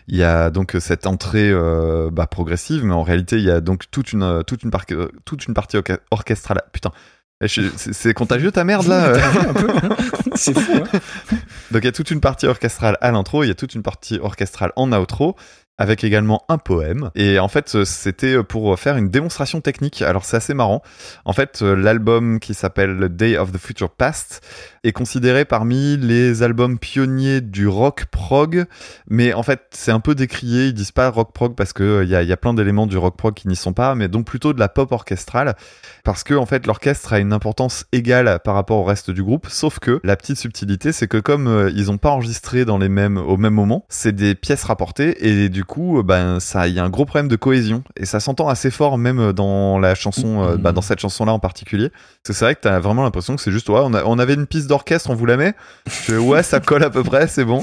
il y a donc euh, cette entrée euh, bah, progressive mais en réalité il y a donc toute une euh, toute une, par- euh, toute une partie orchestrale. Putain c'est contagieux ta merde là c'est fou, hein. Donc il y a toute une partie orchestrale à l'intro, il y a toute une partie orchestrale en outro, avec également un poème. Et en fait, c'était pour faire une démonstration technique. Alors c'est assez marrant. En fait, l'album qui s'appelle Day of the Future Past est considéré parmi les albums pionniers du rock prog, mais en fait c'est un peu décrié. Ils disent pas rock prog parce que euh, a, y a plein d'éléments du rock prog qui n'y sont pas, mais donc plutôt de la pop orchestrale parce que en fait l'orchestre a une importance égale par rapport au reste du groupe, sauf que la petite subtilité c'est que comme euh, ils ont pas enregistré dans les mêmes au même moment, c'est des pièces rapportées et du coup euh, ben ça il y a un gros problème de cohésion et ça s'entend assez fort même dans la chanson euh, bah, dans cette chanson là en particulier. Parce que c'est vrai que t'as vraiment l'impression que c'est juste ouais on, a- on avait une piste d'orchestre on vous la met, Je fais, ouais ça colle à peu près c'est bon.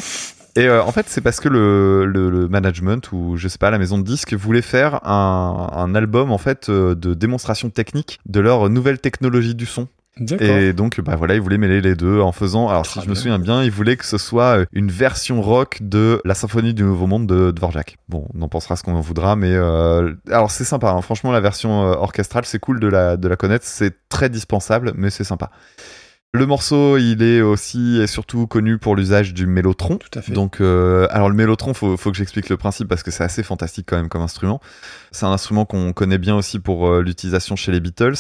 Et euh, en fait, c'est parce que le, le, le management ou je sais pas la maison de disques voulait faire un, un album en fait euh, de démonstration technique de leur nouvelle technologie du son. D'accord. Et donc, bah voilà, ils voulaient mêler les deux en faisant. Alors, si je me souviens bien, ils voulaient que ce soit euh, une version rock de la symphonie du Nouveau Monde de Dvorak. Bon, on en pensera ce qu'on en voudra, mais euh, alors c'est sympa. hein. Franchement, la version orchestrale, c'est cool de la de la connaître. C'est très dispensable, mais c'est sympa. Le morceau, il est aussi et surtout connu pour l'usage du mélotron. Tout à fait. Donc, euh, alors le mélotron, faut, faut que j'explique le principe parce que c'est assez fantastique quand même comme instrument. C'est un instrument qu'on connaît bien aussi pour euh, l'utilisation chez les Beatles,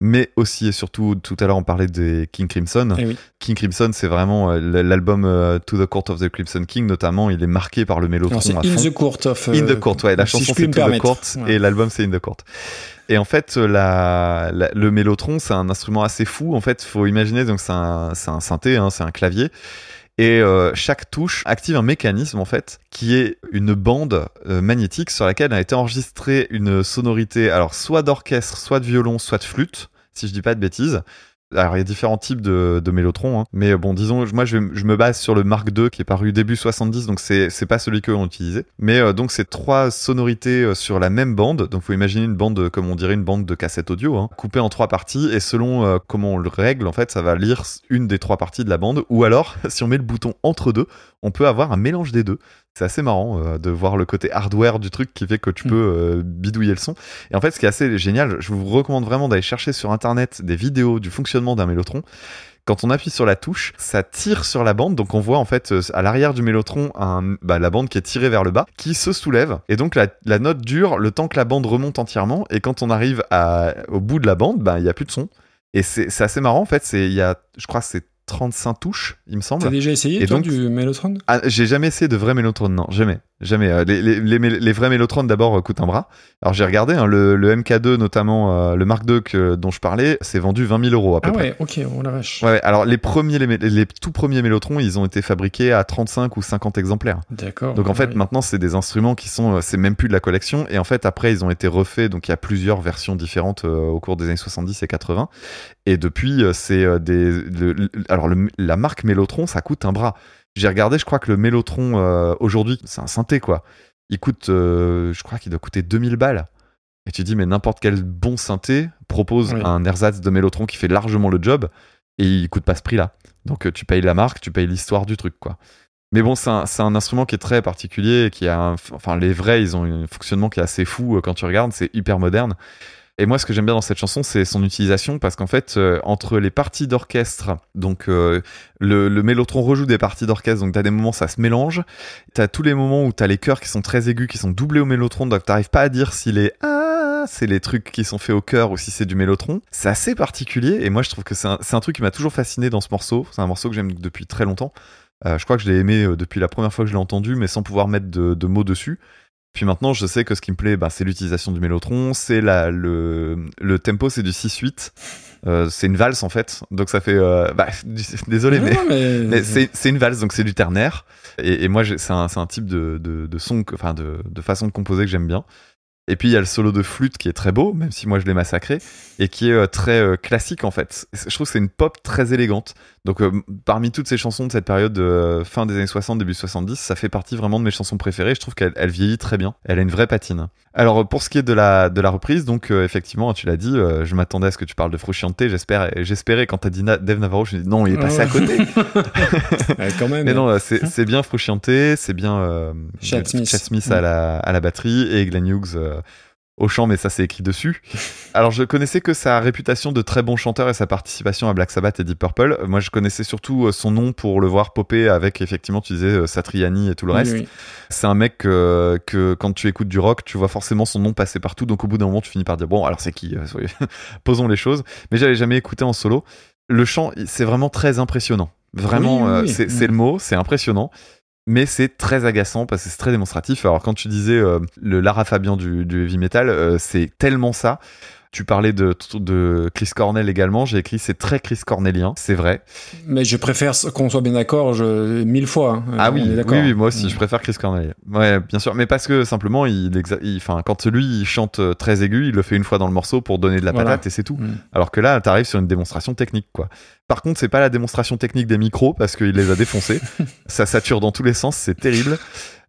mais aussi et surtout, tout à l'heure on parlait des King Crimson. Eh oui. King Crimson, c'est vraiment euh, l'album To the Court of the Crimson King, notamment, il est marqué par le mélotron à In fond. the Court of. In the Court, ouais, la si chanson c'est To the. Court Ouais. et l'album c'est In the Court. Et en fait, euh, le mélotron, c'est un instrument assez fou. En fait, faut imaginer, donc c'est un, synthé, hein, c'est un clavier. Et euh, chaque touche active un mécanisme en fait qui est une bande euh, magnétique sur laquelle a été enregistrée une sonorité, alors soit d'orchestre, soit de violon, soit de flûte, si je dis pas de bêtises. Alors il y a différents types de, de Mellotron, hein. mais bon, disons, moi je, me base sur le Mark II qui est paru début 70, donc c'est pas celui qu'eux ont utilisé. Mais euh, donc c'est trois sonorités euh, sur la même bande, donc faut imaginer une bande, comme on dirait une bande de cassette audio, hein, coupée en trois parties, et selon euh, comment on le règle, en fait, ça va lire une des trois parties de la bande, ou alors, si on met le bouton entre deux, on peut avoir un mélange des deux. C'est assez marrant euh, de voir le côté hardware du truc qui fait que tu peux euh, bidouiller le son. Et en fait, ce qui est assez génial, je vous recommande vraiment d'aller chercher sur internet des vidéos du fonctionnement d'un mélotron. Quand on appuie sur la touche, ça tire sur la bande, donc on voit en fait euh, à l'arrière du mélotron un, bah, la bande qui est tirée vers le bas, qui se soulève, et donc la, la note dure le temps que la bande remonte entièrement, et quand on arrive à, au bout de la bande, bah, il n'y a plus de son. Et c'est assez marrant en fait, il y a, je crois que c'est 35 touches, il me semble. T'as déjà essayé, Et toi, donc- du Mellotron Ah, j'ai jamais essayé de vrai Mellotron, non, jamais. Jamais. Euh, Les, les, les, mél- les vrais Mellotron d'abord euh, coûtent un bras. Alors j'ai regardé, hein, le, le MK2 notamment, euh, le Mark II que- dont je parlais, c'est vendu 20 000 euros à peu Ah près. ouais, ok, oh la vache. Ouais, alors les premiers, les, tout premiers Mellotrons, ils ont été fabriqués à 35 ou 50 exemplaires. D'accord. Donc en fait, ouais. maintenant, c'est des instruments qui sont, c'est même plus de la collection. Et en fait, après, ils ont été refaits. Donc il y a plusieurs versions différentes euh, au cours des années 70 et 80. Et depuis, c'est des, alors le- la marque Mellotron, ça coûte un bras. J'ai regardé, je crois que le Mellotron euh, aujourd'hui, c'est un synthé quoi. Il coûte, euh, je crois qu'il doit coûter 2000 balles. Et tu dis, mais n'importe quel bon synthé propose Oui. un ersatz de Mellotron qui fait largement le job et il coûte pas ce prix-là. Donc euh, tu payes la marque, tu payes l'histoire du truc quoi. Mais bon, c'est un, un instrument qui est très particulier, qui a, un- enfin les vrais, ils ont un fonctionnement qui est assez fou quand tu regardes, c'est hyper moderne. Et moi, ce que j'aime bien dans cette chanson, c'est son utilisation, parce qu'en fait, euh, entre les parties d'orchestre, donc euh, le, le mélotron rejoue des parties d'orchestre, donc t'as des moments ça se mélange, t'as tous les moments où t'as les chœurs qui sont très aigus, qui sont doublés au mélotron, donc t'arrives pas à dire si les ah c'est les trucs qui sont faits au chœur ou si c'est du mélotron. C'est assez particulier, et moi je trouve que c'est un, truc qui m'a toujours fasciné dans ce morceau. C'est un morceau que j'aime depuis très longtemps. Euh, je crois que je l'ai aimé depuis la première fois que je l'ai entendu, mais sans pouvoir mettre de mots dessus. Puis maintenant, je sais que ce qui me plaît, bah, c'est l'utilisation du mélotron, c'est la, le, le tempo, c'est du 6-8. Euh, c'est une valse en fait, donc ça fait. euh, bah, du- désolé, Non, mais, mais, mais c'est c'est une valse, donc c'est du ternaire. Et, et moi, j'ai- c'est un, c'est un type de, de, de son, enfin de, de façon de composer que j'aime bien. Et puis il y a le solo de flûte qui est très beau, même si moi je l'ai massacré, et qui est euh, très euh, classique en fait. Je trouve que c'est une pop très élégante. Donc euh, parmi toutes ces chansons de cette période euh, fin des années 60, début 70, ça fait partie vraiment de mes chansons préférées. Je trouve qu'elle elle vieillit très bien. Elle a une vraie patine. Alors euh, pour ce qui est de la, de la reprise, donc euh, effectivement, tu l'as dit, euh, je m'attendais à ce que tu parles de Frusciante. J'espère, j'espérais quand t'as dit Na- Dave Navarro, je me dis non, il est passé à côté. Ouais, quand même. Mais non, c'est bien Frusciante, c'est bien Chad Smith. Smith à, la, à la batterie et Glenn Hughes au chant, mais ça c'est écrit dessus. Alors je connaissais que sa réputation de très bon chanteur et sa participation à Black Sabbath et Deep Purple. Moi je connaissais surtout euh, son nom pour le voir popper avec effectivement, tu disais euh, Satriani et tout le reste. oui. C'est un mec que quand tu écoutes du rock, tu vois forcément son nom passer partout. Donc au bout d'un moment, tu finis par dire bon, alors c'est qui Euh, Posons les choses. Mais j'avais jamais écouté en solo. Le chant, c'est vraiment très impressionnant. Vraiment, Oui, c'est c'est le mot, c'est impressionnant. Mais c'est très agaçant parce que c'est très démonstratif. Alors quand tu disais euh, le Lara Fabian du, du heavy metal, euh, c'est tellement ça. Tu parlais de, de Chris Cornell également. J'ai écrit c'est très Chris Cornellien, c'est vrai. Mais je préfère qu'on soit bien d'accord je... mille fois. hein. Ah oui, oui, moi aussi, je préfère Chris Cornell. Ouais, bien sûr, mais parce que simplement, il, exa- il- enfin, quand lui il chante euh, très aigu, il le fait une fois dans le morceau pour donner de la Voilà. patate et c'est tout. Mm. Alors que là, t'arrives sur une démonstration technique, quoi. Par contre, c'est pas la démonstration technique des micros parce qu'il les a défoncés. Ça sature dans tous les sens, c'est terrible.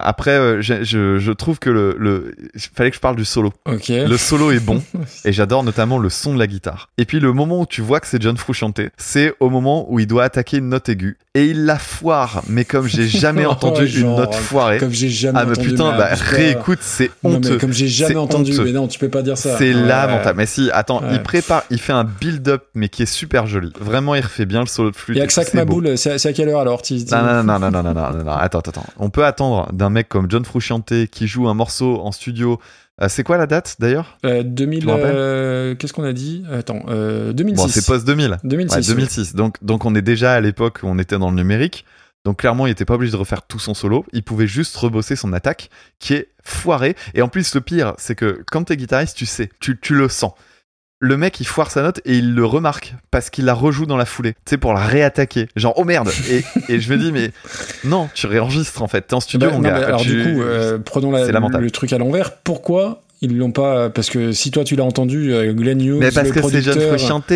Après, euh, j'ai- je, je trouve que le, le, il fallait que je parle du solo. Ok. Le solo est bon et j'adore notamment le son de la guitare. Et puis le moment où tu vois que c'est John Frusciante, c'est au moment où il doit attaquer une note aiguë et il la foire, mais comme j'ai jamais entendu Ouais, une genre, note foirée. Comme j'ai jamais Ah mais entendu. putain, mais bah réécoute, c'est Non, mais honteux. comme j'ai jamais entendu. honteux. Mais non, tu peux pas dire ça. C'est Ouais. lamentable. Mais si, attends, Ouais. il prépare, il fait un build-up, mais qui est super joli. Vraiment, il refait bien le solo de flûte. Il y a que ça que ma boule. C'est à quelle heure alors Non, non, non, non, non, non, non, non, non, attends, attends, attends. On peut attendre d'un mec comme John Frusciante qui joue un morceau en studio. Euh, c'est quoi la date d'ailleurs? Euh, 2000. Tu me rappelles? euh, Qu'est-ce qu'on a dit? Attends, euh, 2006. Bon, c'est post 2000. 2006. Ouais, 2006. Donc, donc on est déjà à l'époque où on était dans le numérique. Donc clairement, il était pas obligé de refaire tout son solo. Il pouvait juste rebosser son attaque, qui est foirée. Et en plus, le pire, c'est que quand t'es guitariste, tu sais, tu, tu le sens. Le mec, il foire sa note et il le remarque parce qu'il la rejoue dans la foulée. Tu sais, pour la réattaquer. Genre, oh merde. Et, et je me dis, mais non, tu réenregistres en fait. T'es en studio, Bah, mon non, gars. mais alors Tu- du coup, euh, prenons la- le truc à l'envers. Pourquoi Ils l'ont pas parce que si toi tu l'as entendu, euh, Glenn Hughes, Mais parce le que c'est John Frusciante.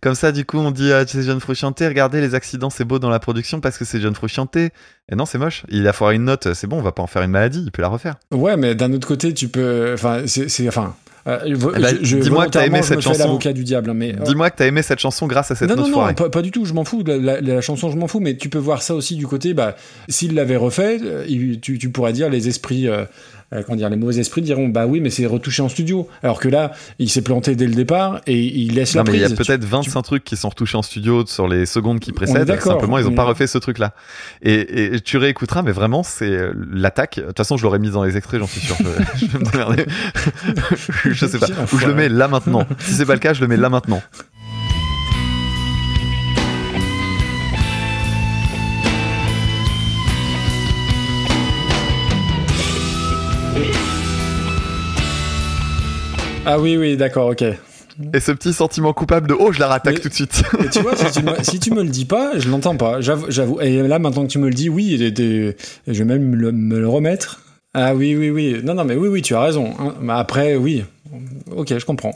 Comme ça, du coup, on dit ah, c'est John Frusciante. Regardez, les accidents, c'est beau dans la production parce que c'est John Frusciante. Et non, c'est moche. Il a foiré une note. C'est bon, on va pas en faire une maladie. Il peut la refaire. Ouais, mais d'un autre côté, tu peux. Enfin, c'est, c'est- enfin. Euh, Eh ben, dis-moi que t'as aimé cette chanson. l'avocat du diable, hein, mais. Dis-moi que t'as aimé cette chanson grâce à cette non, non, non, pas, pas du tout, je m'en fous. La, la- la chanson, je m'en fous, mais tu peux voir ça aussi du côté, bah, s'il l'avait refait, euh, tu, tu pourrais dire les esprits, euh, comment dire, les mauvais esprits diront, bah oui, mais c'est retouché en studio. Alors que là, il s'est planté dès le départ et il laisse Non, la mais il y a. Tu- peut-être 25 trucs qui sont retouchés en studio sur les secondes qui précèdent. Simplement, ils ont mais- pas refait ce truc-là. Et, et tu réécouteras, mais vraiment, c'est euh, l'attaque. De toute façon, je l'aurais mis dans les extraits, j'en suis sûr. Je, je vais me démerder. je sais pas. Ou je le mets là maintenant. Si c'est pas le cas, je le mets là maintenant. Ah oui, oui, d'accord, ok. Et Et ce petit sentiment coupable de oh, je la rattaque Mais- tout de suite. tu vois, si tu, me, si tu me le dis pas, je l'entends pas. J'avoue. Et là, maintenant que tu me le dis, oui, et- et- et je vais même me le, me le remettre. Ah oui, oui, oui. Non, non, mais oui, oui, tu as raison. hein. Après, oui. Ok, je comprends.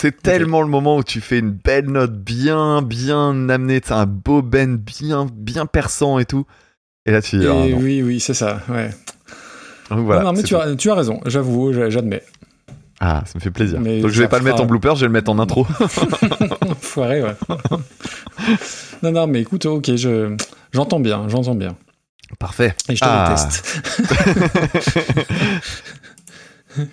C'est tellement le moment où tu fais une belle note bien, bien amenée. C'est un beau bend bien, bien perçant et tout. Et là, tu dis, Et ah, oui, oui, c'est ça. Ouais. Donc voilà. non, non, mais tu as, tu as raison. J'avoue, j'a- j'admets. Ah, ça me fait plaisir. Mais Donc je vais pas le mettre en blooper, je vais le mettre en intro. Foiré, ouais. non, non, mais écoute, ok, je, j'entends bien, j'entends bien. Parfait. Et je te Ah. déteste.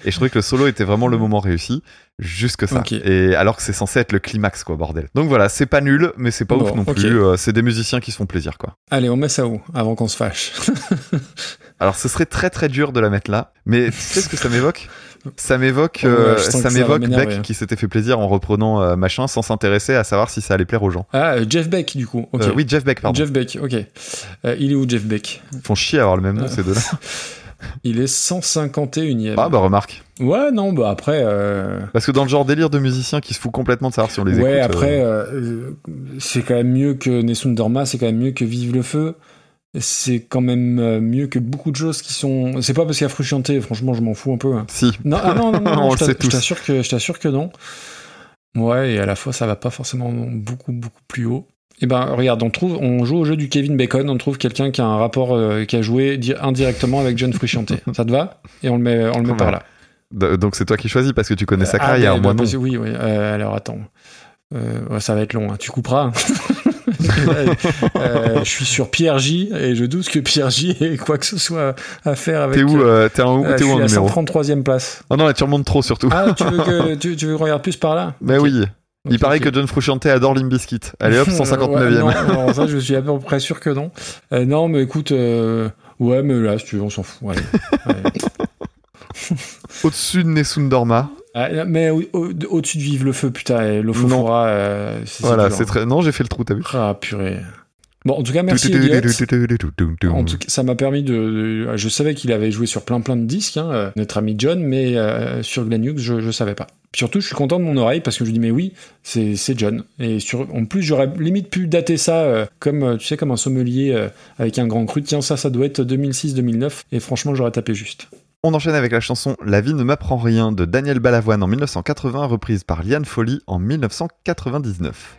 Et je trouvais que le solo était vraiment le moment réussi, jusque ça. Et alors que c'est censé être le climax, quoi, bordel. Donc voilà, c'est pas nul, mais c'est pas Bon, ouf non plus. Euh, c'est des musiciens qui se font plaisir, quoi. Allez, on met ça où Avant qu'on se fâche? Alors ce serait très très dur de la mettre là, mais tu sais ce que ça m'évoque? Ça m'évoque, Ouais, euh, ça m'évoque Beck qui s'était fait plaisir en reprenant euh, machin sans s'intéresser à savoir si ça allait plaire aux gens. Ah, euh, Jeff Beck, du coup. Ok. Euh, oui, Jeff Beck, pardon. Jeff Beck, ok. Il est où, Jeff Beck? Ils font chier à avoir le même nom Ah. ces deux-là. Il est 151ème. Ah bah remarque. Ouais, non, bah après. euh, Parce que dans le genre délire de musiciens qui se fout complètement de savoir si on les écoute. ouais, après, euh, euh, c'est quand même mieux que Nessun Dorma, c'est quand même mieux que Vive le Feu. C'est quand même euh, mieux que beaucoup de choses qui sont. C'est pas parce qu'il y a Frusciante, franchement, je m'en fous un peu. hein. Si. Non, ah non, non, non, non, On je t'assure que, je t'assure que non. Ouais, et à la fois, ça va pas forcément beaucoup, beaucoup plus haut. Et ben, regarde, on trouve, on joue au jeu du Kevin Bacon, on trouve quelqu'un qui a un rapport, euh, qui a joué di- indirectement avec John Frusciante. ça te va? Et on le met, on le met Ouais. par là. Donc c'est toi qui choisis parce que tu connais sa Ah, carrière, ben, moi non. Oui, oui. euh, alors attends. Euh, ouais, ça va être long. hein. Tu couperas. Euh, je suis sur Pierre J et je doute que Pierre J ait quoi que ce soit à faire avec. T'es où, euh, t'es en, euh, t'es je où en numéro 133e place. Oh non, là tu remontes trop surtout. Ah, tu veux que tu, tu veux qu'on regarde plus par là? Mais Ok. oui. Il paraît que John Frusciante adore Limbiskit. Allez hop, Ouais, 159ème. non, non, ça, je suis à peu près sûr que non. Euh, non, mais écoute, euh, ouais, mais là, si tu veux, on s'en fout. Allez. Allez. Au-dessus de Nessun Dorma. Ah, mais au- au- au-dessus de Vive le Feu, putain, et l'Ofofora, euh, c'est Voilà, c'est très. Non, j'ai fait le trou, t'as vu Ah, purée. Bon, en tout cas, merci. En tout cas, ça m'a permis de, de- Je savais qu'il avait joué sur plein plein de disques, hein, euh, notre ami John, mais euh, sur Glenn Hughes, je, je savais pas. Surtout, je suis content de mon oreille parce que je dis mais oui, c'est John. Et sur, en plus, j'aurais limite pu dater ça euh, comme tu sais comme un sommelier euh, avec un grand cru. Tiens, ça, ça doit être 2006-2009. Et franchement, j'aurais tapé juste. On enchaîne avec la chanson La vie ne m'apprend rien de Daniel Balavoine en 1980, reprise par Liane Folly en 1999.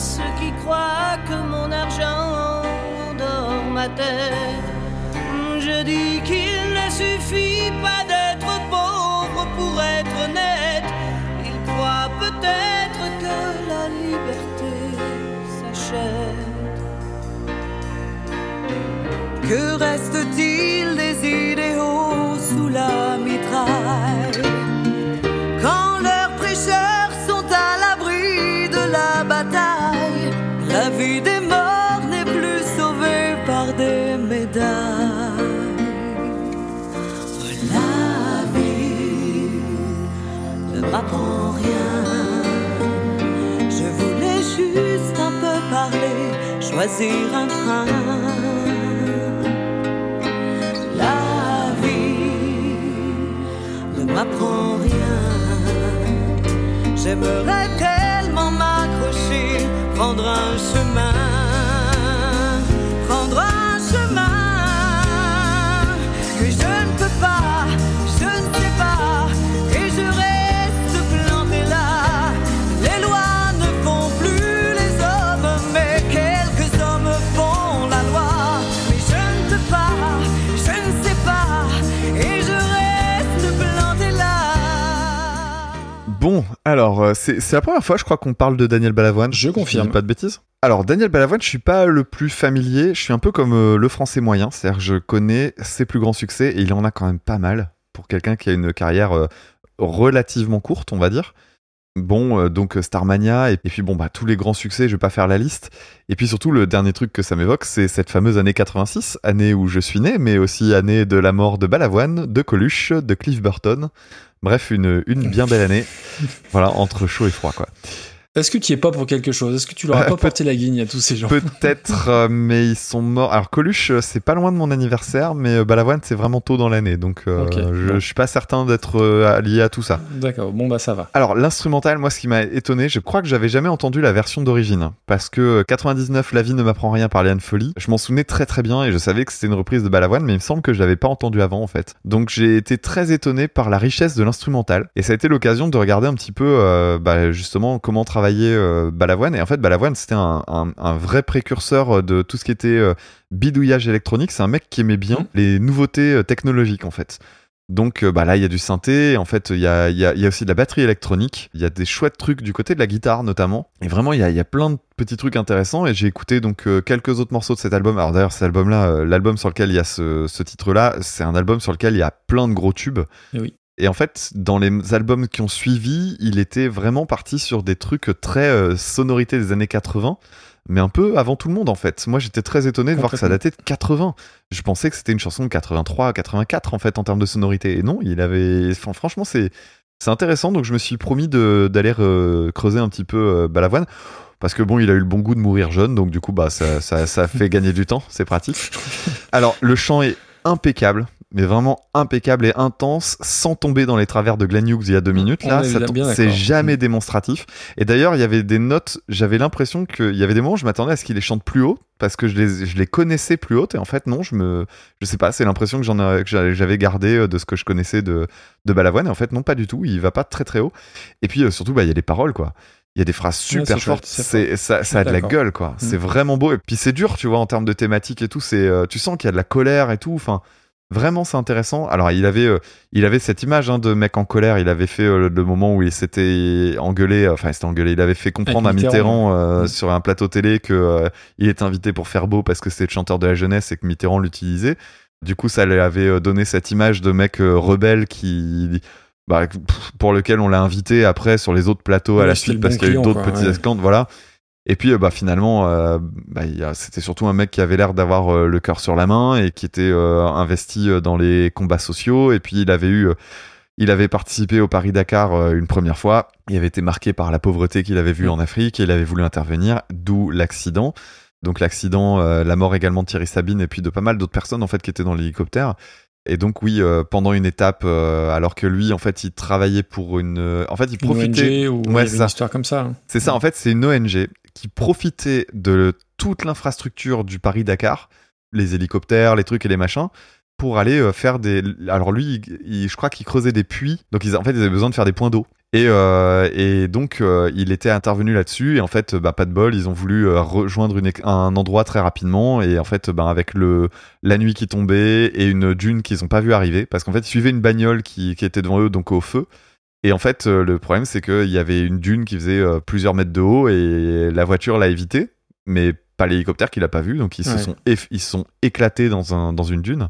Ceux qui croient que mon argent endort ma tête. Je dis qu'il ne suffit pas d'être pauvre pour être honnête. Ils croient peut-être que la liberté s'achète. Que reste-t-il des idéaux sous la m'apprend rien. Je voulais juste un peu parler, choisir un train. La vie ne m'apprend rien. J'aimerais tellement m'accrocher, prendre un chemin, prendre un Bon, alors, euh, c'est la première fois, je crois, qu'on parle de Daniel Balavoine. Je confirme. dis pas de bêtises. Alors, Daniel Balavoine, je suis pas le plus familier. Je suis un peu comme euh, le français moyen. C'est-à-dire, que je connais ses plus grands succès et il en a quand même pas mal pour quelqu'un qui a une carrière euh, relativement courte, on va dire. Bon, euh, donc Starmania, et, et puis bon, bah, tous les grands succès, je vais pas faire la liste. Et puis surtout, le dernier truc que ça m'évoque, c'est cette fameuse année 86, année où je suis né, mais aussi année de la mort de Balavoine, de Coluche, de Cliff Burton. Bref, une, une bien belle année. voilà, entre chaud et froid, quoi. Est-ce que tu y es pas pour quelque chose? Est-ce que tu leur as Euh, pas porté la guigne à tous ces gens? Peut-être, euh, mais ils sont morts. Alors Coluche, euh, c'est pas loin de mon anniversaire, mais Balavoine, c'est vraiment tôt dans l'année, donc euh, je, je suis pas certain d'être lié à tout ça. D'accord, bon bah ça va. Alors l'instrumental, moi, ce qui m'a étonné, je crois que j'avais jamais entendu la version d'origine, parce que euh, 99, La vie ne m'apprend rien par Léane Folly, je m'en souvenais très très bien et je savais que c'était une reprise de Balavoine, mais il me semble que je l'avais pas entendu avant en fait. Donc j'ai été très étonné par la richesse de l'instrumental, et ça a été l'occasion de regarder un petit peu, bah, justement, comment travaillait euh, Balavoine. Et en fait, Balavoine, c'était un, un- un vrai précurseur de tout ce qui était euh, bidouillage électronique. C'est un mec qui aimait bien Mhm. les nouveautés euh, technologiques en fait. Donc euh, bah là, il y a du synthé, en fait, il y a, il y, a, il y a aussi de la batterie électronique, il y a des chouettes trucs du côté de la guitare notamment. Et vraiment, il y a, il y a plein de petits trucs intéressants et j'ai écouté donc euh, quelques autres morceaux de cet album. Alors d'ailleurs, cet album-là, euh, l'album sur lequel il y a ce, ce titre-là, c'est un album sur lequel il y a plein de gros tubes. Eh oui. Et en fait, dans les albums qui ont suivi, il était vraiment parti sur des trucs très euh, sonorités des années 80, mais un peu avant tout le monde en fait. Moi, j'étais très étonné de voir que ça datait de 80. Je pensais que c'était une chanson de 83, 84 en fait en termes de sonorité. Et non, il avait. enfin, franchement, c'est c'est intéressant. Donc, je me suis promis d'aller euh, creuser un petit peu euh, Balavoine. Parce que bon, il a eu le bon goût de mourir jeune, donc du coup, bah, ça, ça, ça fait gagner du temps, c'est pratique. Alors, le chant est impeccable, mais vraiment impeccable et intense, sans tomber dans les travers de Glenn Hughes il y a deux minutes. On Là, d'accord. c'est jamais démonstratif. Et d'ailleurs, il y avait des notes, j'avais l'impression qu'il y avait des moments où je m'attendais à ce qu'il les chante plus haut, parce que je les, je les connaissais plus hautes, et en fait, non, je me, je sais pas, c'est l'impression que j'en j'avais gardé euh, de ce que je connaissais de, de Balavoine, et en fait, non, pas du tout, il va pas très très haut. Et puis, euh, surtout, bah, il y a des paroles, quoi. Il y a des phrases Ouais, super fortes, c'est ça, ça a de la gueule, quoi. C'est vraiment beau, et puis c'est dur, tu vois, en termes de thématique et tout, c'est, euh, tu sens qu'il y a de la colère et tout, enfin, Vraiment, c'est intéressant. Alors, il avait, euh, il avait cette image hein, de mec en colère. Il avait fait euh, le moment où il s'était engueulé. euh, Enfin, il s'était engueulé. Il avait fait comprendre Avec à Mitterrand, Mitterrand, euh, Mm. sur un plateau télé que euh, il était invité pour faire beau parce que c'était le chanteur de la jeunesse et que Mitterrand l'utilisait. Du coup, ça lui avait donné cette image de mec rebelle qui, bah, pour lequel on l'a invité après sur les autres plateaux à la suite parce bon qu'il y a eu d'autres petits ouais. Voilà. Et puis, euh, bah, finalement, euh, bah, c'était surtout un mec qui avait l'air d'avoir euh, le cœur sur la main et qui était euh, investi dans les combats sociaux. Et puis, il avait eu, il avait participé au Paris-Dakar euh, une première fois. Il avait été marqué par la pauvreté qu'il avait vue Mm. en Afrique et il avait voulu intervenir, d'où l'accident. Donc, l'accident, la mort également de Thierry Sabine et puis de pas mal d'autres personnes en fait qui étaient dans l'hélicoptère. Et donc oui, euh, pendant une étape, euh, alors que lui, en fait, il travaillait pour une, euh, en fait, il Une profitait. ONG ou Ouais, une histoire comme ça. hein. C'est ça, en fait, c'est une ONG qui profitait de toute l'infrastructure du Paris-Dakar, les hélicoptères, les trucs et les machins, pour aller euh, faire des. Alors lui, je crois qu'il creusait des puits, donc ils, en fait, ils avaient besoin de faire des points d'eau. Et, euh, et donc, euh, il était intervenu là-dessus, et en fait, bah, pas de bol, ils ont voulu rejoindre un endroit très rapidement, et en fait, bah, avec le, la nuit qui tombait et une dune qu'ils n'ont pas vu arriver, parce qu'en fait, ils suivaient une bagnole qui, qui était devant eux, donc au feu. Et en fait, euh, le problème, c'est qu'il y avait une dune qui faisait euh, plusieurs mètres de haut et la voiture l'a évité, mais pas l'hélicoptère qui l'a pas vu. Donc ils se sont, ils se sont éclatés dans, un, dans une dune.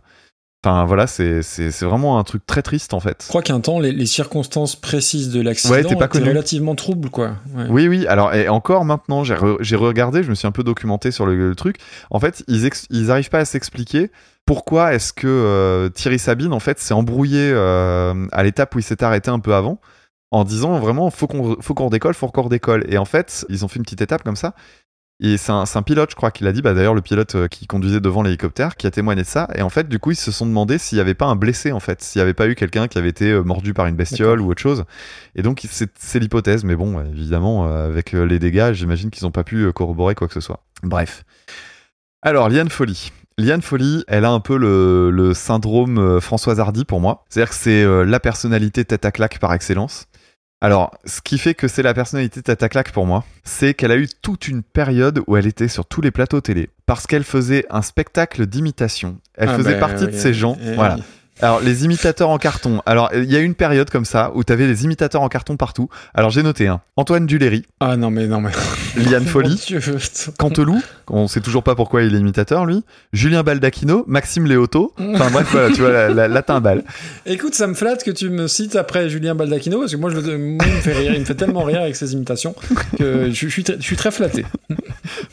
Enfin voilà, c'est vraiment un truc très triste en fait. Je crois qu'un temps, les, les circonstances précises de l'accident Ouais, étaient relativement troubles, quoi. Ouais. Oui, oui. Alors, et encore maintenant, j'ai re- j'ai regardé, je me suis un peu documenté sur le, le truc. En fait, ils, ex- ils arrivent pas à s'expliquer pourquoi est-ce que euh, Thierry Sabine, en fait, s'est embrouillé euh, à l'étape où il s'est arrêté un peu avant, en disant vraiment, faut qu'on faut qu'on redécolle, faut qu'on redécolle. Et en fait, ils ont fait une petite étape comme ça. Et c'est un, pilote, je crois, qui l'a dit. Bah, D'ailleurs, le pilote euh, qui conduisait devant l'hélicoptère, qui a témoigné de ça. Et en fait, du coup, ils se sont demandé s'il n'y avait pas un blessé, en fait, s'il n'y avait pas eu quelqu'un qui avait été euh, mordu par une bestiole ou autre chose. Et donc, c'est l'hypothèse. Mais bon, évidemment, euh, avec les dégâts, j'imagine qu'ils n'ont pas pu corroborer quoi que ce soit. Bref. Alors, Liane Folly. Liane Folly, elle a un peu le, le syndrome Françoise Hardy pour moi. C'est-à-dire que c'est la personnalité tête à claque par excellence. Alors, ce qui fait que c'est la personnalité tête à claque pour moi, c'est qu'elle a eu toute une période où elle était sur tous les plateaux télé. Parce qu'elle faisait un spectacle d'imitation. Elle Ah faisait ben, partie de ces gens. oui. Voilà. Alors, les imitateurs en carton. Alors, il y a une période comme ça où t'avais des imitateurs en carton partout. Alors, j'ai noté un. Antoine Duléry, Ah non, mais non, mais. Liane Folly. Canteloup, on sait toujours pas pourquoi il est imitateur lui, Julien Baldacchino, Maxime Léoto, enfin bref voilà, tu vois, la, la, la timbale. Écoute, ça me flatte que tu me cites après Julien Baldacchino, parce que moi, je, le- moi, il me fait rire, il me fait tellement rire avec ses imitations que je, je suis, très, je suis très flatté.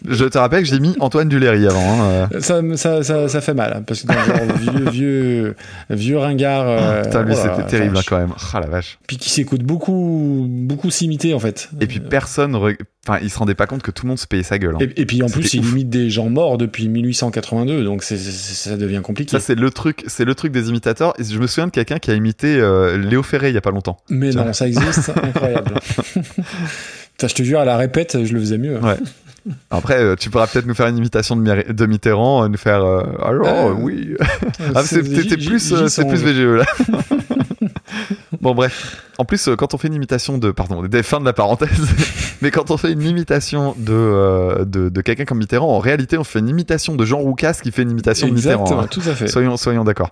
Je te rappelle que j'ai mis Antoine Duléry avant. hein, euh. Ça, ça, ça, ça fait mal, hein, parce que dans le genre vieux, vieux, vieux ringard. euh, Putain, lui oh c'était terrible hein, vache. quand même. Ah la vache. Puis qui s'écoute beaucoup, beaucoup s'imiter en fait. Et puis personne, re- enfin il se rendait pas compte que tout le monde se payait sa gueule. hein. Et, et puis en plus, il ouf. imite des gens morts depuis 1882, donc ça devient compliqué. Ça c'est le truc, c'est le truc des imitateurs. Et je me souviens de quelqu'un qui a imité euh, Léo Ferré il y a pas longtemps. Mais non, ça existe, incroyable. Putain, je te jure, à la répète, je le faisais mieux. Ouais. Après, euh, tu pourras peut-être nous faire une imitation de, de Mitterrand, euh, nous faire. euh, alors Euh, oui. Ah, c'est- plus, c'est plus VGE là. bon bref. En plus, quand on fait une imitation de, pardon, des fins de la parenthèse, mais quand on fait une imitation de euh, de, de quelqu'un comme Mitterrand, en réalité, on fait une imitation de Jean Roucas qui fait une imitation de Mitterrand. hein. tout à fait. Soyons, soyons d'accord.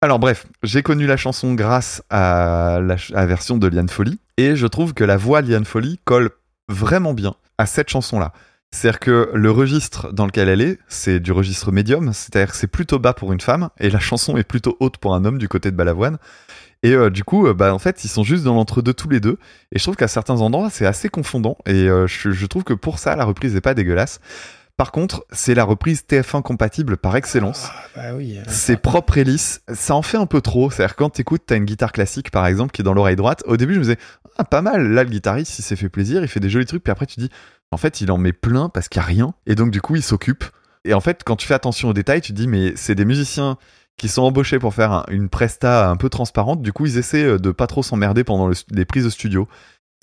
Alors bref, j'ai connu la chanson grâce à la, à la version de Liane Folly, et je trouve que la voix de Liane Folly colle vraiment bien à cette chanson-là. C'est-à-dire que le registre dans lequel elle est, c'est du registre médium, c'est-à-dire que c'est plutôt bas pour une femme, et la chanson est plutôt haute pour un homme du côté de Balavoine. Et euh, du coup, euh, bah, en fait, ils sont juste dans l'entre-deux tous les deux. Et je trouve qu'à certains endroits, c'est assez confondant. Et euh, je, je trouve que pour ça, la reprise n'est pas dégueulasse. Par contre, c'est la reprise TF1 compatible par excellence. Bah oui. C'est propre et lisse. Ça en fait un peu trop. C'est-à-dire quand t'écoutes, t'as une guitare classique par exemple qui est dans l'oreille droite. Au début, je me disais, ah, pas mal. Là, le guitariste, il s'est fait plaisir, il fait des jolis trucs. Puis après, tu dis, en fait, il en met plein parce qu'il y a rien. Et donc, du coup, il s'occupe. Et en fait, quand tu fais attention aux détails, tu te dis, mais c'est des musiciens qui sont embauchés pour faire un- une presta un peu transparente. Du coup, ils essaient euh, de pas trop s'emmerder pendant le- les prises de studio.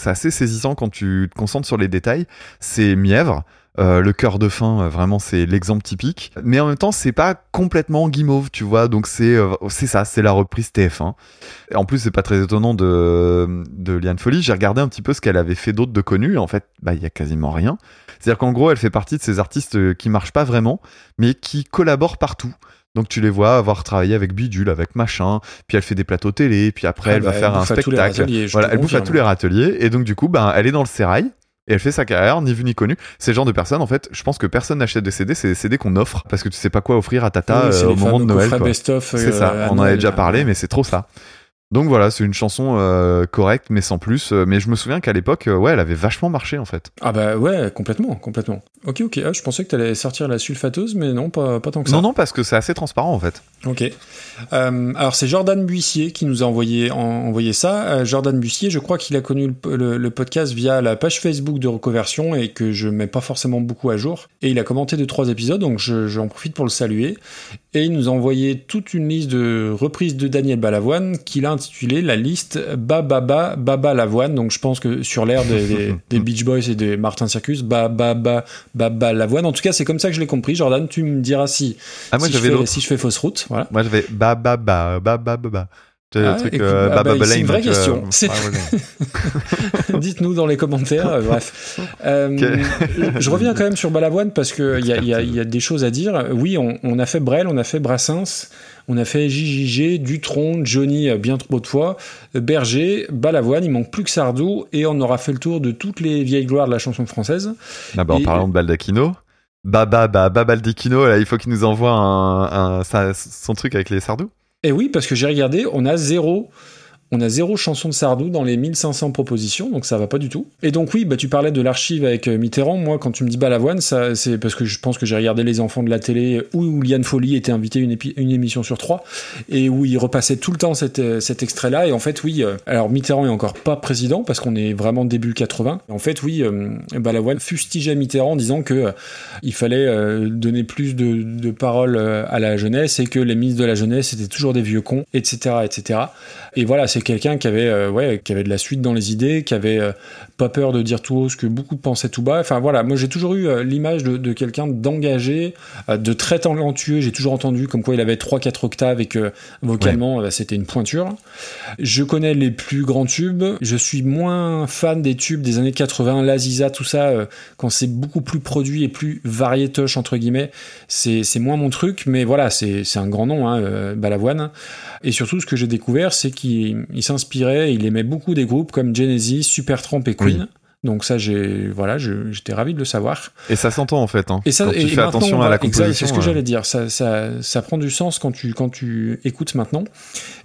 C'est assez saisissant quand tu te concentres sur les détails. C'est mièvre. Euh, le cœur de fin, euh, vraiment, c'est l'exemple typique. Mais en même temps, c'est pas complètement guimauve, tu vois. Donc c'est euh, c'est ça, c'est la reprise TF1. Et en plus, c'est pas très étonnant de, de Liane Folly. J'ai regardé un petit peu ce qu'elle avait fait d'autre de connu. En fait, bah, il y a quasiment rien. C'est-à-dire qu'en gros, elle fait partie de ces artistes qui marchent pas vraiment, mais qui collaborent partout. Donc tu les vois avoir travaillé avec Bidule, avec machin, puis elle fait des plateaux télé, puis après Ah elle bah, va elle faire un spectacle. voilà, elle bouffe à tous les râteliers, et donc du coup, ben, elle est dans le sérail, et elle fait sa carrière, ni vu ni connu. C'est le genre de personne, en fait, je pense que personne n'achète des CD, c'est des CD qu'on offre, parce que tu sais pas quoi offrir à Tata Oui, euh, au moment de Noël. C'est euh, ça, à on en avait déjà parlé, mais c'est trop ça. Donc voilà, c'est une chanson euh, correcte, mais sans plus. Euh, Mais je me souviens qu'à l'époque, euh, ouais, elle avait vachement marché en fait. Ah bah ouais, complètement, complètement. Ok, ok, ah, je pensais que t'allais sortir la sulfateuse, mais non, pas, pas tant que ça. Non, non, parce que c'est assez transparent en fait. Ok. Euh, alors c'est Jordan Buissier qui nous a envoyé, en- envoyé ça. Jordan Buissier, je crois qu'il a connu le, le- le podcast via la page Facebook de Reconversion et que je mets pas forcément beaucoup à jour. Et il a commenté deux trois épisodes, donc je- j'en profite pour le saluer. Et il nous a envoyé toute une liste de reprises de Daniel Balavoine qu'il a intitulée la liste Bababa Baba Lavoine. Donc je pense que sur l'air des, des, des Beach Boys et des Martin Circus, Bababa Baba Lavoine. En tout cas, c'est comme ça que je l'ai compris. Jordan, tu me diras si Ah, moi si, je fais, si je fais fausse route. Voilà. Moi j'avais ba ba ba ba ba ba ba. C'est Ah, truc euh, ah bah, une vraie euh, question. Dites-nous dans les commentaires, euh, bref. Euh, je reviens quand même sur Balavoine parce qu'il y a, il y, a, il y a des choses à dire. Oui, on, on a fait Brel, on a fait Brassens, on a fait JJG, Dutron, Johnny euh, bien trop de fois, Berger, Balavoine, il manque plus que Sardou et on aura fait le tour de toutes les vieilles gloires de la chanson française. Ah bah, en Et- parlant de Baldacchino, Baba ba, ba Baldacchino, là, il faut qu'il nous envoie un, un- sa- son truc avec les sardous. Et oui, parce que j'ai regardé, on a zéro On a zéro chanson de Sardou dans les 1500 propositions, donc ça va pas du tout. Et donc oui, bah tu parlais de l'archive avec euh, Mitterrand. Moi, quand tu me dis Balavoine, c'est parce que je pense que j'ai regardé Les Enfants de la télé où, Liane Folly était invité une, une émission sur trois et où il repassait tout le temps cet, euh, cet extrait-là. Et en fait, oui, euh, alors Mitterrand est encore pas président parce qu'on est vraiment début 80. En fait, oui, Balavoine fustigeait Mitterrand en disant que il fallait donner plus de, de paroles à la jeunesse et que les ministres de la jeunesse étaient toujours des vieux cons, etc., etc. Et voilà, c'est quelqu'un qui avait, euh, qui avait de la suite dans les idées, qui avait euh, pas peur de dire tout haut ce que beaucoup pensaient tout bas. Enfin voilà, moi j'ai toujours eu euh, l'image de, de quelqu'un d'engagé, euh, de très talentueux. J'ai toujours entendu comme quoi il avait 3-4 octaves et que vocalement euh, c'était une pointure. Je connais les plus grands tubes. Je suis moins fan des tubes des années 80, l'Aziza, tout ça, quand c'est beaucoup plus produit et plus variétoche, entre guillemets. C'est c'est moins mon truc, mais voilà, c'est c'est un grand nom, hein, Balavoine. Et surtout, ce que j'ai découvert, c'est qu'il il s'inspirait, il aimait beaucoup des groupes comme Genesis, Supertramp et Queen. Oui. Donc ça, j'ai voilà, j'étais ravi de le savoir. Et ça s'entend en fait. Hein. Et ça, Quand et tu fais maintenant, attention à voilà, la composition. C'est ce que euh, j'allais dire. Ça, ça, ça prend du sens quand tu, quand tu écoutes maintenant.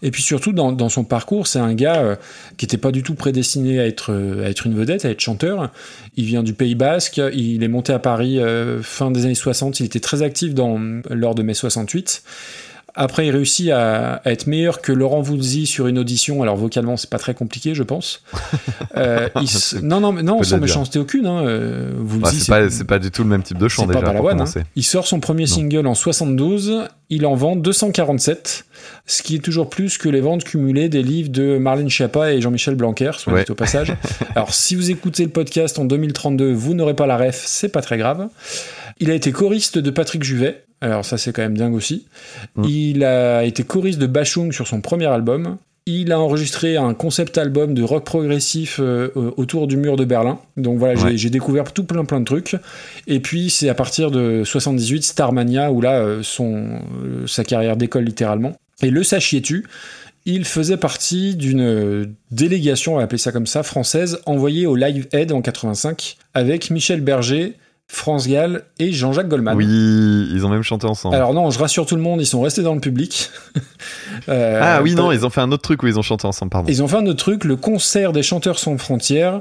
Et puis surtout, dans, dans son parcours, c'est un gars euh, qui n'était pas du tout prédestiné à être, euh, à être une vedette, à être chanteur. Il vient du Pays Basque. Il est monté à Paris euh, fin des années 60. Il était très actif dans, lors de mai 68. Après, il réussit à, à être meilleur que Laurent Voulzy sur une audition. Alors, vocalement, c'est pas très compliqué, je pense. Euh, il s- non, non, non, sans méchanceté aucune. Hein. euh, bah, c'est pas, c'est pas du tout le même type de chant déjà pas Balavoine, hein. Il sort son premier single en 72, il en vend 247, ce qui est toujours plus que les ventes cumulées des livres de Marlène Schiappa et Jean-Michel Blanquer, soit Ouais. dit au passage. Alors si vous écoutez le podcast en 2032, vous n'aurez pas la ref, c'est pas très grave. Il a été choriste de Patrick Juvet, alors ça c'est quand même dingue aussi. Mm. Il a été choriste de Bachung sur son premier album. Il a enregistré un concept album de rock progressif euh, autour du mur de Berlin. Donc voilà, j'ai Ouais. j'ai découvert tout plein plein de trucs. Et puis c'est à partir de 78 Starmania où là euh, son euh, sa carrière décolle littéralement. Et le sachiez-tu, il faisait partie d'une délégation, on va appeler ça comme ça, française, envoyée au Live Aid en 85 avec Michel Berger, France Gall et Jean-Jacques Goldman. Oui, ils ont même chanté ensemble. Alors non, je rassure tout le monde, ils sont restés dans le public. Euh, ah oui, non, ils ont fait un autre truc où ils ont chanté ensemble, pardon. ils ont fait un autre truc, le concert des chanteurs sans frontières.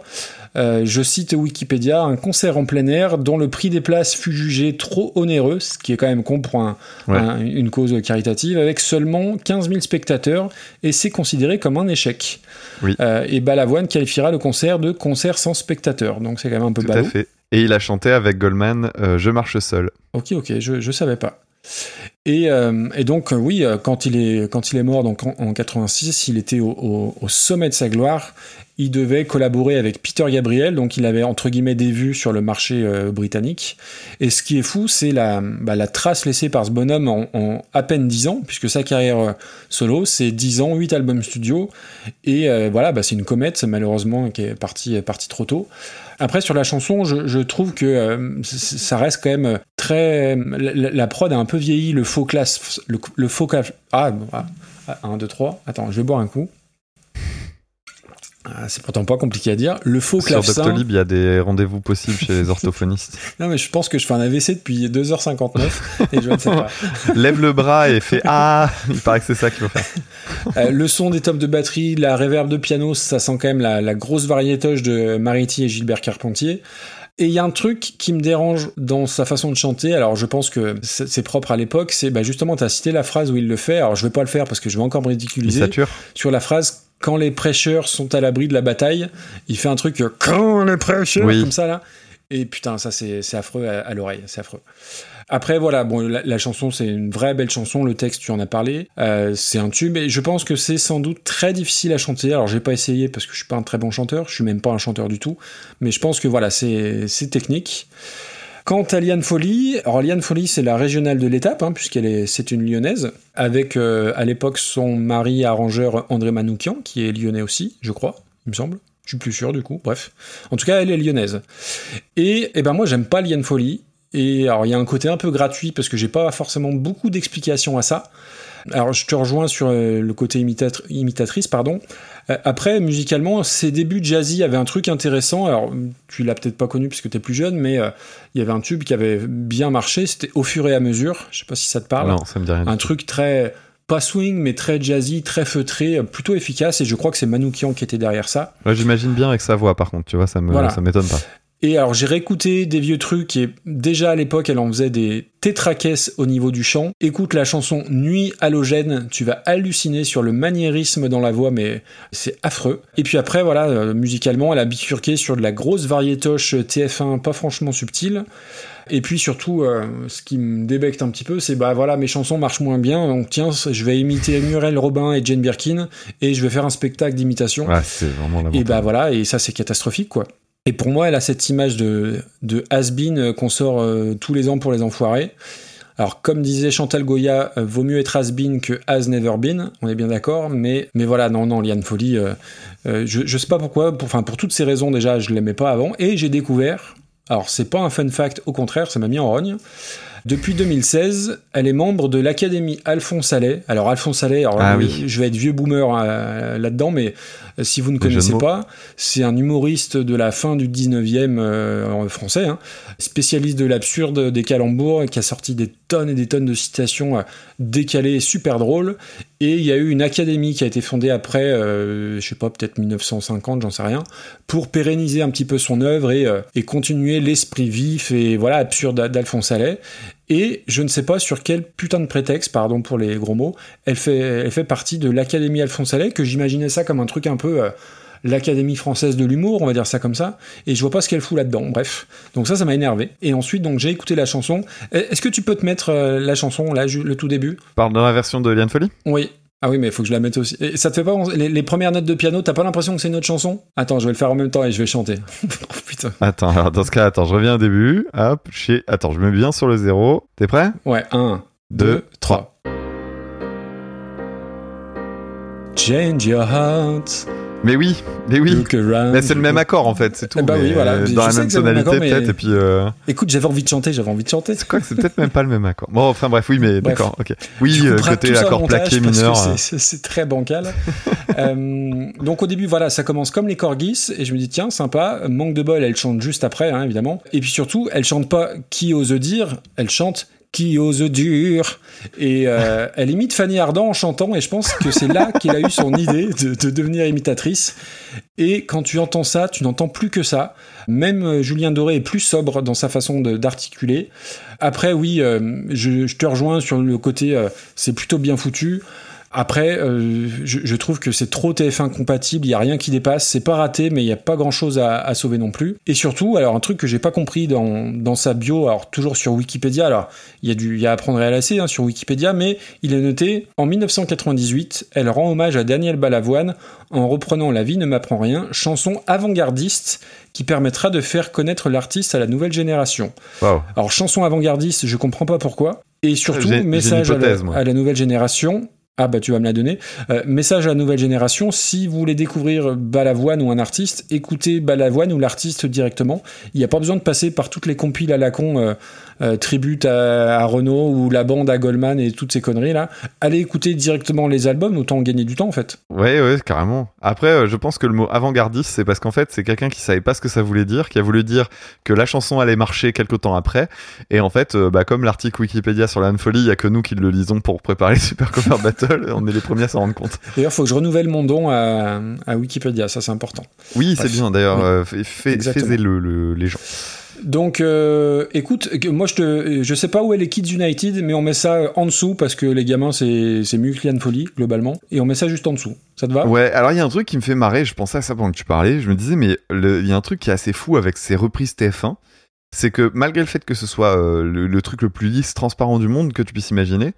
Euh, je cite Wikipédia, un concert en plein air dont le prix des places fut jugé trop onéreux, ce qui est quand même con pour un- Ouais. un- une cause caritative, avec seulement 15 000 spectateurs, et c'est considéré comme un échec. Oui. Euh, et Balavoine qualifiera le concert de concert sans spectateurs, donc c'est quand même un peu Tout à fait. Et il a chanté avec Goldman euh, Je marche seul. Ok, ok, je, je savais pas. Et, euh, et donc, euh, oui, quand il est, quand il est mort donc, en, en 86, il était au- au sommet de sa gloire. Il devait collaborer avec Peter Gabriel, donc il avait entre guillemets des vues sur le marché euh, britannique. Et ce qui est fou, c'est la, bah, trace laissée par ce bonhomme en, à peine 10 ans, puisque sa carrière euh, solo, c'est 10 ans, 8 albums studio. Et euh, voilà, bah, c'est une comète, malheureusement, qui est partie, trop tôt. Après, sur la chanson, je, trouve que ça reste quand même très. La, la- prod a un peu vieilli, le faux classe. Le, le faux classe. Ah, ah, 1, 2, 3. Attends, je vais boire un coup. Ah, c'est pourtant pas compliqué à dire. Le faux Sur clavecin. Doctolib, il y a des rendez-vous possibles chez les orthophonistes. Non, mais je pense que je fais un AVC depuis 2h59 et je ne sais pas. Lève le bras et fais Ah Il paraît que c'est ça qu'il faut faire. Euh, le son des tomes de batterie, la réverb de piano, ça sent quand même la, la grosse variétoche de Mariti et Gilbert Carpentier. Et il y a un truc qui me dérange dans sa façon de chanter. Alors, je pense que c'est propre à l'époque. C'est bah, justement, tu as cité la phrase où il le fait. Alors, je vais pas le faire parce que je vais encore me ridiculiser. Sur la phrase quand les prêcheurs sont à l'abri de la bataille, il fait un truc euh, quand les prêcheurs Oui. comme ça là. Et putain, ça c'est affreux à, à l'oreille, c'est affreux. Après voilà, bon la, la chanson c'est une vraie belle chanson, le texte tu en as parlé, Euh, c'est un tube et je pense que c'est sans doute très difficile à chanter. Alors j'ai pas essayé parce que je suis pas un très bon chanteur, je suis même pas un chanteur du tout, mais je pense que voilà c'est c'est technique. Quant à Liane Folly, alors Liane Folly c'est la régionale de l'étape, hein, puisqu'elle est c'est une lyonnaise, avec euh, à l'époque son mari arrangeur André Manoukian, qui est lyonnais aussi, je crois, il me semble. Je suis plus sûr du coup, bref. En tout cas, elle est lyonnaise. Et, eh ben moi j'aime pas Liane Folly. Et alors il y a un côté un peu gratuit parce que j'ai pas forcément beaucoup d'explications à ça. Alors je te rejoins sur euh, le côté imitatri- imitatrice, pardon. Euh, après, musicalement, ses débuts jazzy avaient un truc intéressant. Alors, tu l'as peut-être pas connu puisque tu es plus jeune, mais euh, il y avait un tube qui avait bien marché. C'était Au fur et à mesure. Je sais pas si ça te parle. Non, ça me dit rien. Un truc très pas swing, mais très jazzy, très feutré, plutôt efficace. Et je crois que c'est Manoukian qui était derrière ça. Ouais, J'imagine bien avec sa voix, par contre, tu vois, ça me, Voilà. ça m'étonne pas. Et alors j'ai réécouté des vieux trucs et déjà à l'époque elle en faisait des tétraquesses au niveau du chant. Écoute la chanson Nuit halogène, tu vas halluciner sur le maniérisme dans la voix mais c'est affreux. Et puis après voilà, euh, musicalement elle a bifurqué sur de la grosse variétoche TF1 pas franchement subtile. Et puis surtout, euh, ce qui me débecte un petit peu, c'est bah voilà, mes chansons marchent moins bien, donc tiens, je vais imiter Muriel Robin et Jane Birkin, et je vais faire un spectacle d'imitation. Ouais, c'est vraiment la Et bah voilà, et ça c'est catastrophique quoi. Et pour moi, elle a cette image de, de has-been euh, qu'on sort euh, tous les ans pour les enfoirés. Alors, comme disait Chantal Goya, euh, vaut mieux être has-been que has never been, on est bien d'accord, mais, voilà, non, non, Liane Folly, je, je sais pas pourquoi, pour, enfin, pour toutes ces raisons déjà, je l'aimais pas avant, et j'ai découvert, alors c'est pas un fun fact, au contraire, ça m'a mis en rogne, depuis 2016, elle est membre de l'Académie Alphonse Allais. Alors Alphonse Allais, alors, Ah oui. je vais être vieux boomer euh, là-dedans, mais euh, si vous ne Des connaissez pas, c'est un humoriste de la fin du 19e euh, français, hein, spécialiste de l'absurde, des calembours, qui a sorti des tonnes et des tonnes de citations euh, décalées, super drôles. Et il y a eu une académie qui a été fondée après, euh, je sais pas, peut-être 1950, j'en sais rien, pour pérenniser un petit peu son œuvre et, et continuer l'esprit vif et voilà absurde d'Alphonse Allais. Et je ne sais pas sur quel putain de prétexte, pardon pour les gros mots, elle fait, elle fait partie de l'Académie Alphonse Allais, que j'imaginais ça comme un truc un peu euh, l'Académie française de l'humour, on va dire ça comme ça, et je vois pas ce qu'elle fout là-dedans, bref. Donc ça, ça m'a énervé. Et ensuite, donc j'ai écouté la chanson. Est-ce que tu peux te mettre euh, la chanson, là, le tout début? Parle dans la version de Liane Folly Oui. Ah oui, mais il faut que je la mette aussi. Et ça te fait pas les, les premières notes de piano, t'as pas l'impression que c'est une autre chanson? Attends, je vais le faire en même temps et je vais chanter. oh putain. Attends, alors dans ce cas, attends, je reviens au début. Hop, chez... Attends, je me mets bien sur le zéro. T'es prêt? Ouais, un, Deux, deux, trois. Change your heart, Mais oui, mais oui. Mais c'est le même accord en fait, c'est tout. Ben oui, voilà. euh, Dans la même tonalité peut-être, et puis. euh, Écoute, j'avais envie de chanter, j'avais envie de chanter. C'est quoi c'est peut-être même pas le même accord. Bon, enfin bref, oui, mais d'accord, ok. Oui, euh, côté accord plaqué mineur. c'est- euh, C'est c'est très bancal. Euh, donc au début, voilà, ça commence comme les corgis et je me dis tiens, sympa. Manque de bol, elle chante juste après, hein, évidemment. Et puis surtout, elle chante pas qui ose dire, elle chante qui ose dur. Et euh, elle imite Fanny Ardant en chantant et je pense que c'est là qu'elle a eu son idée de, de devenir imitatrice. Et quand tu entends ça, tu n'entends plus que ça. Même euh, Julien Doré est plus sobre dans sa façon d'articuler. Après, oui, euh, je, je te rejoins sur le côté, euh, c'est plutôt bien foutu. Après, euh, je, je trouve que c'est trop TF1 compatible, il y a rien qui dépasse, c'est pas raté, mais il y a pas grand chose à, à sauver non plus. Et surtout, alors un truc que j'ai pas compris dans, dans sa bio, alors toujours sur Wikipédia, alors il y a du, il y a à prendre et à laisser hein, sur Wikipédia, mais il est noté en 1998, elle rend hommage à Daniel Balavoine en reprenant La vie ne m'apprend rien, chanson avant-gardiste qui permettra de faire connaître l'artiste à la nouvelle génération. Alors chanson avant-gardiste, je comprends pas pourquoi. Et surtout, message à la, à la nouvelle génération. Ah bah tu vas me la donner. Euh, message à la nouvelle génération, si vous voulez découvrir Balavoine ou un artiste, écoutez Balavoine ou l'artiste directement. Il n'y a pas besoin de passer par toutes les compiles à la con, euh, euh, tribute à, à Renault ou la bande à Goldman et toutes ces conneries là. Allez écouter directement les albums, autant gagner du temps en fait. Ouais, ouais, carrément. Après, euh, je pense que le mot avant-gardiste, c'est parce qu'en fait, c'est quelqu'un qui savait pas ce que ça voulait dire, qui a voulu dire que la chanson allait marcher quelque temps après. Et en fait, euh, bah, comme l'article Wikipédia sur la folie, il y a que nous qui le lisons pour préparer Super Cover Battle. On est les premiers à s'en rendre compte. D'ailleurs, faut que je renouvelle mon don à, à Wikipédia, ça c'est important. Oui, c'est bien. D'ailleurs, Oui. euh, fait- fait- Exactement. faites-le le, les gens. Donc, euh, écoute, moi je te, sais pas où est les Kids United, mais on met ça en dessous parce que les gamins c'est c'est Liane Folly globalement, et on met ça juste en dessous. Ça te va? Ouais, alors il y a un truc qui me fait marrer, je pensais à ça pendant que tu parlais, je me disais, mais il y a un truc qui est assez fou avec ces reprises TF1, c'est que malgré le fait que ce soit euh, le, le truc le plus lisse, transparent du monde que tu puisses imaginer,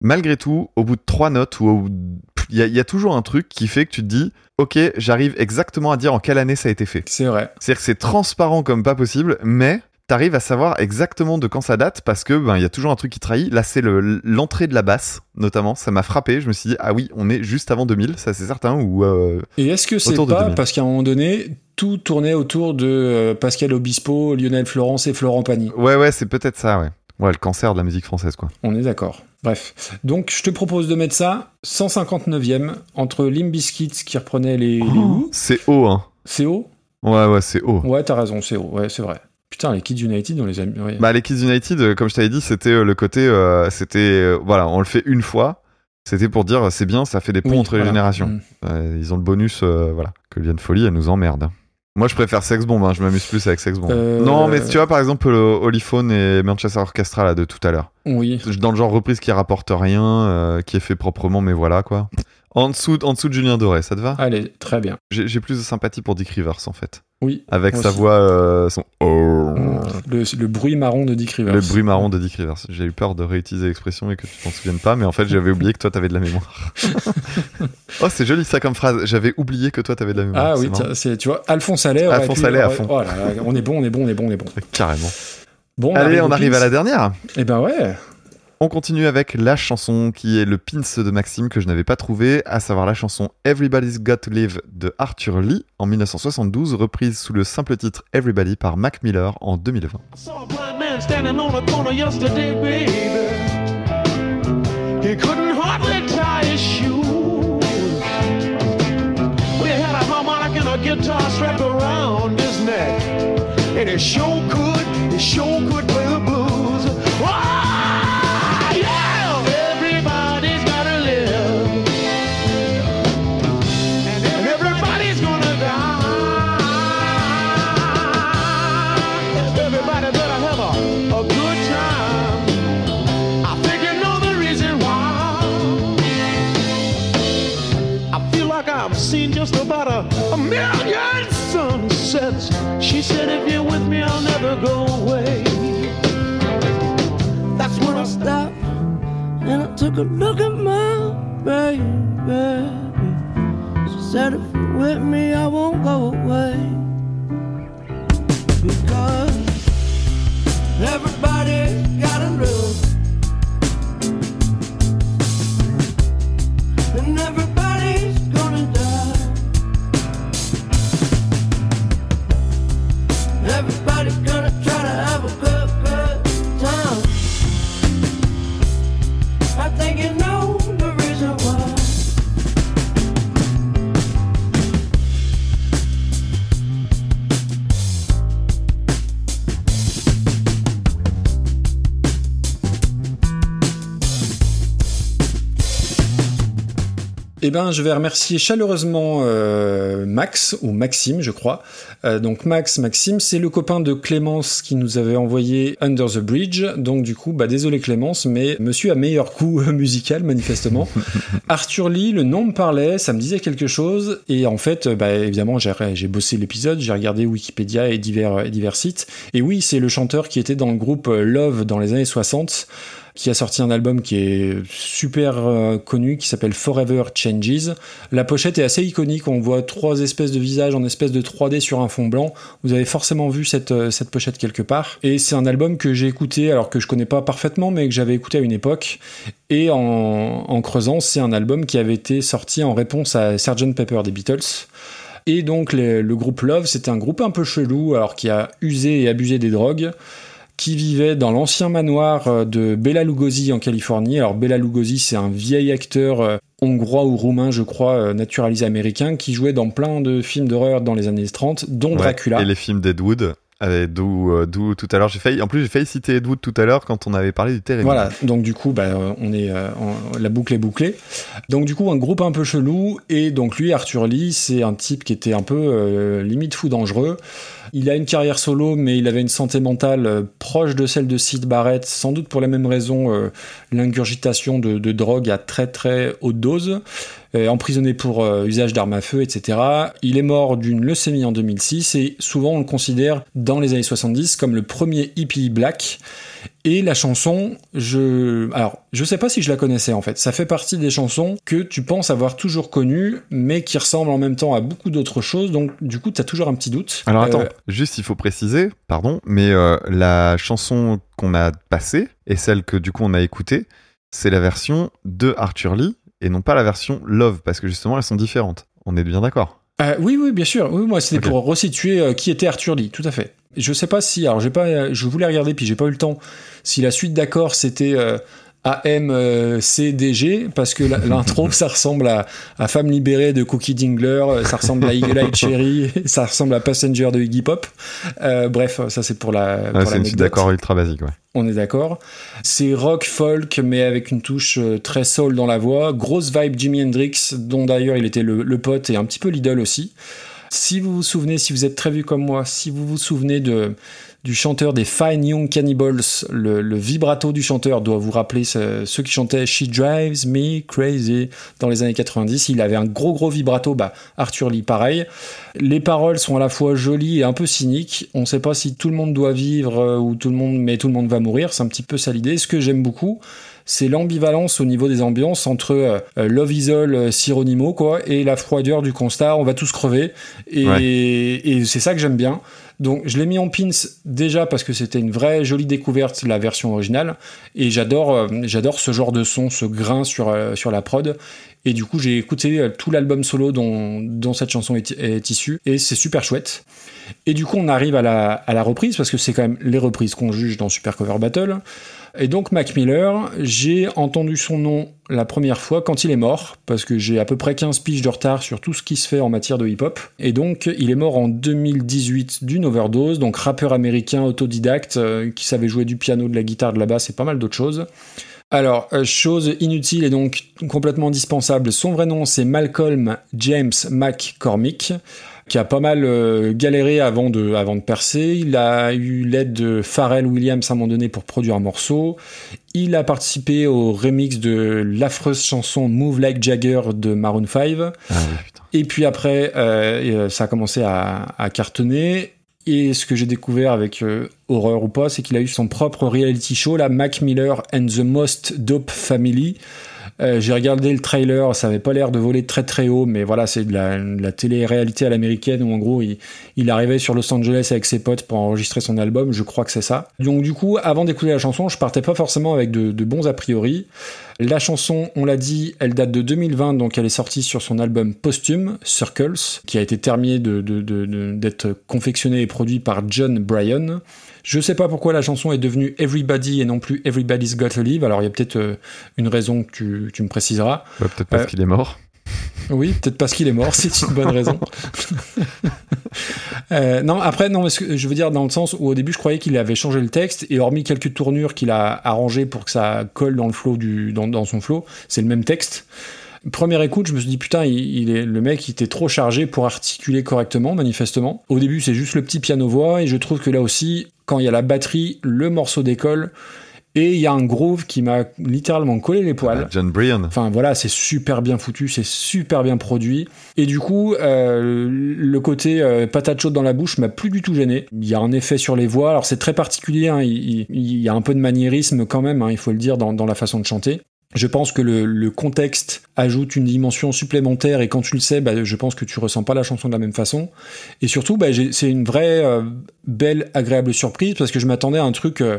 malgré tout, au bout de trois notes, ou au bout de- il y, a- il y a toujours un truc qui fait que tu te dis, ok, j'arrive exactement à dire en quelle année ça a été fait. C'est vrai. C'est-à-dire que c'est transparent comme pas possible, mais t'arrives à savoir exactement de quand ça date parce que ben il y a toujours un truc qui trahit. Là, c'est le- l'entrée de la basse, notamment. Ça m'a frappé. Je me suis dit ah oui, on est juste avant 2000, ça c'est certain. Ou euh, Et est-ce que c'est pas 2000. parce qu'à un moment donné tout tournait autour de euh, Pascal Obispo, Lionel Florence et Florent Pagny? Ouais ouais, c'est peut-être ça. Ouais. Ouais, le cancer de la musique française quoi. On est d'accord. Bref. Donc, je te propose de mettre ça 159e entre Limp Bizkit qui reprenait les, les Who. C'est haut hein. C'est haut? Ouais ouais, c'est haut. Ouais, t'as raison, c'est haut. Ouais, c'est vrai. Putain, les Kids United, on les a ouais. Bah les Kids United, euh, comme je t'avais dit, c'était euh, le côté, euh, c'était euh, voilà, on le fait une fois. C'était pour dire c'est bien, ça fait des ponts Oui, entre les générations. Mm. Euh, ils ont le bonus, euh, voilà, que Liane Folie, elle nous emmerde. Moi, je préfère Sex Bomb, hein, je m'amuse plus avec Sex Bomb. Euh, Non, mais tu vois, par exemple, le Holyphone et Manchester Orchestra, là, de tout à l'heure. Oui. Dans le genre reprise qui rapporte rien, euh, qui est fait proprement, mais voilà, quoi. En dessous, en dessous de Julien Doré, ça te va? Allez, très bien. J'ai j'ai plus de sympathie pour Dick Rivers, en fait. Oui. Avec sa aussi. voix, euh, son oh. Le, le bruit marron de Dick Rivers. Le bruit marron de Dick Rivers. J'ai eu peur de réutiliser l'expression et que tu t'en souviennes pas, mais en fait, j'avais oublié que toi, t'avais de la mémoire. oh, c'est joli ça comme phrase. J'avais oublié que toi, t'avais de la mémoire. Ah oui, c'est, tu vois, Alphonse Allais. Alphonse Allais à fond. oh là là, on est bon, on est bon, on est bon, on est bon. Carrément. Bon, Allez, on arrive à la dernière. Eh ben ouais. On continue avec la chanson qui est le pins de Maxime que je n'avais pas trouvé, à savoir la chanson Everybody's Got to Live de Arthur Lee en 1972, reprise sous le simple titre Everybody par Mac Miller en 2020. saw a blind man standing on a corner yesterday, baby. He couldn't hardly tie his shoes. We had a harmonic and a guitar strapped around his neck. And he sure could, he sure could million sunsets. She said, if you're with me, I'll never go away. That's when I stopped and I took a look at my baby. She said, if you're with me, I won't go away. Because everybody gotta live. And everybody's Everybody's Eh ben, je vais remercier chaleureusement euh, Max, ou Maxime, je crois. Euh, donc Max, Maxime, c'est le copain de Clémence qui nous avait envoyé Under the Bridge. Donc du coup, bah désolé Clémence, mais monsieur a meilleur coup musical, manifestement. Arthur Lee, le nom me parlait, ça me disait quelque chose. Et en fait, bah, évidemment, j'ai bossé l'épisode, j'ai regardé Wikipédia et divers, et divers sites. Et oui, c'est le chanteur qui était dans le groupe euh, Love dans les années 60 qui a sorti un album qui est super euh, connu, qui s'appelle Forever Changes. La pochette est assez iconique, on voit trois espèces de visages en espèce de 3D sur un fond blanc. Vous avez forcément vu cette, euh, cette pochette quelque part. Et c'est un album que j'ai écouté, alors que je connais pas parfaitement, mais que j'avais écouté à une époque. Et en, creusant, c'est un album qui avait été sorti en réponse à Sgt Pepper des Beatles. Et donc le groupe Love, c'était un groupe un peu chelou, alors qui a usé et abusé des drogues qui vivait dans l'ancien manoir euh, de Bela Lugosi en Californie. Alors Bela Lugosi, c'est un vieil acteur euh, hongrois ou roumain, je crois, euh, naturalisé américain, qui jouait dans plein de films d'horreur dans les années 30, dont Ouais, Dracula. Et les films d'Ed euh, d'où d'où tout à l'heure j'ai failli en plus j'ai failli citer Ed Wood tout à l'heure quand on avait parlé du Terre Voilà, donc du coup, bah, on est, euh, la boucle est bouclée. Donc du coup, un groupe un peu chelou, et donc lui, Arthur Lee, c'est un type qui était un peu euh, limite fou dangereux. Il a une carrière solo, mais il avait une santé mentale euh, proche de celle de Sid Barrett, sans doute pour les mêmes raisons, euh, l'ingurgitation de, drogue à très très haute dose, euh, emprisonné pour usage d'armes à feu, etc. Il est mort d'une leucémie en 2006, et souvent on le considère dans les années 70 comme le premier hippie black. Et la chanson, je, alors, je sais pas si je la connaissais en fait. Ça fait partie des chansons que tu penses avoir toujours connues, mais qui ressemblent en même temps à beaucoup d'autres choses. Donc, du coup, t'as toujours un petit doute. Alors attends, Euh, juste il faut préciser, pardon, mais euh, la chanson qu'on a passée et celle que du coup on a écoutée, c'est la version de Arthur Lee et non pas la version Love parce que justement elles sont différentes. On est bien d'accord? Euh, oui, oui, bien sûr. Oui, moi, c'était pour resituer qui était Arthur Lee, tout à fait. Je sais pas si, alors j'ai pas, je voulais regarder puis j'ai pas eu le temps. Si la suite d'accords c'était euh, AMCDG parce que l'intro ça ressemble à, à Femme libérée de Cookie Dingler, euh, ça ressemble à Eagle Eye Cherry, ça ressemble à Passenger de Iggy Pop. Euh, bref, ça c'est pour la. Pour c'est une suite d'accord ultra basique, ouais. On est d'accord. C'est rock folk, mais avec une touche euh, très soul dans la voix. Grosse vibe Jimi Hendrix, dont d'ailleurs il était le, le pote et un petit peu l'idole aussi. Si vous vous souvenez, si vous êtes très vu comme moi, si vous vous souvenez de, du chanteur des Fine Young Cannibals, le, vibrato du chanteur doit vous rappeler ce- ceux qui chantaient She Drives Me Crazy dans les années 90. Il avait un gros gros vibrato, bah Arthur Lee pareil. Les paroles sont à la fois jolies et un peu cyniques. On ne sait pas si tout le monde doit vivre euh, ou tout le monde, mais tout le monde va mourir. C'est un petit peu ça l'idée. Ce que j'aime beaucoup, c'est l'ambivalence au niveau des ambiances entre euh, euh, Love Isol, euh, Sironimo, quoi, et la froideur du constat. On va tous crever. Et, Ouais. et c'est ça que j'aime bien. Donc je l'ai mis en pins déjà parce que c'était une vraie jolie découverte la version originale et j'adore euh, j'adore ce genre de son, ce grain sur euh, sur la prod et du coup j'ai écouté tout l'album solo dont, dont cette chanson est, est issue et c'est super chouette. Et du coup on arrive à la, reprise parce que c'est quand même les reprises qu'on juge dans Super Cover Battle. Et donc Mac Miller, j'ai entendu son nom la première fois quand il est mort, parce que j'ai à peu près 15 piges de retard sur tout ce qui se fait en matière de hip-hop. Et donc il est mort en 2018 d'une overdose, donc rappeur américain autodidacte euh, qui savait jouer du piano, de la guitare, de la basse et pas mal d'autres choses. Alors, euh, chose inutile et donc complètement indispensable, son vrai nom c'est Malcolm James McCormick qui a pas mal euh, galéré avant de, avant de percer. Il a eu l'aide de Pharrell Williams à un moment donné pour produire un morceau. Il a participé au remix de l'affreuse chanson Move Like Jagger de Maroon 5. Ah oui. Et puis après, euh, euh, ça a commencé à, à cartonner. Et ce que j'ai découvert avec euh, horreur ou pas, c'est qu'il a eu son propre reality show, la Mac Miller and the Most Dope Family. Euh, j'ai regardé le trailer, ça avait pas l'air de voler très très haut, mais voilà, c'est de la, la télé-réalité à l'américaine où en gros il, il arrivait sur Los Angeles avec ses potes pour enregistrer son album, je crois que c'est ça. Donc du coup, avant d'écouter la chanson, je partais pas forcément avec de, de bons a priori. La chanson, on l'a dit, elle date de 2020, donc elle est sortie sur son album posthume, Circles, qui a été terminé de- de- de- d'être confectionné et produit par John Bryan. Je sais pas pourquoi la chanson est devenue Everybody et non plus Everybody's Got to Live, alors il y a peut-être euh, une raison que tu, tu me préciseras. Bah, Peut-être parce Euh, qu'il est mort. Oui, peut-être parce qu'il est mort, c'est une bonne raison. Euh, non, après, non, je veux dire dans le sens où au début je croyais qu'il avait changé le texte et hormis quelques tournures qu'il a arrangées pour que ça colle dans le flow du, dans, dans son flow, c'est le même texte. Première écoute, je me suis dit putain, il, il est le mec, il était trop chargé pour articuler correctement, manifestement. Au début, c'est juste le petit piano voix et je trouve que là aussi, quand il y a la batterie, le morceau décolle et il y a un groove qui m'a littéralement collé les poils. Ah, John Bryan. Enfin voilà, c'est super bien foutu, c'est super bien produit. Et du coup, euh, le côté euh, patate chaude dans la bouche m'a plus du tout gêné. Il y a un effet sur les voix, alors c'est très particulier, hein, il, il- il y a un peu de maniérisme quand même, hein, il faut le dire, dans, dans la façon de chanter. Je pense que le, le contexte ajoute une dimension supplémentaire et quand tu le sais, bah, je pense que tu ressens pas la chanson de la même façon. Et surtout, bah, c'est une vraie euh, belle, agréable surprise parce que je m'attendais à un truc... euh,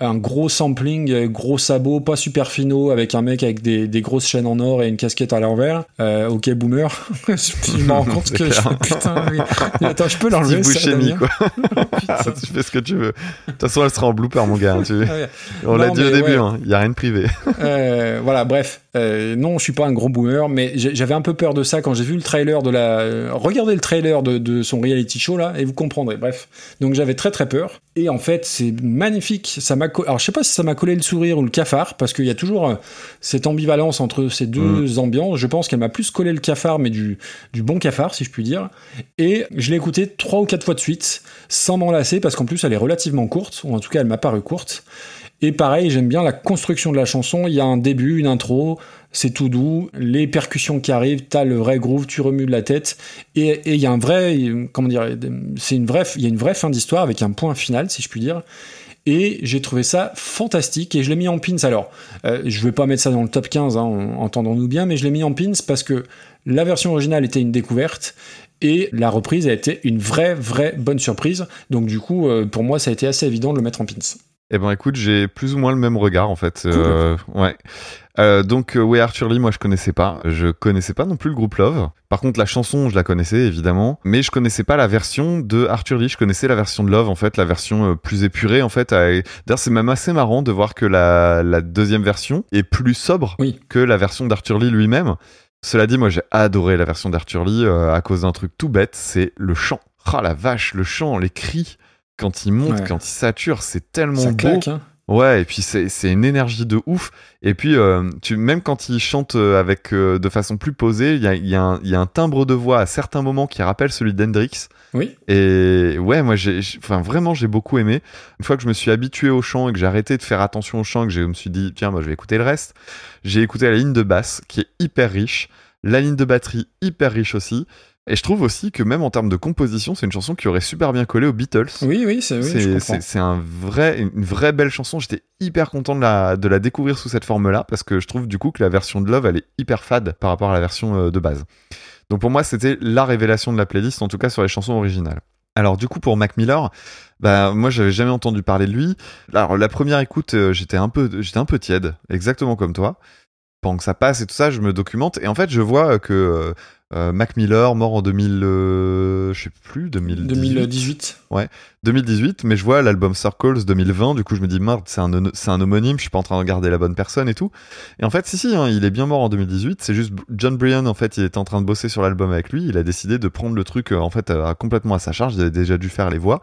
un gros sampling, euh, gros sabot, pas super finaux, avec un mec avec des, des grosses chaînes en or et une casquette à l'envers. Euh, ok, boomer. je me rends compte que je, clair. putain, oui. Attends, je peux l'enlever. ça, bouchemi, quoi. tu fais ce que tu veux. De toute façon, elle sera en blooper, mon gars. hein, tu- Ah ouais. On l'a dit au mais début, ouais. hein, il y a rien de privé. Euh, voilà, bref. Euh, non, je suis pas un gros boomer, mais j'avais un peu peur de ça quand j'ai vu le trailer de la. regardez le trailer de, de son reality show là, et vous comprendrez. Bref, donc j'avais très très peur. Et en fait, c'est magnifique. Ça m'a. Alors, je sais pas si ça m'a collé le sourire ou le cafard, parce qu'il y a toujours euh, cette ambivalence entre ces deux ambiances. Je pense qu'elle m'a plus collé le cafard, mais du du bon cafard, si je puis dire. Et je l'ai écouté trois ou quatre fois de suite, sans m'en lasser, parce qu'en plus, elle est relativement courte, ou en tout cas, elle m'a paru courte. Et pareil, j'aime bien la construction de la chanson. Il y a un début, une intro, c'est tout doux. Les percussions qui arrivent, t'as le vrai groove, tu remues de la tête. Et et il y a un vrai, comment dire, c'est une vraie, il y a une vraie fin d'histoire avec un point final, si je puis dire. Et j'ai trouvé ça fantastique et je l'ai mis en pins. Alors, euh, je vais pas mettre ça dans le top 15, hein, en- entendons-nous bien, mais je l'ai mis en pins parce que la version originale était une découverte et la reprise a été une vraie, vraie bonne surprise. Donc du coup, euh, pour moi, ça a été assez évident de le mettre en pins. Eh ben écoute, j'ai plus ou moins le même regard en fait. Euh, ouais. Euh, donc euh, ouais, Arthur Lee, moi je connaissais pas. Je connaissais pas non plus le groupe Love. Par contre, la chanson, je la connaissais évidemment, mais je connaissais pas la version de Arthur Lee. Je connaissais la version de Love en fait, la version euh, plus épurée en fait. D'ailleurs, c'est même assez marrant de voir que la, la deuxième version est plus sobre Oui. que la version d'Arthur Lee lui-même. Cela dit, moi j'ai adoré la version d'Arthur Lee euh, à cause d'un truc tout bête, c'est le chant. Ah la vache, le chant, les cris quand il monte, Ouais. quand il sature, c'est tellement Ça beau. claque, hein. Ouais, et puis c'est une énergie de ouf. Et puis, euh, tu, même quand il chante euh, avec, euh, de façon plus posée, il y a, y, a un- il y a un timbre de voix à certains moments qui rappelle celui d'Hendrix. Oui. Et ouais, moi, j'ai- enfin, vraiment, j'ai beaucoup aimé. Une fois que je me suis habitué au chant et que j'ai arrêté de faire attention au chant, que je me suis dit, tiens, moi, je vais écouter le reste, j'ai écouté la ligne de basse qui est hyper riche, la ligne de batterie hyper riche aussi. Et je trouve aussi que même en termes de composition, c'est une chanson qui aurait super bien collé aux Beatles. Oui, oui, c'est oui, C'est- un vrai, une vraie belle chanson. J'étais hyper content de la, de la découvrir sous cette forme-là parce que je trouve du coup que la version de Love elle est hyper fade par rapport à la version euh, de base. Donc pour moi c'était la révélation de la playlist en tout cas sur les chansons originales. Alors du coup pour Mac Miller, bah moi j'avais jamais entendu parler de lui. Alors la première écoute euh, j'étais un peu j'étais un peu tiède, exactement comme toi. Pendant que ça passe et tout ça, je me documente et en fait je vois que euh, Mac Miller mort en 2000 euh, je sais plus 2018. 2018. 2018, mais je vois l'album Circles 2020, du coup je me dis merde, c'est un, homonyme, je suis pas en train de regarder la bonne personne et tout. Et en fait, si, si, hein, il est bien mort en 2018, c'est juste John Bryan, en fait, il était en train de bosser sur l'album avec lui, il a décidé de prendre le truc, euh, en fait, euh, complètement à sa charge, il avait déjà dû faire les voix.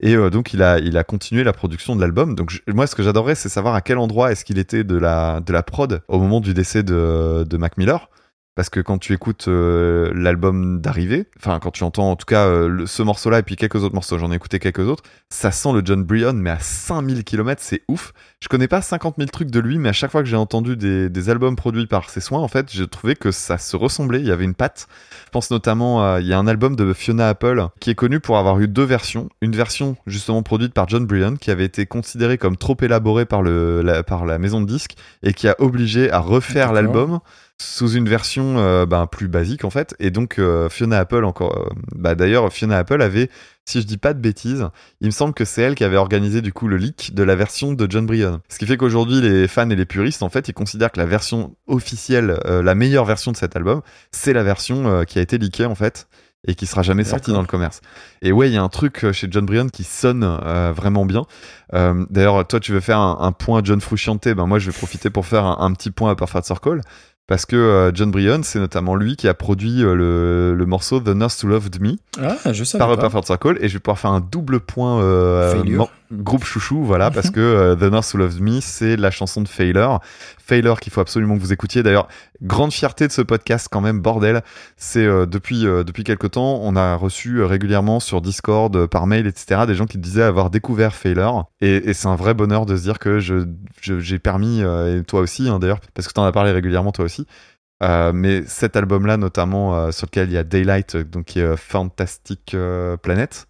Et donc il a, il a continué la production de l'album. Donc je- moi ce que j'adorerais c'est savoir à quel endroit est-ce qu'il était de la, de la prod au moment du décès de, de Mac Miller. Parce que quand tu écoutes euh, l'album d'arrivée, enfin quand tu entends en tout cas euh, le- ce morceau-là et puis quelques autres morceaux, j'en ai écouté quelques autres, ça sent le John Bryan mais à 5000 km, c'est ouf. Je connais pas 50 000 trucs de lui, mais à chaque fois que j'ai entendu des, des albums produits par ses soins, en fait, j'ai trouvé que ça se ressemblait, il y avait une patte. Je pense notamment, à- il y a un album de Fiona Apple qui est connu pour avoir eu deux versions. Une version justement produite par John Bryan qui avait été considérée comme trop élaborée par, le, la, par la maison de disques et qui a obligé à refaire l'album sous une version euh, ben, plus basique en fait. Et donc euh, Fiona Apple encore, euh, bah d'ailleurs Fiona Apple avait, si je dis pas de bêtises, il me semble que c'est elle qui avait organisé du coup le leak de la version de John Bryan. Ce qui fait qu'aujourd'hui les fans et les puristes en fait ils considèrent que la version officielle, euh, la meilleure version de cet album, c'est la version qui a été leakée en fait et qui sera jamais sortie dans le commerce. Et ouais, il y a un truc chez John Bryan qui sonne euh, vraiment bien. Euh, D'ailleurs, toi, tu veux faire un, un point John Frusciante, ben moi, je vais profiter pour faire un, un petit point à Perfect Circle. Parce que euh, John Bryan, c'est notamment lui qui a produit euh, le, le morceau The Nurse Who Loved Me. Ah, je savais par. Perfect Circle. Et je vais pouvoir faire un double point euh, groupe chouchou voilà parce que euh, The Nurse Who Loves Me c'est la chanson de Failure. Failure qu'il faut absolument que vous écoutiez. D'ailleurs grande fierté de ce podcast quand même bordel. C'est euh, depuis euh, depuis quelque temps on a reçu régulièrement sur Discord par mail etc des gens qui disaient avoir découvert Failure. Et, c'est un vrai bonheur de se dire que je j'ai permis et toi aussi hein, d'ailleurs parce que tu en as parlé régulièrement toi aussi. Mais cet album-là, notamment sur lequel il y a Daylight, donc qui est euh, Fantastic Planet,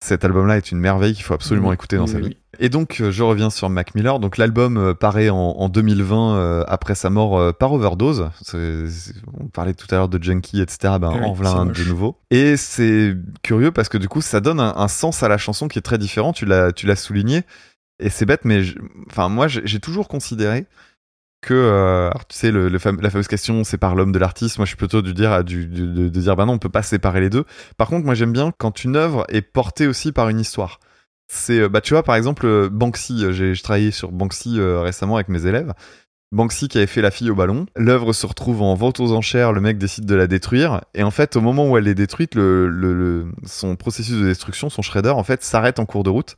cet album-là est une merveille qu'il faut absolument écouter dans sa vie. Et donc, euh, je reviens sur Mac Miller. Donc, l'album euh, paraît en, en 2020 euh, après sa mort euh, par overdose. C'est- c'est- on parlait tout à l'heure de Junkie, etc. Ben, Oui, en voilà un moche. de nouveau. Et c'est curieux parce que du coup, ça donne un, un sens à la chanson qui est très différent. Tu l'as, tu l'as souligné. Et c'est bête, mais enfin, moi, j'ai j'ai toujours considéré que euh, tu sais la fameuse question c'est par l'homme de l'artiste. Moi je suis plutôt du dire du, de, dire bah non on peut pas séparer les deux. Par contre moi j'aime bien quand une œuvre est portée aussi par une histoire. C'est euh, bah tu vois par exemple euh, Banksy. J'ai travaillé sur Banksy récemment avec mes élèves. Banksy qui avait fait la fille au ballon. L'œuvre se retrouve en vente aux enchères. Le mec décide de la détruire. Et en fait au moment où elle est détruite le- son processus de destruction son shredder en fait s'arrête en cours de route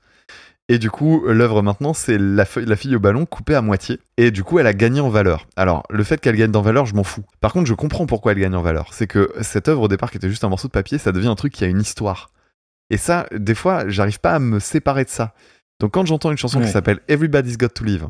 et du coup, l'œuvre maintenant, c'est la, la fille au ballon coupée à moitié. Et du coup, elle a gagné en valeur. Alors, le fait qu'elle gagne en valeur, je m'en fous. Par contre, je comprends pourquoi elle gagne en valeur. C'est que cette œuvre au départ, qui était juste un morceau de papier, ça devient un truc qui a une histoire. Et ça, des fois, j'arrive pas à me séparer de ça. Donc, quand j'entends une chanson qui s'appelle Everybody's Got to Live,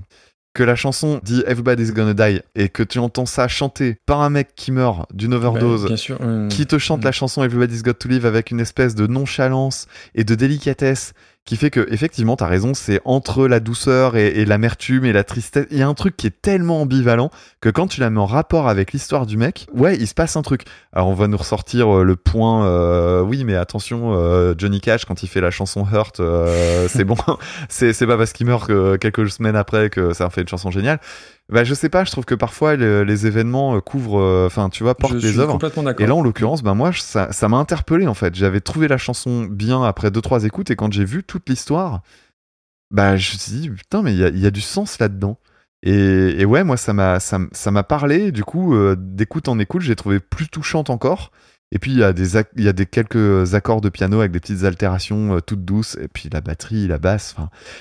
que la chanson dit Everybody's Gonna Die, et que tu entends ça chanté par un mec qui meurt d'une overdose, Bah, sûr. euh, qui te chante Mm. la chanson Everybody's Got to Live avec une espèce de nonchalance et de délicatesse qui fait que effectivement t'as raison c'est entre la douceur et, l'amertume et la tristesse. Il y a un truc qui est tellement ambivalent que quand tu la mets en rapport avec l'histoire du mec ouais il se passe un truc. Alors on va nous ressortir euh, le point euh, oui mais attention euh, Johnny Cash quand il fait la chanson Hurt euh, c'est bon. C'est pas parce qu'il meurt que quelques semaines après que ça fait une chanson géniale bah je sais pas je trouve que parfois le- les événements euh, couvrent euh, enfin tu vois portent Je les œuvres et là, en l'occurrence, bah moi, je- ça ça m'a interpellé en fait. J'avais trouvé la chanson bien après deux trois écoutes, et quand j'ai vu toute l'histoire, bah je me suis dit putain, mais il y a, il y a du sens là-dedans. Et, et ouais, moi, ça m'a ça, ça m'a parlé. Du coup, euh, d'écoute en écoute, j'ai trouvé plus touchante encore. Et puis il y a des ac- il y a des quelques accords de piano avec des petites altérations euh, toutes douces. Et puis la batterie, la basse.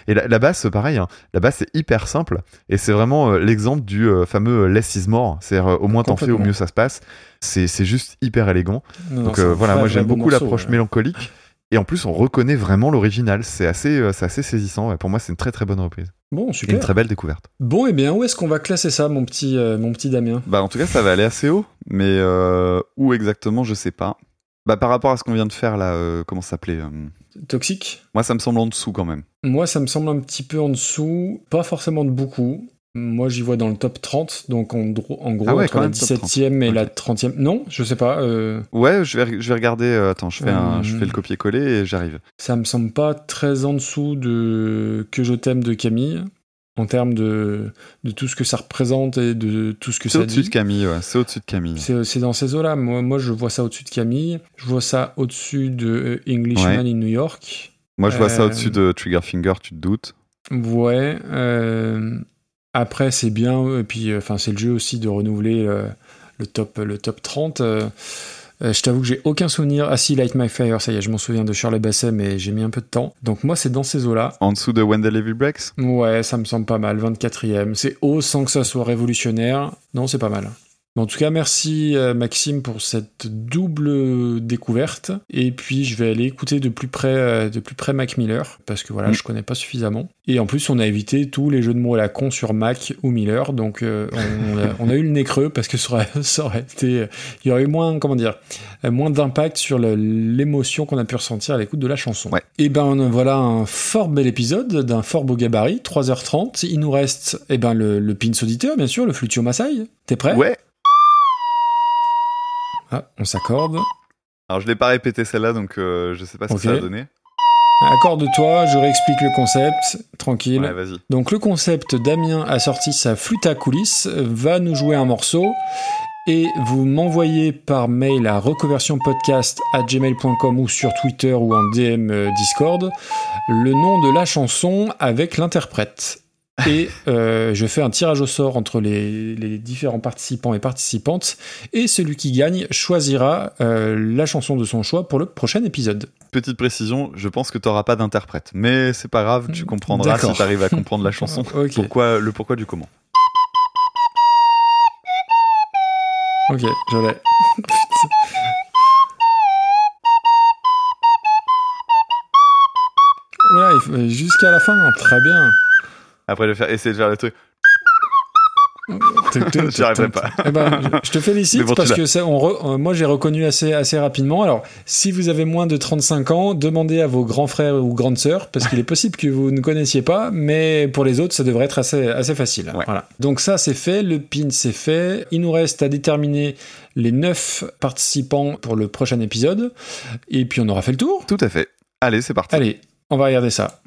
Et la, la basse, pareil. hein, la basse c'est hyper simple. Et c'est vraiment euh, l'exemple du euh, fameux less is more. C'est-à-dire euh, au moins t'en fais, au mieux ça se passe. C'est c'est juste hyper élégant. Non, Donc c'est voilà, moi j'aime beau beaucoup l'approche ouais. mélancolique. Et en plus, on reconnaît vraiment l'original. C'est assez, c'est assez saisissant. ouais. Pour moi, c'est une très très bonne reprise. Bon, Et une super. très belle découverte. Bon, et bien, où est-ce qu'on va classer ça, mon petit, euh, mon petit Damien? Bah, en tout cas, ça va aller assez haut. Mais euh, où exactement, je sais pas. Bah, par rapport à ce qu'on vient de faire là, euh, comment ça s'appelait euh, Toxique? Moi, ça me semble en dessous quand même. Moi, ça me semble un petit peu en dessous, pas forcément de beaucoup. Moi, j'y vois dans le top 30, donc en, gros, Ah ouais, entre quand la même, top 17e et la Ok. 30e. Non, je sais pas. euh, Ouais, je vais, je vais regarder. euh, attends, je fais, un, je fais le copier-coller et j'arrive. ça me semble pas très en dessous de Que je t'aime de Camille, en termes de, de tout ce que ça représente et de tout ce que C'est ça au-dessus dit. de Camille, ouais. C'est au-dessus de Camille. C'est c'est dans ces eaux-là. Moi, moi, je vois ça au-dessus de Camille. Je vois ça au-dessus de euh, Englishman Ouais. in New York. Moi, je vois ça au-dessus de Trigger Finger, tu te doutes. Ouais. euh, après, c'est bien. Et puis, euh, enfin, c'est le jeu aussi de renouveler euh, le top, le top 30. euh, euh, je t'avoue que j'ai aucun souvenir. Ah si, Light My Fire, ça y est, je m'en souviens de Shirley Basset, mais j'ai mis un peu de temps. Donc moi, c'est dans ces eaux-là. En dessous de When the Levy Breaks? Ouais, ça me semble pas mal. 24e. C'est haut sans que ça soit révolutionnaire. Non, c'est pas mal. En tout cas, merci euh, Maxime pour cette double découverte. Et puis, je vais aller écouter de plus près, euh, de plus près Mac Miller parce que voilà, Mm. je connais pas suffisamment. Et en plus, on a évité tous les jeux de mots à la con sur Mac ou Miller. Donc, euh, on, a, on a eu le nez creux parce que ça aurait, ça aurait été, il y aurait eu moins, comment dire, moins d'impact sur l'émotion qu'on a pu ressentir à l'écoute de la chanson. Ouais. Et ben voilà un fort bel épisode d'un fort beau gabarit, 3h30. Il nous reste eh ben, le, le pins auditeur, bien sûr, le flutio Masai. T'es prêt? Ouais. Ah, on s'accorde. Alors, je l'ai pas répété celle-là, donc euh, je sais pas ce que ça va donner. Accorde-toi, je réexplique le concept, tranquille. Ouais, vas-y. Donc le concept, Damien a sorti sa flûte à coulisses, va nous jouer un morceau et vous m'envoyez par mail à gmail.com ou sur Twitter ou en DM euh, Discord le nom de la chanson avec l'interprète. Et euh, je fais un tirage au sort entre les, les différents participants et participantes et celui qui gagne choisira euh, la chanson de son choix pour le prochain épisode. Petite précision, je pense que t'auras pas d'interprète, mais c'est pas grave, tu comprendras si t'arrives à comprendre la chanson. Pourquoi, le pourquoi du comment. Ok, je l'ai. Voilà, jusqu'à la fin, très bien. Après, faire, essayer de faire le truc. J'y arriverai pas. Eh ben, je- te félicite bon, parce que ça, on re- euh, moi j'ai reconnu assez, assez rapidement. Alors, si vous avez moins de 35 ans, demandez à vos grands frères ou grandes sœurs parce qu'il est possible que vous ne connaissiez pas, mais pour les autres, ça devrait être assez, assez facile. Ouais. Voilà. Donc ça, c'est fait. Le pin, c'est fait. Il nous reste à déterminer les 9 participants pour le prochain épisode. Et puis, on aura fait le tour. Tout à fait. Allez, c'est parti. Allez, on va regarder ça.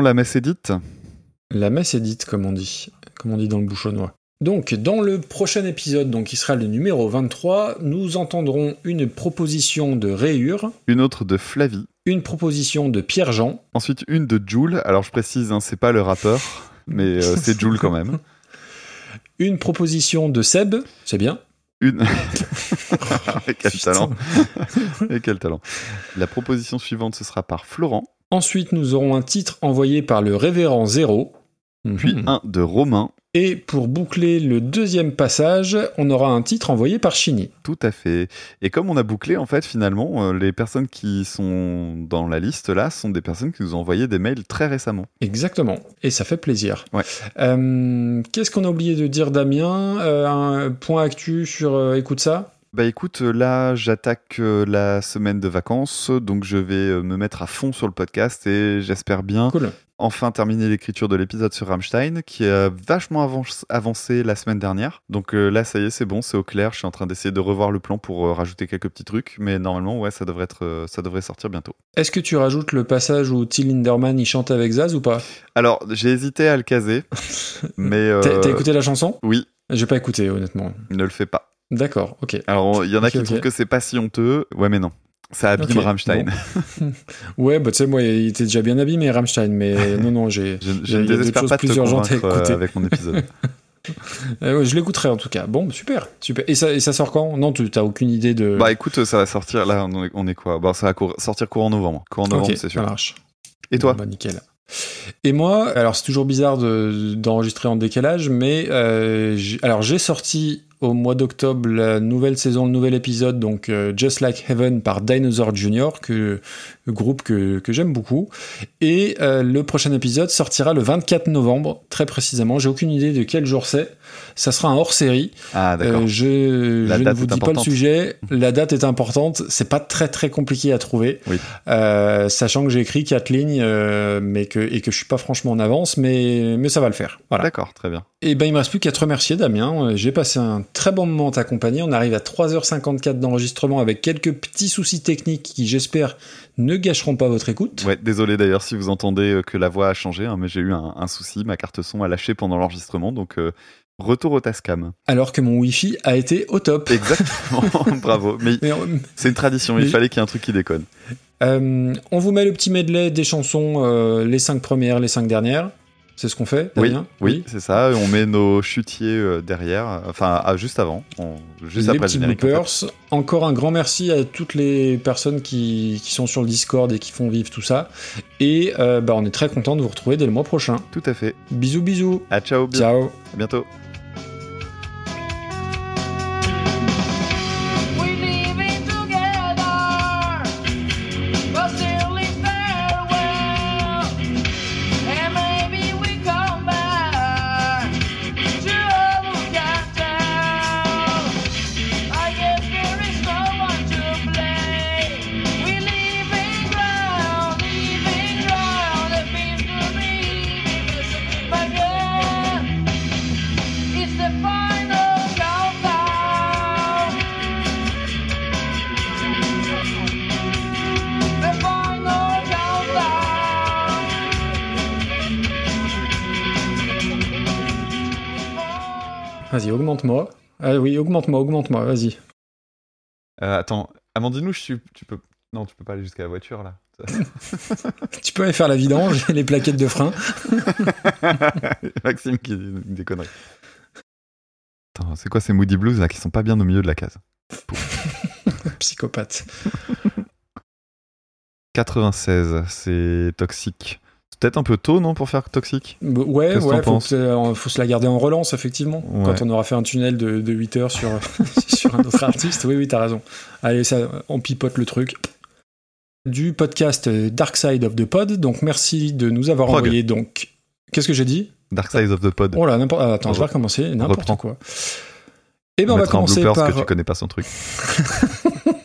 La messe est dite? La messe est dite, comme on dit, comme on dit dans le bouchonnois. Donc, dans le prochain épisode, donc qui sera le numéro 23, nous entendrons une proposition de Rayure, Une autre de Flavie. une proposition de Pierre-Jean, Ensuite, une de Joule. Alors, je précise, hein, c'est pas le rappeur, mais euh, c'est Joule quand même. une proposition de Seb, c'est bien, Une. Et quel talent. Et quel talent. La proposition suivante, ce sera par Florent. Ensuite, nous aurons un titre envoyé par le révérend Zéro, Puis Mhm. un de Romain. Et pour boucler le deuxième passage, on aura un titre envoyé par Chini. Tout à fait. Et comme on a bouclé, en fait, finalement, euh, les personnes qui sont dans la liste là sont des personnes qui nous ont envoyé des mails très récemment. Exactement. Et ça fait plaisir. Ouais. Euh, Qu'est-ce qu'on a oublié de dire, Damien? Euh, Un point actu sur euh, Écoute ça? Bah écoute, euh, là j'attaque euh, la semaine de vacances, donc je vais euh, me mettre à fond sur le podcast et j'espère bien Cool. enfin terminer l'écriture de l'épisode sur Rammstein qui a vachement avan- avancé la semaine dernière. Donc là ça y est, c'est bon, c'est au clair, je suis en train d'essayer de revoir le plan pour rajouter quelques petits trucs, mais normalement ouais, ça devrait être ça devrait sortir bientôt. Est-ce que tu rajoutes le passage où Till Linderman il chante avec Zaz ou pas? Alors, j'ai hésité à le caser, mais euh, T'as t'as écouté la chanson? Oui, J'ai pas écouté, honnêtement. ne le fais pas. D'accord, ok. Alors, il y en a Ok, qui trouvent que c'est pas si honteux. Ouais, mais non. Ça abîme Rammstein. bon. Ouais, bah tu sais, moi, il était déjà bien abîmé, Rammstein, mais non, non, j'ai. Je, ne désespère pas de te convaincre euh, écouter. avec mon épisode. Euh, ouais, je l'écouterai en tout cas. Bon, super, super. Et ça, et ça sort quand? Non, tu t'as aucune idée de. bah écoute, ça va sortir. Là, on est, on est quoi? Bah, ça va cour- sortir courant novembre. Courant novembre, c'est ça sûr. marche. Et toi? Bon, bah, nickel. Et moi, alors c'est toujours bizarre de- d'enregistrer en décalage, mais euh, alors j'ai sorti au mois d'octobre la nouvelle saison, le nouvel épisode, donc euh, Just Like Heaven par Dinosaur Jr., que, le groupe que, que j'aime beaucoup. Et euh, le prochain épisode sortira le 24 novembre, très précisément. J'ai aucune idée de quel jour c'est. Ça sera un hors-série. Ah, d'accord. Euh, je ne vous dis pas le sujet. La date est importante. C'est pas très très compliqué à trouver. Oui. Euh, sachant que j'ai écrit quatre lignes, mais que et que je suis pas franchement en avance, mais mais ça va le faire. Voilà. D'accord, très bien. Et ben il me reste plus qu'à te remercier, Damien. J'ai passé un très bon moment à t'accompagner. On arrive à 3h54 d'enregistrement avec quelques petits soucis techniques qui, j'espère, ne gâcheront pas votre écoute. Ouais, désolé d'ailleurs si vous entendez euh, que la voix a changé, hein, mais j'ai eu un, un souci. Ma carte son a lâché pendant l'enregistrement, donc euh, retour au Tascam. Alors que mon Wi-Fi a été au top. Exactement, bravo. Mais Mais, c'est une tradition, il Mais- fallait qu'il y ait un truc qui déconne. Euh, on vous met le petit medley des chansons, euh, les cinq premières, les cinq dernières. C'est ce qu'on fait, Oui, oui, c'est ça. On met nos chutiers euh, derrière, enfin ah, juste avant, on- juste les après le petits générique. en fait. bloopers. Encore un grand merci à toutes les personnes qui, qui sont sur le Discord et qui font vivre tout ça. Et euh, bah, on est très content de vous retrouver dès le mois prochain. Tout à fait. Bisous, bisous. Ah, ciao, bien- Ciao. à bientôt. Augmente-moi, augmente-moi, vas-y. Euh, attends, Amandine, je suis- tu peux. Non, tu peux pas aller jusqu'à la voiture là. Tu peux aller faire la vidange et les plaquettes de frein. Maxime qui dit des conneries. Attends, c'est quoi ces Moody Blues là qui sont pas bien au milieu de la case? Psychopathe. 96, c'est toxique. Peut-être un peu tôt, non, pour faire toxique Bah, Ouais, ouais, faut, que- faut se la garder en relance, effectivement. Ouais. Quand on aura fait un tunnel de, de 8 heures sur, sur un autre artiste. Oui, oui, t'as raison. Allez, ça, on pipote le truc. Du podcast euh, Dark Side of the Pod. Donc, merci de nous avoir Prog. envoyé. Donc, qu'est-ce que j'ai dit Dark Side of the Pod. Oh là, n'importe. ah, attends, je vais Re- recommencer. N'importe quoi. Et ben, on on va commencer par. que tu connais pas son truc.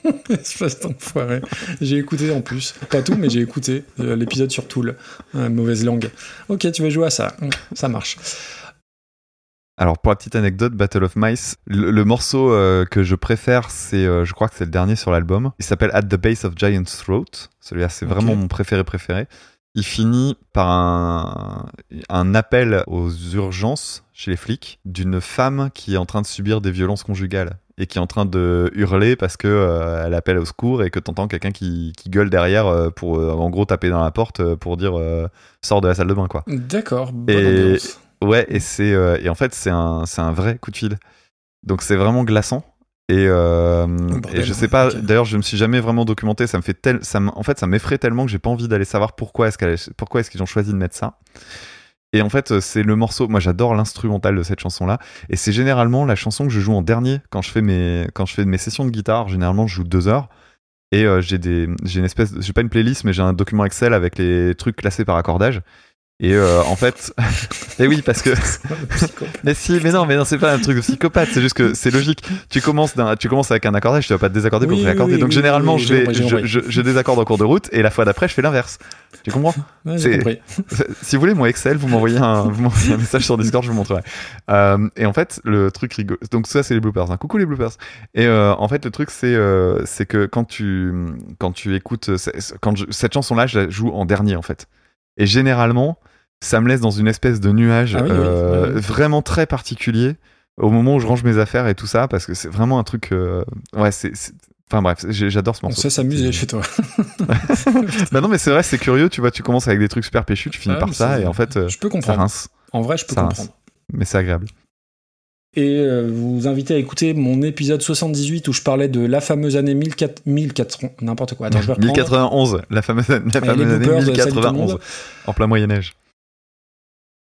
Espèce d'enfoiré. J'ai écouté en plus. Pas tout, mais j'ai écouté euh, l'épisode sur Tool. Euh, mauvaise langue. Ok, tu vas jouer à ça. Mm, Ça marche. Alors pour la petite anecdote, Battle of Mice, le, le morceau euh, que je préfère, c'est, euh, je crois que c'est le dernier sur l'album. Il s'appelle At the Base of Giant's Throat. Celui-là, c'est vraiment mon préféré préféré. Il finit par un, un appel aux urgences chez les flics d'une femme qui est en train de subir des violences conjugales et qui est en train de hurler parce que euh, elle appelle au secours et que t'entends quelqu'un qui, qui gueule derrière euh, pour euh, en gros taper dans la porte pour dire euh, sors de la salle de bain quoi. D'accord. Et- ambiance. Ouais, et c'est et en fait c'est un c'est un vrai coup de fil. Donc c'est vraiment glaçant. Et, euh, et je sais pas. D'ailleurs, je me suis jamais vraiment documenté. Ça me fait tel, ça en fait, ça m'effraie tellement que j'ai pas envie d'aller savoir pourquoi est-ce pourquoi est-ce qu'ils ont choisi de mettre ça. Et en fait, c'est le morceau. Moi, j'adore l'instrumental de cette chanson-là. Et c'est généralement la chanson que je joue en dernier quand je fais mes, quand je fais mes sessions de guitare. Généralement, je joue deux heures. Et euh, j'ai des, j'ai une espèce, j'ai pas une playlist, mais j'ai un document Excel avec les trucs classés par accordage. Et euh, en fait, et oui, parce que mais si, mais non, mais non, c'est pas un truc de psychopathe, c'est juste que c'est logique. Tu commences, tu commences avec un accordage, tu vas pas te désaccorder pour Oui, te réaccorder. oui, Donc oui, généralement, je vais, je, compris. je, je désaccorde en cours de route, et la fois d'après, je fais l'inverse. Tu comprends? Ouais, C'est-. Si vous voulez mon Excel, vous m'envoyez un, vous m'envoyez un message sur Discord, je vous montrerai. Euh, et en fait, le truc rigolo. Donc ça, c'est les bloopers. hein. Coucou les bloopers. Et euh, en fait, le truc, c'est euh, c'est que quand tu quand tu écoutes quand je- cette chanson-là, je la joue en dernier en fait. Et généralement, ça me laisse dans une espèce de nuage Ah oui, euh, oui, oui. vraiment très particulier au moment où je range mes affaires et tout ça, parce que c'est vraiment un truc. euh, ouais, c'est. Enfin bref, j'adore ce On morceau. sait s'amuser chez toi. bah non, mais c'est vrai, c'est curieux. Tu vois, tu commences avec des trucs super péchus, tu finis Ah, par ça, et en fait, euh, Je peux ça comprendre. rince. En vrai, je peux Ça rince. comprendre. Mais c'est agréable. Et euh, vous invitez à écouter mon épisode 78 où je parlais de la fameuse année 1400, 1400 n'importe quoi. Attends, je vais reprendre. 1091, la fameuse, la fameuse année bloopers, salut tout le 1091, monde. en plein Moyen-Âge.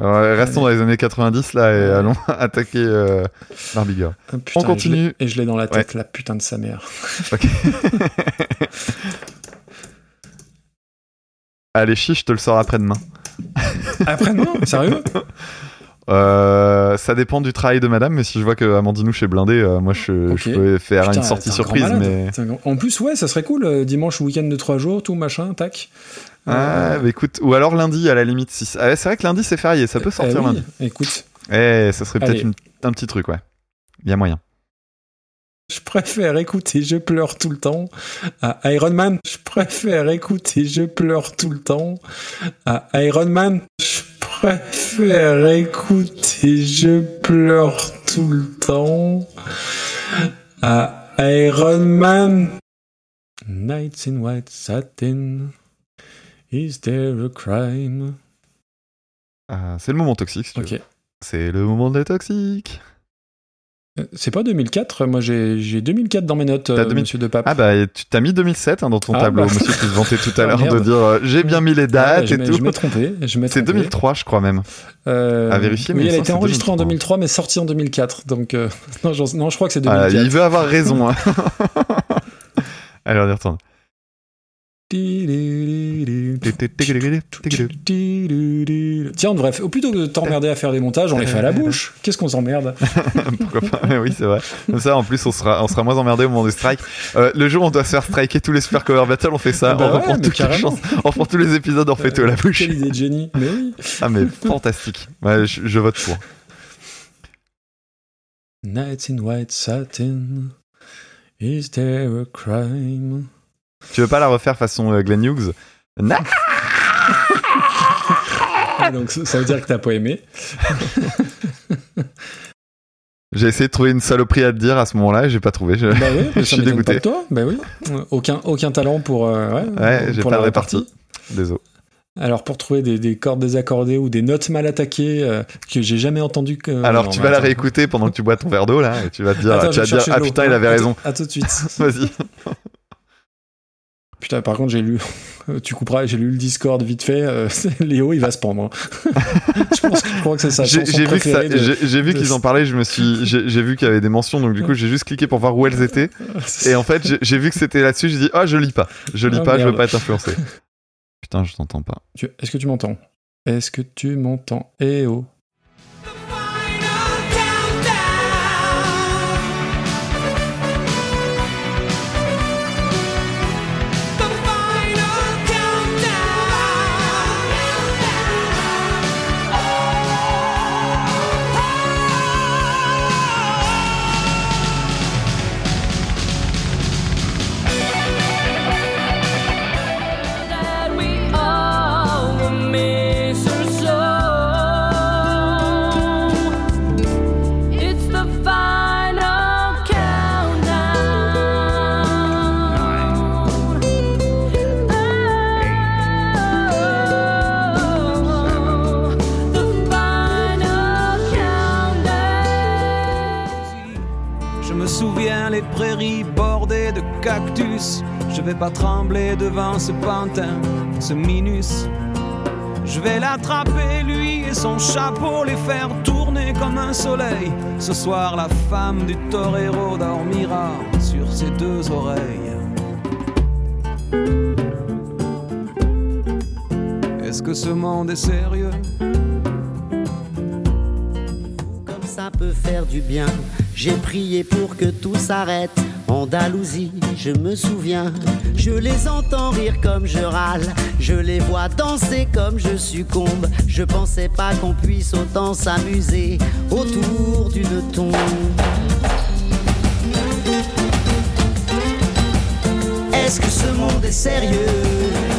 Alors, restons dans les années 90 là et allons attaquer euh. Ah, putain, On continue. Et je l'ai- dans la tête, la putain de sa mère. Ok. Allez, chiche, je te le sors après-demain. Après-demain? Sérieux? Euh, ça dépend du travail de madame, mais si je vois que Amandinouche est blindé, euh, moi je, peux faire Putain, une sortie surprise. Mais... En plus, ouais, ça serait cool. euh, dimanche, week-end de 3 jours, tout machin, tac. Ah, bah écoute, ou alors lundi à la limite. Si... Ah ouais, c'est vrai que lundi c'est férié, ça peut sortir Eh oui, lundi. Écoute, Eh, ça serait peut-être un petit truc, ouais. Il y a moyen. je préfère écouter Je pleure tout le temps à Iron Man. Je préfère écouter Je pleure tout le temps à Iron Man. Je préfère écouter Je pleure tout le temps à Iron Man. Nights in white satin. Is there a crime? Ah, c'est le moment toxique. si tu. C'est le moment des toxiques. Euh, C'est pas 2004, moi j'ai j'ai 2004 dans mes notes, euh, 2000. monsieur De Pape. Ah bah et tu t'as mis 2007 hein, dans ton Ah, tableau, bah. monsieur qui se vantait tout à Ah, l'heure de dire euh, j'ai bien mis les Ah, dates je et m'ai- tout. Je m'ai trompé. C'est trompé. 2003 je crois même. Euh, À vérifier, mais Oui, me elle a été enregistrée en 2003. 2003, mais sortie en 2004. Donc, non, je crois que c'est Ah, 2004. il veut avoir raison. hein. Allez on y retourne. Tiens, bref, au plutôt que de t'emmerder à faire des montages, on les fait à la bouche. Qu'est-ce qu'on s'emmerde Pourquoi pas Oui c'est vrai. Comme ça en plus on sera, on sera moins emmerdé au moment du strike. Le jour où on doit se faire striker tous les super cover battles on fait ça. On, ouais, reprend toutes les chances- on reprend tous les épisodes on fait tout à la bouche. Quelle. Mais oui. Ah mais fantastique. Je, vote pour. Nights in white satin. Is there a crime? Tu veux pas la refaire façon euh, Glenn Hughes? Na- Ah, Donc, ça veut dire que t'as pas aimé. J'ai essayé de trouver une saloperie à te dire à ce moment-là et j'ai pas trouvé. Je, Bah oui, je suis pas dégoûté. de toi. Bah oui. Euh, Aucun, aucun talent pour, euh, ouais, pour pas la répartie. répartie. Désolé. Alors pour trouver des, des cordes désaccordées ou des notes mal attaquées euh, que j'ai jamais entendu que. Alors non, tu vas la réécouter pendant que tu bois ton verre d'eau là et tu vas te dire, Attends, tu vas dire ah putain il avait raison. À tout de suite. Vas-y. Putain, par contre, j'ai lu. Tu couperas, j'ai lu le Discord vite fait. euh, Léo, il va se pendre. je pense que je crois que c'est J'ai vu ça- de- j'ai vu qu'ils en parlaient, je me suis, j'ai vu qu'il y avait des mentions, donc du coup j'ai juste cliqué pour voir où elles étaient. Et en fait j'ai- vu que c'était là-dessus, j'ai dit ah je lis pas, je lis Ah, pas, je veux pas être influencé. Putain je t'entends pas. Est-ce que tu m'entends? Est-ce que tu m'entends? Eh oh. Je vais pas trembler devant ce pantin, ce minus. Je vais l'attraper, lui et son chapeau, les faire tourner comme un soleil. Ce soir, la femme du torero dormira sur ses deux oreilles. Est-ce que ce monde est sérieux? Comme ça peut faire du bien, j'ai prié pour que tout s'arrête Andalousie, je me souviens, je les entends rire comme je râle, je les vois danser comme je succombe, je pensais pas qu'on puisse autant s'amuser autour d'une tombe. Est-ce que ce monde est sérieux?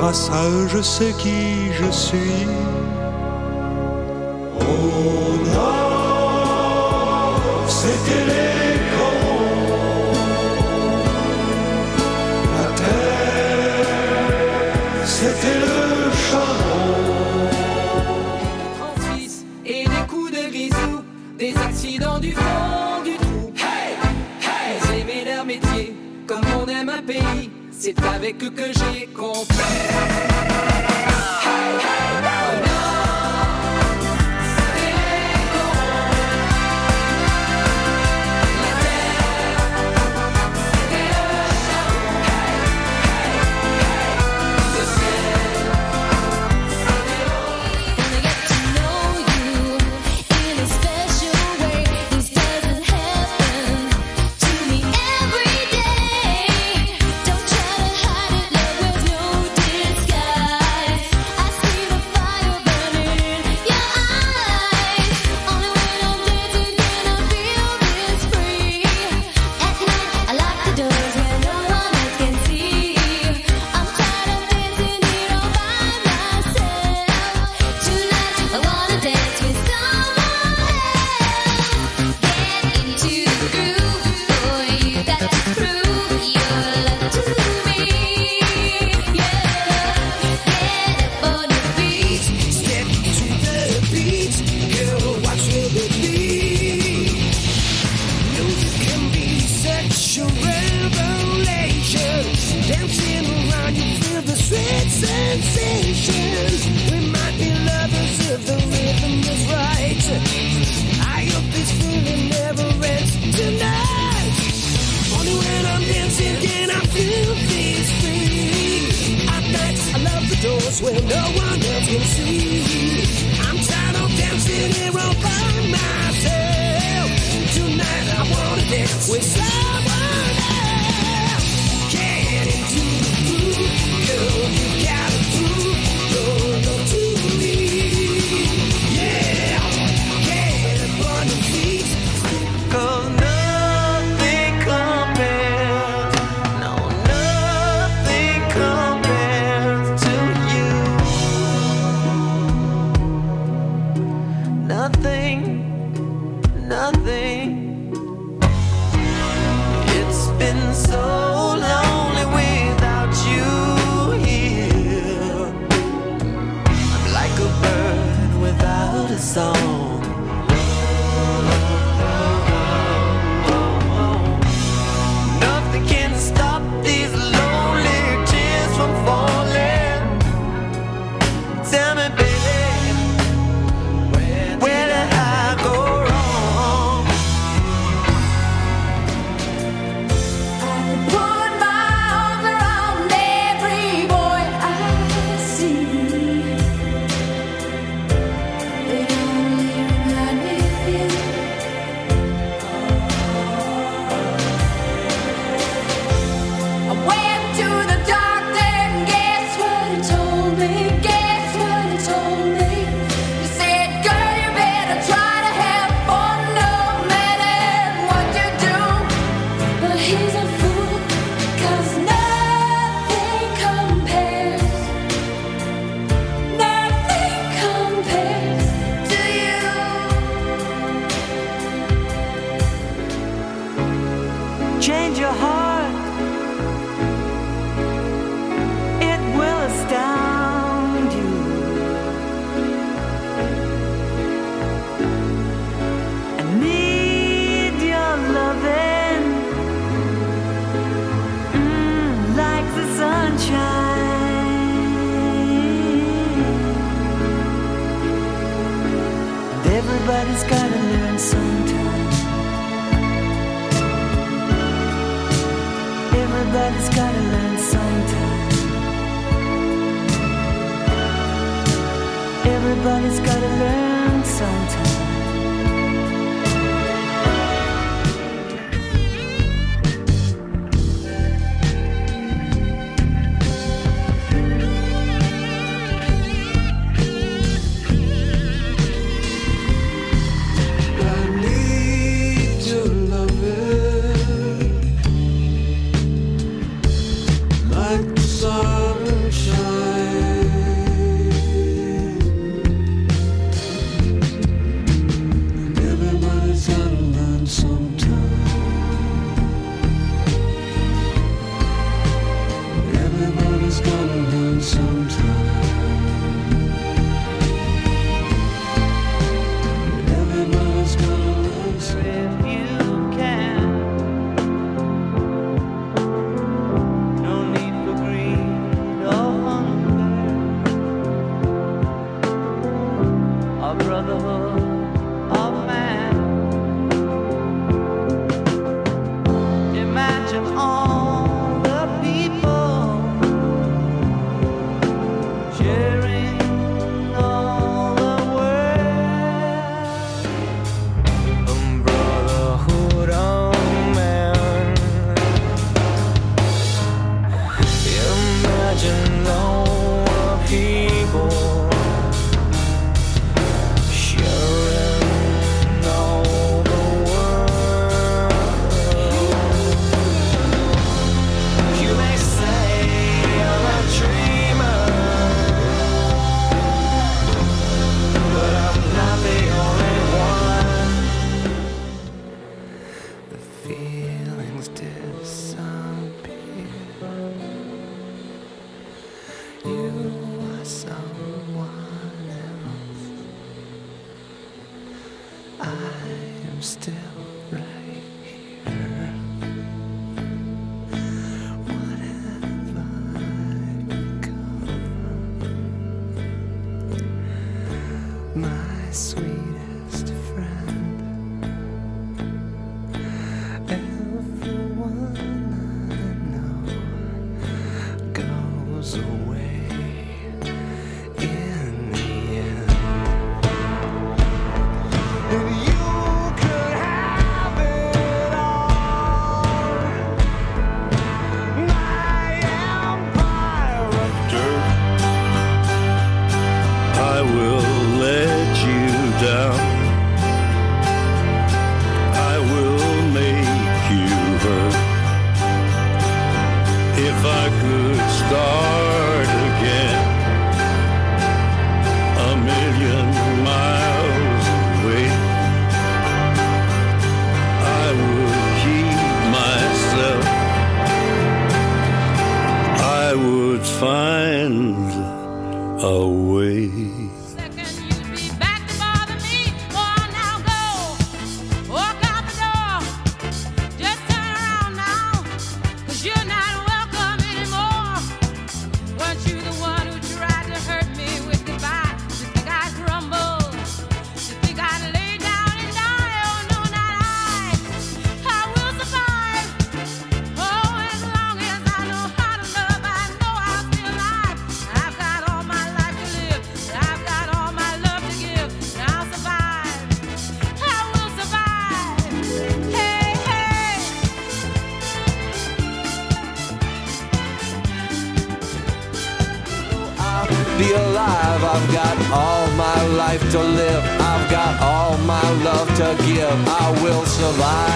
grâce à eux je sais qui je suis. On a, c'était les corons. La terre, c'était le charbon. En Suisse, et des coups de grisou, des accidents du fond du trou. Hey, hey, J'ai aimé leur métier, comme on aime un pays. C'est avec eux que j'ai gon' pay. To give. I will survive.